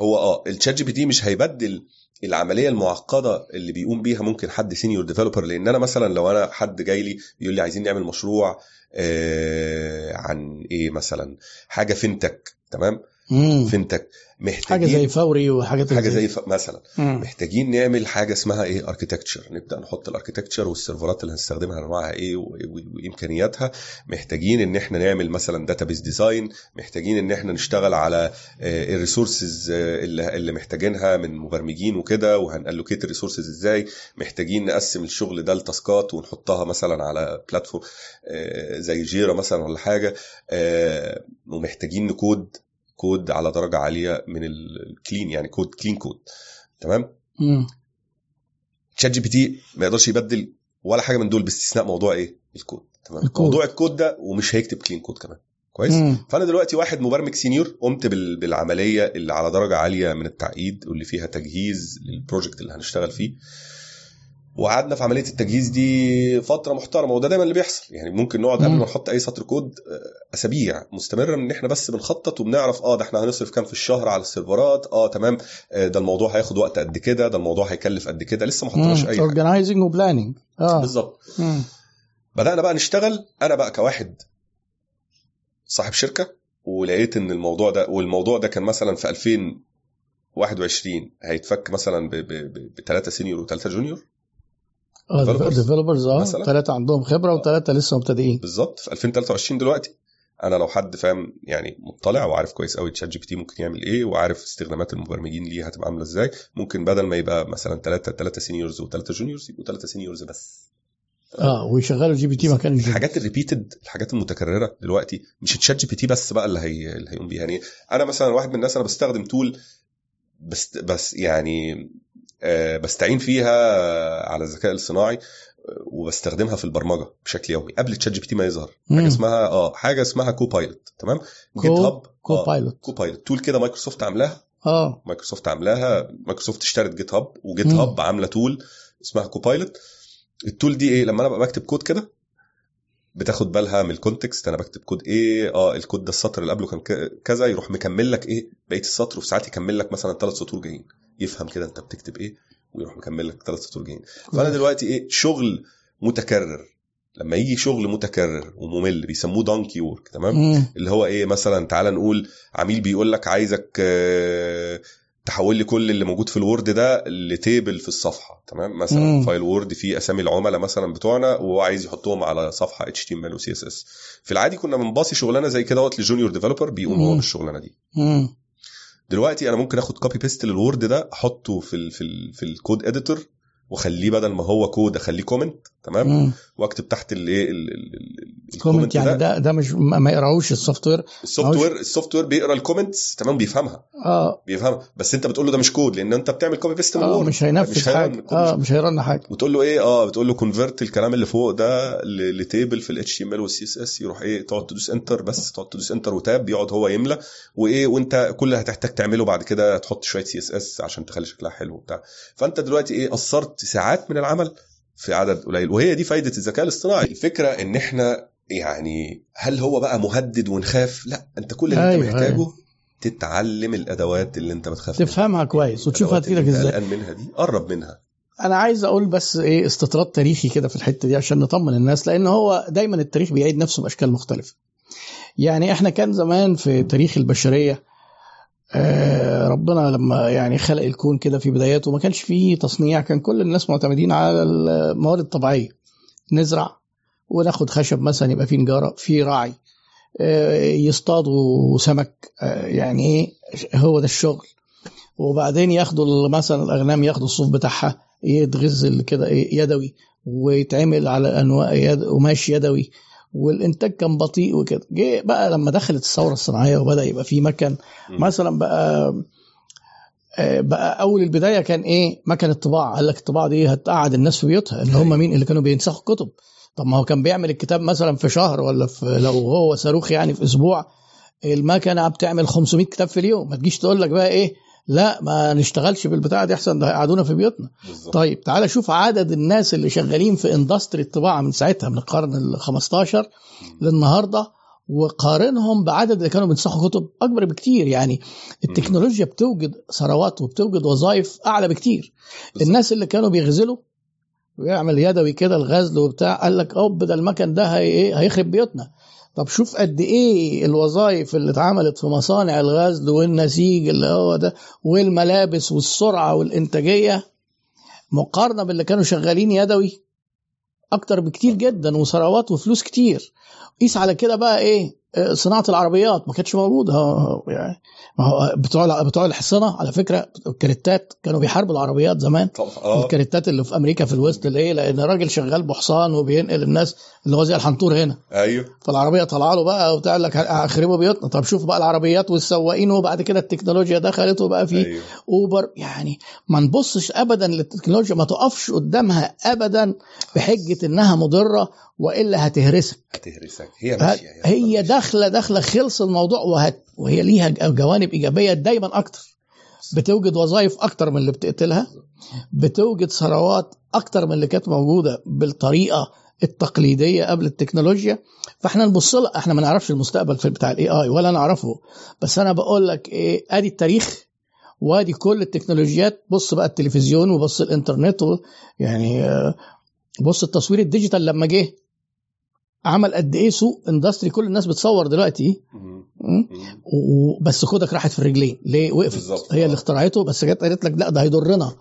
هو آه ال ChatGPT مش هيبدل العملية المعقدة اللي بيقوم بيها ممكن حد senior developer لأن أنا مثلا لو أنا حد جاي لي بيقول لي عايزين نعمل مشروع آه عن إيه مثلا؟ حاجة fintech تمام؟ مم. fintech محتاجين حاجة زي فوري وحاجات حاجة زي ف... مثلا. مم. محتاجين نعمل حاجة اسمها إيه؟ architecture نبدأ نحط ال architecture والسيرفرات اللي هنستخدمها أنواعها إيه و... وإمكانياتها. محتاجين إن إحنا نعمل مثلا database design محتاجين إن إحنا نشتغل على ال resources اللي... اللي محتاجينها من مبرمجين وكده وهن allocate ال resources إزاي. محتاجين نقسم الشغل ده لتاسكات ونحطها مثلا على platform آه، زي Jira مثلا ولا حاجة آه، ومحتاجين ن code code على درجة عالية من ال clean يعني code clean code تمام. ChatGPT ما يقدرش يبدل ولا حاجة من دول باستثناء موضوع إيه؟ الكود تمام؟ الكود. موضوع الكود ده ومش هيكتب clean code كمان. كويس؟ مم. فأنا دلوقتي واحد مبرمج senior قمت بال- بالعملية اللي على درجة عالية من التعقيد واللي فيها تجهيز لل project اللي هنشتغل فيه. وقعدنا في عملية التجهيز دي فترة محترمة وده دايما اللي بيحصل. يعني ممكن نقعد قبل. ما نحط أي سطر كود آه، أسابيع مستمرة من إن إحنا بس بنخطط وبنعرف آه ده إحنا هنصرف كام في الشهر على السيرفرات آه تمام آه، ده الموضوع هياخد وقت قد كده ده الموضوع هيكلف قد كده لسه ما حطيناش أي organizing و planning آه. بالظبط. بدأنا بقى نشتغل. أنا بقى كواحد صاحب شركة ولقيت إن الموضوع ده والموضوع ده كان مثلا في 2021 هيتفك مثلا بثلاثه senior وثلاثه junior آه developers آه. ثلاثة عندهم خبرة وثلاثه لسه مبتدئين. بالظبط. في 2023 دلوقتي أنا لو حد فاهم يعني مطلع وعارف كويس قوي ChatGPT ممكن يعمل إيه وعارف استخدامات المبرمجين ليه هتبقى عاملة إزاي ممكن بدل ما يبقى مثلا ثلاثة ثلاثة seniors وثلاثه juniors يبقوا ثلاثة seniors بس. آه ويشغلوا GPT مكان الجي الحاجات ال repeated الحاجات المتكررة دلوقتي مش ChatGPT بس بقى اللي هي اللي هيقوم بيها. يعني أنا مثلا واحد من الناس أنا بستخدم tool بس بس يعني آه، بستعين فيها على الذكاء الصناعي آه، وبستخدمها في البرمجة بشكل يومي. قبل ChatGPT ما يظهر. مم. حاجة اسمها آه حاجة اسمها Copilot تمام؟ GitHub Co آه، pilot Copilot tool كده مايكروسوفت عاملاها. آه. مايكروسوفت عاملاها. مايكروسوفت اشترت GitHub و Git. Hub عاملة tool اسمها Copilot ال tool دي إيه؟ لما أنا ببقى بكتب كود كده بتاخد بالها من ال context أنا بكتب كود إيه آه الكود ده السطر اللي قبله كان كذا يروح مكمل لك إيه بقية السطر وفي ساعات يكمل لك مثلا ثلاث سطور جايين. يفهم كده أنت بتكتب إيه ويروح مكمل لك ثلاث سطور جايين. فأنا دلوقتي إيه شغل متكرر. لما يجي شغل متكرر وممل بيسموه donkey work تمام؟ مم. اللي هو إيه مثلا تعال نقول عميل بيقول لك عايزك آه، تحول لي كل اللي موجود في ال Word ده ل table في الصفحة تمام مثلا مم. file Word فيه أسامي العملاء مثلا بتوعنا وهو عايز يحطهم على صفحة اتش تي ام ال وسي إس إس في العادي كنا بنباصي شغلانة زي كده وقت ل junior developer بيقوم هو. بالشغلانة دي مم. دلوقتي أنا ممكن آخد copy paste لل Word ده أحطه في ال في ال في ال code editor وأخليه بدل ما هو كود أخليه comment تمام؟ مم. واكتب تحت الايه ال- ال- ال- comment يعني ده. ده مش ما يقراوش السوفت وير السوفت وير السوفت وير بيقرا الكومنتس تمام؟ بيفهمها. آه. بيفهمها بس انت بتقول له ده مش كود لأن انت بتعمل copy paste من ال Word مش هينفذ مش حاجة. آه مش- هي run حاجة. بتقول له إيه؟ آه بتقول له convert الكلام اللي فوق ده ل table في ال HTML وال CSS. يروح إيه؟ تقعد تدوس enter بس. تقعد تدوس enter و tab. يقعد هو يملى. وإيه؟ وأنت كل اللي هتحتاج تعمله بعد كده تحط شوية CSS عشان تخلي شكلها حلو وبتاع. فأنت دلوقتي إيه؟ قصرت ساعات من العمل. في عدد قليل. وهي دي فايدة الذكاء الاصطناعي. الفكرة إن إحنا يعني هل هو بقى مهدد ونخاف؟ لا أنت كل اللي أنت أيوة، محتاجه أيوة. تتعلم الأدوات اللي أنت بتخاف منها. تفهمها كويس وتشوف الأدوات اللي هتفيدك أنت إزاي. قلقان منها دي قرب منها. أنا عايز أقول بس إيه استطراد تاريخي كده في الحتة دي عشان نطمن الناس لأن هو دايما التاريخ بيعيد نفسه بأشكال مختلفة. يعني إحنا كان زمان في تاريخ البشرية ربنا لما يعني خلق الكون كده في بداياته ما كانش فيه تصنيع كان كل الناس معتمدين على الموارد الطبيعية. نزرع وناخد خشب مثلا يبقى فيه نجارة فيه راعي آه، يصطادوا سمك آه، يعني إيه هو ده الشغل. وبعدين ياخدوا مثلا الأغنام ياخدوا الصوف بتاعها يتغزل كده إيه يدوي ويتعمل على أنواع يد قماش يدوي. والإنتاج كان بطيء وكده. جه بقى لما دخلت الثورة الصناعية وبدأ يبقى في مكن. مثلا بقى آه، بقى أول البداية كان إيه؟ مكن الطباعة. قال لك الطباعة دي هتقعد الناس في بيوتها اللي هم أيوة. مين؟ اللي كانوا بينسخوا كتب طب ما هو كان بيعمل الكتاب مثلا في شهر ولا في لو هو صاروخ يعني في أسبوع المكنة بتعمل 500 كتاب في اليوم. ما تجيش تقول لك بقى إيه؟ لا ما نشتغلش بالبتاع دي أحسن ده هيقعدونا في بيوتنا. بالظبط. طيب تعالى شوف عدد الناس اللي شغالين في اندستري الطباعة من ساعتها من القرن ال 15 للنهاردة وقارنهم بعدد اللي كانوا بينسخوا كتب أكبر بكتير. يعني التكنولوجيا بتوجد ثروات وبتوجد وظائف أعلى بكتير. بالظبط. الناس اللي كانوا بيغزلوا ويعمل يدوي كده الغزل وبتاع قال لك أوب ده المكن ده هي إيه؟ هيخرب بيوتنا. طب شوف قد إيه الوظائف اللي اتعملت في مصانع الغزل والنسيج اللي هو ده والملابس والسرعة والإنتاجية مقارنة باللي كانوا شغالين يدوي أكتر بكتير جدا وثروات وفلوس كتير. قيس على كده بقى إيه؟ صناعة العربيات ما كانتش موجودة. آه، يعني ما هو بتوع بتوع الحصانه على فكرة الكاريتات كانوا بيحاربوا العربيات زمان. طب آه. الكاريتات اللي في أمريكا في الوسط اللي إيه لأن راجل شغال بحصان وبينقل الناس اللي هو زي الحنطور هنا. أيوه. فالعربية طالعة له بقى وبتاع لك هخربوا بيوتنا. طب شوف بقى العربيات والسواقين وبعد كده التكنولوجيا دخلت وبقى في أيوه. أوبر. يعني ما نبصش ابدا للتكنولوجيا ما تقفش قدامها ابدا بحجة إنها مضرة وإلا هتهرسك. هتهرسك. هي ماشية هي داخلة داخلة خلص الموضوع وهت وهي ليها جوانب إيجابية دايما أكتر. بتوجد وظائف أكتر من اللي بتقتلها بتوجد ثروات أكتر من اللي كانت موجودة بالطريقة التقليدية قبل التكنولوجيا. فإحنا نبص لها. إحنا ما نعرفش المستقبل في بتاع الاي اي ولا نعرفه. بس أنا بقول لك إيه أدي التاريخ وأدي كل التكنولوجيات. بص بقى التلفزيون وبص الإنترنت و- يعني آه، بص التصوير ال digital لما جه. عمل قد إيه سوق industry كل الناس بتصور دلوقتي. بس Kodak راحت في الرجلين. ليه؟ وقفت. هي اللي اخترعته بس جت قالت لك لا ده هيضرنا.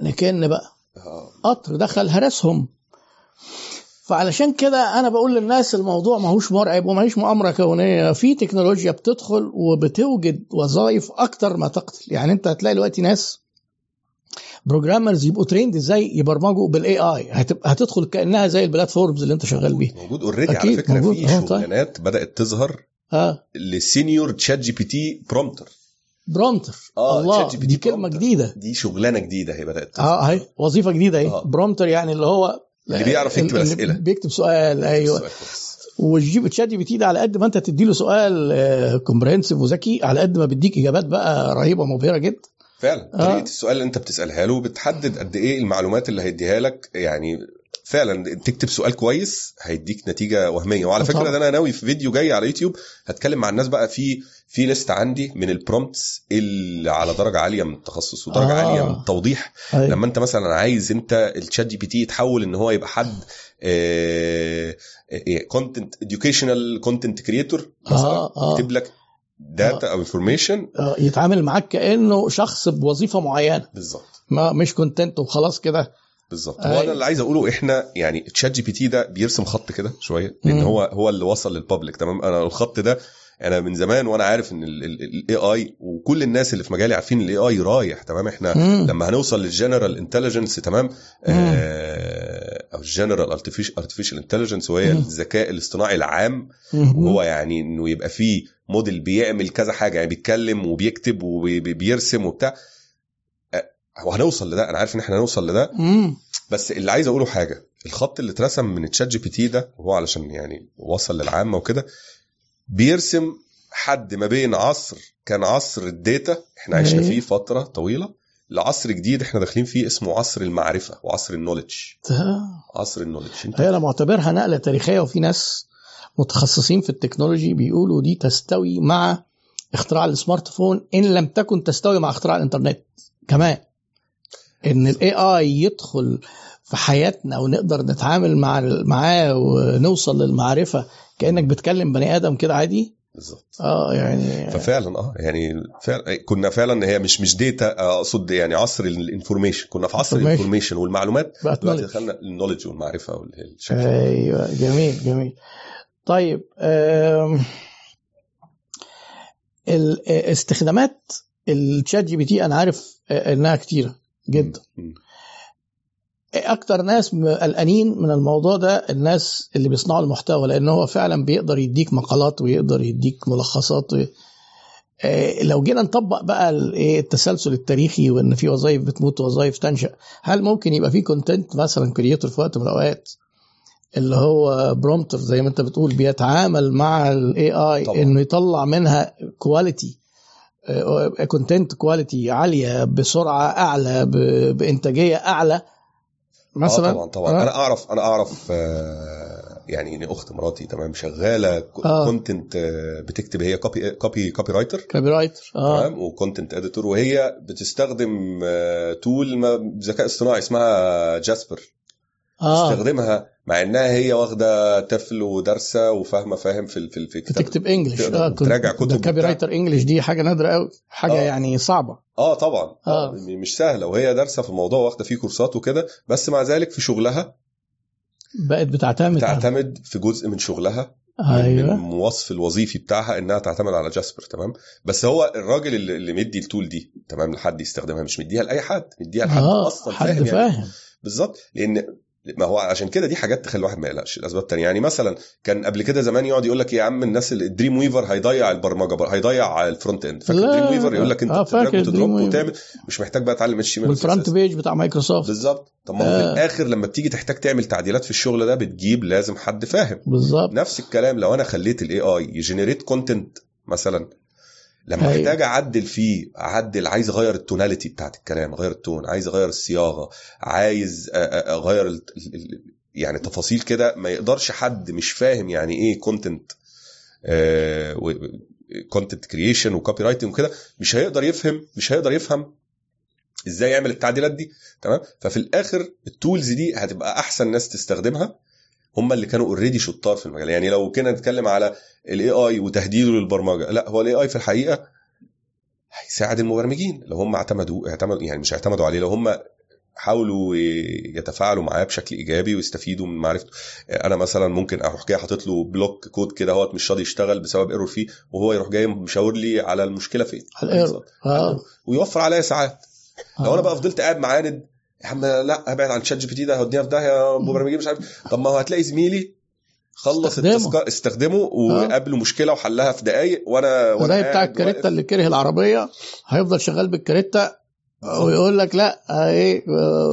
لكن بقى آه. قطر دخل هرسهم. فعلشان كده أنا بقول للناس الموضوع ماهوش مرعب وماهيش مؤامرة كونية. في تكنولوجيا بتدخل وبتوجد وظائف أكتر ما تقتل. يعني أنت هتلاقي دلوقتي ناس programmers يبقوا trained إزاي يبرمجوا بال AI هتدخل كأنها زي ال platforms اللي أنت شغال بيها موجود already على فكرة موجود. في آه، طيب. شغلانات بدأت تظهر آه ل senior ChatGPT prompter prompter آه، الله ChatGPT دي كلمه. جديدة دي شغلانة جديدة هي بدأت تظهر. آه هي وظيفة جديدة أهي آه. prompter يعني اللي هو اللي بيعرف يكتب اللي الأسئلة. بيكتب سؤال أيوه. والجي ChatGPT ده على قد ما أنت تدي له سؤال comprehensive وذكي على قد ما بيديك إجابات بقى رهيبة مبهره جدا فعلا آه. طريقة السؤال اللي انت بتسألها له بتحدد قد إيه المعلومات اللي هيديها لك يعني فعلا تكتب سؤال كويس هيديك نتيجة وهمية وعلى فكرة. ده أنا ناوي في فيديو جاي على يوتيوب هتكلم مع الناس بقى في في list عندي من ال prompts اللي على درجة عالية من التخصص ودرجة آه. عالية من التوضيح أيوة. لما انت مثلا عايز انت ال ChatGPT يتحول إن هو يبقى حد content educational content creator مثلا آه، آه. يكتب لك data أو information آه، يتعامل معاك كأنه شخص بوظيفة معينة. بالظبط. ما مش content وخلاص كده. بالظبط. أيوة. هو أنا اللي عايز أقوله إحنا يعني ChatGPT ده بيرسم خط كده شوية لأن. هو هو اللي وصل لل public تمام؟ أنا الخط ده أنا من زمان وأنا عارف إن ال AI وكل الناس اللي في مجالي عارفين ال AI رايح تمام؟ إحنا مم. لما هنوصل لل general intelligence تمام؟ آه، أو ال general artificial intelligence وهي. الذكاء الاصطناعي العام. وهو يعني إنه يبقى فيه موديل بيعمل كذا حاجة يعني بيتكلم وبيكتب وبيرسم وبتاع وهنوصل لده أنا عارف إن إحنا هنوصل لده. بس اللي عايز أقوله حاجة الخط اللي اترسم من ChatGPT ده وهو علشان يعني وصل للعامة وكده بيرسم حد ما بين عصر كان عصر ال data إحنا عشنا أيوة. فيه فترة طويلة لعصر جديد إحنا داخلين فيه اسمه عصر المعرفة وعصر ال knowledge. عصر ال knowledge. انت هي أنا معتبرها نقلة تاريخية وفي ناس متخصصين في ال technology بيقولوا دي تستوي مع اختراع ال smartphone إن لم تكن تستوي مع اختراع الإنترنت. كمان إن ال AI يدخل في حياتنا ونقدر نتعامل مع معاه ونوصل للمعرفة كأنك بتكلم بني آدم كده عادي. بالظبط آه يعني ففعلا آه يعني فعلا كنا فعلا هي مش مش data أقصد يعني عصر ال information كنا في عصر Information. ال information والمعلومات دلوقتي. دخلنا ال knowledge والمعرفة والشكل أيوه جميل جميل طيب آه، استخدامات ال ChatGPT أنا عارف آه، إنها كتيرة جدا مم. أكتر ناس قلقانين من الموضوع ده الناس اللي بيصنعوا المحتوى لأن هو فعلا بيقدر يديك مقالات ويقدر يديك ملخصات و... آه، لو جينا نطبق بقى إيه التسلسل التاريخي وإن في وظائف بتموت ووظائف تنشأ هل ممكن يبقى في content مثلا creator في وقت من الأوقات اللي هو prompter زي ما أنت بتقول بيتعامل مع ال AI. إنه يطلع منها quality content quality عالية بسرعة أعلى بإنتاجية أعلى مثلا؟ آه طبعا طبعا. آه. أنا أعرف أنا أعرف آه، يعني إن أخت مراتي تمام شغالة آه. content بتكتب هي copy copy copywriter copywriter آه. تمام؟ و content editor وهي بتستخدم tool بذكاء اصطناعي اسمها Jasper آه. تستخدمها مع إنها هي واخدة TOEFL ودارسة وفاهمة فاهم في في ال- في الكتاب. بتكتب English تقدر تراجع كتب وبتاع. writer English دي حاجة نادرة قوي حاجة آه. يعني صعبة. آه طبعا. آه. آه. مش سهلة. وهي دارسة في الموضوع واخدة فيه كورسات وكده بس مع ذلك في شغلها بقت بتعتمد على- تعتمد في جزء من شغلها من أيوه. الوصف الوظيفي بتاعها إنها تعتمد على Jasper تمام؟ بس هو الراجل اللي, اللي مدي ال tool دي تمام؟ لحد يستخدمها مش مديها لأي حد مديها لحد آه أصلا حد فاهم يعني. فاهم. بالظبط. لأن ما هو عشان كده دي حاجات تخلي الواحد ما يقلقش الاسباب التانية يعني مثلا كان قبل كده زمان يقعد يقول لك يا عم الناس ال Dreamweaver هيضيع البرمجة بر- هيضيع ال front end فاكر. ال Dreamweaver يقول لك أنت آه، و Dream weaver. وتعمل مش محتاج بقى تعلم H وال FrontPage بتاع مايكروسوفت بالظبط طب ما هو في آه. الآخر لما بتيجي تحتاج تعمل تعديلات في الشغل ده بتجيب لازم حد فاهم بالظبط نفس الكلام لو أنا خليت ال AI ي generate content مثلا لما أيوة. احتاج اعدل فيه اعدل عايز اغير ال tonality بتاعت الكلام اغير ال tone عايز اغير الصياغة عايز أ- أ- اغير ال- ال- ال- يعني تفاصيل كده ما يقدرش حد مش فاهم يعني إيه content content creation و copywriting وكده مش هيقدر يفهم مش هيقدر يفهم إزاي يعمل التعديلات دي تمام ففي الآخر ال tools دي هتبقى احسن ناس تستخدمها هم اللي كانوا already شطار في المجال. يعني لو كنا نتكلم على ال AI وتهديده للبرمجة لا هو ال AI في الحقيقة هيساعد المبرمجين. لو هم اعتمدوا اعتمدوا يعني مش اعتمدوا عليه لو هم حاولوا يتفاعلوا معاه بشكل إيجابي ويستفيدوا من معرفته. أنا مثلا ممكن أروح جاي حاطط له block code كده هو مش راضي يشتغل بسبب error فيه وهو يروح جاي مشاور لي على المشكلة فين. على ال error آه. ويوفر عليا ساعات. لو آه. أنا بقى فضلت قاعد معاند يا عم لا ابعد عن ChatGPT ده هيودينا في داهيه مبرمجين مش عارف. طب ما هو هتلاقي زميلي خلص استخدمه. التذكره استخدمه وقابله مشكلة وحلها في دقائق وأنا وأنا زي بتاع الكاريتا. اللي كره العربية هيفضل شغال بالكاريتا ويقول لك لا إيه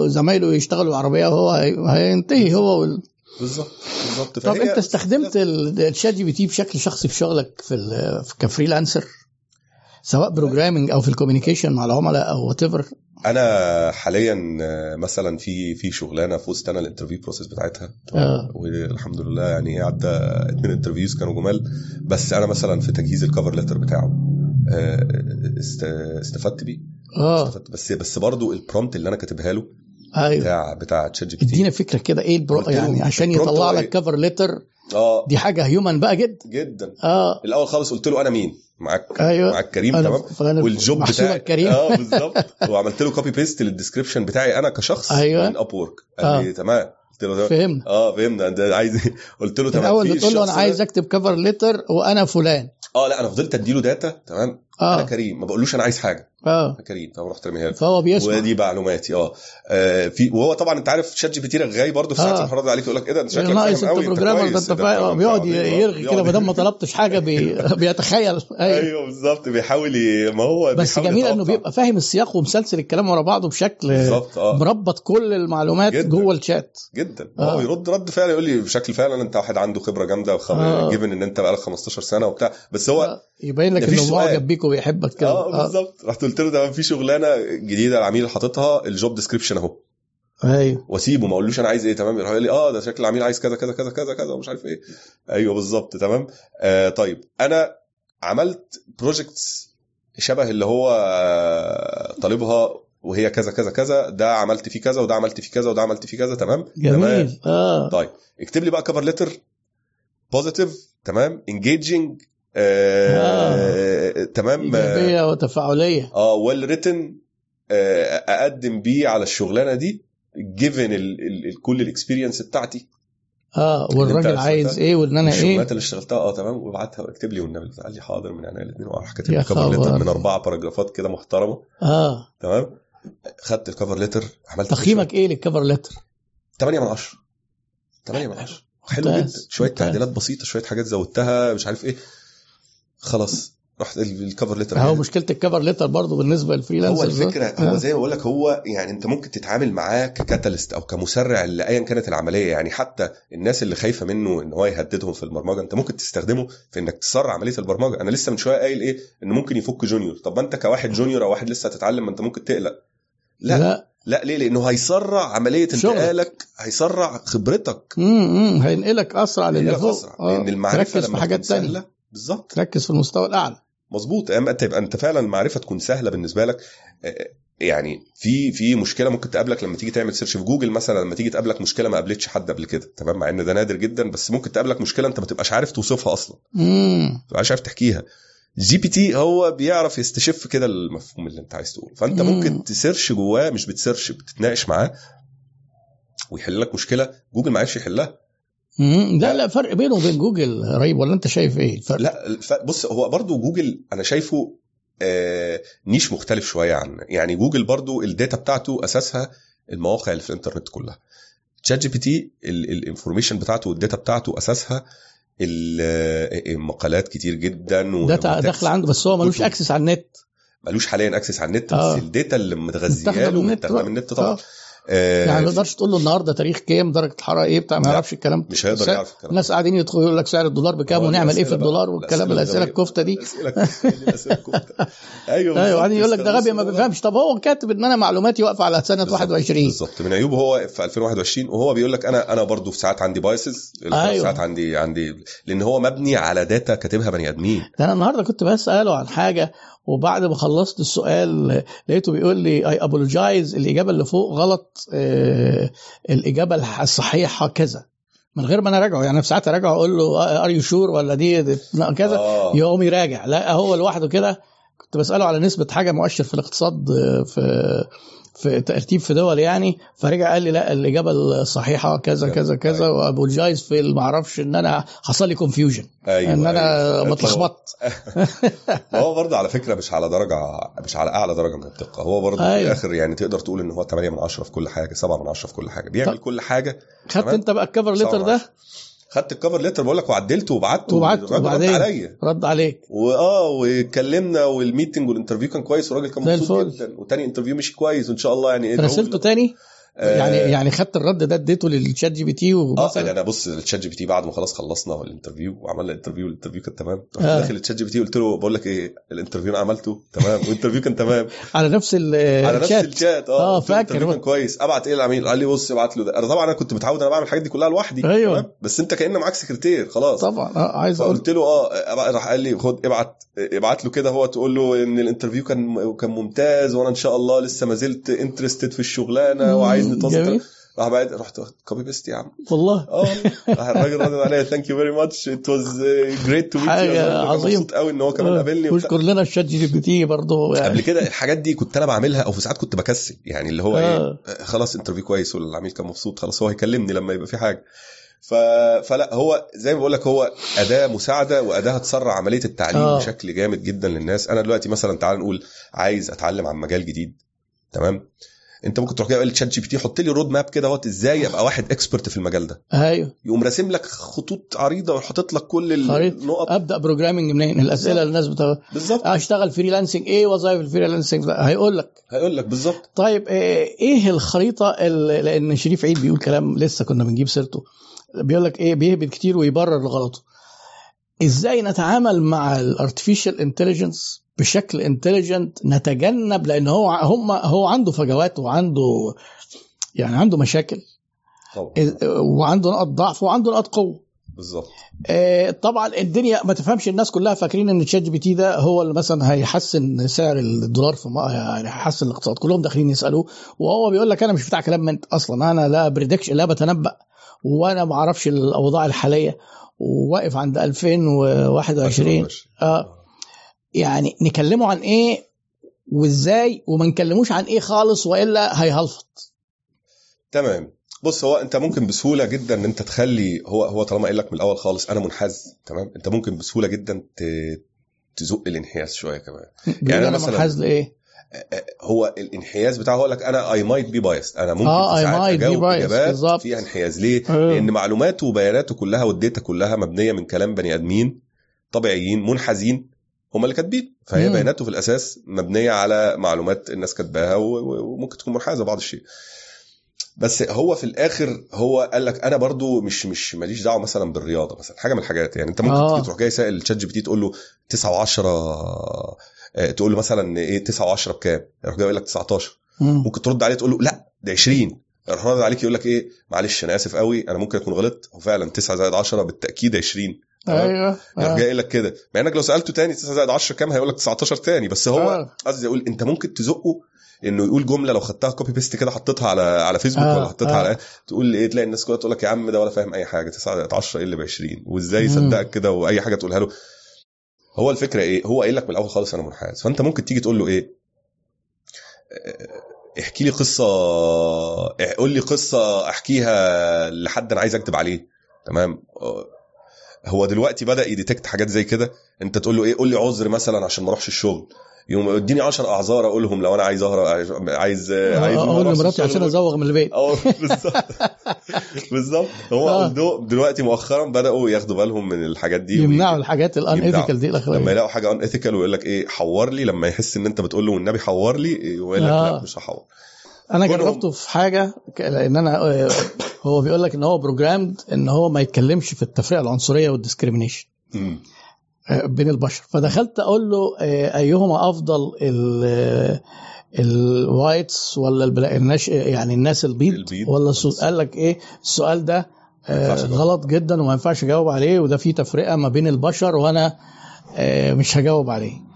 زمايله يشتغلوا العربيه وهو هي- هينتهي هو وال... بالظبط بالظبط. طب انت استخدمت ال- ال ChatGPT بشكل شخصي في شغلك في ك freelancer؟ سواء programming أو في ال communication مع العملاء أو whatever أنا حاليا آه، مثلا في في شغلانة فزت أنا ال interview process بتاعتها. آه. والحمد لله يعني عدى اتنين interviews كانوا جمال. بس أنا مثلا في تجهيز ال cover letter بتاعه آه، است- استفدت بيه. آه. استفدت. بس بس برضو ال prompt اللي أنا كاتبها له أيوه. بتاع بتاع ChatGPT إدينا فكرة كده إيه ال pro يعني عشان يطلع لك إيه؟ cover letter آه. دي حاجة human بقى جدا جدا. آه. الأول خالص قلت له أنا مين؟ معاك. أيوه. معاك كريم تمام؟ وال job بتاعي. كريم. آه *laughs* بالظبط. وعملت له copy paste لل description بتاعي أنا كشخص أيوة. من Upwork قال لي تمام. قلت له فهمنا آه فهمنا انت عايز؟ *laughs* قلت له تمام. الأول بتقول له أنا عايز أكتب cover letter وأنا فلان. آه لا أنا فضلت أديله data تمام؟ أنا آه كريم. ما بقولوش أنا عايز حاجة. آه أنا كريم فانا رحت رميها فهو بيسمع ودي معلوماتي آه آه، في وهو طبعا أنت عارف ChatGPT رغاي برضه في ساعات آه. الحرارة عليك يقول لك إيه ده انت شكلك ناقص فاهم أنت programmer ده أنت فاهم فاهم بيقعد. آه، يرغي كده ما دام ما طلبتش حاجة بي... *laughs* بيتخيل أيوه أيوه بالظبط بيحاول ي... ما هو بس جميل إنه. بيبقى فاهم السياق ومسلسل الكلام ورا بعضه بشكل بالظبط آه مربط كل المعلومات. جوه الشات جدا آه. هو يرد رد فعلا يقول لي بشكل فعلا أنت واحد عنده خبرة جامدة وخ... آه. given إن أنت بقالك 15 سنة وبتاع بس هو آه، يبين لك إنه. معجب بيك وبيحبك كده آه بالظبط رحت قلت له ده في شغلانة جديدة العميل حاططها ال job description اهو. أيوه. واسيبه ما اقولوش أنا عايز إيه تمام؟ يروح يقول لي آه ده شكل العميل عايز كذا كذا كذا كذا كذا ومش عارف إيه. أيوه بالظبط تمام؟ آه طيب أنا عملت projects شبه اللي هو طالبها وهي كذا كذا كذا ده عملت فيه كذا وده عملت فيه كذا وده عملت فيه كذا تمام؟ تمام؟ جميل آه. طيب اكتب لي بقى cover letter positive تمام؟ engaging آه تمام. آه، إيجابية وتفاعلية. آه well written أقدم بيه على الشغلانة دي given ال ال ال كل ال experience بتاعتي. آه والراجل عايز. إيه one أنا إيه. الشغلانات اللي اشتغلتها؟ آه تمام. وابعتها واكتب لي والنبي قال لي حاضر من عينيا الاثنين وراح كاتب لي cover letter. من أربعة paragraph ات كده محترمة. آه. تمام. خدت ال cover letter عملت تقييمك إيه لل cover letter 8 من 10 8 من 10 حلو. جدا. شوية. تعديلات بسيطة شوية حاجات زودتها مش عارف إيه. خلاص رحت ال- ال cover letter هو. مشكلة ال cover letter برضه بالنسبة هو لل freelancers الفكرة هو زي ما بقول لك هو يعني انت ممكن تتعامل معاه ككاتاليست أو كمسرع لايا كانت العملية. يعني حتى الناس اللي خايفة منه إن هو يهددهم في البرمجة انت ممكن تستخدمه في إنك تسرع عملية البرمجة. أنا لسه من شوية قايل إيه؟ إنه ممكن يفك جونيور طب ما أنت كواحد جونيور أو واحد لسه هتتعلم ما أنت ممكن تقلق. لا. لا, لا ليه؟ لأنه هيسرع عملية. انتقالك هيسرع خبرتك. امم هينقلك أسرع للي فوق. أسرع. آه. لأن المعرفة لما في حاجات تانية. بالظبط. تركز في المستوى الأعلى. مظبوط. أما أنت يبقى أنت فعلا المعرفة تكون سهلة بالنسبة لك. آه، يعني في في مشكلة ممكن تقابلك لما تيجي تعمل search في جوجل مثلا لما تيجي تقابلك مشكلة ما قابلتش حد قبل كده. تمام؟ مع إن ده نادر جدا بس ممكن تقابلك مشكلة أنت ما تبقاش عارف توصفها أصلا. امم ما تبقاش عارف تحكيها. GPT هو بيعرف يستشف كده المفهوم اللي أنت عايز تقوله. فأنت مم. ممكن ت search جواه مش بت search بتتناقش معاه ويحل لك مشكلة. جوجل ما عرفش يحلها. لا لا فرق بينه وبين جوجل رهيب ولا أنت شايف إيه الفرق؟ لا. بص هو برضو جوجل أنا شايفه آه niche مختلف شوية عن يعني جوجل برضو ال data بتاعته أساسها المواقع اللي في الإنترنت كلها ChatGPT ال information بتاعته وال data بتاعته أساسها ال- المقالات كتير جدا data داخله عنده بس هو ملوش. access على النت ملوش حاليا access على النت آه. بس ال data اللي متغذية له متاخده. من النت طبعا آه. آه، يعني ما تقدرش تقول له النهارده تاريخ كام درجة الحرارة إيه بتاع ما يعرفش الكلام مش هيقدر يعرف الكلام الناس قاعدين يدخلوا يقول لك سعر الدولار بكام ونعمل إيه في. الدولار والكلام الأسئلة. الكفتة دي الأسئلة الكفتة أيوه أيوه. وبعدين يقول لك ده غبي ما بيفهمش طب هو كاتب إن أنا معلوماتي واقفة على سنة بالظبط، 21 بالظبط من عيوبه هو في 2021 وهو بيقول لك أنا أنا برضه في ساعات عندي biases أيوة. ساعات عندي عندي لأن هو مبني على data كاتبها بني آدمين ده أنا النهارده كنت بسأله عن حاجة وبعد ما خلصت السؤال لقيته بيقول لي I apologize الإجابة اللي فوق غلط آه الإجابة الصحيحة كذا. من غير ما أنا أراجعه يعني في ساعات أراجعه أقول له are you sure ولا دي, دي كذا آه. يقوم يراجع. لا هو لوحده كده. كنت بسأله على نسبة حاجة مؤشر في الاقتصاد آه، في في ترتيب في دول يعني فرجع قال لي لا الإجابة الصحيحة كذا كذا كذا أيوة. وابولوجايز في ما أعرفش إن أنا حصل لي كونفيوجن أيوه إن أنا أيوة. متلخبطت ما *laughs* هو برضه على فكرة مش على درجة مش على أعلى درجة من الدقة هو برضه في أيوة. الآخر يعني تقدر تقول إن هو 8 من 10 في كل حاجة 7 من 10 في كل حاجة بيعمل. كل حاجة خدت. أنت بقى ال cover letter ده. خدت ال cover letter بقول لك وعدلته وبعته وبعت الراجل رد عليا. رد عليك. وآه واتكلمنا وال meeting وال interview كان كويس والراجل كان مبسوط. جدا وتاني interview مش كويس وإن شاء الله يعني ادعوا راسلته. تاني؟ يعني يعني خدت الرد ده اديته للشات جي بي تي آه يعني أنا بص الشات جي بي تي بعد ما خلاص خلصنا ال interview وعملنا ال interview ال interview كان تمام رحت آه. داخل الشات جي بي تي قلت له بقول لك إيه ال interview أنا عملته تمام وال interview كان تمام *laughs* على نفس ال- على نفس الشات الشات آه، آه قلت له فاكر. كان كويس أبعت إيه للعميل قال لي بص ابعت له ده أنا طبعا أنا كنت متعود أنا بعمل الحاجات دي كلها لوحدي أيوة. تمام؟ بس أنت كان معاك سكرتير خلاص طبعا آه عايز أقول فقلت له آه راح قال لي خد ابعت ابعت له كده هو تقول له إن ال interview كان كان ممتاز وأنا إن شاء الله لسه ما زلت interested في الشغلانة وعايز راح بعد رحت copy paste يا عم. والله. آه راح الراجل رد عليا thank you very much it was great to meet حاجة عظيم. مبسوط قوي إن هو كمان قابلني وبتاع. واشكر لنا الشات جي بي تي برضه. يعني قبل كده الحاجات دي كنت أنا بعملها أو في ساعات كنت بكسل. يعني اللي هو آه. إيه آه، خلاص interview كويس والعميل كان مبسوط خلاص هو هيكلمني لما يبقى في حاجة. ف... فلا هو زي ما بقول لك هو أداة مساعدة وأداة هتسرع عملية التعليم آه. آه. بشكل جامد جدا للناس. أنا دلوقتي مثلا تعال نقول عايز أتعلم عن مجال جديد. تمام؟ انت ممكن تروح جاي لتشات جي بي تي حط لي road map كده اهوت إزاي ابقى واحد expert في المجال ده. أيوه. يقوم راسم لك خطوط عريضة وحاطط لك كل. النقط. أبدأ programming منين؟ الأسئلة اللي الناس بتاع بالظبط. أشتغل freelancing إيه وظائف ال freelancing؟ هيقول لك. هيقول لك بالظبط. طيب إيه الخريطة اللي لأن شريف عيد بيقول كلام لسه كنا بنجيب سيرته. بيقول لك إيه بيهبد كتير ويبرر لغلطه إزاي نتعامل مع ال artificial intelligence بشكل intelligent نتجنب لأن هو هم هو عنده فجوات وعنده يعني عنده مشاكل. طبعا. وعنده نقط ضعف وعنده نقط قوة. بالظبط. آه، طبعا الدنيا ما تفهمش الناس كلها فاكرين إن تشات جي بي تي ده هو اللي مثلا هيحسن سعر الدولار في يعني هيحسن الاقتصاد. كلهم داخلين يسألوه وهو بيقول لك أنا مش بتاع كلام من أصلا. أنا لا prediction لا بتنبأ وأنا ما أعرفش الأوضاع الحالية. وواقف عند 2021 آه. يعني نكلمه عن إيه وإزاي وما نكلموش عن إيه خالص وإلا هيهلفط. تمام. بص هو أنت ممكن بسهولة جدا إن أنت تخلي هو هو طالما قايل لك من الأول خالص أنا منحاز تمام؟ أنت ممكن بسهولة جدا ت- تزق الانحياز شوية كمان. أنا أنا مثلاً- منحاز لإيه؟ هو الانحياز بتاعه هو لك أنا I might be biased أنا ممكن آه، I ساعات might be أجاوب إجابات. فيها انحياز. ليه؟ آه. لأن معلوماته وبياناته كلها وال data كلها مبنية من كلام بني آدمين طبيعيين منحازين. هم اللي كاتبين فهي مم. بياناته في الأساس مبنية على معلومات الناس كاتباها وممكن تكون منحازه بعض الشيء بس هو في الآخر هو قال لك أنا برضو مش مش ماليش دعوة مثلا بالرياضة مثلا حاجة من الحاجات يعني أنت ممكن آه. تروح جاي سائل تشات جي بي تي تقول له 9 و10 تقول له مثلا إيه 9 و10 بكام يروح جاي يقول لك 19 مم. ممكن ترد عليه تقول له لا ده 20 يروح رد عليك يقول لك إيه معلش أنا آسف قوي أنا ممكن أكون غلطت هو فعلا 9 زائد 10 بالتأكيد 20 تمام؟ أيوه آه. جاي لك كده. مع إنك لو سألته تاني 9 زائد 10 كام؟ هيقول لك 19 تاني. بس هو آه. قصدي أقول أنت ممكن تزقه إنه يقول جملة لو خدتها copy paste كده حطيتها على على فيسبوك آه، ولا حطيتها آه. على تقول إيه تلاقي الناس كلها تقول لك يا عم ده ولا فاهم أي حاجة. 9 زائد 10 إيه اللي ب 20 وازاي. يصدقك كده وأي حاجة تقولها له. هو الفكرة إيه؟ هو قايل لك من الأول خالص أنا منحاز. فأنت ممكن تيجي تقول له إيه؟ آه، احكي لي قصة قول لي قصة أحكيها لحد أنا عايز اكتب عليه. تمام؟ هو دلوقتي بدأ ي detect حاجات زي كده. انت تقول له إيه؟ قول لي عذر مثلا عشان ما اروحش الشغل. يقوم اديني 10 أعذار أقولهم لو أنا عايز أهرب عايز عايز أقول لمراتي. عشان أزوغ من البيت. أه بالظبط. *laughs* بالظبط. هو آه. دلوقتي مؤخرا بدأوا ياخدوا بالهم من الحاجات دي يمنعوا الحاجات ال unethical دي لما الاخرانيه يلاقوا حاجة unethical ويقول لك إيه؟ حور لي لما يحس إن أنت بتقول له والنبي حور لي يقول لك آه. لا مش هحور. أنا جربته في حاجة لأن أنا آه، هو بيقول لك إن هو programmed إن هو ما يتكلمش في التفرقه العنصرية وال discrimination. آه، بين البشر فدخلت أقول له آه، أيهما أفضل ال whites ولا. الناش... يعني الناس البيض, البيض. ولا قال لك إيه السؤال ده. غلط جدا وما ينفعش أجاوب عليه وده فيه تفرقة ما بين البشر وأنا مش هجاوب عليه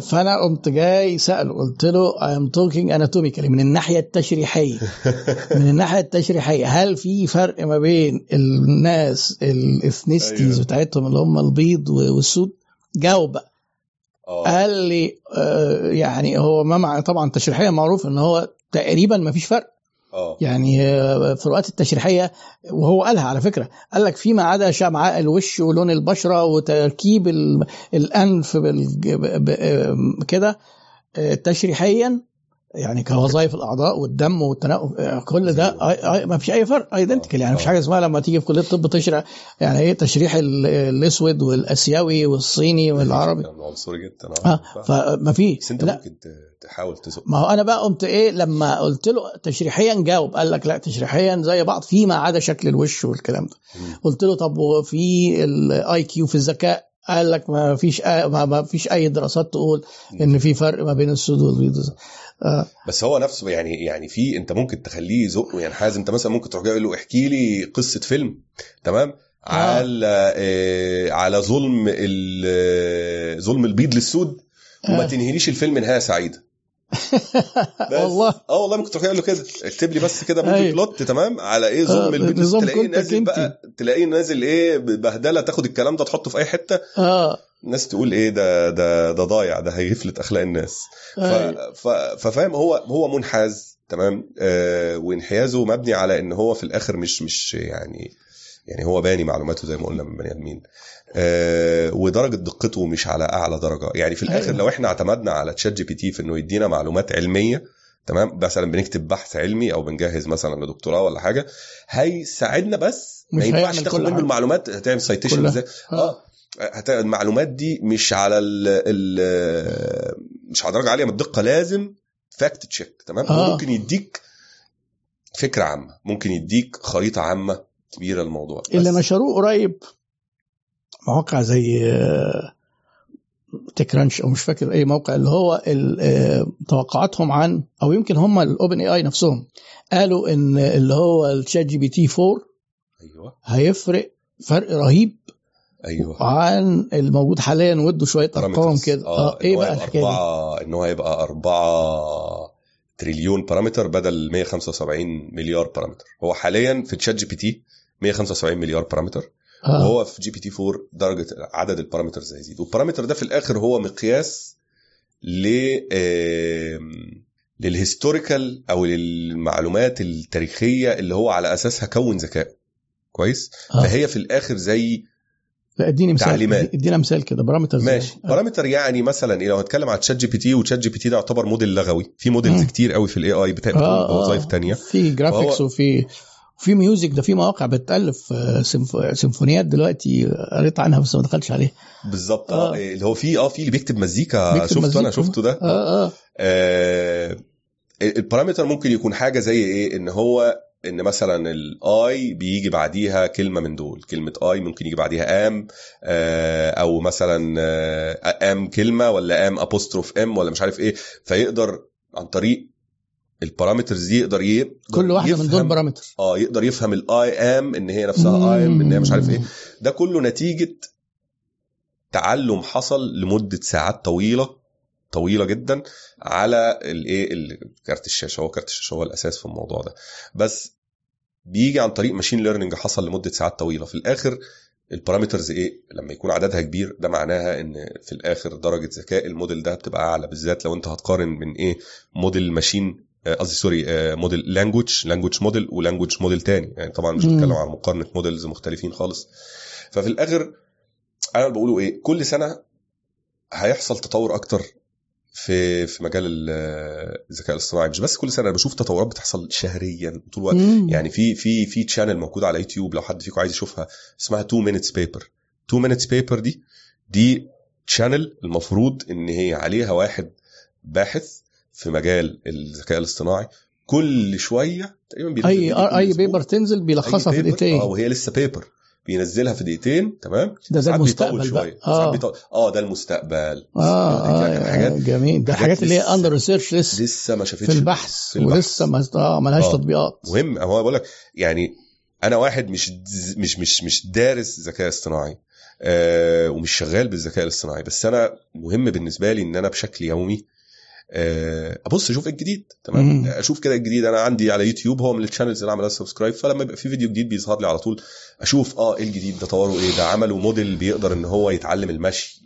فأنا قمت جاي ساله قلت له I am talking anatomically من الناحية التشريحية. *laughs* من الناحية التشريحية هل في فرق ما بين الناس ال ethnicities أيوة. بتاعتهم اللي هم البيض والسود؟ جاوب بقى. آه. قال لي آه، يعني هو ما مع طبعا تشريحيا معروف إن هو تقريبا ما فيش فرق. آه. يعني آه، الفروقات التشريحية وهو قالها على فكرة قال لك فيما عدا شمعاء الوش ولون البشرة وتركيب ال- الأنف ب- كده آه، تشريحيا يعني كوظائف الأعضاء والدم والتنقل آه، كل ده آه، آه، ما فيش أي فرق ايدنتيكال يعني ما فيش حاجة اسمها لما تيجي في كلية الطب تشرح يعني إيه تشريح ال- الأسود والآسيوي والصيني والعربي. عنصري جدا. أه. فما في بس أنت ممكن تحاول تزق ما هو أنا بقى قمت إيه لما قلت له تشريحيا جاوب قال لك لا تشريحيا زي بعض فيما عدا شكل الوش والكلام ده. قلت له طب وفي ال IQ في الذكاء؟ قال لك ما فيش آه ما فيش أي دراسات تقول إن في فرق ما بين السود والبيض آه. بس هو نفسه يعني يعني في انت ممكن تخليه يزق وينحاز انت مثلا ممكن تروح جاي له احكي لي قصة فيلم تمام؟ على آه على ظلم ال- آه، ظلم البيض للسود. وما آه. تنهيليش الفيلم نهاية سعيدة. *laughs* والله. آه والله ممكن تروح له كده. اكتب لي بس كده أيوة. بلوت تمام؟ على إيه آه، ظلم البيض نظام للسود. تلاقيه نازل. بقى تلاقيه نازل إيه بهدله تاخد الكلام ده تحطه في أي حتة. آه. الناس تقول إيه ده ده ده ضايع ده هيفلت أخلاق الناس أيوة. ففاهم هو هو منحاز تمام آه وانحيازه مبني على إن هو في الآخر مش مش يعني يعني هو باني معلوماته زي ما قلنا من بني آدمين آه ودرجة دقته مش على أعلى درجة يعني في الآخر أيوة. لو إحنا اعتمدنا على ChatGPT في إنه يدينا معلومات علمية تمام مثلا بنكتب بحث علمي أو بنجهز مثلا لدكتوراه ولا حاجة هيساعدنا بس ما ينفعش تاخد منه. المعلومات هتعمل citation. إزاي آه. آه هت- المعلومات دي مش على ال ال مش على درجة عالية من الدقه لازم fact check تمام آه. ممكن يديك فكرة عامة ممكن يديك خريطة عامة كبيرة للموضوع بس. اللي نشروه قريب مواقع زي آه، TechCrunch أو مش فاكر أي موقع اللي هو آه، توقعاتهم عن أو يمكن هم ال OpenAI نفسهم قالوا إن اللي هو ال ChatGPT 4 أيوه هيفرق فرق رهيب أيوه عن الموجود حاليا وادوا شوية أرقام. كده آه آه إيه بقى الحكاية دي؟ إن هو هيبقى 4 تريليون parameter بدل 175 مليار parameter هو حاليا في ChatGPT 175 مليار parameter آه. وهو في GPT 4 درجة عدد ال parameters هيزيد وال parameter ده في الآخر هو مقياس ل لل historical أو للمعلومات التاريخية اللي هو على أساسها كون ذكاء كويس آه. فهي في الآخر زي لا اديني مثال تعليمات. ادينا مثال كده parameter ماشي. parameter يعني مثلا إيه، لو هنتكلم على تشات جي بي تي وتشات جي بي تي ده يعتبر موديل لغوي. في models. كتير قوي في ال AI بتعمل وظائف تانية. في graphics وفي في music ده في مواقع بتألف آه، سيمف- سيمفونيات دلوقتي قريت عنها بس ما دخلتش عليه بالظبط. آه. آه اللي هو في آه في اللي بيكتب مزيكا بيكتب شفته أنا مزيكا. شفته ده؟ آه آه. آه ال parameter ممكن يكون حاجة زي إيه؟ إن هو إن مثلا ال I بيجي بعديها كلمة من دول. كلمة I ممكن يجي بعديها am آه أو مثلا آه am كلمة ولا I'm apostrophe m ولا مش عارف إيه. فيقدر عن طريق ال parameters دي يقدر يقدر كل واحدة من دول parameter آه يقدر يفهم ال I'm إن هي نفسها I am إن هي مش عارف إيه. ده كله نتيجة تعلم حصل لمدة ساعات طويلة طويلة جدا على الايه ال- كارت الشاشة. هو كارت الشاشة هو الأساس في الموضوع ده. بس بيجي عن طريق machine learning حصل لمدة ساعات طويلة. في الآخر ال parameters إيه؟ لما يكون عددها كبير ده معناها إن في الآخر درجة ذكاء الموديل ده بتبقى أعلى بالذات لو أنت هتقارن من إيه؟ model machine آه، قصدي sorry model language language model و language model تاني. يعني طبعا مش. بتكلم عن مقارنة models مختلفين خالص. ففي الآخر أنا بقوله إيه؟ كل سنة هيحصل تطور أكتر في في مجال ال- الذكاء الاصطناعي. مش بس كل سنة أنا بشوف تطورات بتحصل شهريا طول الوقت. مم. يعني في في في channel موجوده على يوتيوب لو حد فيكم عايز يشوفها اسمها 2 Minute Papers 2 Minute Papers دي دي channel المفروض إن هي عليها واحد باحث في مجال الذكاء الاصطناعي. كل شوية تقريبا أي أي. paper تنزل بيلخصها في دقيقتين. آه وهي لسه paper بينزلها في دقيقتين تمام؟ ده ده المستقبل شوية. آه. بيطول. آه ده المستقبل. آه, آه حاجات. جميل. ده حاجات اللي هي under research لسه لسه ما شافتش في البحث, في البحث. ولسه ما آه ملهاش آه. تطبيقات. مهم. هو بقول لك يعني أنا واحد مش مش مش مش دارس ذكاء اصطناعي آه ومش شغال بالذكاء الاصطناعي بس أنا مهم بالنسبة لي إن أنا بشكل يومي آه أبص أشوف إيه الجديد تمام. أشوف كده الجديد. أنا عندي على يوتيوب هو من ال channels اللي عاملها subscribe فلما يبقى في فيديو جديد بيظهر لي على طول أشوف آه إيه الجديد ده طوره إيه ده عملوا موديل بيقدر إن هو يتعلم المشي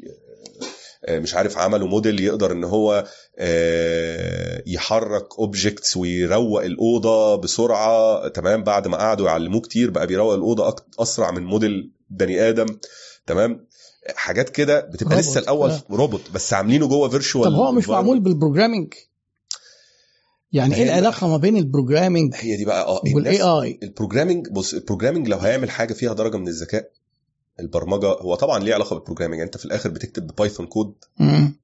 آه، مش عارف عملوا موديل يقدر إن هو آه، يحرك objects ويروق الأوضة بسرعة تمام؟ بعد ما قعدوا يعلموه كتير بقى بيروق الأوضة أسرع من موديل بني آدم تمام؟ حاجات كده بتبقى روبوت، لسه الأول آه. روبوت بس عاملينه جوه virtual طب هو مش معمول بال programming؟ يعني إيه العلاقة ما بين ال programming هي دي بقى آه وال AI ال programming بص ال programming لو هيعمل حاجة فيها درجة من الذكاء البرمجة هو طبعا ليه علاقة بال programming أنت في الآخر بتكتب Python code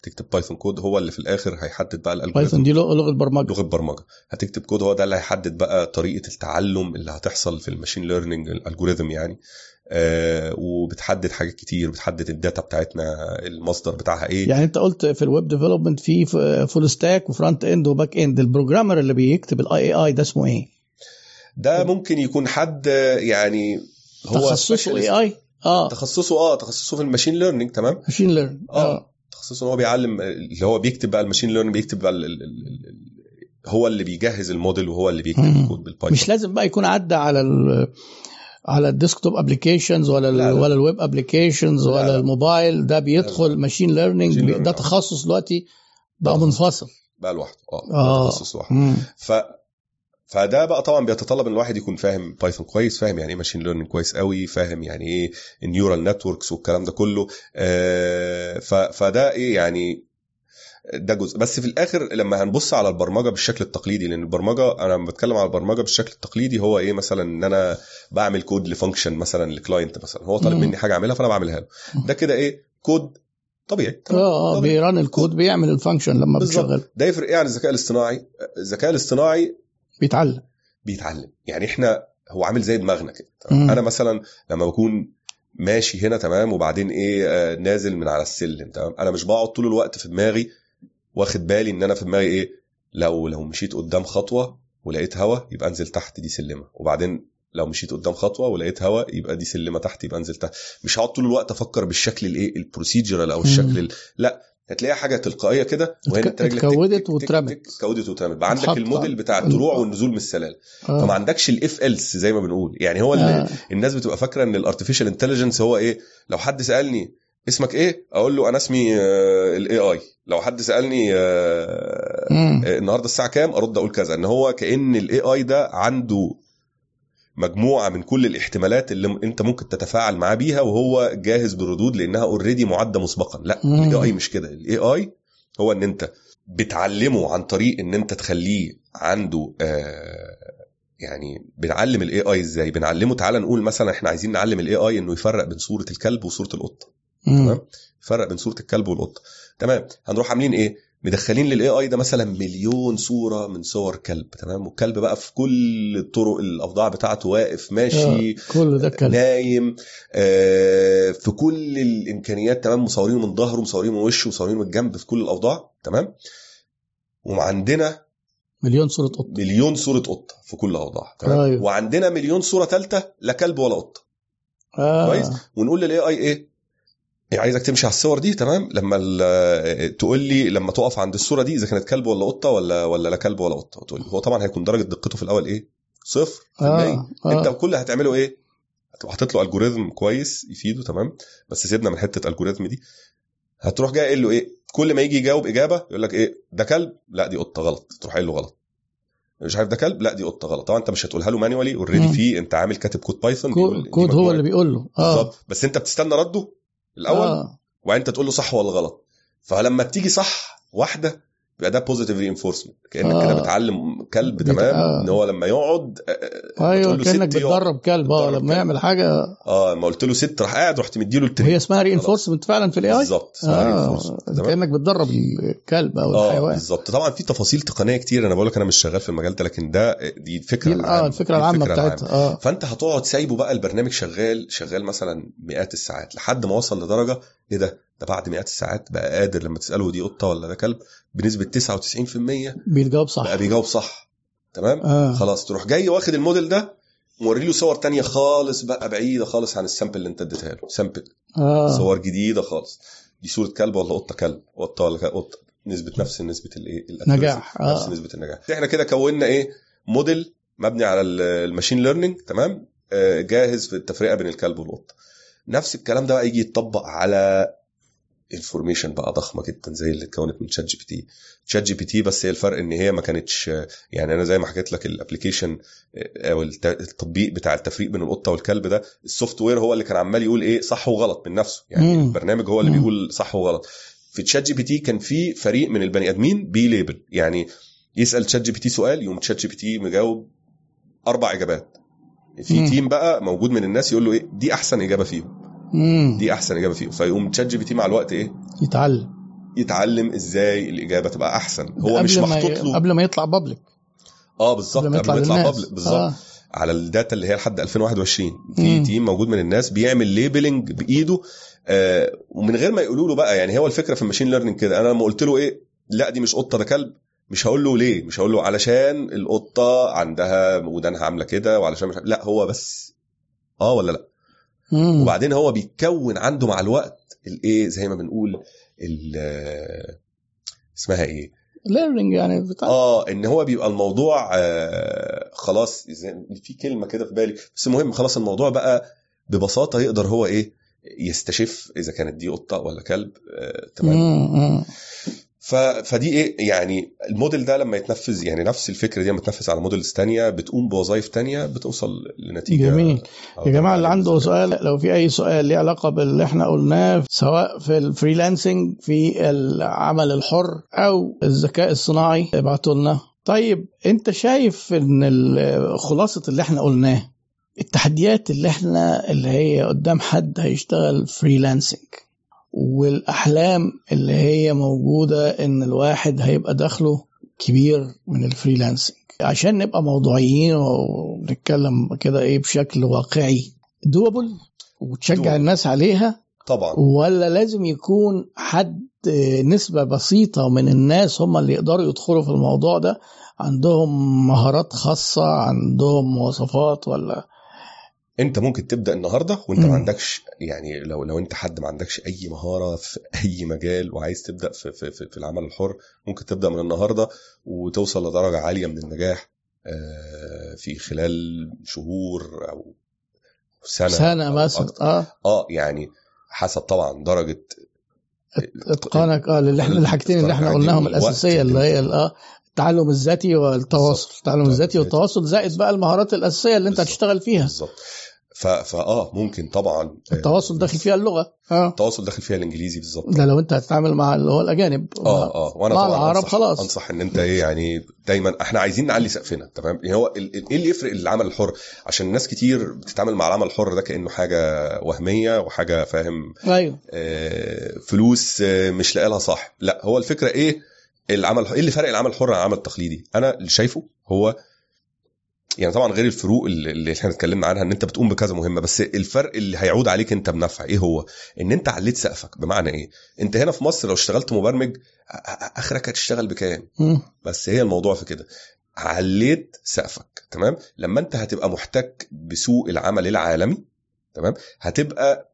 تكتب Python code هو اللي في الآخر هيحدد بقى ال algorithm Python دي لغه برمجة. لغة برمجة. هتكتب كود هو ده اللي هيحدد بقى طريقة التعلم اللي هتحصل في ال machine learning ال algorithm يعني. وبتحدد حاجات كتير بتحدد ال data بتاعتنا المصدر بتاعها إيه يعني أنت قلت في ال web development في full stack و front end و back end ال programmer اللي بيكتب ال AI AI ده اسمه إيه؟ ده ممكن يكون حد آه، يعني هو تخصصه. AI اي آه تخصصه آه تخصصه في ال machine learning تمام machine learn آه. آه تخصصه إن هو بيعلم اللي هو بيكتب بقى ال machine learning بيكتب بقى ال ال ال ال هو اللي بيجهز الموديل وهو اللي بيكتب. الكود بال Python مش لازم بقى يكون عدى على ال على ال desktop applications ولا لا، لا. ولا ال web applications لا، ولا لا. الموبايل ده بيدخل لا. machine learning ده آه. تخصص دلوقتي بقى. منفصل بقى لوحده آه ده تخصص لوحده. ف فده بقى طبعا بيتطلب إن الواحد يكون فاهم Python كويس فاهم يعني إيه machine learning كويس قوي فاهم يعني إيه ال neural networks والكلام ده كله آه فده إيه يعني ده جزء. بس في الآخر لما هنبص على البرمجة بالشكل التقليدي لأن البرمجة أنا لما بتكلم على البرمجة بالشكل التقليدي هو إيه مثلا إن أنا بعمل كود ل function مثلا ل client مثلا. هو طالب. مني حاجة أعملها فأنا بعملها له. ده كده إيه؟ كود طبيعي. آه آه. بي run الكود بيعمل ال function لما. بتشغل ده يفرق إيه عن الذكاء الاصطناعي؟ الذكاء الاصطناعي بيتعلم. بيتعلم. يعني إحنا هو عامل زي دماغنا كده؟ أنا مثلا لما بكون ماشي هنا تمام وبعدين إيه آه، نازل من على السلم تمام. أنا مش بقعد طول الوقت في دماغي واخد بالي إن أنا في دماغي إيه؟ لو لو مشيت قدام خطوة ولقيت هوا يبقى أنزل تحت دي سلمة. وبعدين لو مشيت قدام خطوة ولقيت هوا يبقى دي سلمة تحت يبقى أنزل تحت. مش هقعد طول الوقت أفكر بالشكل الإيه؟ البروسيجرال أو الشكل ال... لا هتلاقيها حاجة تلقائية كده وهي إنت رجلك تك- اتكودت تك- تك- واترمت. تك- اتكودت واترمت. بقى عندك الموديل بتاع الطلوع والنزول من السلالم آه. فما عندكش ال if else زي ما بنقول. يعني هو آه. الناس بتبقى فاكرة إن ال artificial intelligence هو إيه؟ لو حد سألني اسمك إيه أقول له أنا اسمي ال AI لو حد سألني آه،. آه، النهارده الساعة كام أرد أقول كذا إن هو كأن ال AI ده عنده مجموعة من كل الاحتمالات اللي أنت ممكن تتفاعل معاه بيها وهو جاهز بالردود لأنها already معدة مسبقا لا. ال AI مش كده ال AI هو إن أنت بتعلمه عن طريق إن أنت تخليه عنده آه، يعني بنعلم ال AI إزاي بنعلمه تعالى نقول مثلا إحنا عايزين نعلم ال AI إنه يفرق بين صورة الكلب وصورة القطة. تمام؟ يفرق بين صورة الكلب والقطة. تمام؟ هنروح عاملين إيه؟ مدخلين لل AI ده مثلا مليون صورة من صور كلب تمام؟ والكلب بقى في كل الطرق الأوضاع بتاعته واقف ماشي كل ده كلام نايم آه، في كل الإمكانيات تمام؟ مصورينه من ظهره مصورينه من وشه مصورينه من الجنب في كل الأوضاع تمام؟ وعندنا مليون صورة قطة. مليون صورة قطة في كل الأوضاع تمام؟ أيوة. وعندنا مليون صورة ثالثه لا كلب ولا قطة. آه. كويس؟ ونقول للاي اي إيه؟ عايزك تمشي على الصور دي تمام؟ لما ال- تقول لي لما تقف عند الصورة دي إذا كانت كلب ولا قطة ولا ولا لا كلب ولا قطة وتقول لي. هو طبعا هيكون درجة دقته في الأول إيه؟ صفر. آه. آه. أنت كل اللي هتعمله إيه؟ هتبقى حاطط له الجوريزم كويس يفيده تمام؟ بس سيبنا من حتة الجوريزم دي. هتروح جاي قايل له إيه؟ كل ما يجي يجاوب إجابة يقول لك إيه؟ ده كلب؟ لا دي قطة غلط. تروح قايل له غلط. مش عارف ده كلب؟ لا دي قطة غلط. طبعا أنت مش هتقولها له manually already. في أنت عامل كاتب code Python code هو. اللي بيقول له آه. بالظبط. بس أنت بتستنى رده؟ الأول آه. وبعدين أنت تقول له صح ولا غلط فلما بتيجي صح واحدة يبقى ده positive reinforcement كأنك آه. كده بتعلم كلب تمام؟ آه. إن هو لما يقعد آه، آه، أيوه كأنك. بتدرب كلب. آه لما كلب. يعمل حاجة. آه لما قلت له sit راح قاعد رحت مديله ال treat وهي اسمها reinforcement فعلا في ال AI بالظبط. تمام؟ كأنك بتدرب الكلب أو آه الحيوان. بالظبط. طبعا في تفاصيل تقنية كتير أنا بقول لك أنا مش شغال في المجال ده لكن ده دي الفكرة العامة. آه الفكرة العامة بتاعتها. آه. فأنت هتقعد سايبه بقى البرنامج شغال شغال مثلا مئات الساعات لحد ما وصل لدرجة إيه ده؟ ده بعد مئات الساعات بقى قادر لما تسأله دي قطة ولا ده كلب؟ بنسبة 99% بيجاوب صح. بقى بيجاوب صح. تمام؟ آه. خلاص تروح جاي واخد الموديل ده موري له صور تانية خالص بقى بعيدة خالص عن ال sample اللي انت اديتها له. sample. آه. صور جديدة خالص. دي صورة كلب ولا قطة كلب؟ قطة ولا قطة. نسبة نفس نسبة الايه ال- نجاح، آه. نفس نسبة النجاح. إحنا كده كونا إيه؟ موديل مبني على ال- ال machine learning تمام؟ آه، جاهز في التفرقة بين الكلب والقطة. نفس الكلام ده بقى يجي يتطبق على information بقى ضخمة جدا زي اللي اتكونت من ChatGPT ChatGPT بس هي الفرق إن هي ما كانتش يعني أنا زي ما حكيت لك ال application أو الت- التطبيق بتاع التفريق بين القطة والكلب ده ال software هو اللي كان عمال يقول إيه صح وغلط من نفسه يعني مم. البرنامج هو اللي مم. بيقول صح وغلط في ChatGPT كان في فريق من البني آدمين بي label يعني يسأل ChatGPT سؤال يقوم ChatGPT مجاوب أربع إجابات في مم. team بقى موجود من الناس يقول له إيه دي أحسن إجابة فيهم امم دي أحسن إجابة فيهم. فيقوم ChatGPT مع الوقت إيه؟ يتعلم. يتعلم إزاي الإجابة تبقى أحسن. هو مش محطوط له. قبل ما يطلع بابليك آه بالظبط قبل ما يطلع يطلع public بالظبط. آه. على ال data اللي هي لحد 2021 في مم. team موجود من الناس بيعمل labeling بإيده. آه ومن غير ما يقولوا له بقى يعني هو الفكرة في ال machine learning كده. أنا لما قلت له إيه؟ لأ دي مش قطة ده كلب. مش هقول له ليه؟ مش هقول له علشان القطة عندها ودانها عاملة كده وعلشان مش لأ هو بس. آه ولا لأ؟ مم. وبعدين هو بيتكون عنده مع الوقت الايه زي ما بنقول ال- اسمها إيه؟ learning يعني بتاع آه إن هو بيبقى الموضوع آه خلاص في كلمة كده في بالي. بس المهم خلاص الموضوع بقى ببساطة يقدر هو إيه؟ يستشف إذا كانت دي قطة ولا كلب. آه تمام. ف... فدي إيه يعني الموديل ده لما يتنفذ يعني نفس الفكرة دي لما تنفذ على models تانية بتقوم بوظائف تانية بتوصل لنتيجة جميل. يا جماعة اللي عنده سؤال لو في أي سؤال ليه علاقة باللي إحنا قلناه سواء في ال freelancing في العمل الحر أو الذكاء الصناعي ابعتوا لنا. طيب أنت شايف إن خلاصة اللي إحنا قلناه التحديات اللي إحنا اللي هي قدام حد هيشتغل freelancing والأحلام اللي هي موجودة إن الواحد هيبقى دخله كبير من ال freelancing. عشان نبقى موضوعيين ونتكلم كده إيه بشكل واقعي. doable وتشجع doable. الناس عليها؟ طبعا. ولا لازم يكون حد نسبة بسيطة من الناس هم اللي يقدروا يدخلوا في الموضوع ده؟ عندهم مهارات خاصة؟ عندهم مواصفات؟ ولا انت ممكن تبدأ النهارده وانت. ما عندكش يعني لو لو انت حد ما عندكش أي مهارة في *laughs* أي مجال وعايز تبدأ في في في, في العمل الحر ممكن تبدأ من النهارده وتوصل لدرجة عالية من النجاح آه، في خلال شهور أو سنة أو مثلا. آه آه يعني حسب طبعا درجة إتقانك آه اللي إحنا الحاجتين اللي إحنا قلناهم الأساسية اللي هي آه التعلم الذاتي والتواصل. التعلم الذاتي. والتواصل زائد بقى المهارات الأساسية اللي أنت. هتشتغل فيها بالظبط فاه ممكن طبعا. التواصل داخل فيها اللغة. آه. التواصل داخل فيها الإنجليزي بالظبط. ده لو أنت هتتعامل مع اللي هو الأجانب. آه آه وأنا مع طبعا العرب أنصح خلاص. أنصح إن أنت إيه يعني دايما إحنا عايزين نعلي سقفنا تمام؟ يعني هو إيه اللي يفرق العمل الحر؟ عشان ناس كتير بتتعامل مع العمل الحر ده كأنه حاجة وهمية وحاجة فاهم؟ أيوه. آه، فلوس آه، مش لاقي لها صاحب لا هو الفكرة إيه؟ العمل إيه اللي فرق العمل الحر عن العمل التقليدي؟ أنا اللي شايفه هو يعني طبعا غير الفروق اللي إحنا اتكلمنا عنها إن أنت بتقوم بكذا مهمة بس الفرق اللي هيعود عليك أنت بنفع. إيه هو؟ إن أنت عليت سقفك. بمعنى إيه؟ أنت هنا في مصر لو اشتغلت مبرمج آخرك هتشتغل بكام. بس هي الموضوع في كده. عليت سقفك. تمام؟ لما أنت هتبقى محتك بسوق العمل العالمي تمام؟ هتبقى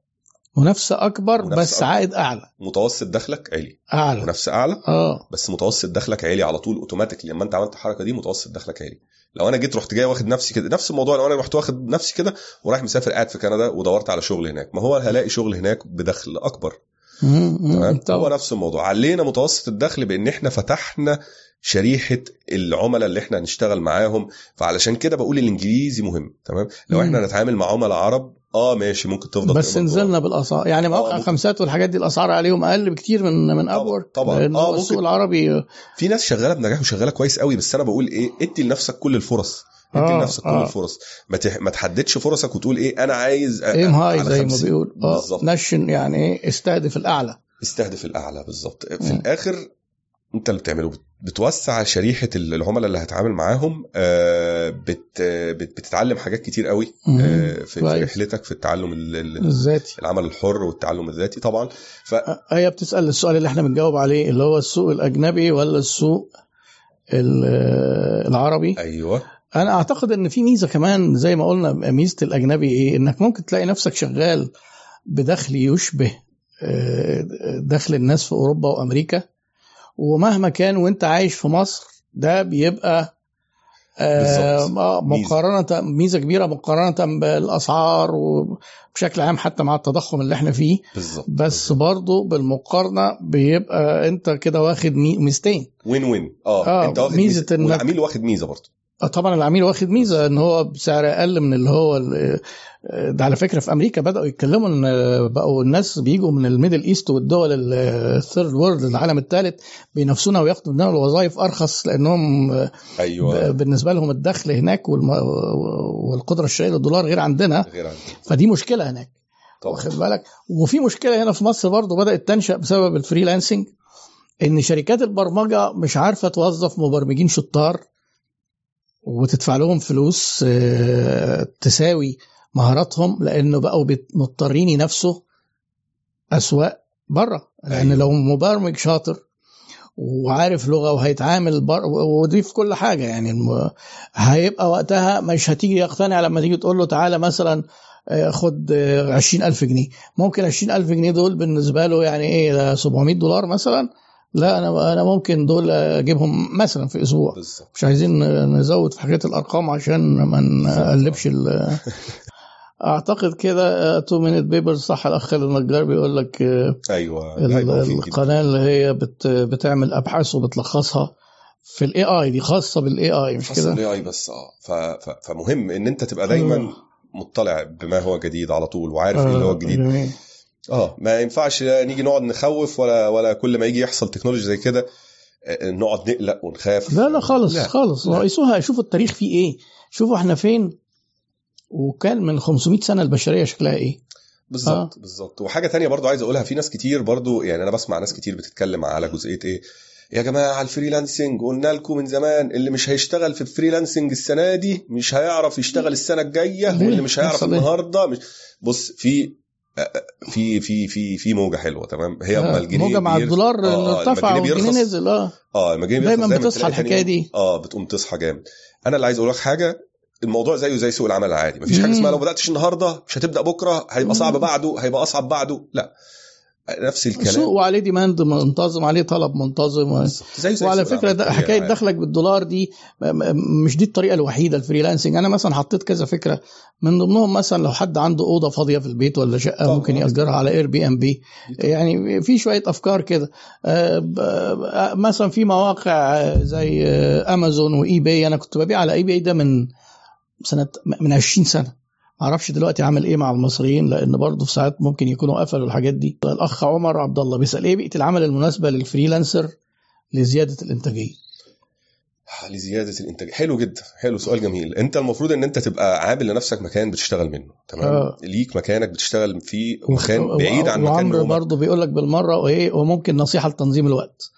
منافسة أكبر منافسة بس أكبر. عائد أعلى. متوسط دخلك عالي. أعلى. منافسة أعلى آه. بس متوسط دخلك عالي على طول اوتوماتيك لما أنت عملت الحركة دي متوسط دخلك عالي. لو أنا جيت رحت جاي واخد نفسي كده نفس الموضوع لو أنا رحت واخد نفسي كده ورايح مسافر قاعد في كندا ودورت على شغل هناك ما هو هلاقي شغل هناك بدخل أكبر. تمام هو. نفس الموضوع علينا متوسط الدخل بإن إحنا فتحنا شريحة العملاء اللي إحنا هنشتغل معاهم فعلشان كده بقول الإنجليزي مهم تمام لو. إحنا هنتعامل مع عملاء عرب آه ماشي ممكن تفضل بس نزلنا بالأسعار يعني مواقع ممكن. الخمسات والحاجات دي الأسعار عليهم أقل بكتير من من ابورك طبعاً. آه، ممكن. السوق العربي في ناس شغالة بنجاح وشغالة كويس قوي بس أنا بقول إيه ادي لنفسك كل الفرص ادي آه، لنفسك كل آه. الفرص ما, تح... ما تحددش فرصك وتقول إيه أنا عايز ايم هاي زي ما 50. بيقول آه نشن يعني إيه استهدف الأعلى استهدف الأعلى بالظبط في. الآخر أنت اللي بتعمله بت- بتوسع شريحة ال- العملاء اللي هتعامل معاهم آه، بت... بت... بتتعلم حاجات كتير قوي. آه، في. رحلتك في التعلم ال- ال- الذاتي. العمل الحر والتعلم الذاتي طبعا. ف هي بتسأل السؤال اللي إحنا بنجاوب عليه اللي هو السوق الأجنبي ولا السوق ال- العربي؟ أيوه. أنا أعتقد إن في ميزة كمان زي ما قلنا ميزة الأجنبي إيه؟ إنك ممكن تلاقي نفسك شغال بدخل يشبه آه، دخل الناس في أوروبا وأمريكا ومهما كان وانت عايش في مصر ده بيبقى آه،. آه، ميزة. مقارنة ميزة كبيرة مقارنة بالأسعار وبشكل عام حتى مع التضخم اللي إحنا فيه. بالظبط بس برضه بالمقارنة بيبقى انت كده واخد مي- ميزتين. win win آه, آه، انت واخد ميزة ميزة. إنك- والعميل واخد ميزة برضه آه، طبعا العميل واخد ميزة ان هو بسعر أقل من اللي هو ده على فكرة في أمريكا بدأوا يتكلموا إن بقوا الناس بيجوا من ال Middle East والدول ال third world العالم الثالث بينافسونا وياخدوا مننا الوظائف أرخص لأنهم ب- بالنسبة لهم الدخل هناك والقدرة الشرائيه للدولار غير عندنا. غير عندك فدي مشكلة هناك. واخد بالك؟ وفي مشكلة هنا في مصر برضه بدأت تنشأ بسبب ال freelancing إن شركات البرمجة مش عارفة توظف مبرمجين شطار وتدفع لهم فلوس آه، تساوي مهاراتهم لأنه بقوا مضطرين ينافسوا أسواق بره لأن أيوة. لو مبرمج شاطر وعارف لغة وهيتعامل بر... ودي في كل حاجة يعني الم... هيبقى وقتها مش هتيجي يقتنع لما تيجي تقول له تعالى مثلا آه، خد عشرين ألف جنيه. ممكن عشرين ألف جنيه دول بالنسبة له يعني إيه ده 700 دولار مثلا. لا أنا أنا ممكن دول أجيبهم مثلا في أسبوع. بالظبط. مش عايزين نزود في حاجات الأرقام عشان ما نقلبش *laughs* أعتقد كده Two Minute Papers صح الأخ خالد النجار بيقول لك آه، أيوه ال- لا، يبقى مفيد جدا. القناة اللي هي بت بتعمل أبحاث وبتلخصها في ال AI دي خاصة بال AI مش كده؟ بالاي اي بس آه. فمهم إن أنت تبقى دايما مطلع بما هو جديد على طول وعارف إيه اللي هو الجديد جميل. آه ما ينفعش نيجي نقعد نخوف ولا ولا كل ما يجي يحصل تكنولوجي زي كده آه، نقعد نقلق ونخاف لا لا خالص لا. خالص لا. قيسوها شوفوا التاريخ فيه إيه شوفوا إحنا فين وكان من 500 سنة البشرية شكلها إيه؟ بالظبط بالظبط. وحاجة تانية برضو عايز أقولها في ناس كتير برضو يعني أنا بسمع ناس كتير بتتكلم على جزئية إيه؟ يا جماعة ال freelancing قلنا لكم من زمان اللي مش هيشتغل في ال freelancing السنة دي مش هيعرف يشتغل السنة الجاية؟ واللي مش هيعرف؟ النهارده مش بص في في في في في موجة حلوة تمام؟ هي أما آه، الجنيه موجة مع الدولار آه، آه، ارتفع الجنيه والجنيه نزل آه. آه لما الجنيه دايما بتصحى يوم- دي. آه بتقوم تصحى جامد. أنا اللي عايز أقول لك حاجة الموضوع زيه زي سوق العمل العادي. مفيش حاجة. اسمها لو بدأتش النهارده مش هتبدأ بكرة هيبقى صعب. بعده هيبقى أصعب بعده. لا. نفس سوق الكلام وعليه ديماند منتظم عليه طلب منتظم. زيه زي وعلى سوق فكرة ده حكاية عادي. دخلك بالدولار دي مش دي الطريقة الوحيدة ال freelancing. أنا مثلا حطيت كذا فكرة. من ضمنهم مثلا لو حد عنده أوضة فاضية في البيت ولا شقة طبعا. ممكن يأجرها على Airbnb يعني في شوية أفكار كده. آه، آه، مثلا في مواقع زي Amazon و eBay أنا كنت ببيع على eBay ده من سنة من 20 سنة. معرفش دلوقتي عامل إيه مع المصريين لأن برضه في ساعات ممكن يكونوا قفلوا الحاجات دي. الاخ عمر عبد الله بيسأل إيه بيئة العمل المناسبة لل freelancer لزيادة الإنتاجية؟ لزيادة الإنتاج. حلو جدا. حلو. سؤال جميل. انت المفروض ان انت تبقى عامل لنفسك مكان بتشتغل منه. تمام؟ آه. ليك مكانك بتشتغل فيه مكان بعيد عن مكان نومك برضه بيقول لك بالمرة وإيه وممكن نصيحة لتنظيم الوقت.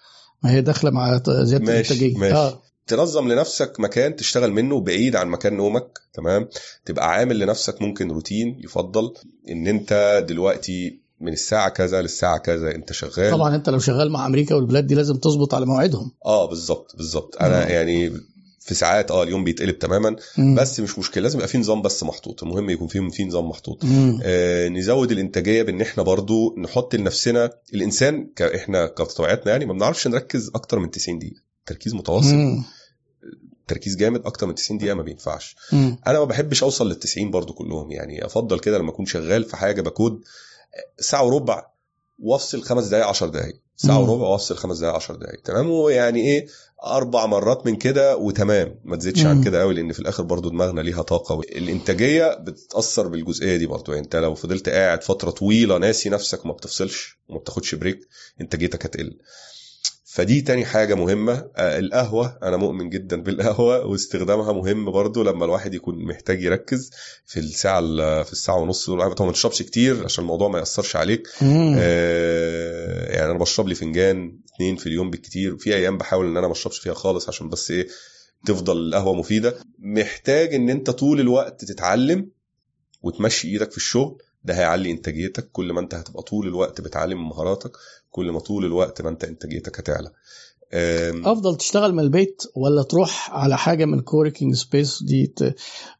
ما هي داخلة مع زيادة ماشي، الإنتاجية. ماشي. آه. تنظم لنفسك مكان تشتغل منه بعيد عن مكان نومك تمام تبقى عامل لنفسك ممكن روتين يفضل إن أنت دلوقتي من الساعة كذا للساعة كذا أنت شغال طبعا أنت لو شغال مع أمريكا والبلاد دي لازم تظبط على موعدهم آه بالظبط بالظبط أنا آه. يعني في ساعات آه اليوم بيتقلب تماما مم. بس مش مشكلة لازم يبقى في نظام بس محطوط المهم يكون في في نظام محطوط. آه نزود الإنتاجية بإن إحنا برضو نحط لنفسنا الإنسان إحنا كطبيعتنا يعني ما بنعرفش نركز أكتر من 90 دقيقة تركيز متواصل مم. تركيز جامد أكتر من 90 دقيقة ما بينفعش مم. أنا ما بحبش أوصل لل 90 برضو كلهم يعني أفضل كده لما أكون شغال في حاجة بكود ساعة وربع وأفصل خمس دقائق 10 دقائق ساعة مم. وربع وأفصل خمس دقائق 10 دقائق تمام ويعني إيه أربع مرات من كده وتمام ما تزيدش عن. كده قوي لأن في الآخر برضو دماغنا ليها طاقة الإنتاجية بتتاثر بالجزئية دي برضو يعني أنت لو فضلت قاعد فترة طويلة ناسي نفسك وما بتفصلش وما بتاخدش بريك إنتاجيتك هتقل فدي تاني حاجة مهمة. آه، القهوة أنا مؤمن جدا بالقهوة واستخدامها مهم برضو لما الواحد يكون محتاج يركز في الساعة ال- في الساعة ونص دول. طبعا ما تشربش كتير عشان الموضوع ما يأثرش عليك. آه، يعني أنا بشرب لي فنجان اتنين في اليوم بالكتير. في أيام بحاول إن أنا ما أشربش فيها خالص عشان بس إيه تفضل القهوة مفيدة. محتاج إن أنت طول الوقت تتعلم وتمشي إيدك في الشغل. ده هيعلي إنتاجيتك. كل ما أنت هتبقى طول الوقت بتعلم مهاراتك كل ما طول الوقت ما انت انتاجيتك هتعلى. أفضل تشتغل من البيت ولا تروح على حاجة من co-working space دي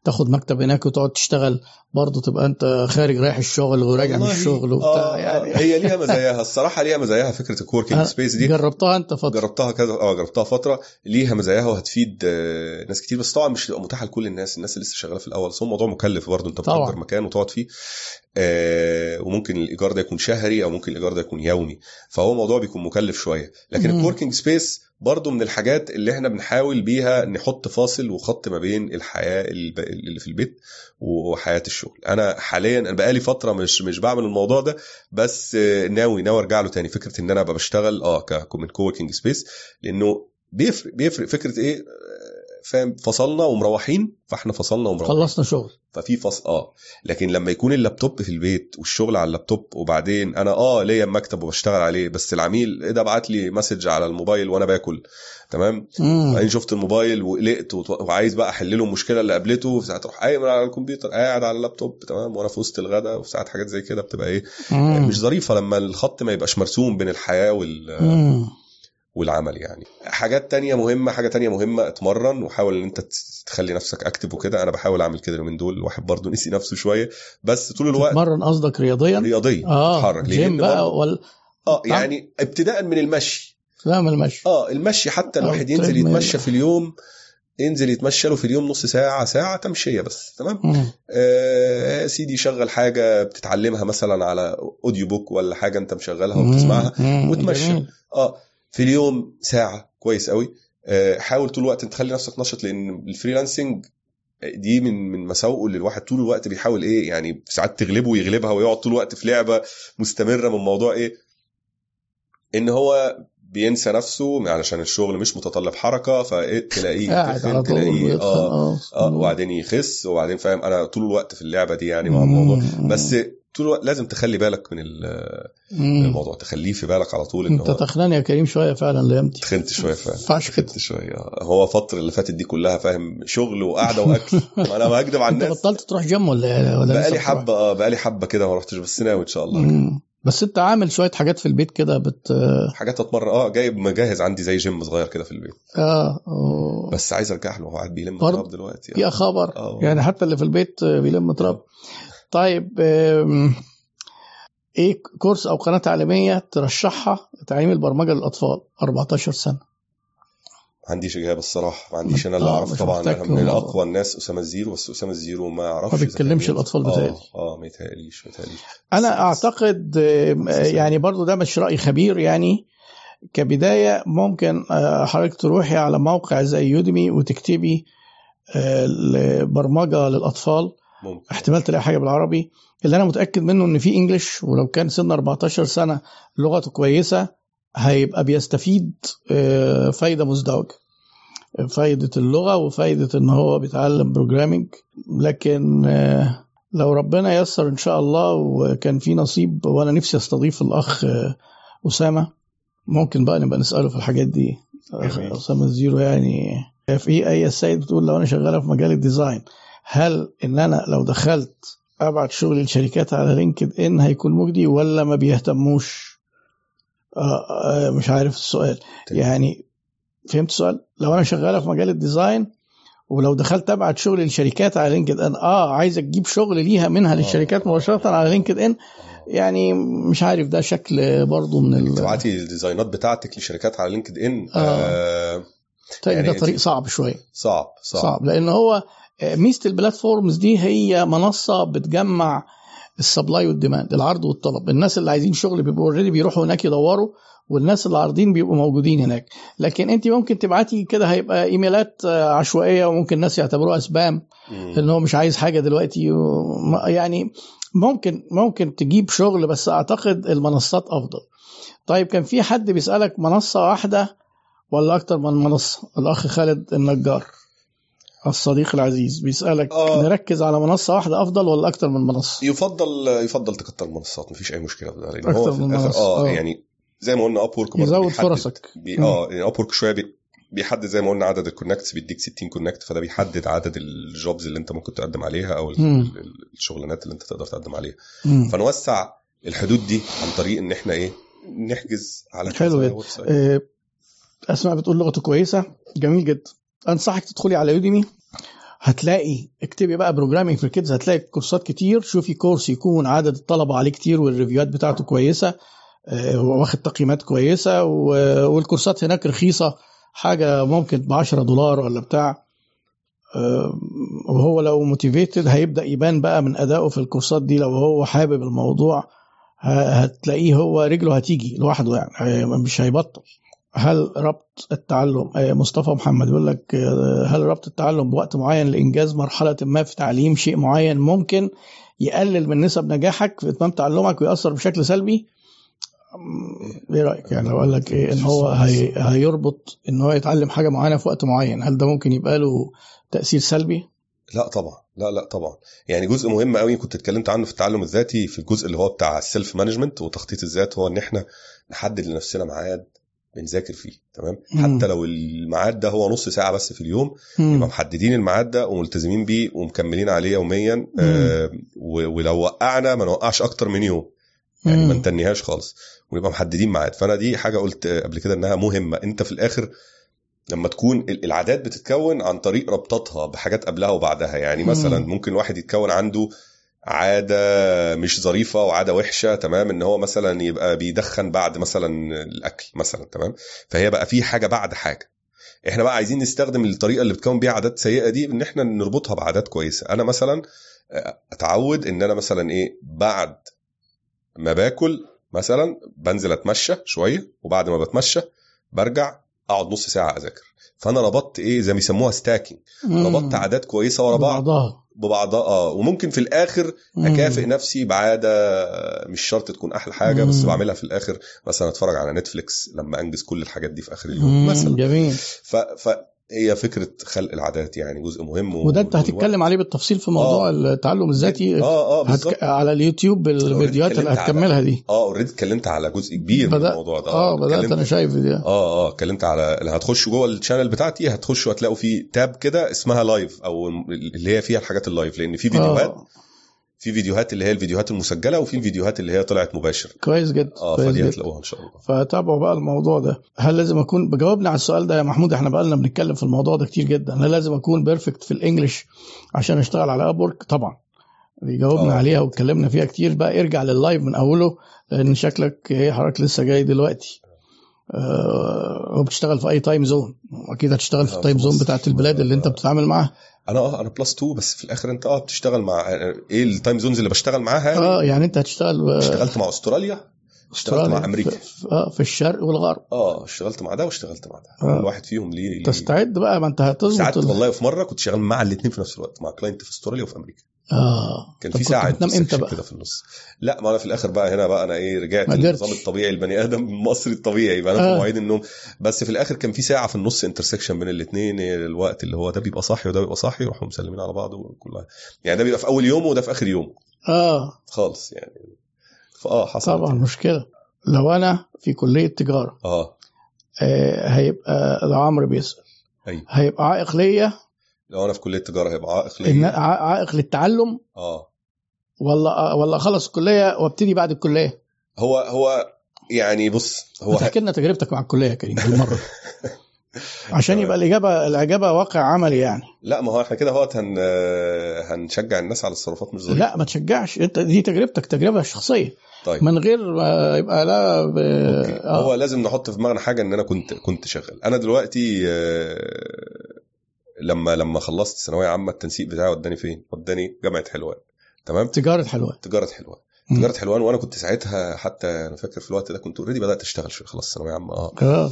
تاخد مكتب هناك وتقعد تشتغل برضه تبقى أنت خارج رايح الشغل وراجع من الشغل وبتاع آه يعني. هي ليها *laughs* مزاياها الصراحة ليها مزاياها فكرة ال co-working space دي. جربتها أنت فترة. جربتها كذا آه جربتها فترة. ليها مزاياها وهتفيد آه، ناس كتير بس طبعا مش هتبقى متاحة لكل الناس. الناس اللي لسه شغالة في الأول بس هو موضوع مكلف برضه. أنت. بتأجر مكان وتقعد فيه. آه، وممكن الإيجار ده يكون شهري أو ممكن الإيجار ده يكون يومي. فهو موضوع بيكون مكلف شوية. لكن. ال co-working space برضه من الحاجات اللي إحنا بنحاول بيها نحط فاصل وخط ما بين الحياة اللي في البيت وحياة الشغل. أنا حاليا أنا بقالي فترة مش مش بعمل الموضوع ده بس آه، ناوي ناوي أرجع له تاني. فكرة إن أنا أبقى بشتغل آه ك- من co-working space لأنه بيفرق بيفرق فكرة إيه؟ آه، فاهم فصلنا ومروحين فاحنا فصلنا ومروحين. خلصنا شغل. ففي فصل آه. لكن لما يكون اللابتوب في البيت والشغل على اللابتوب وبعدين أنا آه ليا مكتب وبشتغل عليه بس العميل إيه ده بعت لي message على الموبايل وأنا باكل. تمام. بعدين شفت الموبايل وقلقت وعايز بقى أحل له المشكلة اللي قابلته ساعات أروح قايم على الكمبيوتر قاعد على اللابتوب تمام؟ وأنا في وسط الغداء وفي ساعات حاجات زي كده بتبقى إيه؟ مم. مش ظريفة لما الخط ما يبقاش مرسوم بين الحياة وال مم. والعمل يعني. حاجات تانية مهمة حاجة تانية مهمة اتمرن وحاول إن أنت تخلي نفسك active وكده. أنا بحاول أعمل كده اليومين دول. الواحد برضه *laughs* نسي نفسه شوية. بس طول الوقت تتمرن قصدك رياضيا؟ رياضيا. آه. جيم بقى ولا؟ آه يعني ابتداء من المشي. لا المشي. آه المشي حتى أو الواحد ينزل. يتمشى في اليوم ينزل يتمشى له في اليوم نص ساعة ساعة تمشية بس. تمام؟ مم. آه سيدي شغل حاجة بتتعلمها مثلا على audiobook ولا حاجة أنت مشغلها وبتسمعها. وتمشى. آه. في اليوم ساعة كويس قوي آه، حاول طول الوقت تخلي نفسك نشط لأن ال freelancing دي من من مساوئه اللي الواحد طول الوقت بيحاول إيه يعني ساعات تغلبه ويغلبها ويقعد طول الوقت في لعبة مستمرة من موضوع إيه إن هو بينسى نفسه علشان الشغل مش متطلب حركة فإيه تلاقيه. آه آه مم. وبعدين يخس وبعدين فاهم أنا طول الوقت في اللعبة دي يعني مع الموضوع. بس طول الوقت لازم تخلي بالك من. الموضوع تخليه في بالك على طول إن انت تخنان يا كريم شوية فعلا الأيام دي تخنت شوية فعلا *laughs* كده تخنت شوية آه. هو الفترة اللي فاتت دي كلها فاهم شغل وقعدة وأكل *laughs* أنا ما اكدب على أنت الناس بطلت تروح جيم ولا ولا بقالي؟ حبة آه بقالي حبة كده ما رحتش بس ناوي إن شاء الله. بس أنت عامل شوية حاجات في البيت كده بت حاجات أتمرن آه جايب مجهز عندي زي جيم صغير كده في البيت آه أوه. بس عايز أرجع له هو قاعد بيلم؟ تراب دلوقتي يا خبر آه يعني حتى اللي في البيت بيلم تراب طيب إيه كورس أو قناة تعليمية ترشحها لتعليم البرمجة للأطفال 14 سنة ما عنديش إجابة الصراحة ما عنديش أنا اللي آه، اعرف طبعا أنا من. اقوى الناس أسامة الزيرو بس أسامة الزيرو ما أعرفش ما بيتكلمش كان- الأطفال آه. آه ما يتهيأليش ما يتهيأليش أنا أعتقد بس- يعني برضو ده مش رأي خبير يعني كبداية ممكن آه، حضرتك تروحي على موقع زي Udemy وتكتبي آه، البرمجه للأطفال ممكن. احتمال تلاقي حاجة بالعربي. اللي أنا متأكد منه إن في English ولو كان سن 14 سنة لغته كويسة هيبقى بيستفيد آه، فايدة مزدوجة. فايدة اللغة وفايدة إن هو بيتعلم programming لكن آه، لو ربنا يسر إن شاء الله وكان في نصيب وأنا نفسي أستضيف الأخ آه، أسامة ممكن بقى نبقى نسأله في الحاجات دي. أسامة الزيرو يعني في اي السيد بتقول لو أنا شغالة في مجال ال design هل إن أنا لو دخلت أبعت شغلي لشركات على LinkedIn هيكون مجدي ولا ما بيهتموش؟ آه آه مش عارف السؤال. تمام. يعني فهمت السؤال؟ لو أنا شغالة في مجال ال design ولو دخلت أبعت شغلي لشركات على LinkedIn آه عايز تجيب شغل ليها منها للشركات مباشرة على LinkedIn يعني مش عارف ده شكل برضه من ال... تبعتي ال designات بتاعتك لشركات على LinkedIn آه. آه طيب يعني ده طريق صعب شوية. صعب صعب, صعب لأن هو ميزة ال platforms دي هي منصة بتجمع ال supply وال demand العرض والطلب. الناس اللي عايزين شغل بيبقوا already بيروحوا هناك يدوروا والناس اللي عارضين بيبقوا موجودين هناك. لكن انت ممكن تبعتي كده هيبقى emailات آه، عشوائية وممكن الناس يعتبروها spam. إن هو مش عايز حاجة دلوقتي يعني ممكن ممكن تجيب شغل بس أعتقد المنصات أفضل. طيب كان في حد بيسألك منصة واحدة ولا أكتر من منصة؟ الأخ خالد النجار. الصديق العزيز بيسألك آه. نركز على منصة واحدة أفضل ولا أكتر من منصة؟ يفضل يفضل تكتر المنصات مفيش أي مشكلة. في ده لأن هو في من الآخر منصة، آه آه. يعني زي ما قلنا Upwork يزود فرصك. بي آه يعني Upwork شوية بي بيحدد زي ما قلنا عدد ال connects بيديك 60 connect فده بيحدد عدد ال jobs اللي أنت ممكن تقدم عليها أو الشغلانات اللي أنت تقدر تقدم عليها. مم. فنوسع الحدود دي عن طريق إن إحنا إيه نحجز على حلو جدا. آه، أسماء بتقول لغته كويسة. جميل جدا. أنصحك تدخلي على Udemy هتلاقي اكتبي بقى programming for kids هتلاقي كورسات كتير. شوفي كورس يكون عدد الطلبة عليه كتير وال review هات بتاعته كويسة آه، واخد تقييمات كويسة والكورسات هناك رخيصة حاجة ممكن ب 10 دولار ولا بتاع. آه، وهو لو motivated هيبدأ يبان بقى من أدائه في الكورسات دي. لو هو حابب الموضوع هتلاقيه هو رجله هتيجي لوحده يعني مش هيبطل. هل ربط التعلم آه، مصطفى محمد بيقول لك آه، هل ربط التعلم بوقت معين لإنجاز مرحلة ما في تعليم شيء معين ممكن يقلل من نسب نجاحك في إتمام تعلمك ويأثر بشكل سلبي؟ إيه رأيك يعني لو قال لك إيه إن هو هي هيربط إن هو يتعلم حاجة معينة في وقت معين هل ده ممكن يبقى له تأثير سلبي؟ لا طبعا لا لا طبعا يعني جزء مهم قوي كنت اتكلمت عنه في التعلم الذاتي في الجزء اللي هو بتاع ال self management وتخطيط الذات هو إن إحنا نحدد لنفسنا ميعاد بنذاكر فيه تمام مم. حتى لو الميعاد ده هو نص ساعة بس في اليوم. يبقى محددين الميعاد ده وملتزمين بيه ومكملين عليه يوميا آه ولو وقعنا ما نوقعش أكتر من يوم يعني ما مم. نتنيهاش خالص ونبقى محددين ميعاد فأنا دي حاجة قلت قبل كده إنها مهمة أنت في الآخر لما تكون ال- العادات بتتكون عن طريق ربطتها بحاجات قبلها وبعدها يعني. مثلا ممكن واحد يتكون عنده عادة مش ظريفة وعادة وحشة تمام؟ إن هو مثلا يبقى بيدخن بعد مثلا الأكل مثلا تمام؟ فهي بقى في حاجة بعد حاجة. إحنا بقى عايزين نستخدم الطريقة اللي بتكون بيها عادات سيئة دي إن إحنا نربطها بعادات كويسة. أنا مثلا آه، أتعود إن أنا مثلا إيه بعد ما باكل مثلا بنزل أتمشى شوية وبعد ما بتمشى برجع أقعد نص ساعة أذاكر. فأنا ربطت إيه؟ زي ما بيسموها ستاكينج. ربطت عادات كويسة ورا بعض. بعضها ببعضها. آه. وممكن في الآخر. أكافئ نفسي بعادة. مش شرط تكون أحلى حاجة بس مم. بعملها في الآخر. مثلا أتفرج على Netflix لما أنجز كل الحاجات دي في آخر اليوم. مثلا. جميل. ف... فهي فكرة خلق العادات يعني جزء مهم. وده انت هتتكلم عليه بالتفصيل في موضوع آه. التعلم الذاتي آه آه هتك... على اليوتيوب الفيديوهات اللي على- هتكملها دي آه already اتكلمت على جزء كبير من بدأ- الموضوع ده آه بدأت اتكلمت- أنا شايف دي آه آه اتكلمت على اللي هتخشوا جوه ال channel بتاعتي هتخشوا هتلاقوا في tab كده اسمها live أو اللي هي فيها الحاجات ال live لأن في فيديوهات آه. في فيديوهات اللي هي الفيديوهات المسجلة وفي الفيديوهات اللي هي طلعت مباشر كويس جدا. آه كويس فدي هتلاقوها إن شاء الله. فتابعوا بقى الموضوع ده. هل لازم اكون بجاوبنا على السؤال ده يا محمود إحنا بقى لنا بنتكلم في الموضوع ده كتير جدا. هل لازم أكون perfect في ال English عشان أشتغل على Upwork طبعا. جاوبنا آه. عليها واتكلمنا فيها كتير. بقى ارجع لل live من أوله لأن شكلك إيه حضرتك لسه جاي دلوقتي. آه وبتشتغل في أي time zone أكيد هتشتغل في آه، ال time zone. بتاعت البلاد اللي أنت بتتعامل معاها. أنا آه أنا plus 2 بس في الآخر أنت آه بتشتغل مع إيه ال time zones اللي بشتغل معاها يعني آه يعني أنت هتشتغل آه، اشتغلت مع أستراليا اشتغلت مع أمريكا. آه في الشرق والغرب. آه اشتغلت مع ده واشتغلت مع ده. آه. كل واحد فيهم ليه تستعد بقى ما أنت هتظبط ساعات ال- والله في مرة كنت شغال مع الاثنين في نفس الوقت مع client في أستراليا وفي أمريكا. آه. كان في ساعة بتنام إمتى بقى؟ كده في النص. لا ما أنا في الآخر بقى هنا بقى أنا إيه رجعت للنظام. الطبيعي البني آدم *laughs* المصري الطبيعي بقى أنا في آه. مواعيد النوم. بس في الآخر كان في ساعة في النص انترسكشن بين الاثنين الوقت اللي هو ده بيبقى صاحي وده بيبقى صاحي يروحوا مسلمين على بعض وكلها. يعني ده بيبقى في أول يوم وده في آخر يوم. آه. خالص يعني. فآه حصل. طبعا مشكلة. لو أنا في كلية تجارة آه. آه هيبقى ده عمرو بيسأل. أيوه هيبقى عائق ليا لو أنا في كلية تجارة هيبقى عائق ع- عائق للتعلم؟ آه. ولا ولا اخلص الكلية وابتدي بعد الكلية. هو هو يعني بص هو تحكي لنا تجربتك مع الكلية يا كريم بالمرة. *laughs* عشان يبقى الإجابة الإجابة واقع عملي يعني. لا ما هو إحنا كده وقت هن هنشجع الناس على التصرفات مش ظريفة. لا ما تشجعش. أنت دي تجربتك تجربة شخصية. طيب. من غير ما يبقى لا ب... أوكي. آه. هو لازم نحط في دماغنا حاجة إن أنا كنت كنت شغال. أنا دلوقتي آه، لما لما خلصت ثانوية عامة التنسيق بتاعي وداني فين؟ وداني جامعة حلوان. تمام؟ تجارة حلوة تجارة حلوان. تجارة حلوان وأنا كنت ساعتها حتى أنا فاكر في الوقت ده كنت اوريدي بدأت أشتغل في خلاص ثانوية عامة. آه. آه.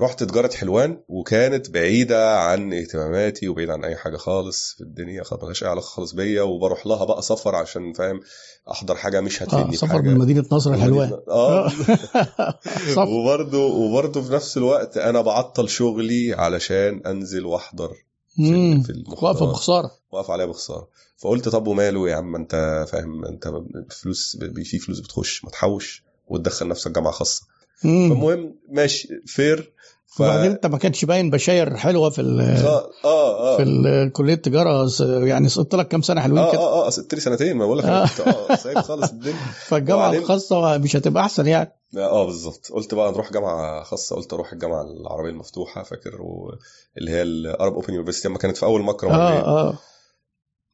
رحت تجارة حلوان وكانت بعيدة عن اهتماماتي وبعيدة عن أي حاجة خالص في الدنيا خالص ملهاش أي علاقة خالص بيا وبروح لها بقى سفر عشان فاهم أحضر حاجة مش هتفيدني سفر بحاجه من مدينة نصر الحلوان آه. *laughs* سفر وبرضه وبرضه في نفس الوقت أنا بعطل شغلي علشان أنزل وأحضر في. في واقفه بخسارة. واقف عليها بخسارة. فقلت طب وماله يا عم؟ أنت فاهم أنت فلوس في فلوس بتخش ما تحوش وتدخل نفسك جامعة خاصة. فالمهم ماشي فير ف... وبعدين انت ما كانش باين بشاير حلوة في ال- آه آه. في كلية التجارة يعني سقطت لك كام سنة حلوين آه كده. آه آه سبت لي سنتين ما بقول لك آه. آه سايب خالص الدنيا. *laughs* فالجامعة وبعدين- الخاصة مش هتبقى أحسن يعني. آه بالظبط. قلت بقى نروح جامعة خاصة قلت أروح الجامعة العربية المفتوحة فاكر و... اللي هي ال Arab Open University لما كانت في أول مكرم آه آه.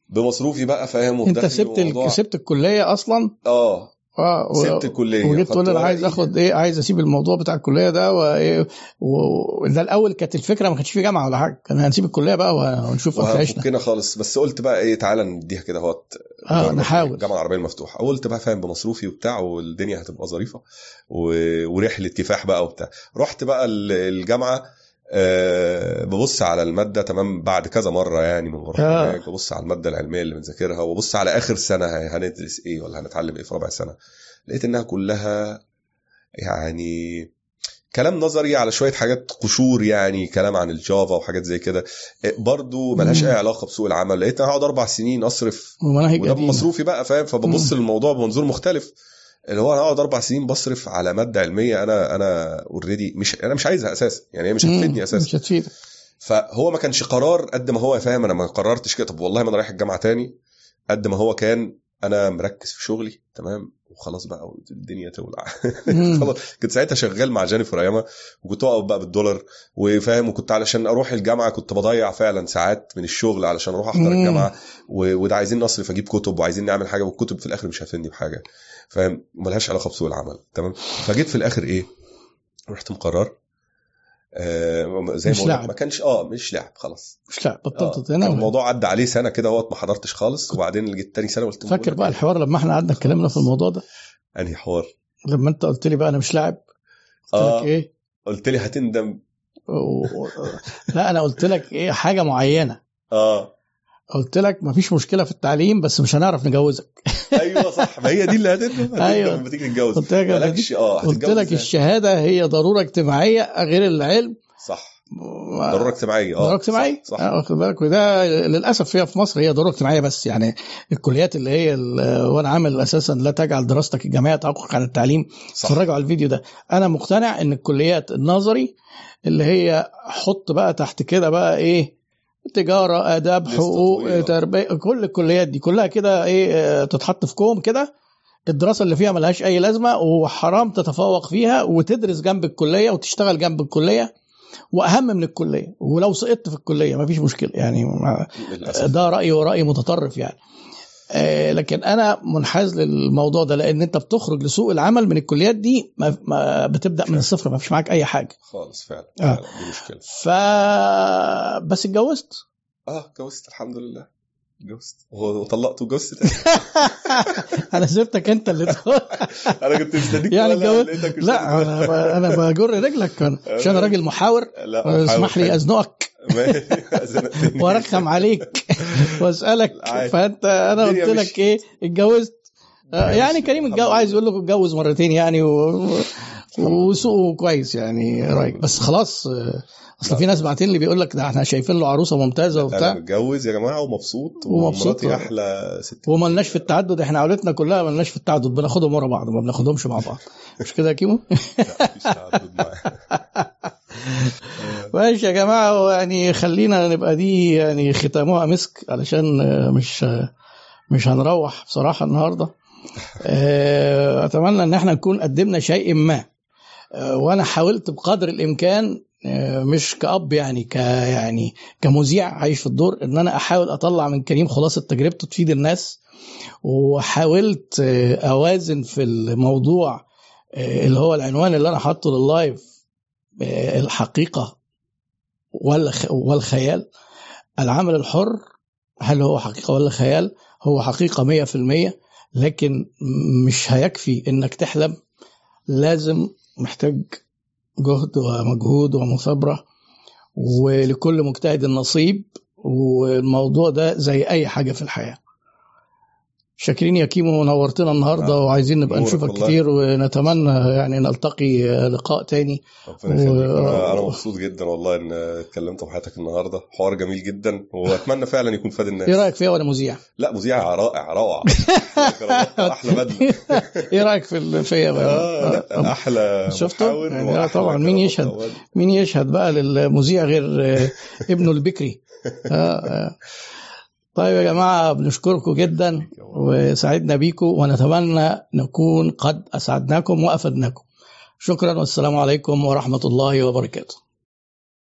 بمصروفي بقى فاهم أنت سبت سبت الكلية أصلا؟ آه. آه سبت الكلية وجيت تقول أنا عايز ورقي. آخد إيه عايز أسيب الموضوع بتاع الكلية ده وايه وده الأول كانت الفكرة ما كانش في جامعة ولا حاجة كان هنسيب الكلية بقى ونشوف عيشنا. وهفكنا خالص. بس قلت بقى إيه تعالى نديها كده أهوت. آه نحاول. الجامعة العربيه المفتوحه قلت بقى فاهم بمصروفي وبتاع والدنيا هتبقى ظريفة و... ورحلة كفاح بقى وبتاع. رحت بقى ال- الجامعة ببص على المادة تمام بعد كذا مرة يعني من بروح آه. هناك ببص على المادة العلمية اللي بنذاكرها وببص على آخر سنة هندرس إيه ولا هنتعلم إيه في رابع سنة. لقيت إنها كلها يعني كلام نظري على شوية حاجات قشور يعني كلام عن الجافا وحاجات زي كده. إيه، برضو ملهاش. أي علاقة بسوق العمل. لقيت أنا هقعد أربع سنين أصرف وده قديمة. بمصروفي بقى فاهم؟ فببص للموضوع بمنظور مختلف. اللي هو أنا هقعد أربع سنين بصرف على مادة علمية أنا أنا already مش أنا مش عايزها أساسا يعني هي مش. هتفيدني أساسا. مش هتفيدك. فهو ما كانش قرار قد ما هو فاهم؟ أنا ما قررتش كده. طب والله ما أنا رايح الجامعة تاني قد ما هو كان أنا مركز في شغلي تمام؟ وخلاص بقى الدنيا تولع. *laughs* خلاص. كنت ساعتها شغال مع جينيفر ايامها وكنت واقف بقى بالدولار وفاهم وكنت علشان أروح الجامعة كنت بضيع فعلا ساعات من الشغل علشان أروح أحضر. الجامعة وده عايزين نصرف أجيب كتب وعايزين نعمل حاجة والكتب في الآخر مش هتفيدني بحاجة. فاهم؟ ملهاش علاقة بسوق العمل. تمام؟ فجيت في الآخر إيه؟ رحت مقرر زي مش ما لعب. ما كانش آه مش لعب خلاص مش آه. بطلت كان هنا الموضوع عدى عليه سنة كده وقت ما حضرتش خالص وبعدين جيت تاني سنة قلت فاكر بقى الحوار لما إحنا قعدنا اتكلمنا في الموضوع ده؟ انهي حوار لما انت قلت لي بقى أنا مش لاعب قلت آه. لك إيه قلت لي هتندم و... لا أنا قلت لك إيه حاجة معينة آه قلت لك مفيش مشكلة في التعليم بس مش هنعرف نجوزك. *laughs* أيوه صح. ما هي دي اللي هتندم أيوة. لما تيجي تتجوز قلت لك مالكش آه قلت لك؟ الشهادة هي ضرورة اجتماعية غير العلم. صح. ضرورة اجتماعية آه. ضرورة اجتماعية؟ صح, صح. آه، واخد بالك؟ وده للأسف هي في مصر هي ضرورة اجتماعية بس يعني الكليات اللي هي وأنا عامل أساسا لا تجعل دراستك الجامعية تعوقك عن التعليم. اتفرجوا على الفيديو ده. أنا مقتنع إن الكليات النظري اللي هي حط بقى تحت كده بقى إيه تجارة آداب حقوق. تربية كل الكليات دي كلها كده إيه آه، تتحط في كوم كده. الدراسة اللي فيها ملهاش أي لازمة وحرام تتفوق فيها وتدرس جنب الكلية وتشتغل جنب الكلية وأهم من الكلية. ولو سقطت في الكلية مفيش مشكلة يعني ده رأيي ورأي متطرف يعني. لكن أنا منحاز للموضوع ده لأن أنت بتخرج لسوق العمل من الكليات دي ما ما بتبدأ من الصفر ما فيش معاك أي حاجة. خالص فعلا. آه. فعلا. دي مشكلة. ف بس اتجوزت. آه اتجوزت الحمد لله. جوست. وطلقت وجوست تاني *laughs* أنا سبتك أنت اللي *laughs* أنا كنت مستنيك يعني الجو... مش لا أنا. أنا بجر رجلك *laughs* عشان أنا راجل محاور. لا اسمح لي أزنقك. وأرخم عليك. وأسألك. فأنت أنا قلت لك إيه؟ اتجوزت. يعني كريم عايز يقول لك اتجوز مرتين يعني و... وسوقه كويس يعني رايق بس خلاص اصل في ناس بعتين لي بيقول لك ده إحنا شايفين له عروسة ممتازة أنا وبتاع. متجوز يا جماعة ومبسوط ومبسوط. ومراتي أحلى ست. وملناش في التعدد إحنا عائلتنا كلها ملناش في التعدد بناخدهم ورا بعض ما بناخدهمش مع بعض. *laughs* مش كده يا كيمو؟ لا، مفيش تعدد معاها. *laughs* ماشي يا جماعة يعني خلينا نبقى دي يعني ختامها مسك علشان مش مش هنروح بصراحة النهارده. *laughs* آه، أتمنى إن إحنا نكون قدمنا شيء ما. وأنا حاولت بقدر الإمكان آه، مش كأب يعني ك يعني كمذيع عايش في الدور إن أنا أحاول أطلع من كريم خلاصة تجربته تفيد الناس. وحاولت آه، أوازن في الموضوع آه، اللي هو العنوان اللي أنا حاطه لللايف آه، الحقيقة والخيال. العمل الحر هل هو حقيقة ولا خيال؟ هو حقيقة 100% لكن مش هيكفي إنك تحلم. لازم محتاج جهد ومجهود ومثابرة ولكل مجتهد نصيب والموضوع ده زي أي حاجة في الحياة. شاكرين يا كيمو نورتنا النهارده نعم. وعايزين نبقى نشوفك والله. كتير ونتمنى يعني نلتقي لقاء تاني ربنا و- أنا مبسوط جدا والله إن اتكلمت في حياتك النهارده حوار جميل جدا وأتمنى فعلا يكون فاد الناس *laughs* إيه رأيك فيها وأنا مذيع؟ لا مذيع رائع روعه *laughs* أحلى *laughs* بدل إيه رأيك في فيا بقى؟ آه لا أحلى شفته؟ يعني آه طبعا مين يشهد؟ مين يشهد بقى للمذيع غير آه، ابنه البكري آه، آه. طيب يا جماعة بنشكركم جدا وسعدنا بيكم ونتمنى نكون قد أسعدناكم وأفدناكم. شكرا والسلام عليكم ورحمة الله وبركاته.